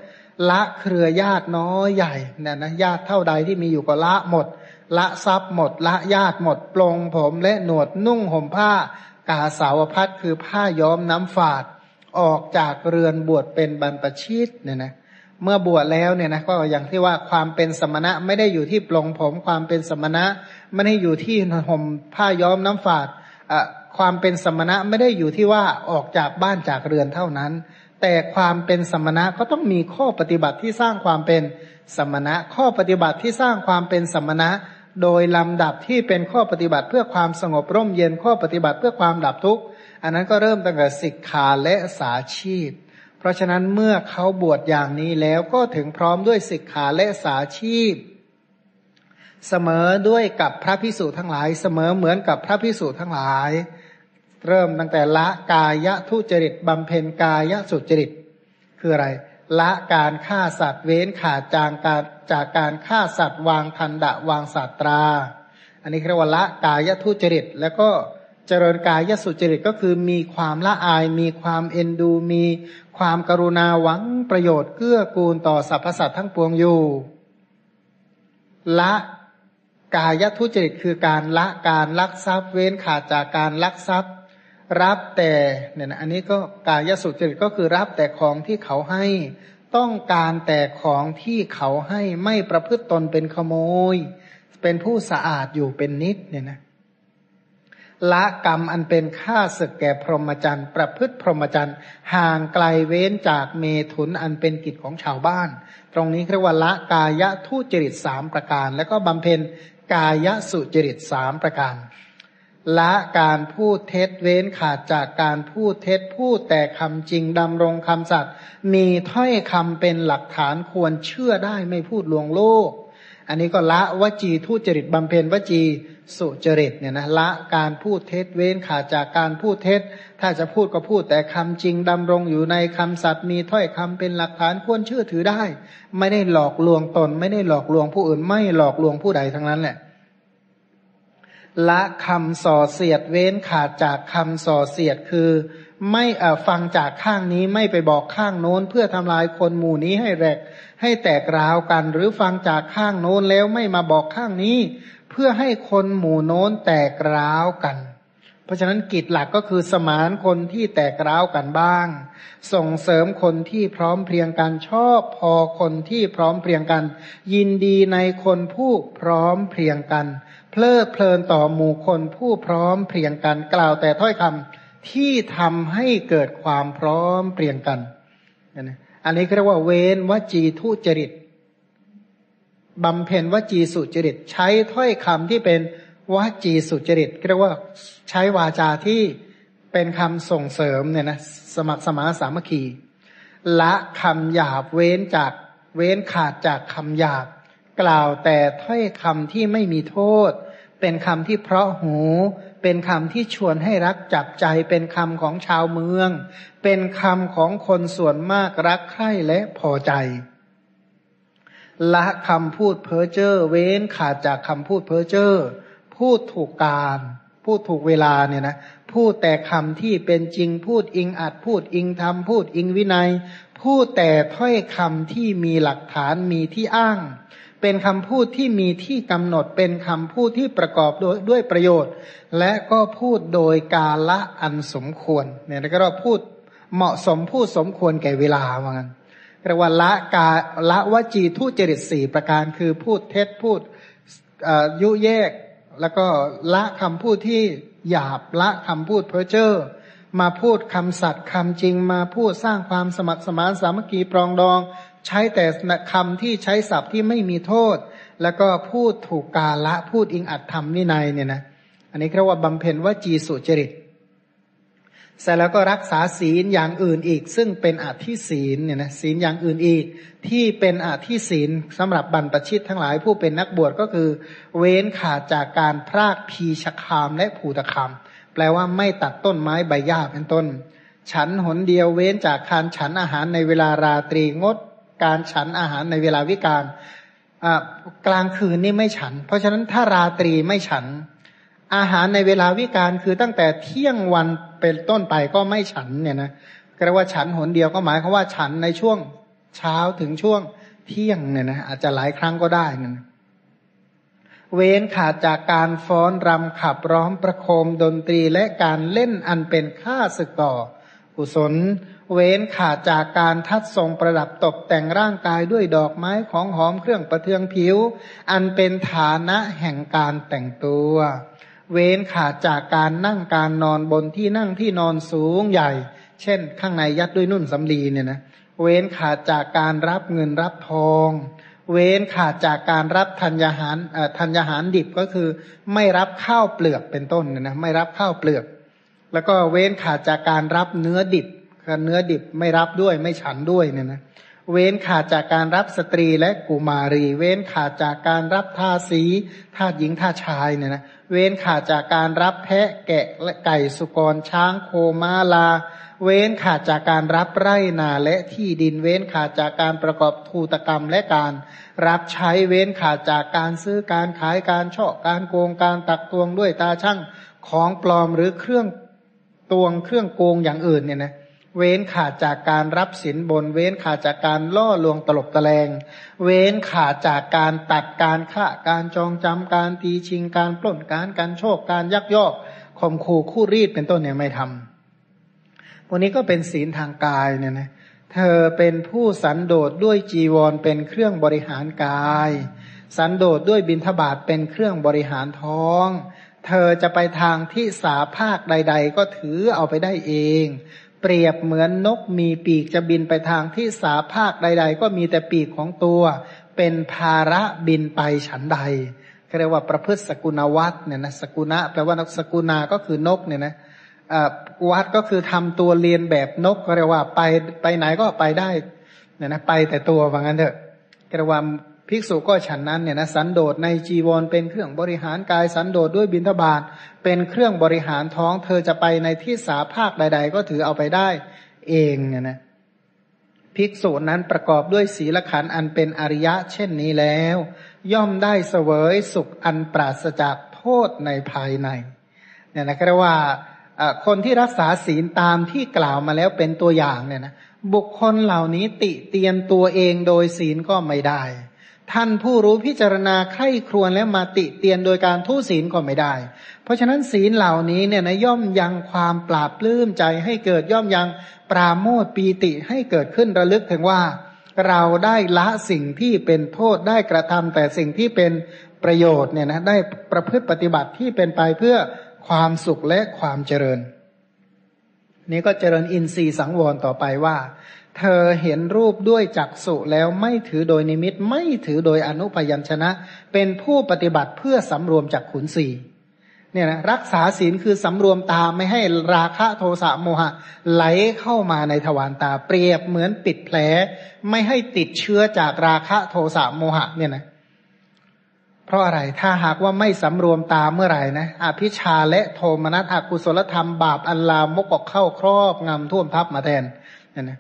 ละเครือญาติน้อยใหญ่เนี่ยนะญาติเท่าใดที่มีอยู่ก็ละหมด ละทรัพย์หมด ละญาติหมดปลงผมและหนวดนุ่งห่มผ้ากาสาวพัดคือผ้าย้อมน้ำฝาด ออกจากเรือนบวชเป็นบรรพชิตเนี่ยนะเมื่อบวชแล้วเนี่ยนะก็อย่างที่ว่าความเป็นสมณะไม่ได้อยู่ที่ปลงผมความเป็นสมณะ ไม่ได้อยู่ที่ห่มผ้าย้อมน้ำฝาดความเป็นสมณะไม่ได้อยู่ที่ว่าออกจากบ้านจากเรือนเท่านั้น แต่ความเป็นสมณะก็ต้องมีข้อปฏิบัติที่สร้างความเป็นสมณะ ข้อปฏิบัติที่สร้างความเป็นสมณะ โดยลำดับที่เป็นข้อปฏิบัติเพื่อความสงบร่มเย็นข้อปฏิบัติเพื่อความดับทุกข์อันนั้นก็เริ่มตั้งแต่สิกขาและสาชีพ เพราะฉะนั้นเมื่อเขาบวชอย่างนี้แล้วก็ถึงพร้อมด้วยสิกขาและสาชีพ เสมอด้วยกับพระพิสุทั้งหลาย เสมอเหมือนกับพระพิสุทั้งหลาย เริ่มตั้งแต่ละกายทุจริตบำเพ็ญกายสุจริต คืออะไร ละการฆ่าสัตว์เว้นขาดจางการจากการฆ่าสัตว์วางทันดะวางสัตตรา อันนี้เรียกว่าละกายทุจริต แล้วก็เจริญกายสุจริตก็คือมีความละอาย มีความเอ็นดู มีความกรุณาหวังประโยชน์เกื้อกูลต่อสรรพสัตว์ทั้งปวงอยู่ ละ กายทุจริตคือการละการลักทรัพย์ เว้นขาดจากการลักทรัพย์ รับแต่เนี่ยนะอันนี้ก็กายสุจริตก็คือรับแต่ของที่เขาให้ต้องการแต่ของที่เขาให้ไม่ประพฤติตนเป็นขโมย เป็นผู้สะอาดอยู่เป็นนิดเนี่ยนะละกรรมอันเป็นค่าศึกแก่พรหมจรรย์ ประพฤติพรหมจรรย์ห่างไกลเว้นจากเมถุนอันเป็นกิจของชาวบ้าน ตรงนี้เรียกว่าละกายะทุจริตสามประการ แล้วก็บำเพ็ญ กายสุจริตสามประการ ละการพูดเท็จเว้นขาดจากการพูดเท็จพูดแต่คำจริงดำรงคำสัตย์มีถ้อยคำเป็นหลักฐานควรเชื่อได้ไม่พูดลวงโลก อันนี้ก็ละวจีทุจริตบำเพ็ญวจีสุจริตเนี่ยนะละการพูดเท็จเว้นขาดจากการพูดเท็จ ถ้าจะพูดก็พูดแต่คำจริงดำรงอยู่ในคำสัตย์มีถ้อยคำเป็นหลักฐานควรเชื่อถือได้ ไม่ได้หลอกลวงตน ไม่ได้หลอกลวงผู้อื่น ไม่หลอกลวงผู้ใดทั้งนั้นแหละละคำส่อเสียดเว้นขาดจากคำส่อเสียดคือไม่ฟังจากข้างนี้ไม่ไปบอกข้างโน้นเพื่อทำลายคนหมู่นี้ให้แรก ให้แตกราวกัน หรือฟังจากข้างโน้นแล้วไม่มาบอกข้างนี้ เพื่อให้คนหมู่โน้นแตกราวกัน เพราะฉะนั้นกิจหลักก็คือสมานคนที่แตกร้าวกันบ้าง ส่งเสริมคนที่พร้อมเพรียงกันชอบพอคนที่พร้อมเพรียงกัน ยินดีในคนผู้พร้อมเพรียงกัน เพลิดเพลินต่อหมู่คนผู้พร้อมเพรียงกันกล่าวแต่ถ้อยคำที่ทำให้เกิดความพร้อมเพรียงกัน อันนี้เรียกว่าเว้นวจีทุจริตบำเพ็ญวจีสุจริต ใช้ถ้อยคำที่เป็นวจีสุจริตเรียกว่าใช้วาจาที่เป็นคำส่งเสริมเนี่ยนะสมัครสมาสามัคคีละคำหยาบเว้นจากเว้นขาดจากคำหยาบ กล่าวแต่ถ้อยคำที่ไม่มีโทษ เป็นคำที่เพราะหู เป็นคำที่ชวนให้รักจับใจเป็นคำของชาวเมือง เป็นคำของคนส่วนมากรักใคร่และพอใจ ละคำพูดเพ้อเจ้อเว้นขาดจากคำพูดเพ้อเจ้อพูดถูกการ พูดถูกเวลาเนี่ยนะพูดแต่คำที่เป็นจริงพูดอิงอัดพูดอิงธรรมพูดอิงวินัย พูดแต่ถ้อยคำที่มีหลักฐานมีที่อ้าง เป็นคำพูดที่มีที่กำหนดเป็นคำพูดที่ประกอบด้วยด้วยประโยชน์ และก็พูดโดยกาละอันสมควรเนี่ยแล้วก็เราพูดเหมาะสมพูดสมควรแก่เวลาว่างั้นเรียกว่าละกาละวจีทุจริตสี่ประการคือพูดเท็จพูดยุแยก แล้วก็ละคำพูดที่หยาบละคำพูดเพ้อเจ้อมาพูดคำสัตย์คำจริงมาพูดสร้างความสมัครสมานสามัคคีปรองดอง ใช้แต่คำที่ใช้ศัพท์ที่ไม่มีโทษ แล้วก็พูดถูกกาละพูดอิงอัดธรรมนินัยเนี่ยนะอันนี้เรียกว่าบำเพ็ญวจีสุจริตเสร็จแล้วก็รักษาศีลอย่างอื่นอีก ซึ่งเป็นอธิศีลเนี่ยนะศีลอย่างอื่นอีก ที่เป็นอธิศีลสำหรับบรรพชิตทั้งหลายผู้เป็นนักบวชก็คือ เว้นขาดจากการพรากพีชคามและผูตคาม แปลว่าไม่ตัดต้นไม้ใบหญ้าเป็นต้น ฉันหนเดียวเว้นจากการฉันอาหารในเวลาราตรีงด การฉันอาหารในเวลาวิกาลกลางคืนนี่ไม่ฉัน เพราะฉะนั้นถ้าราตรีไม่ฉัน อาหารในเวลาวิกาลคือตั้งแต่เที่ยงวันเป็นต้นไปก็ไม่ฉันเนี่ยนะก็เรียกว่าฉันหนเดียวก็หมายความว่าฉันในช่วงเช้าถึงช่วงเที่ยงเนี่ยนะอาจจะหลายครั้งก็ได้นั่นเว้นขาดจากการฟ้อนรำขับร้องประโคมดนตรีและการเล่นอันเป็นค่าศึกต่อกุศล เว้นขาดจากการทัดทรงประดับตกแต่งร่างกายด้วยดอกไม้ของหอมเครื่องประเทืองผิว อันเป็นฐานะแห่งการแต่งตัว เว้นขาดจากการนั่งการนอนบนที่นั่งที่นอนสูงใหญ่ เช่น ข้างในยัดด้วยนุ่นสำลีเนี่ยนะเว้นขาดจากการรับเงินรับทอง เว้นขาดจากการรับธัญญาหารธัญญาหารดิบก็คือ ไม่รับข้าวเปลือกเป็นต้นนะไม่รับข้าวเปลือก แล้วก็เว้นขาดจากการรับเนื้อดิบ เนื้อดิบไม่รับด้วยไม่ฉันด้วยเนี่ยนะเว้นขาดจากการรับสตรีและกุมารี เว้นขาดจากการรับทาสีทาหญิงทาชายเนี่ยนะเว้นขาดจากการรับแพะแกะและไก่สุกรช้างโคมาลา เว้นขาดจากการรับไร่นาและที่ดิน เว้นขาดจากการประกอบทูตกรรมและการ รับใช้เว้นขาดจากการซื้อการขายการเฉาะการโกงการตักตวงด้วยตาช่างของปลอมหรือเครื่องตวงเครื่องโกงอย่างอื่นเนี่ยนะเเว้นขาดจากการรับสินบน เว้นขาดจากการล่อลวงตลบตะแลง เว้นขาดจากการตัดการฆ่าการจองจำการตีชิงการปล้นการการโชคการยักยอกข่มขู่คู่รีดเป็นต้นเนี่ยไม่ทำพวกนี้ก็เป็นศีลทางกายเนี่ยนะเธอเป็นผู้สันโดษด้วยจีวรเป็นเครื่องบริหารกาย สันโดษด้วยบินทบาทเป็นเครื่องบริหารท้อง เธอจะไปทางที่สาภาคใด ๆ ก็ถือเอาไปได้เอง เปรียบเหมือนนกมีปีกจะบินไปทางที่สาภาคใด ๆ ก็มีแต่ปีกของตัว เป็นภาระบินไปฉันใดเรียกว่าประพฤติสกุณวัตเนี่ยนะสกุณะแปลว่านกสกุณาก็คือนกเนี่ยนะวัดก็คือทำตัวเรียนแบบนกเรียกว่าไปไปไหนก็ไปได้เนี่ยนะไปแต่ตัวว่างั้นเถอะเรียกว่า ภิกษุก็ฉันนั้นเนี่ยนะสันโดษในจีวรเป็นเครื่องบริหารกายสันโดษด้วยบิณฑบาตเป็นเครื่องบริหารท้อง เธอจะไปในที่สาภาคใด ๆ ก็ถือเอาไปได้เองเนี่ยนะภิกษุนั้นประกอบด้วยศีลขันอันเป็นอริยะเช่นนี้แล้ว ย่อมได้เสวยสุขอันปราศจากโทษในภายในเนี่ยนะก็เรียกว่าคนที่รักษาศีลตามที่กล่าวมาแล้วเป็นตัวอย่างเนี่ยนะบุคคลเหล่านี้ติเตียนตัวเองโดยศีลก็ไม่ได้ ท่านผู้รู้พิจารณาไข้ครวนแล้วมาติเตียนโดยการทุศีลก็ไม่ได้ เพราะฉะนั้นศีลเหล่านี้เนี่ยนะย่อมยังความปราบปลื้มใจให้เกิดย่อมยังปราโมทปีติให้เกิดขึ้นระลึกถึงว่า เราได้ละสิ่งที่เป็นโทษได้กระทำแต่สิ่งที่เป็นประโยชน์เนี่ยนะได้ประพฤติปฏิบัติที่เป็นไปเพื่อความสุขและความเจริญ นี้ก็เจริญอินทรีย์สังวรต่อไปว่า เธอเห็นรูปด้วยจักสุแล้วไม่ถือโดยนิมิตไม่ถือโดยอนุพยัญชนะ เป็นผู้ปฏิบัติเพื่อสำรวมจากขุนสีเนี่ยนะรักษาศีลคือสำรวมตาไม่ให้ราคะโทสะโมหะ ไหลเข้ามาในทวารตาเปรียบเหมือนปิดแผล ไม่ให้ติดเชื้อจากราคะโทสะโมหะเนี่ยนะเพราะอะไรถ้าหากว่าไม่สำรวมตาเมื่อไหร่นะอภิชาและโทมนัสอกุศลธรรมบาปอันลามกอกเข้าครอบงำท่วมทับมาแทนเนี่ยนะ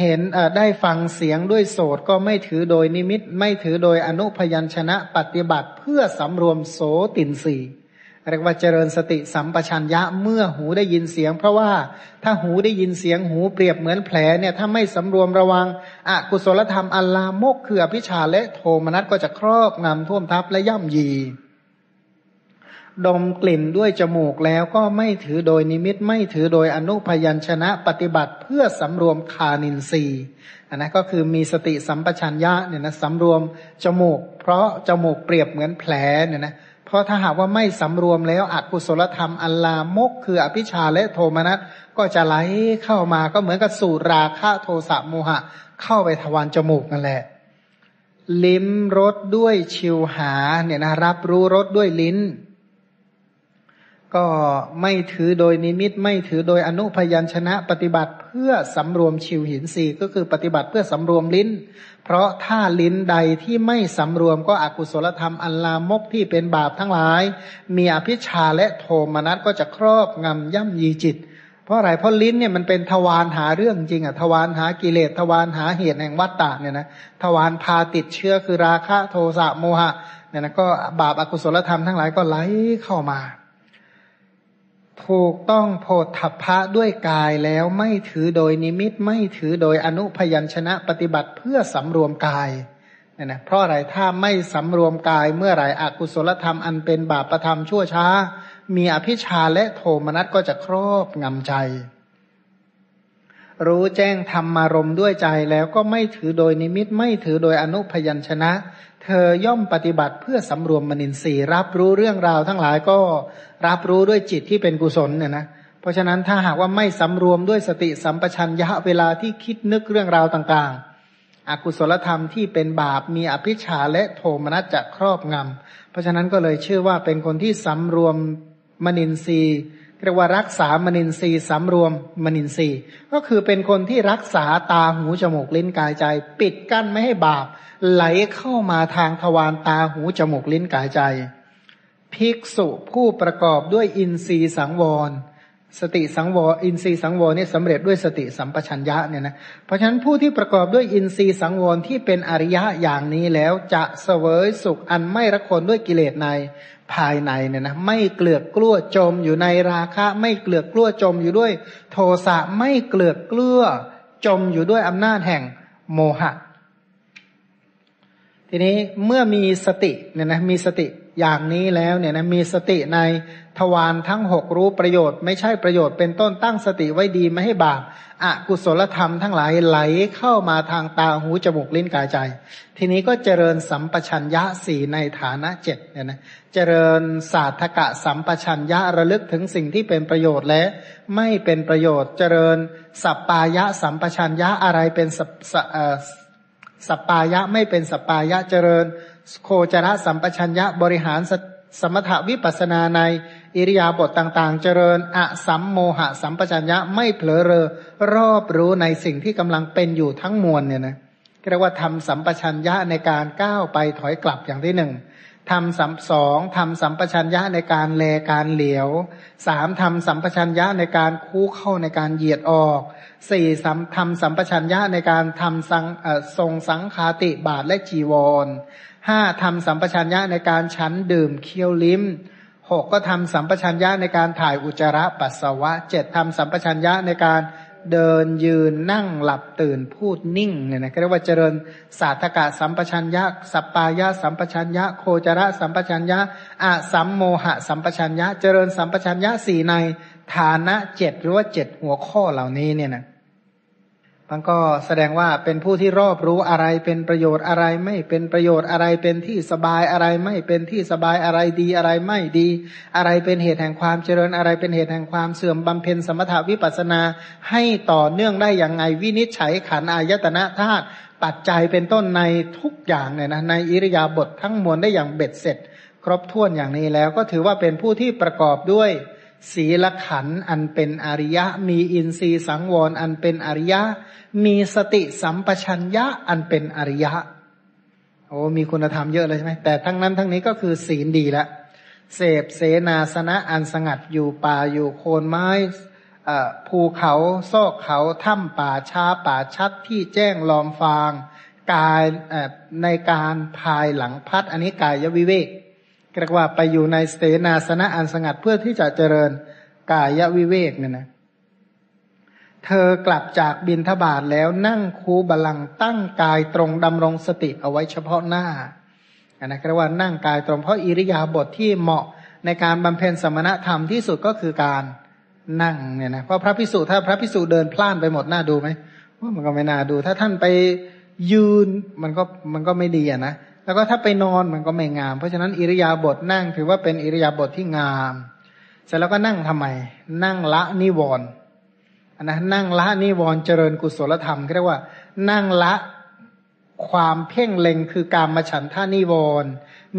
เห็นได้ฟังเสียงด้วยโสดก็ไม่ถือโดยนิมิต ไม่ถือโดยอนุพยัญชนะปฏิบัติเพื่อสำรวมโสตินสีเรียกว่าเจริญสติสัมปชัญญะเมื่อหูได้ยินเสียง เพราะว่าถ้าหูได้ยินเสียงหูเปรียบเหมือนแผลเนี่ยถ้าไม่สำรวมระวังอกุศลธรรมอัลลามกคืออภิชาและโทมนัสก็จะครอบงำท่วมทับและย่ำยี ดมกลิ่นด้วยจมูกแล้วก็ไม่ถือโดยนิมิตไม่ถือโดยอนุพยัญชนะปฏิบัติเพื่อสำรวมคานินทรีย์อันนั้นก็คือมีสติสัมปชัญญะเนี่ยนะสำรวมจมูก เพราะจมูกเปรียบเหมือนแผลเนี่ยนะเพราะถ้าหากว่าไม่สำรวมแล้วอกุศลธรรมอัลลามก คืออภิชาและโทมนัสก็จะไหลเข้ามาก็เหมือนกับสูตรราคะโทสะโมหะ เข้าไปทวารจมูกนั่นแหละลิ้มรสด้วยชิวหาเนี่ยนะรับรู้รสด้วยลิ้น ก็ไม่ถือโดยนิมิต ไม่ถือโดยอนุพยัญชนะ ปฏิบัติเพื่อสำรวมชิวหินสีก็คือปฏิบัติเพื่อสำรวมลิ้น เพราะถ้าลิ้นใดที่ไม่สำรวมก็อกุศลธรรมอันลามกที่เป็นบาปทั้งหลาย มีอภิชาและโทมนัสก็จะครอบงำย่ำยีจิต เพราะอะไรเพราะลิ้นเนี่ยมันเป็นทวารหาเรื่องจริงอะทวารหากิเลสทวารหาเหตุแห่งวัฏฏะเนี่ยนะทวารพาติดเชื้อคือราคะโทสะโมหะเนี่ยนะก็บาปอากุศลธรรมทั้งหลายก็ไหลเข้ามา ถูกต้องโพธพะด้วยกายแล้วไม่ถือโดยนิมิตไม่ถือโดยอนุพยัญชนะปฏิบัติเพื่อสำรวมกายเนี่ยนะเพราะอะไรถ้าไม่สำรวมกายเมื่อไหร่อกุศลธรรมอันเป็นบาปประธรรมชั่วช้า มีอภิชาและโทมนัสก็จะครอบงำใจ รู้แจ้งธรรมารมด้วยใจแล้วก็ไม่ถือโดยนิมิตไม่ถือโดยอนุพยัญชนะ เธอย่อมปฏิบัติเพื่อสำรวมมนินทรีย์รับรู้เรื่องราวทั้งหลายก็ รับรู้ด้วยจิตที่เป็นกุศลเนี่ยนะเพราะฉะนั้นถ้าหากว่าไม่สำรวมด้วยสติสัมปชัญญะเวลาที่คิดนึกเรื่องราวต่างๆ อกุศลธรรมที่เป็นบาปมีอภิชฌาและโทมนัสจะครอบงำเพราะฉะนั้นก็เลยชื่อว่าเป็นคนที่สำรวมมนินทรีย์เรียกว่ารักษามนินทรีย์สำรวมมนินทรีย์ ก็คือเป็นคนที่รักษาตาหูจมูกลิ้นกายใจ ปิดกั้นไม่ให้บาป ไหลเข้ามาทางทวารตาหูจมูกลิ้นกายใจ ภิกษุผู้ประกอบด้วยอินทรีย์สังวร สติสังวร อินทรีย์สังวรนี่สำเร็จด้วยสติสัมปชัญญะเนี่ยนะเพราะฉะนั้นผู้ที่ประกอบด้วยอินทรีย์สังวรที่เป็นอริยะอย่างนี้แล้วจะเสวยสุขอันไม่ระคนด้วยกิเลสในภายในเนี่ยนะไม่เกลือกกลั้วจมอยู่ในราคะ ไม่เกลือกกลั้วจมอยู่ด้วย โทสะไม่เกลือกกลั้วจมอยู่ด้วยอำนาจแห่งโมหะ ทีนี้เมื่อมีสติเนี่ยนะมีสติอย่างนี้แล้วเนี่ยนะมีสติในทวารทั้งหกรู้ประโยชน์ ไม่ใช่ประโยชน์เป็นต้นตั้งสติไว้ดีไม่ให้บาปอกุศลธรรมทั้งหลายไหลเข้ามาทางตาหูจมูกลิ้นกายใจ ทีนี้ก็เจริญสัมปชัญญะสี่ในฐานะเจ็ดเนี่ยนะเจริญศาสตกะสัมปชัญญะระลึกถึงสิ่งที่เป็นประโยชน์และไม่เป็นประโยชน์ เจริญสัปปายะสัมปชัญญะอะไรเป็นสั สัปปายะไม่เป็นสัปปายะเจริญ โคจรสัมปชัญญะบริหารสมถวิปัสนาในอิริยาบถต่าง ๆ เจริญอะสัมโมหะสัมปชัญญะไม่เผลอเรอรอบรู้ในสิ่งที่กำลังเป็นอยู่ทั้งมวลเนี่ยนะเรียกว่าทำสัมปชัญญะในการก้าวไปถอยกลับอย่างที่หนึ่งทำสัมสองทำสัมปชัญญะในการแลการเหลียวสามทำสัมปชัญญะในการคู่เข้าในการเหยียดออก สี่ทำสัมปชัญญะในการทำสังทรงสังคาติบาทและจีวรห้าทำสัมปชัญญะในการชั้นดื่มเคี้ยวลิ้มหกก็ทำสัมปชัญญะในการถ่ายอุจจาระปัสสาวะเจ็ดทำสัมปชัญญะในการเดินยืนนั่งหลับตื่นพูดนิ่งเนี่ยนะเรียกว่าเจริญศาสตกะสัมปชัญญะสัปปายะสัมปชัญญะโคจระสัมปชัญญะอะสัมโมหะสัมปชัญญะเจริญสัมปชัญญะสี่ใน ฐานะเจ็ดหรือว่าเจ็ดหัวข้อเหล่านี้เนี่ยนะมันก็แสดงว่าเป็นผู้ที่รอบรู้อะไรเป็นประโยชน์อะไรไม่เป็นประโยชน์อะไรเป็นที่สบายอะไรไม่เป็นที่สบายอะไรดีอะไรไม่ดี อะไรเป็นเหตุแห่งความเจริญอะไรเป็นเหตุแห่งความเสื่อมบำเพ็ญสมถาวิปัสนา ให้ต่อเนื่องได้อย่างไงวินิจฉัยขันอายตนะธาตุปัจจัยเป็นต้นในทุกอย่างเนี่ยนะในอิริยาบถททั้งมวลได้อย่างเบ็ดเสร็จ ครบถ้วนอย่างนี้แล้วก็ถือว่าเป็นผู้ที่ประกอบด้วย ศีลขันอันเป็นอริยะ มีอินทรีย์สังวร อันเป็นอริยะ มีสติสัมปชัญญะอันเป็นอริยะ โอ้มีคุณธรรมเยอะเลยใช่ไหมแต่ทั้งนั้นทั้งนี้ก็คือศีลดีละเสพเสนาสนะอันสงัดอยู่ป่าอยู่โคนไม้ภูเขาซอกเขาถ้ำป่าช้าป่าชัดที่แจ้งลอมฟาง กายในการภายหลังพัด อันนี้กายวิเวก เรียกว่าไปอยู่ในสเตนาสนะอันสงัดเพื่อที่จะเจริญกายวิเวกเนี่ยนะ เธอกลับจากบินทบาทแล้วนั่งคูบาลังตั้งกายตรงดำรงสติเอาไว้เฉพาะหน้าอันนะเรียกว่านั่งกายตรงเพราะอิริยาบถทที่เหมาะในการบำเพ็ญสมณธรรมที่สุดก็คือการนั่งเนี่ยนะเพราะพระพิสุถ้าพระพิสุเดินพล่านไปหมดหน้าดูไหมว่ามันก็ไม่น่าดู ถ้าท่านไปยืนมันก็มันก็ไม่ดีอะนะ แล้วก็ถ้าไปนอนมันก็ไม่งาม เพราะฉะนั้นอิริยาบถนั่งถือว่าเป็นอิริยาบถที่งาม เสร็จแล้วก็นั่งทำไม นั่งละนิวรณ์นะนั่งละนิวรณ์เจริญกุศลธรรมเรียกว่า นั่งละความเพ่งเล็งคือการมาฉันท่านิวรณ์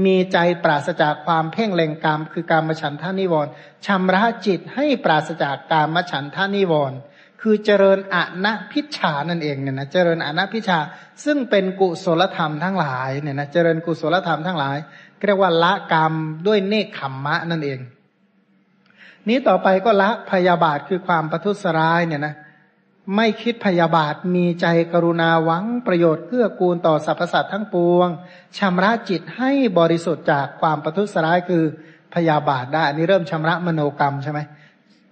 มีใจปราศจากความเพ่งเล็งกามคือการมาฉันท่านิวรณ์ชำระจิตให้ปราศจากการมาฉันท่านิวรณ์ คือเจริญอนัพิชานั่นเองเนี่ยนะเจริญอนัพิชาซึ่งเป็นกุศลธรรมทั้งหลายเนี่ยนะเจริญกุศลธรรมทั้งหลายเรียกว่าละกรรมด้วยเนคขมมะนั่นเอง นี้ต่อไปก็ละพยาบาทคือความประทุษร้ายเนี่ยนะไม่คิดพยาบาทมีใจกรุณาหวังประโยชน์เพื่อกูลต่อสรรพสัตว์ทั้งปวงชำระจิตให้บริสุทธิ์จากความประทุษร้ายคือพยาบาทได้อันนี้เริ่มชำระมโนกรรมใช่ไหม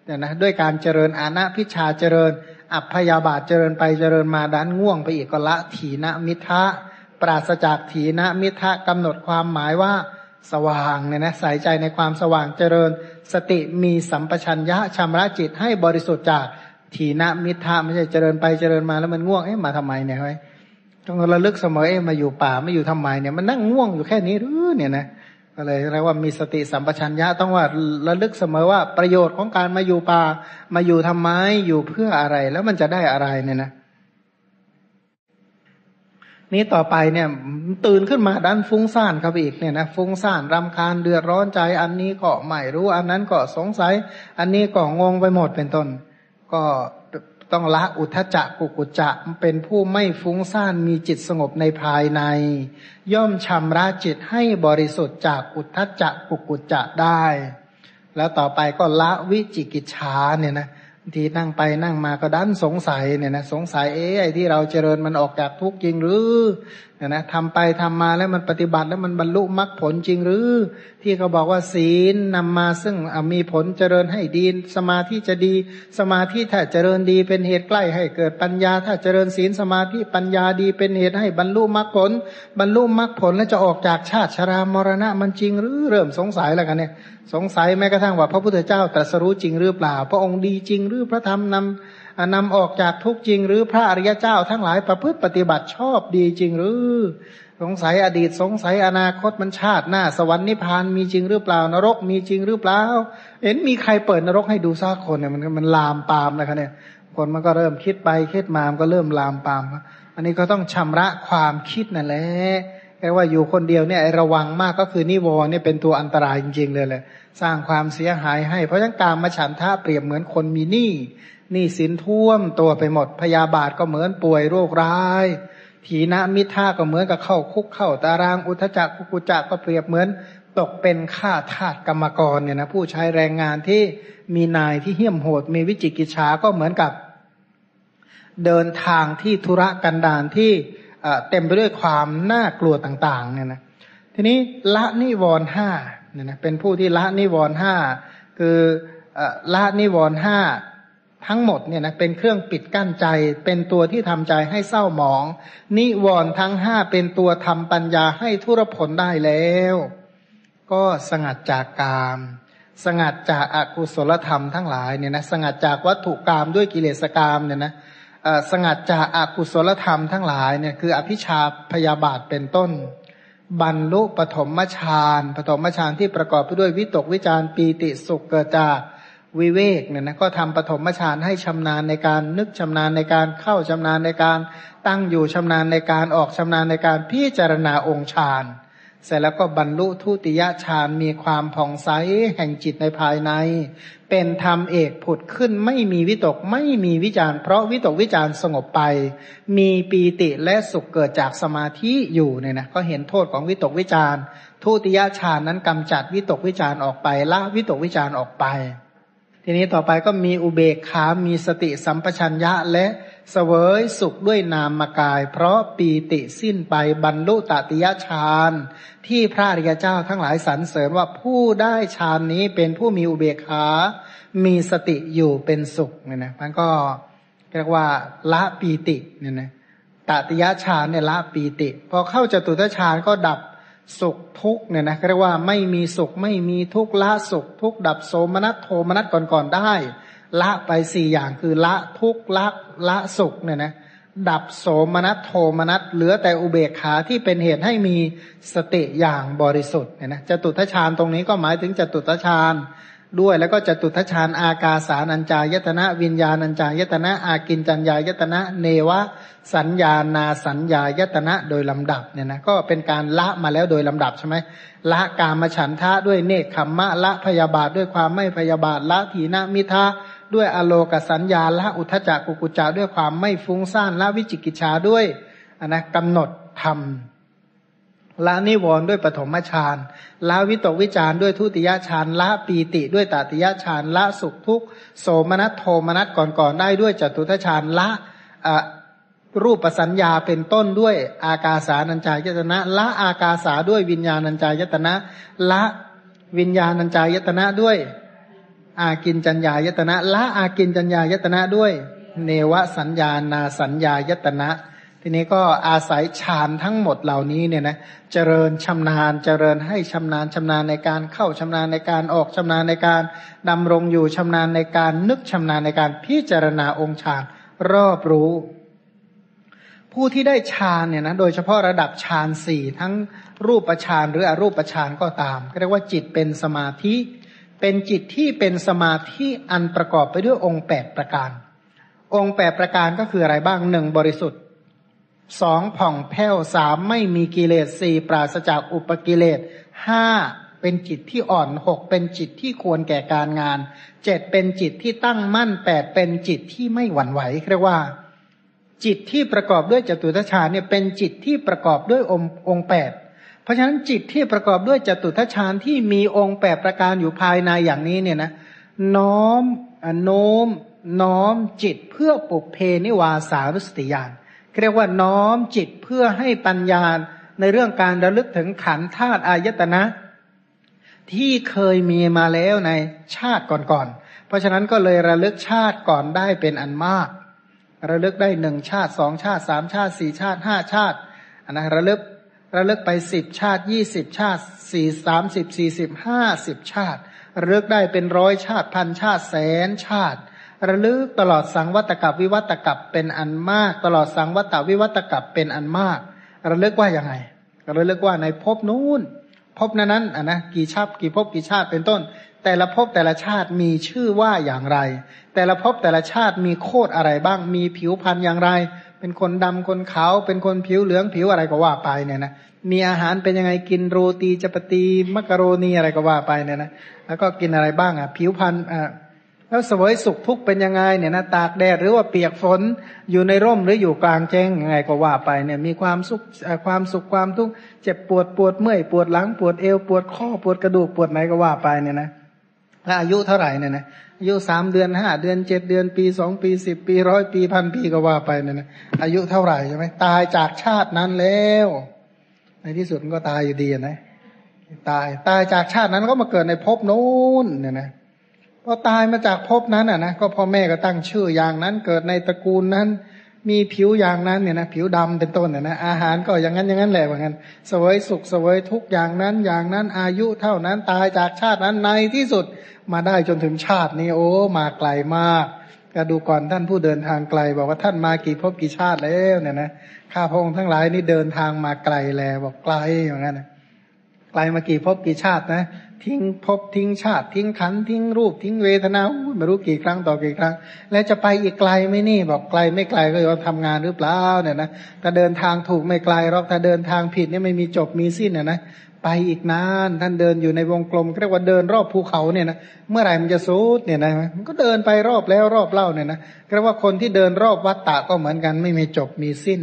เนี่ยนะด้วยการเจริญอาณาพิชาเจริญ อัพยาบาทเจริญไปเจริญมาดันง่วงไปอีกก็ละถีนมิทะปราศจากถีนมิทะกำหนดความหมายว่าสว่างเนี่ยนะใส่ใจในความสว่างเจริญ สติมีสัมปชัญญะชำระจิตให้บริสุทธิ์จากถีนมิทะไม่ใช่เจริญไปเจริญมาแล้วมันง่วงเอ๊ะมาทำไมเนี่ยเฮ้ยต้องระลึกเสมอเอ๊ะมาอยู่ป่าไม่อยู่ทำไมเนี่ยมันนั่งง่วงอยู่แค่นี้หรือเนี่ยนะ ก็เลยเรียกว่ามีสติสัมปชัญญะต้องว่าระลึกเสมอว่าประโยชน์ของการมาอยู่ป่ามาอยู่ทำไมอยู่เพื่ออะไรแล้วมันจะได้อะไรเนี่ยนะนี้ต่อไปเนี่ยตื่นขึ้นมาดันฟุ้งซ่านครับอีกเนี่ยนะฟุ้งซ่านรำคาญเดือดร้อนใจ อันนี้ก็ไม่รู้ อันนั้นก็สงสัย อันนี้ก็งงไปหมดเป็นต้น ก็ ต้องละอุทจักกุกุจะเป็นผู้ไม่ฟุ้งซ่านมีจิตสงบในภายใน ย่อมชำระจิตให้บริสุทธิ์จากอุทจักกุกุจะได้ แล้วต่อไปก็ละวิจิกิจฉาเนี่ยนะทีนั่งไปนั่งมาก็ดันสงสัยเนี่ยนะสงสัยเอ๊ะไอ้ที่เราเจริญมันออกจากทุกข์จริงหรือนะนะทำไปทำมาแล้วมันปฏิบัติแล้วมันบรรลุมรรคผลจริงหรือ ที่เขาบอกว่าศีลนำมาซึ่งมีผลเจริญให้ดีสมาธิจะดี สมาธิถ้าเจริญดีเป็นเหตุใกล้ให้เกิดปัญญา ถ้าเจริญศีลสมาธิปัญญาดีเป็นเหตุให้บรรลุมรรคผล บรรลุมรรคผลแล้วจะออกจากชาติชรามรณะมันจริงหรือเริ่มสงสัยแล้วกันเนี่ยสงสัยแม้กระทั่งว่าพระพุทธเจ้าตรัสรู้จริงหรือเปล่า พระองค์ดีจริงหรือพระธรรมนำนำออกจากทุกจริง หรือพระอริยเจ้าทั้งหลายประพฤติปฏิบัติชอบดีจริงหรือ สงสัยอดีตสงสัยอนาคตมันชาติหน้า สวรรค์นิพพานมีจริงหรือเปล่านรกมีจริงหรือเปล่าเห็นมีใครเปิดนรกให้ดูซักคนเนี่ยมันมันลามปามนะคะเนี่ยคนมันก็เริ่มคิดไปคิดมามันก็เริ่มลามปามอันนี้ก็ต้องชำระความคิดนั่นแหละแค่ว่าอยู่คนเดียวเนี่ยระวังมากก็คือนิวรณ์เนี่ยเป็นตัวอันตรายจริงๆเลยแหละสร้างความเสียหายให้ เพราะฉะนั้นการมาฉันท่าเปรียบเหมือนคนมีหนี้ นี้สินท่วมตัวไปหมด พยาบาทก็เหมือนป่วยโรคร้ายถีนมิท่าก็เหมือนกับเข้าคุกเข้าตารางอุทจักกุกุจักก็เปรียบเหมือนตกเป็นข้าทาสกรรมกรเนี่ยนะผู้ใช้แรงงานที่มีนายที่เหี้ยมโหด มีวิจิกิจฉาก็เหมือนกับ เดินทางที่ธุระกันดารที่เต็มไปด้วยความน่ากลัวต่าง ๆ เนี่ยนะทีนี้ละนิวรห้าเนี่ยนะเป็นผู้ที่ละนิวรห้าคือละนิวรห้า ทั้งหมดเนี่ยนะเป็นเครื่องปิดกั้นใจ เป็นตัวที่ทำใจให้เศร้าหมอง นิวรณ์ทั้งห้าเป็นตัวทำปัญญาให้ทุรพลได้แล้ว ก็สงัดจากกาม สงัดจากอากุศลธรรมทั้งหลายเนี่ยนะสงัดจากวัตถุกรรมด้วยกิเลสกรรมเนี่ยนะสงัดจากอากุศลธรรมทั้งหลายเนี่ยคืออภิชาพยาบาทเป็นต้น บรรลุปฐมฌานปฐมฌานที่ประกอบไปด้วยวิตกวิจารปีติสุขเกิดจาก วิเวกเนี่ยนะก็ทำปฐมฌานให้ชำนาญในการนึกชำนาญในการเข้าชำนาญในการตั้งอยู่ชำนาญในการออกชำนาญในการพิจารณาองค์ฌานเสร็จแล้วก็บรรลุทุติยฌานมีความผ่องใสแห่งจิตในภายใน เป็นธรรมเอกผุดขึ้นไม่มีวิตกไม่มีวิจารเพราะวิตกวิจารสงบไป มีปีติและสุขเกิดจากสมาธิอยู่เนี่ยนะก็เห็นโทษของวิตกวิจารทุติยฌานนั้นกำจัดวิตกวิจารออกไปละวิตกวิจารออกไป ทีนี้ต่อไปก็มีอุเบกขา มีสติสัมปชัญญะและเสวยสุขด้วยนามกาย เพราะปีติสิ้นไปบรรลุตติยฌานที่พระอริยเจ้าทั้งหลายสรรเสริญว่าผู้ได้ฌานนี้เป็นผู้มีอุเบกขา มีสติอยู่เป็นสุขเนี่ยนะมันก็เรียกว่าละปีติเนี่ยนะตติยฌานเนี่ยละปีติ พอเข้าจตุตฌานก็ดับ สุขทุกเนี่ยนะเรียกว่าไม่มีสุขไม่มีทุกละสุขทุกดับโสมนัสโทมนัสก่อนๆได้ ละไปสี่อย่างคือละทุกละละสุขเนี่ยนะดับโสมนัสโทมนัสเหลือแต่อุเบกขาที่เป็นเหตุให้มีสติอย่างบริสุทธิ์เนี่ยนะจตุทชาญตรงนี้ก็หมายถึงจตุทชาญ ด้วยแล้วก็จตุทชาญอากาสานัญจายตนะ วิญญาณัญจายตนะ อากินจัญญายตนะ เนวะ สัญญานาสัญญายตนะโดยลำดับเนี่ยนะก็เป็นการละมาแล้วโดยลำดับใช่ไหมละกามฉันทะด้วยเนคขมมะละพยาบาทด้วยความไม่พยาบาทละถีนมิทะด้วยอโลกสัญญาละอุทจักกุกุจาด้วยความไม่ฟุ้งซ่านละวิจิกิจชาด้วยนนะกำหนดธรรม ละนิวรณ์ด้วยปฐมฌานละวิตกวิจารด้วยทุติยฌานละปีติด้วยตติยฌานละสุขทุกโสมนัสโทมนัสก่อนๆได้ด้วยจตุทฌานละรูปสัญญาเป็นต้นด้วยอากาสานัญจายตนะละอากาสาด้วยวิญญาณัญจายตนะละวิญญาณัญจายตนะด้วย อากินจัญญายตนะละอากินจัญญายตนะด้วย เนวสัญญานาสัญญายตนะ ทีนี้ก็อาศัยฌานทั้งหมดเหล่านี้เนี่ยนะเจริญชำนาญเจริญให้ชำนาญชำนาญในการเข้าชำนาญในการออกชำนาญในการดำรงอยู่ชำนาญในการนึกชำนาญในการพิจารณาองค์ฌานรอบรู้ ผู้ที่ได้ฌานเนี่ยนะโดยเฉพาะระดับฌานสี่ทั้งรูปฌานหรืออรูปฌานก็ตามเรียกว่าจิตเป็นสมาธิ เป็นจิตที่เป็นสมาธิอันประกอบไปด้วยองค์แปดประการ องค์แปดประการก็คืออะไรบ้างหนึ่งบริสุทธิ์ สองผ่องแผ้วสามไม่มีกิเลสสี่ปราศจากอุปกิเลสห้าเป็นจิตที่อ่อนหกเป็นจิตที่ควรแก่การงานเจ็ดเป็นจิตที่ตั้งมั่นแปดเป็นจิตที่ไม่หวั่นไหวเรียกว่า จิตที่ประกอบด้วยจตุทัชฌานเนี่ยเป็นจิตที่ประกอบด้วยองค์องแปดเพราะฉะนั้นจิตที่ประกอบด้วยจตุทัชฌานที่มีองค์แปดประการอยู่ภายในอย่างนี้เนี่ยนะน้อมโน้มน้อมจิตเพื่อปุกเพนิวาสารุสติยาน เรียกว่าน้อมจิตเพื่อให้ปัญญาในเรื่องการระลึกถึงขันธาตุอายตนะ ที่เคยมีมาแล้วในชาติก่อนๆ เพราะฉะนั้นก็เลยระลึกชาติก่อนได้เป็นอันมาก ระลึกได้หนึ่งชาติสองชาติสามชาติสี่ชาติห้าชาตินนะระลึกระลึกไปสิบชาติยี่สิบชาติสี่สามสิบสี่สิบห้าสิบชาติระลึกได้เป็นร้อยชาติพันชาติแสนชาติ ระลึกตลอดสังวัตกับวิวัตกับเป็นอันมาก ตลอดสังวัตวิวัตกับเป็นอันมาก ระลึกว่าอย่างไง ระลึกว่าในภพนู้นภพนั้นนั้นอะนะกี่ชาติกี่ภพกี่ชาติเป็นต้น แต่ละภพแต่ละชาติมีชื่อว่าอย่างไร แต่ละภพแต่ละชาติมีโคดอะไรบ้าง มีผิวพรรณอย่างไร เป็นคนดำคนขาวเป็นคนผิวเหลืองผิวอะไรก็ว่าไปเนี่ยนะมีอาหารเป็นยังไงกินโรตีจัปตีมักกะโรนีอะไรก็ว่าไปเนี่ยนะแล้วก็กินอะไรบ้างอะผิวพรรณอ่า แล้วสวยสุขทุกเป็นยังไงเนี่ยนะตากแดดหรือว่าเปียกฝนอยู่ในร่มหรืออยู่กลางแจ้งยังไงก็ว่าไปเนี่ยมีความสุขความสุขความทุกข์เจ็บปวดปวดเมื่อยปวดหลังปวดเอวปวดข้อปวดกระดูกปวดไหนก็ว่าไปเนี่ยนะแล้วอายุเท่าไหร่เนี่ยนะอายุสามเดือนห้าเดือนเจ็ดเดือนปีสองปีสิบปีร้อยปีพันปีก็ว่าไปเนี่ยนะอายุเท่าไหร่ใช่ไหมตายจากชาตินั้นแล้ว ในที่สุดมันก็ตายอยู่ดีนะตายตายจากชาตินั้นก็มาเกิดในภพนู้นเนี่ยนะ พอตายมาจากภพนั้นอะนะก็พ่อแม่ก็ตั้งชื่ออย่างนั้น เกิดในตระกูลนั้น มีผิวอย่างนั้นเนี่ยนะผิวดำเป็นต้นเนี่ยนะอาหารก็อย่างนั้นอย่างนั้นแหละเหมือนกันสวยสุขสวยทุกอย่างนั้นอย่างนั้นอายุเท่านั้นตายจากชาตินั้นในที่สุดมาได้จนถึงชาตินี้โอ้มาไกลมากก็ดูก่อนท่านผู้เดินทางไกล บอกว่าท่านมากี่ภพกี่ชาติแล้วเนี่ยนะข้าพงทั้งหลายนี่เดินทางมาไกลแล้วบอกไกลอย่างนั้นไกลมากี่ภพกี่ชาตินะ ทิ้งภพทิ้งชาติ ทิ้งขันทิ้งรูปทิ้งเวทนาไม่รู้กี่ครั้งต่อกี่ครั้ง แล้วจะไปอีกไกลไหมนี่บอกไกลไม่ไกลก็ยอมทำงานหรือเปล่าเนี่ยนะถ้าเดินทางถูกไม่ไกลหรอกถ้าเดินทางผิดเนี่ยไม่มีจบมีสิ้นเนี่ยนะไปอีกนานท่านเดินอยู่ในวงกลมเรียกว่าเดินรอบภูเขาเนี่ยนะเมื่อไหร่มันจะสูดเนี่ยนะมันก็เดินไปรอบแล้วรอบเล่าเนี่ยนะเรียกว่าคนที่เดินรอบวัดตะก็เหมือนกัน ไม่มีจบมีสิ้น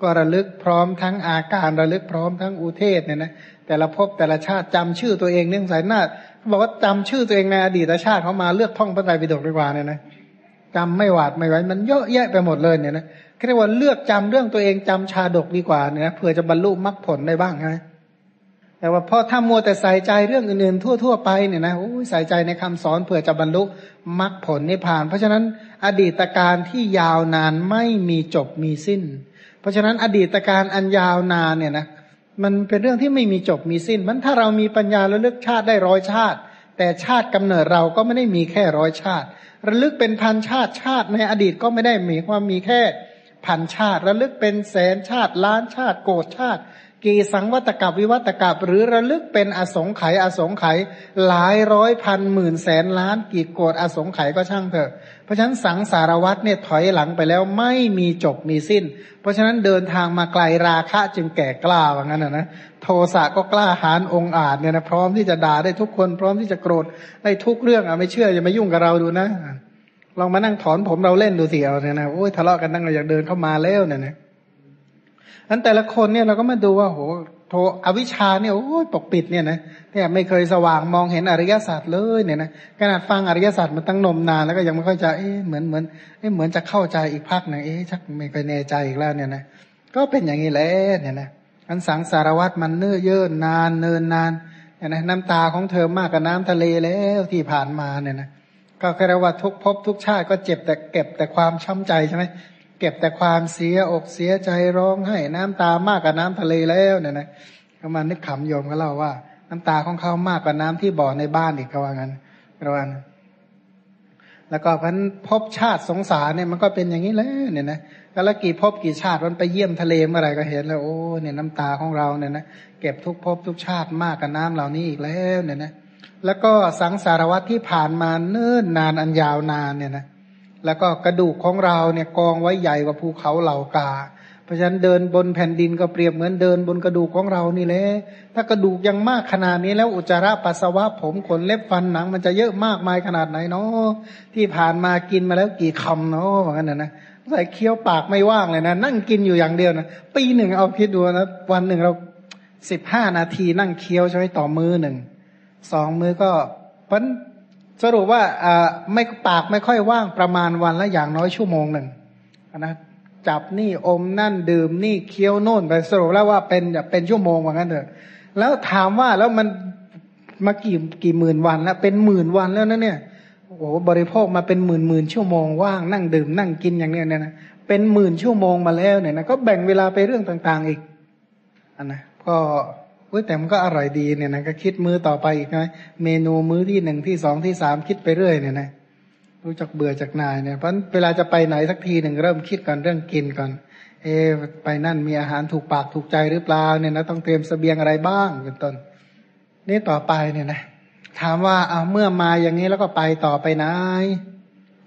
ก็ระลึกพร้อมทั้งอาการระลึกพร้อมทั้งอุเทศเนี่ยนะ แต่ละภพแต่ละชาติจำชื่อตัวเองเนื่องสายหน้าเขาบอกว่าจำชื่อตัวเองในอดีตชาติเขามาเลือกท่องพระไตรปิฎกดีกว่าเนี่ยนะจำไม่หวาดไม่ไหวมันเยอะแยะไปหมดเลยเนี่ยนะเรียกว่าเลือกจำเรื่องตัวเองจำชาดกดีกว่าเนี่ยเผื่อจะบรรลุมรรคผลได้บ้างใช่แต่ว่าพอถ้ามัวแต่ใส่ใจเรื่องอื่นๆทั่ว ๆ ไปเนี่ยนะโอ้ยใส่ใจในคำสอนเผื่อจะบรรลุมรรคผลนิพพาน เพราะฉะนั้นอดีตการที่ยาวนานไม่มีจบมีสิ้น เพราะฉะนั้นอดีตการอันยาวนานเนี่ยนะ มันเป็นเรื่องที่ไม่มีจบมีสิ้น มันถ้าเรามีปัญญาระลึกชาติได้ร้อยชาติ แต่ชาติกำเนิดเราก็ไม่ได้มีแค่ร้อยชาติ ระลึกเป็นพันชาติชาติในอดีตก็ไม่ได้มีความมีแค่พันชาติ ระลึกเป็นแสนชาติล้านชาติโกดชาติ กี่สังวัตกับวิวัตกับหรือระลึกเป็นอสงไขยอสงไขยหลายร้อยพันหมื่นแสนล้านกี่โกดอสงไขยก็ช่างเถอะ ราะฉะนั้นสังสารวัตเนี่ยถอยหลังไปแล้วไม่มีจบมีสิ้น เพราะฉะนั้นเดินทางมาไกลราคะจึงแก่กล้าว่างั้นนะนะโทสะก็กล้าหาญองอาจเนี่ยนะพร้อมที่จะด่าได้ทุกคน พร้อมที่จะโกรธได้ทุกเรื่องอะไม่เชื่ออย่ามายุ่งกับเราดูนะลองมานั่งถอนผมเราเล่นดูสิเอาเนี่ยนะโอ้ยทะเลาะกันนั่งเราอยากเดินเข้ามาแล้วเนี่ยนะนั้นแต่ละคนเนี่ยเราก็มาดูว่าโห โทอวิชาเนี่ยโอ้ยปกปิดเนี่ยนะเนี่ยไม่เคยสว่างมองเห็นอริยสัจเลยเนี่ยนะขนาดฟังอริยสัจมาตั้งนมนานแล้วก็ยังไม่ค่อยจะเอ๊ะเหมือนเหมือนเอ๊ะเหมือนจะเข้าใจอีกพักหนึ่งเอ๊ะชักไม่ค่อยแน่ใจอีกแล้วเนี่ยนะก็เป็นอย่างนี้แหละเนี่ยนะอันสังสารวัตรมันเนื้อเยื่อนานเนินนานเนี่ยนะน้ำตาของเธอมากกว่าน้ำทะเลแล้วที่ผ่านมาเนี่ยนะก็แค่ว่าทุกภพทุกชาติก็เจ็บแต่เก็บแต่ความช้ำใจใช่ไหม เก็บแต่ความเสียอกเสียใจร้องให้น้ำตามากกว่าน้ำทะเลแล้วเนี่ยนะเขามานึกขำโยมก็เล่าว่า น้ำตาของเขามากกว่าน้ำที่บ่อในบ้านอีกเขาว่างั้นระวังแล้วก็พันพบชาติสงสารเนี่ยมันก็เป็นอย่างนี้แล้วเนี่ยนะก็แล้วกี่พบกี่ชาติมันไปเยี่ยมทะเลเมื่อไหร่ก็เห็นแล้วโอ้เนี่ยน้ำตาของเราเนี่ยนะเก็บทุกพบทุกชาติมากกว่าน้ำเหล่านี้อีกแล้วเนี่ยนะแล้วก็สังสารวัตที่ผ่านมาเนิ่นนานอันยาวนานเนี่ยนะ แล้วก็กระดูกของเราเนี่ยกองไว้ใหญ่กว่าภูเขาเหล่ากา เพราะฉะนั้นเดินบนแผ่นดินก็เปรียบเหมือนเดินบนกระดูกของเรานี่แหละ ถ้ากระดูกยังมากขนาดนี้แล้วอุจจาระปัสสาวะผมขนเล็บฟันหนัง มันจะเยอะมากมายขนาดไหนเนาะที่ผ่านมากินมาแล้วกี่คำเนาะเหมือนกันนะใส่เคี้ยวปากไม่ว่างเลยนะ นั่งกินอยู่อย่างเดียวนะปีหนึ่งเอาคิดดูนะวันหนึ่งเราสิบห้านาทีนั่งเคี้ยวใช่ไหมต่อมือหนึ่งสองมือก็พัน สรุปว่าไม่ปากไม่ค่อยว่างประมาณวันละอย่างน้อยชั่วโมงหนึ่งนะจับนี่อมนั่นดื่มนี่เคี้ยวโน่นไปสรุปแล้วว่าเป็นเป็นชั่วโมงว่างั้นเถอะ แล้วถามว่าแล้วมันมากี่กี่หมื่นวันแล้วเป็นหมื่นวันแล้วนะเนี่ยโอ้โหบริโภคมาเป็นหมื่นหมื่นชั่วโมงว่างนั่งดื่มนั่งกินอย่างเนี้ยเนี่ยนะเป็นหมื่นชั่วโมงมาแล้วเนี่ยนะก็แบ่งเวลาไปเรื่องต่างๆอีกอันนะก็ เว้ยแต่มันก็อร่อยดีเนี่ยนะก็คิดมื้อต่อไปอีกนะเมนูมื้อที่หนึ่งที่สองที่สามคิดไปเรื่อยเนี่ยนะรู้จักเบื่อจากนายเนี่ยเพราะเวลาจะไปไหนสักทีหนึ่งเริ่มคิดก่อนเรื่องกินก่อน เอไปนั่นมีอาหารถูกปากถูกใจหรือเปล่าเนี่ยนะต้องเตรียมเสบียงอะไรบ้างเป็นต้น นี่ต่อไปเนี่ยนะถามว่าเอาเมื่อมาอย่างนี้แล้วก็ไปต่อไปไหน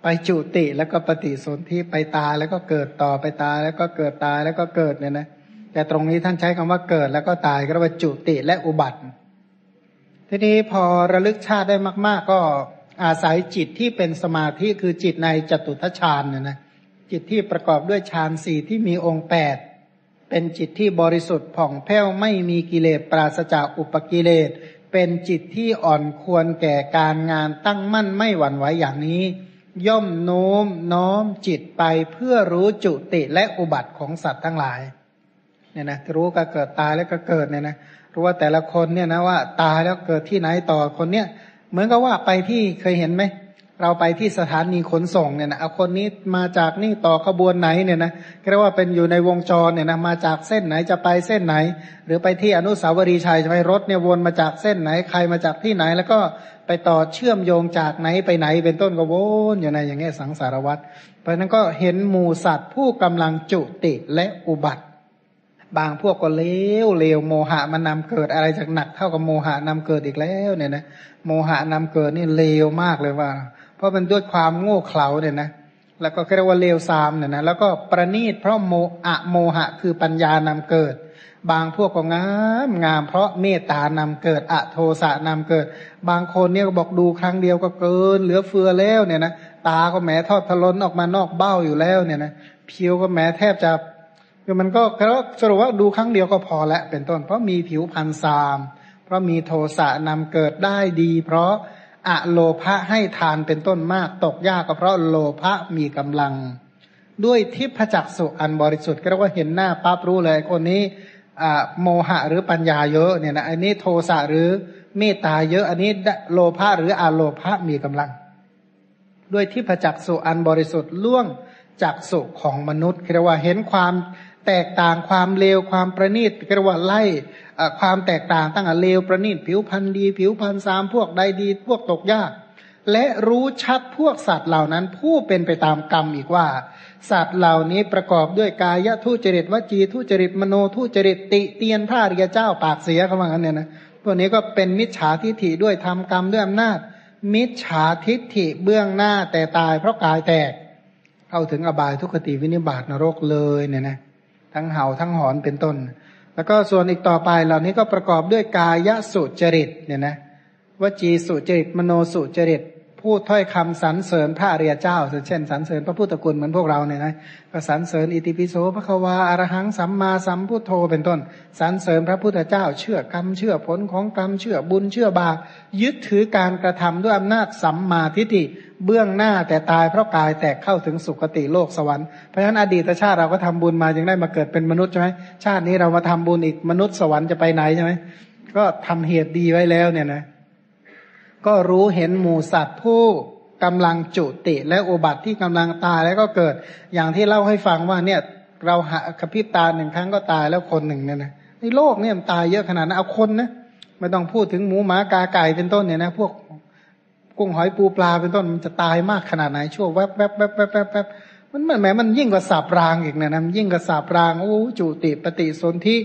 ไปจุติแล้วก็ปฏิสนธิไปตายแล้วก็เกิดต่อไปตายแล้วก็เกิดตายแล้วก็เกิดเนี่ยนะ แต่ตรงนี้ท่านใช้คำว่าเกิดแล้วก็ตายก็เรียกว่าจุติและอุบัติ ทีนี้พอระลึกชาติได้มาก ๆ ก็อาศัยจิตที่เป็นสมาธิคือจิตในจตุทัชฌานเนี่ยนะจิตที่ประกอบด้วยฌานสี่ที่มีองค์แปดเป็นจิตที่บริสุทธิ์ผ่องแผ้วไม่มีกิเลสปราศจากอุปกิเลส เป็นจิตที่อ่อนควรแก่การงานตั้งมั่นไม่หวั่นไหวอย่างนี้ ย่อมโน้มน้อมจิตไปเพื่อรู้จุติและอุบัติของสัตว์ทั้งหลาย เนี่ยนะรู้ก็เกิดตายแล้วก็เกิดเนี่ยนะรู้ว่าแต่ละคนเนี่ยนะว่าตายแล้วเกิดที่ไหนต่อคนเนี้ยเหมือนกับว่าไปที่เคยเห็นไหมเราไปที่สถานีขนส่งเนี่ยนะเอาคนนี้มาจากนี่ต่อขบวนไหนเนี่ยนะเรียกว่าเป็นอยู่ในวงจรเนี่ยนะมาจากเส้นไหนจะไปเส้นไหน หรือไปที่อนุสาวรีย์ชัยจะไปรถเนี่ยวนมาจากเส้นไหนใครมาจากที่ไหน แล้วก็ไปต่อเชื่อมโยงจากไหนไปไหนเป็นต้นก็วนอยู่ในอย่างเงี้ยสังสารวัตรเพราะนั้นก็เห็นหมูสัตว์ผู้กำลังจุติและอุบัติ บางพวกก็เลวเลวโมหะมันนำเกิดอะไรจากหนักเท่ากับโมหะนำเกิดอีกแล้วเนี่ยนะโมหะนำเกิดนี่เลวมากเลยว่า เพราะมันด้วยความโง่เขลาเนี่ยนะแล้วก็เรียกว่าเลวซามเนี่ยนะแล้วก็ประณีตเพราะโมอะโมหะคือปัญญานำเกิด บางพวกก็งามงาม เพราะเมตตานำเกิดอะโทสะนำเกิด บางคนเนี่ยก็บอกดูครั้งเดียวก็เกิน เหลือเฟือแล้วเนี่ยนะตาก็แหมทอดทะลนออกมานอกเบ้าอยู่แล้วเนี่ยนะผิวก็แหมแทบจะ คือมันก็ก็สรุปว่าดูครั้งเดียวก็พอแล้วเป็นต้น เพราะมีผิวพันซาม เพราะมีโทสะนำเกิดได้ดี เพราะอะโลภะให้ทานเป็นต้นมาก ตกยากก็เพราะโลภะมีกำลัง ด้วยทิพจักสุอันบริสุทธิ์ก็เรียกว่าเห็นหน้าปั๊บรู้เลยคนนี้โมหะหรือปัญญาเยอะเนี่ยนะอันนี้โทสะหรือเมตตาเยอะอันนี้โลภะหรืออะโลภะมีกำลัง ด้วยทิพจักสุอันบริสุทธิ์ล่วงจักสุของมนุษย์เรียกว่าเห็นความ แตกต่างความเลวความประณีตเรียกว่าไล่ความแตกต่างตั้งแต่เลวประณีตผิวพันธ์ดี ผิวพันธ์สามพวกใดดีพวกตกยาก และรู้ชัดพวกสัตว์เหล่านั้นผู้เป็นไปตามกรรมอีกว่า สัตว์เหล่านี้ประกอบด้วยกายทุจริตวจีทุจริตมโนทุจริตติเตียนพระริยเจ้าปากเสียเขาว่างั้นเนี่ยนะพวกนี้ก็เป็นมิจฉาทิฐิด้วยทำกรรมด้วยอำนาจ มิจฉาทิฐิเบื้องหน้าแต่ตายเพราะกายแตกเข้าถึงอบายทุกขติวินิบาตนรกเลยเนี่ยนะ ทั้งเห่าทั้งหอนเป็นต้น แล้วก็ส่วนอีกต่อไปเหล่านี้ก็ประกอบด้วยกายสุจริตเนี่ยนะวจีสุจริตมโนสุจริตพูดถ้อยคำสรรเสริญพระเรียเจ้าเช่นสรรเสริญพระพุทธคุณเหมือนพวกเราเนี่ยนะก็สรรเสริญอิติปิโสพระควาอารหังสัมมาสัมพุทโธเป็นต้นสรรเสริญพระพุทธเจ้า เชื่อกรรมเชื่อผลของกรรมเชื่อบุญเชื่อบาปยึดถือการกระทำด้วยอำนาจสัมมาทิฏฐิ เบื้องหน้าแต่ตายเพราะกายแตกเข้าถึงสุคติโลกสวรรค์เพราะฉะนั้นอดีตชาติเราก็ทำบุญมาจึงได้มาเกิดเป็นมนุษย์ใช่ไหมชาตินี้เรามาทำบุญอีกมนุษย์สวรรค์จะไปไหนใช่ไหมก็ทำเหตุดีไว้แล้วเนี่ยนะก็รู้เห็นหมูสัตว์ผู้กำลังจุติและอุบัติที่กำลังตายแล้วก็เกิดอย่างที่เล่าให้ฟังว่าเนี่ยเราหากระพริบตาหนึ่งครั้งก็ตายแล้วคนหนึ่งเนี่ยนะในโลกเนี่ยมันตายเยอะขนาดนั้นเอาคนนะไม่ต้องพูดถึงหมูหมากาไก่เป็นต้นเนี่ยนะพวก กุ้งหอยปูปลาเป็นต้นมันจะตายมากขนาดไหนชั่วแวบแวบแวบแวบแวบแวบมันแหมมันยิ่งกว่าสาบรางอีกนะนะยิ่งกว่าสาบรางโอ้จุติปฏิสนธิ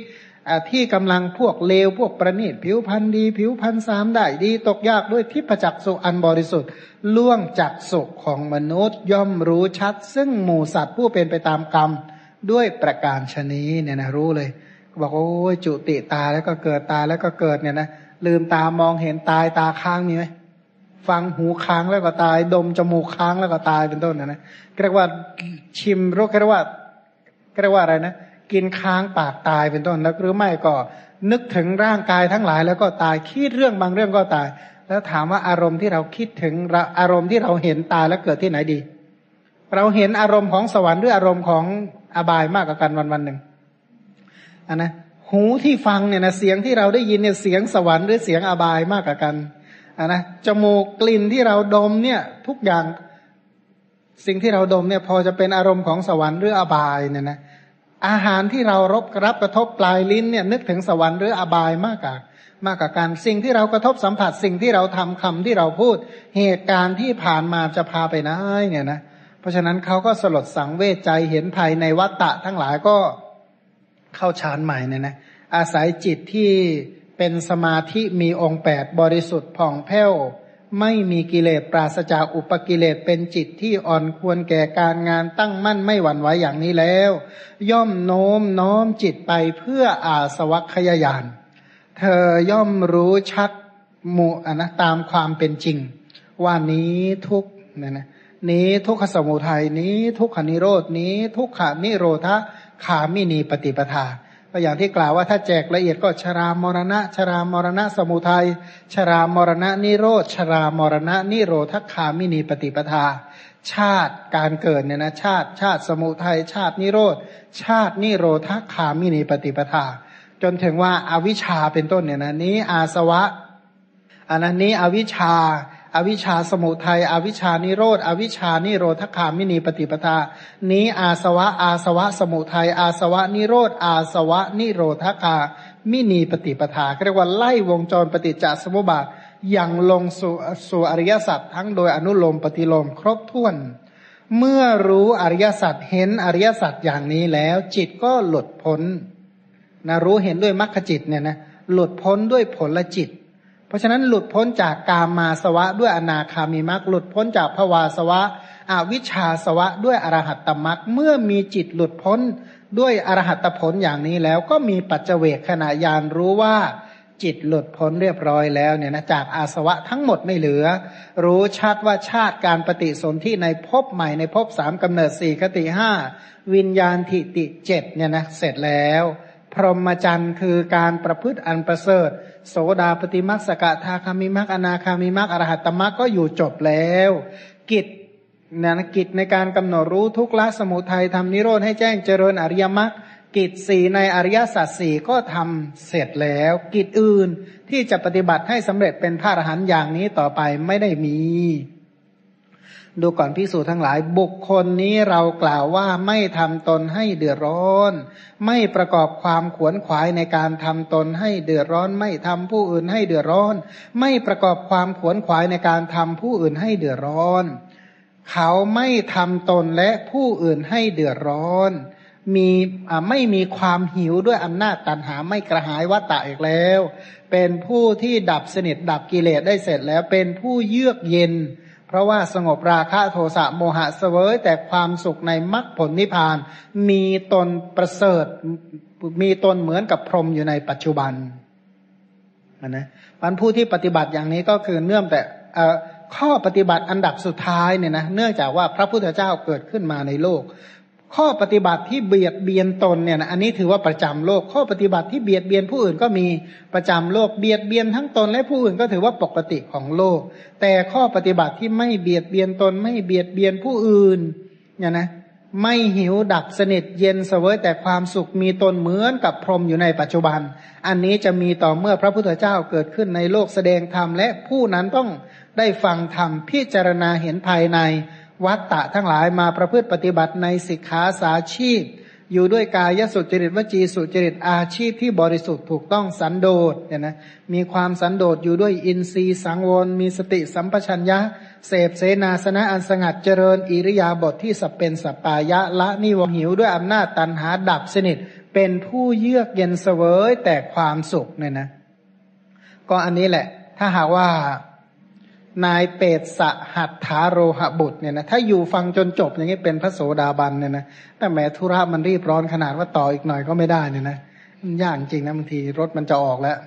ที่กำลังพวกเลวพวกประณีตผิวพันธ์ดี ผิวพันธ์สามได้ดีตกยากด้วยทิพจักสุอันบริสุทธิ์ล่วงจักสุของมนุษย์ย่อมรู้ชัด ซึ่งหมู่สัตว์ผู้เป็นไปตามกรรมด้วยประการชนีเนี่ยนะรู้เลย บอกโอ้จุติตาแล้วก็เกิดตาแล้วก็เกิดเนี่ยนะลืมตามองเห็นตายตาค้างมีไหม ฟังหูค้างแล้วก็ตาย ดมจมูกค้างแล้วก็ตายเป็นต้นนะนะเรียกว่าชิมรู้เรียกว่าเรียกว่าอะไรนะกินค้างปากตายเป็นต้นแล้วหรือไม่ก็นึกถึงร่างกายทั้งหลายแล้วก็ตายคิดเรื่องบางเรื่องก็ตาย แล้วถามว่าอารมณ์ที่เราคิดถึงอารมณ์ที่เราเห็นตายแล้วเกิดที่ไหนดี เราเห็นอารมณ์ของสวรรค์หรืออารมณ์ของอบายมากกว่ากันวันวันหนึ่งอันนะหูที่ฟังเนี่ยนะเสียงที่เราได้ยินเนี่ยเสียงสวรรค์หรือเสียงอบายมากกว่ากัน อันนะจมูกกลิ่นที่เราดมเนี่ย ทุกอย่างสิ่งที่เราดมเนี่ยพอจะเป็นอารมณ์ของสวรรค์หรืออบายเนี่ยนะอาหารที่เรารบรับกระทบปลายลิ้นเนี่ยนึกถึงสวรรค์หรืออบายมากกว่ามากกว่าการสิ่งที่เรากระทบสัมผัสสิ่งที่เราทำคำที่เราพูดเหตุการณ์ที่ผ่านมาจะพาไปไหนเนี่ยนะเพราะฉะนั้นเขาก็สลดสังเวชใจเห็นภายในวัฏฏะทั้งหลายก็เข้าฌานใหม่เนี่ยนะอาศัยจิตที่ เป็นสมาธิมีองค์แปดบริสุทธิ์ผ่องแผ้ว ไม่มีกิเลสปราศจากอุปกิเลสเป็นจิตที่อ่อนควรแก่การงานตั้งมั่นไม่หวั่นไหวอย่างนี้แล้ว ย่อมโน้มน้อมจิตไปเพื่ออาสวัคยายาน เธอย่อมรู้ชัดมุอนะตามความเป็นจริง ว่านี้ทุกเนี่ยนะนี้ทุกขสมุทัยนี้ ทุกขานิโรดนี้ ทุกขานิโรธขามินีปฏิปทา ก็อย่างที่กล่าวว่าถ้าแจกละเอียดก็ชรามรณะ ชรามรณะ สมุทัยชรามรณะ นิโรธชรามรณะ นิโรธคามินีปฏิปทา ชาติการเกิดเนี่ยนะชาติ ชาติสมุทัยชาตินิโรธชาตินิโรธคามินีปฏิปทา จนถึงว่าอวิชชาเป็นต้นเนี่ยนะนี้อาสวะอันนั้นนี้อวิชชา อวิชชาสมุทัยอวิชชานิโรธอวิชชานิโรธคามินีปฏิปทา นี้อาสวะอาสวะสมุทัยอาสวะนิโรธอาสวะนิโรธคามินีปฏิปทาเรียกว่าไล่วงจรปฏิจจสมุปบาทอย่างลงสู่สู่อริยสัจทั้งโดยอนุโลมปฏิโลมครบถ้วน เมื่อรู้อริยสัจเห็นอริยสัจอย่างนี้แล้ว จิตก็หลุดพ้นนะรู้เห็นด้วยมรรคจิตเนี่ยนะหลุดพ้นด้วยผลจิต เพราะฉะนั้นหลุดพ้นจากกามาสวะด้วยอนาคามีมรรคหลุดพ้นจากภวาสวะอวิชชาสวะด้วยอรหัตตมรรคเมื่อมีจิตหลุดพ้นด้วยอรหัตผลอย่างนี้แล้วก็มีปัจเจเวกขณะยานรู้ว่าจิตหลุดพ้นเรียบร้อยแล้วเนี่ยนะจากอาสวะทั้งหมดไม่เหลือ รู้ชัดว่าชาติการปฏิสนธิในภพใหม่ในภพสามกำเนิดสี่คติห้าวิญญาณทิติเจ็ดเนี่ยนะเสร็จแล้ว พรหมจรรย์คือการประพฤติอันประเสริฐ โสดาปฏิมักสกทาคามิมักอนาคามิมักอรหัตตมักก็อยู่จบแล้ว กิจนะกิจในการกำหนดรู้ทุกละสมุทัยทำนิโรธให้แจ้งเจริญอริยมรรคกิจสี่ในอริยสัจสี่ก็ทำเสร็จแล้ว กิจอื่นที่จะปฏิบัติให้สำเร็จเป็นพระอรหันต์อย่างนี้ต่อไปไม่ได้มี ดูก่อนพิสูจทั้งหลาย บุคคลนี้เรากล่าวว่าไม่ทำตนให้เดือดร้อน ไม่ประกอบความขวนขวายในการทำตนให้เดือดร้อน ไม่ทำผู้อื่นให้เดือดร้อน ไม่ประกอบความขวนขวายในการทำผู้อื่นให้เดือดร้อน เขาไม่ทำตนและผู้อื่นให้เดือดร้อนมีไม่มีความหิวด้วยอำนาจตันหาไม่กระหายวัตตะอีกแล้ว เป็นผู้ที่ดับสนิทดับกิเลสได้เสร็จแล้ว เป็นผู้เยือกเย็น เพราะว่าสงบราคะโทสะโมหะเสวยแต่ความสุขในมรรคผลนิพพาน มีตนประเสริฐมีตนเหมือนกับพรหมอยู่ในปัจจุบันนะมันผู้ที่ปฏิบัติอย่างนี้ก็คือเนื่องแต่ข้อปฏิบัติอันดับสุดท้ายเนี่ยนะเนื่องจากว่าพระพุทธเจ้าเกิดขึ้นมาในโลก ข้อปฏิบัติที่เบียดเบียนตนเนี่ยนะอันนี้ถือว่าประจำโลก ข้อปฏิบัติที่เบียดเบียนผู้อื่นก็มีประจำโลกเบียดเบียนทั้งตนและผู้อื่นก็ถือว่าปกติของโลก แต่ข้อปฏิบัติที่ไม่เบียดเบียนตน ไม่เบียดเบียนผู้อื่นเนี่ยนะไม่หิวดับสนิทเย็นเสวยแต่ความสุขมีตนเหมือนกับพรหมอยู่ในปัจจุบัน อันนี้จะมีต่อเมื่อพระพุทธเจ้าเกิดขึ้นในโลกแสดงธรรมและผู้นั้นต้องได้ฟังธรรมพิจารณาเห็นภายใน วัตตะทั้งหลายมาประพฤติปฏิบัติในสิกขาสาชีพ อยู่ด้วยกายสุจริตวจีสุจริตอาชีพที่บริสุทธิ์ถูกต้องสันโดษเนี่ยนะมีความสันโดษอยู่ด้วยอินทรีย์สังวรมีสติสัมปชัญญะ เสพเสนาสนะอันสงัดเจริญอิริยาบถทที่สเป็นสปายะละนิวหิวด้วยอำนาจตันหาดับสนิท เป็นผู้เยือกเย็นเสวยแต่ความสุขเนี่ยนะ ก็อันนี้แหละ ถ้าหากว่า นายเปตสหัตถาโรหบุตรเนี่ยนะถ้าอยู่ฟังจนจบอย่างนี้เป็นพระโสดาบันเนี่ยนะแต่แม้ธุระมันรีบร้อนขนาดว่าต่ออีกหน่อยก็ไม่ได้เนี่ยนะมันยากจริงนะบางทีรถมันจะออกแล้ว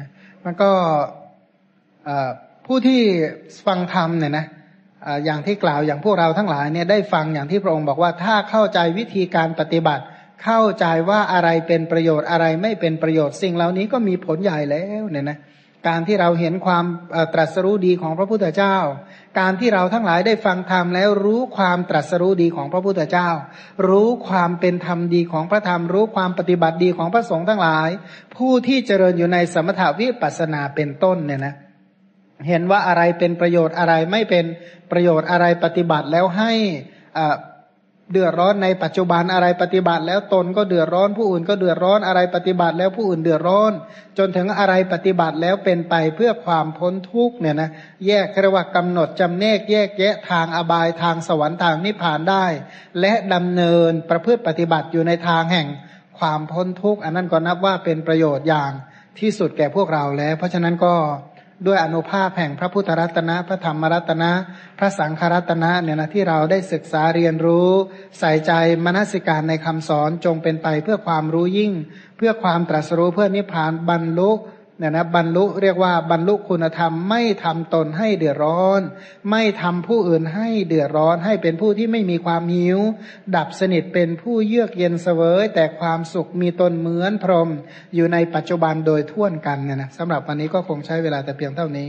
นะมันก็ผู้ที่ฟังธรรมเนี่ยนะอย่างที่กล่าวอย่างพวกเราทั้งหลายเนี่ยได้ฟังอย่างที่พระองค์บอกว่าถ้าเข้าใจวิธีการปฏิบัติ เข้าใจว่าอะไรเป็นประโยชน์อะไรไม่เป็นประโยชน์สิ่งเหล่านี้ก็มีผลใหญ่แล้วเนี่ยนะ การที่เราเห็นความตรัสรู้ดีของพระพุทธเจ้า การที่เราทั้งหลายได้ฟังธรรมแล้วรู้ความตรัสรู้ดีของพระพุทธเจ้า รู้ความเป็นธรรมดีของพระธรรม รู้ความปฏิบัติดีของพระสงฆ์ทั้งหลาย ผู้ที่เจริญอยู่ในสมถาวิปัสสนาเป็นต้นเนี่ยนะเห็นว่าอะไรเป็นประโยชน์อะไรไม่เป็นประโยชน์อะไรปฏิบัติแล้วให้ เดือดร้อนในปัจจุบันอะไรปฏิบัติ แล้วตนก็เดือดร้อนผู้อื่นก็เดือดร้อนอะไรปฏิบัติ แล้วผู้อื่นเดือดร้อน จนถึงอะไรปฏิบัติแล้วเป็นไปเพื่อความพ้นทุกเนี่ยนะแยกเรียกว่ากำหนดจำแนกแยกแยะทางอบายทางสวรรค์ทางนิพพานได้ และดำเนินประพฤติปฏิบัติอยู่ในทางแห่งความพ้นทุกข์อันนั้นก็นับว่าเป็นประโยชน์อย่างที่สุดแก่พวกเราแล้ว เพราะฉะนั้นก็ ด้วยอนุภาพแห่งพระพุทธรัตนะ พระธรรมรัตนะ พระสังฆรัตนะเนี่ยนะที่เราได้ศึกษาเรียนรู้ ใส่ใจมนสิการในคำสอนจงเป็นไปเพื่อความรู้ยิ่ง เพื่อความตรัสรู้เพื่อนิพพานบรรลุ เนี่ยนะบรรลุเรียกว่าบรรลุคุณธรรมไม่ทำตนให้เดือดร้อน ไม่ทำผู้อื่นให้เดือดร้อน ให้เป็นผู้ที่ไม่มีความหิว ดับสนิทเป็นผู้เยือกเย็นเสวย แต่ความสุขมีตนเหมือนพรหมอยู่ในปัจจุบันโดยท่วนกันเนี่ยนะสำหรับวันนี้ก็คงใช้เวลาแต่เพียงเท่านี้